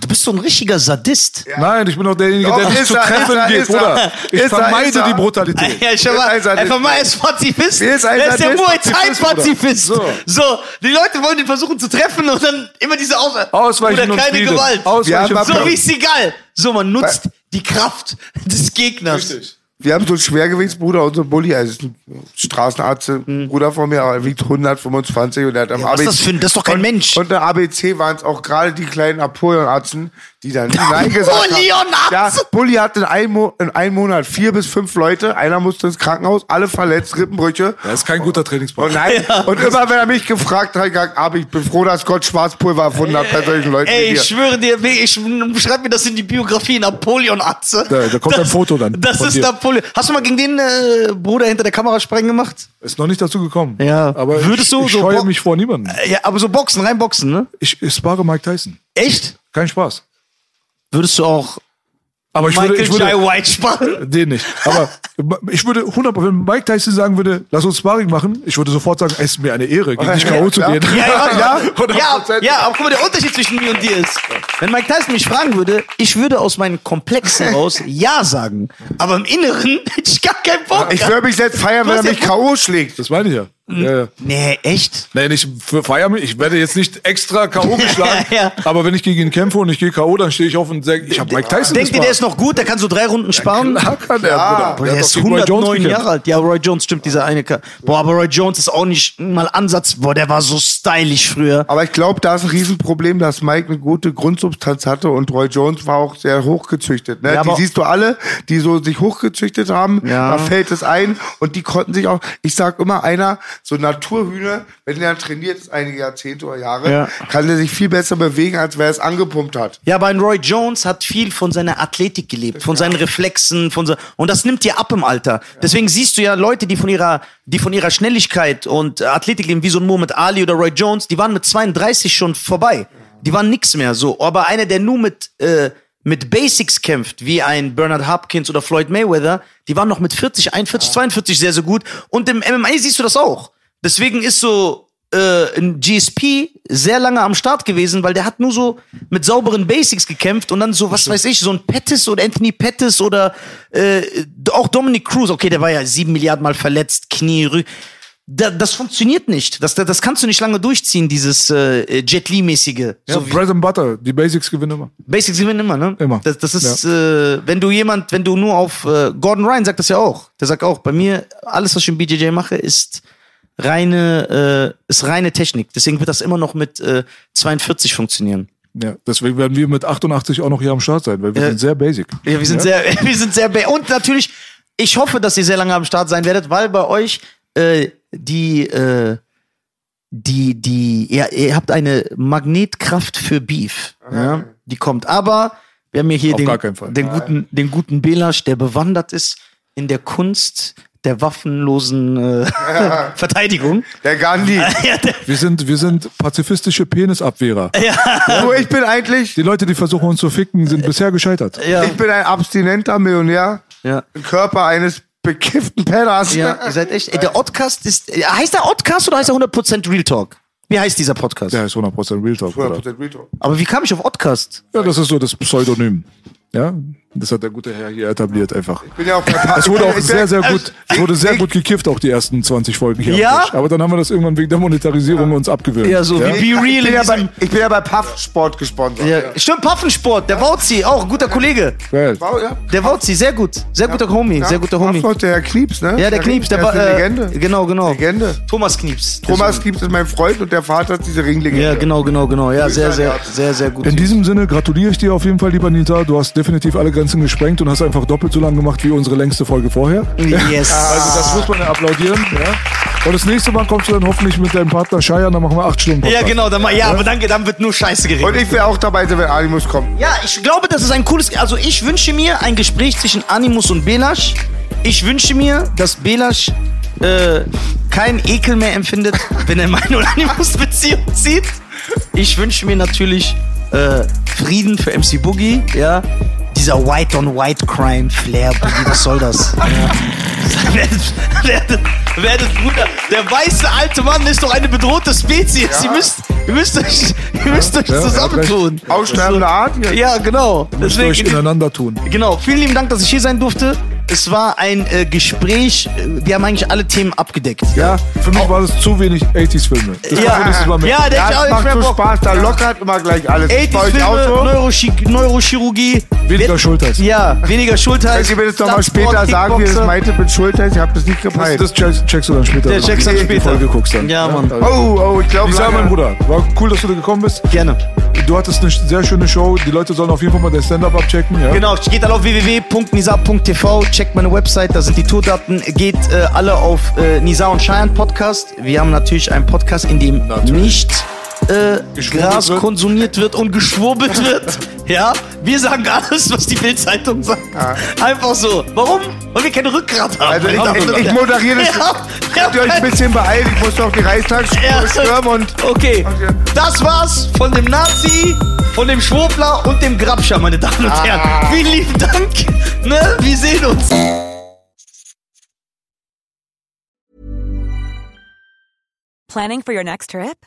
Du bist so ein richtiger Sadist. Nein, ich bin doch derjenige, der nicht ist zu er, treffen ist er, geht, ist er. Bruder. Ich Ist er, vermeide ist er. die Brutalität. Ja, ich schau mal, ist ein einfach mal als Pazifist. Wer ist ein Der ist der? Muay Thai-Pazifist. So. So, die Leute wollen ihn versuchen zu treffen und dann immer diese Aus Ausweichen Oder und keine Friede. Gewalt. Ausweichen So wie ist egal. So, man nutzt die Kraft des Gegners. Richtig. Wir haben so einen Schwergewichtsbruder, unser Bulli, also ist ein Straßenarzt, ein Bruder von mir, aber er wiegt 125 und er hat am Hm. was ist das für ein- das ist doch kein und, Mensch. Und der ABC waren es auch gerade die kleinen Apollon-Arzten, die dann Nein gesagt haben. Ja, Bulli hatte in einem, Mo in einem Monat vier bis fünf Leute, einer musste ins Krankenhaus, alle verletzt, Rippenbrüche. Das ist kein guter Und Trainingspartner. nein, und immer wenn er mich gefragt hat, gesagt, aber ich bin froh, dass Gott Schwarzpulver erfunden hat bei solchen Leuten Ey, wie ich schwöre dir, ich schreib mir das in die Biografie, Napoleon-Atze. Da- da kommt ein Foto dann Das von ist dir. Napoleon. Hast du mal gegen den äh, Bruder hinter der Kamera sprengen gemacht? Ist noch nicht dazu gekommen. Ja. Aber Würdest ich, du ich so scheue Bock- mich vor niemandem. Äh, Ja, aber so Boxen, rein Boxen, ne? Ich, ich spare Mike Tyson. Echt? Kein Spaß. Würdest du auch Aber ich Michael würde, ich J. würde White sparen? den nicht. Aber ich würde 100, wenn Mike Tyson sagen würde, lass uns Sparring machen, ich würde sofort sagen, es ist mir eine Ehre, gegen dich K.O. zu gehen. Ja, ja, ja. 100%. Ja, aber guck mal, der Unterschied zwischen mir und dir ist, wenn Mike Tyson mich fragen würde, ich würde aus meinen Komplexen raus Ja sagen. Aber im Inneren hätte ich gar keinen Bock. Ich würde mich jetzt feiern, wenn er mich K.O. schlägt. Das meine ich ja. Ja, ja. nee, echt? Nee, nicht für feiern mich. Ich werde jetzt nicht extra K.O. geschlagen. Ja. Aber wenn ich gegen ihn kämpfe und ich gehe K.O., dann stehe ich auf und sage, ich habe Mike Tyson Denkt ihr, der ist noch gut? Der kann so drei Runden sparen? Klar kann der, Ja. Der hat ist doch gegen Roy Jones 109 gekämpft. Jahre alt. Ja, Roy Jones stimmt, dieser eine. Ka- Boah, aber Roy Jones ist auch nicht mal Ansatz. Boah, der war so stylisch früher. Aber ich glaube, da ist ein Riesenproblem, dass Mike eine gute Grundsubstanz hatte und Roy Jones war auch sehr hochgezüchtet. Ne? Ja, die aber- siehst du alle, die so sich hochgezüchtet haben, Ja. da fällt es ein und die konnten sich auch, ich sag immer, einer, so Naturhühner, wenn der trainiert ist, einige Jahrzehnte oder Jahre, Ja. kann der sich viel besser bewegen, als wer es angepumpt hat. Ja, aber ein Roy Jones hat viel von seiner Athletik gelebt, von seinen Reflexen, von so, und das nimmt dir ab im Alter. Deswegen siehst du ja Leute, die von ihrer, die von ihrer Schnelligkeit und Athletik leben, wie so ein Muhammad Ali oder Roy Jones, die waren mit 32 schon vorbei. Die waren nix mehr, so. Aber einer, der nur mit, äh, mit Basics kämpft, wie ein Bernard Hopkins oder Floyd Mayweather, die waren noch mit 40, 41, 42 sehr, sehr gut. Und im MMA siehst du das auch. Deswegen ist so, äh, ein GSP sehr lange am Start gewesen, weil der hat nur so mit sauberen Basics gekämpft und dann so, was weiß ich, so ein Pettis oder Anthony Pettis oder äh, auch Dominic Cruz, okay, der war ja sieben Milliarden Mal verletzt, Knie, Rü da, das funktioniert nicht. Das, das kannst du nicht lange durchziehen, dieses äh, Jet Li-mäßige. Ja, so Bread and Butter, die Basics gewinnen immer. Basics gewinnen immer, ne? Immer. Das, das ist, äh, wenn du jemand, wenn du nur auf, äh, Gordon Ryan sagt das ja auch. Der sagt auch, bei mir, alles, was ich im BJJ mache, ist reine, äh, ist reine Technik. Deswegen wird das immer noch mit äh, 42 funktionieren. Ja, deswegen werden wir mit 88 auch noch hier am Start sein, weil wir Ja. sind sehr basic. Ja, wir sind sehr, wir sind sehr, ba- und natürlich, ich hoffe, dass ihr sehr lange am Start sein werdet, weil bei euch, äh, die, äh, die, die, ihr, ihr habt eine Magnetkraft für Beef. Ja, die kommt. Aber wir haben hier, hier Auf den, den guten, den guten Belasch, der bewandert ist in der Kunst der waffenlosen äh, Verteidigung. Der Gandhi. ja, Wir sind, wir sind pazifistische Penisabwehrer. Du, ich bin eigentlich, Die Leute, die versuchen uns zu ficken, sind bisher gescheitert. ja, ich bin ein abstinenter Millionär. ja. Im Körper eines bekifften Penners. Ja, ihr seid echt. Ey, der Oddcast ist. Heißt der Oddcast oder heißt er 100% Real Talk? Wie heißt dieser Podcast? Der ist 100% Real Talk. Oder? 100% Reto. Aber wie kam ich auf Oddcast? Ja, das ist so das Pseudonym. Ja, das hat der gute Herr hier etabliert einfach. Ich bin ja auch Es wurde auch sehr, sehr gut, es wurde sehr gut gekifft, auch die ersten 20 Folgen hier. Ja? Aber dann haben wir das irgendwann wegen der Monetarisierung uns abgewöhnt. Ja, so wie Ich, Be Real ich, bin in ja bei, ich bin ja bei Puff Sport gesponsert. Ja, stimmt, Paffensport, der Wauzi, auch ein guter Kollege. Ja. Der Wauzi, sehr gut. Sehr guter Homie, sehr guter Homie. Puff, der Herr Knieps, ne? Ja, der Knieps, der ist war. eine Äh, Legende. genau, genau. Legende. Thomas Knieps. Thomas Knieps ist mein Freund und der Vater ist diese Ringlegende. Ja, genau, genau, genau. Ja, sehr, sehr, sehr, sehr gut. In diesem Sinne gratuliere ich dir auf jeden Fall, lieber Nita. Du hast definitiv alle Grenzen gesprengt und hast einfach doppelt so lang gemacht wie unsere längste Folge vorher. Yes. Also das muss man ja applaudieren. Ja? Und das nächste Mal kommst du dann hoffentlich mit deinem Partner Scheiern, dann machen wir acht Stunden Ja, Podcast. genau, dann, mal- ja, aber danke, dann wird nur Scheiße geredet. Und ich will auch dabei wenn Animus kommt. Ja, ich glaube, das ist ein cooles. Also ich wünsche mir ein Gespräch zwischen Animus und Belasch. Ich wünsche mir, dass Belasch äh, keinen Ekel mehr empfindet, wenn er meine und Animus Beziehung sieht. Ich wünsche mir natürlich äh, Frieden für MC Boogie, ja. Dieser White-on-White-Crime-Flair, Boogie, was soll das? Ja. werdet, werdet, werdet, Bruder, der weiße alte Mann ist doch eine bedrohte Spezies. Ihr, müsst, ihr müsst euch, ihr müsst euch Ja, zusammentun. Aussterbende Art hier. Ja, genau. Müsst ihr euch ineinander tun. Genau, vielen lieben Dank, dass ich hier sein durfte. Es war ein äh, Gespräch. äh, Wir haben eigentlich alle Themen abgedeckt. Ja, Für mich war das zu wenig 80s-Filme. Das Ja. Mal mit. ja es auch nicht macht mehr so Bock. Spaß, da lockert immer gleich alles. Ist bei 80s euch auch Filme, so? Neurochi Neurochirurgie. Weniger Wir- Schulters. Ja, weniger Schulter. Könnt ihr mir das doch mal später sagen, wie das meinte mit Schulter? Ich hab das nicht Das, gepeilt. das checkst, checkst du dann später. Der checkst wenn dann du die später. Folge guckst dann. Ja, Mann. Oh, oh, ich glaube, Ich sag, mein Bruder, war cool, dass du da gekommen bist. Gerne. Du hattest eine sehr schöne Show. Die Leute sollen auf jeden Fall mal dein Stand-Up abchecken. Ja? Genau, geht alle auf www.nisa.tv, checkt meine Website, da sind die Tourdaten, geht äh, alle auf äh, Nisa und Cheyenne Podcast. Wir haben natürlich einen Podcast, in dem Natürlich. nicht äh, Gras wird. konsumiert wird und geschwurbelt wird. Ja, wir sagen alles, was die Bildzeitung sagt. Einfach so. Warum? Weil wir kein Rückgrat haben. Also ich, ich, ich moderiere das. Ja, Könnt ihr euch ein bisschen beeilen? Ich muss doch die Reichstagsschwur Ja. und... Okay, das war's von dem Nazi, von dem Schwurbler und dem Grabscher, meine Damen und Herren. Vielen lieben Dank. Ne? Wir sehen uns. Planning for your next trip?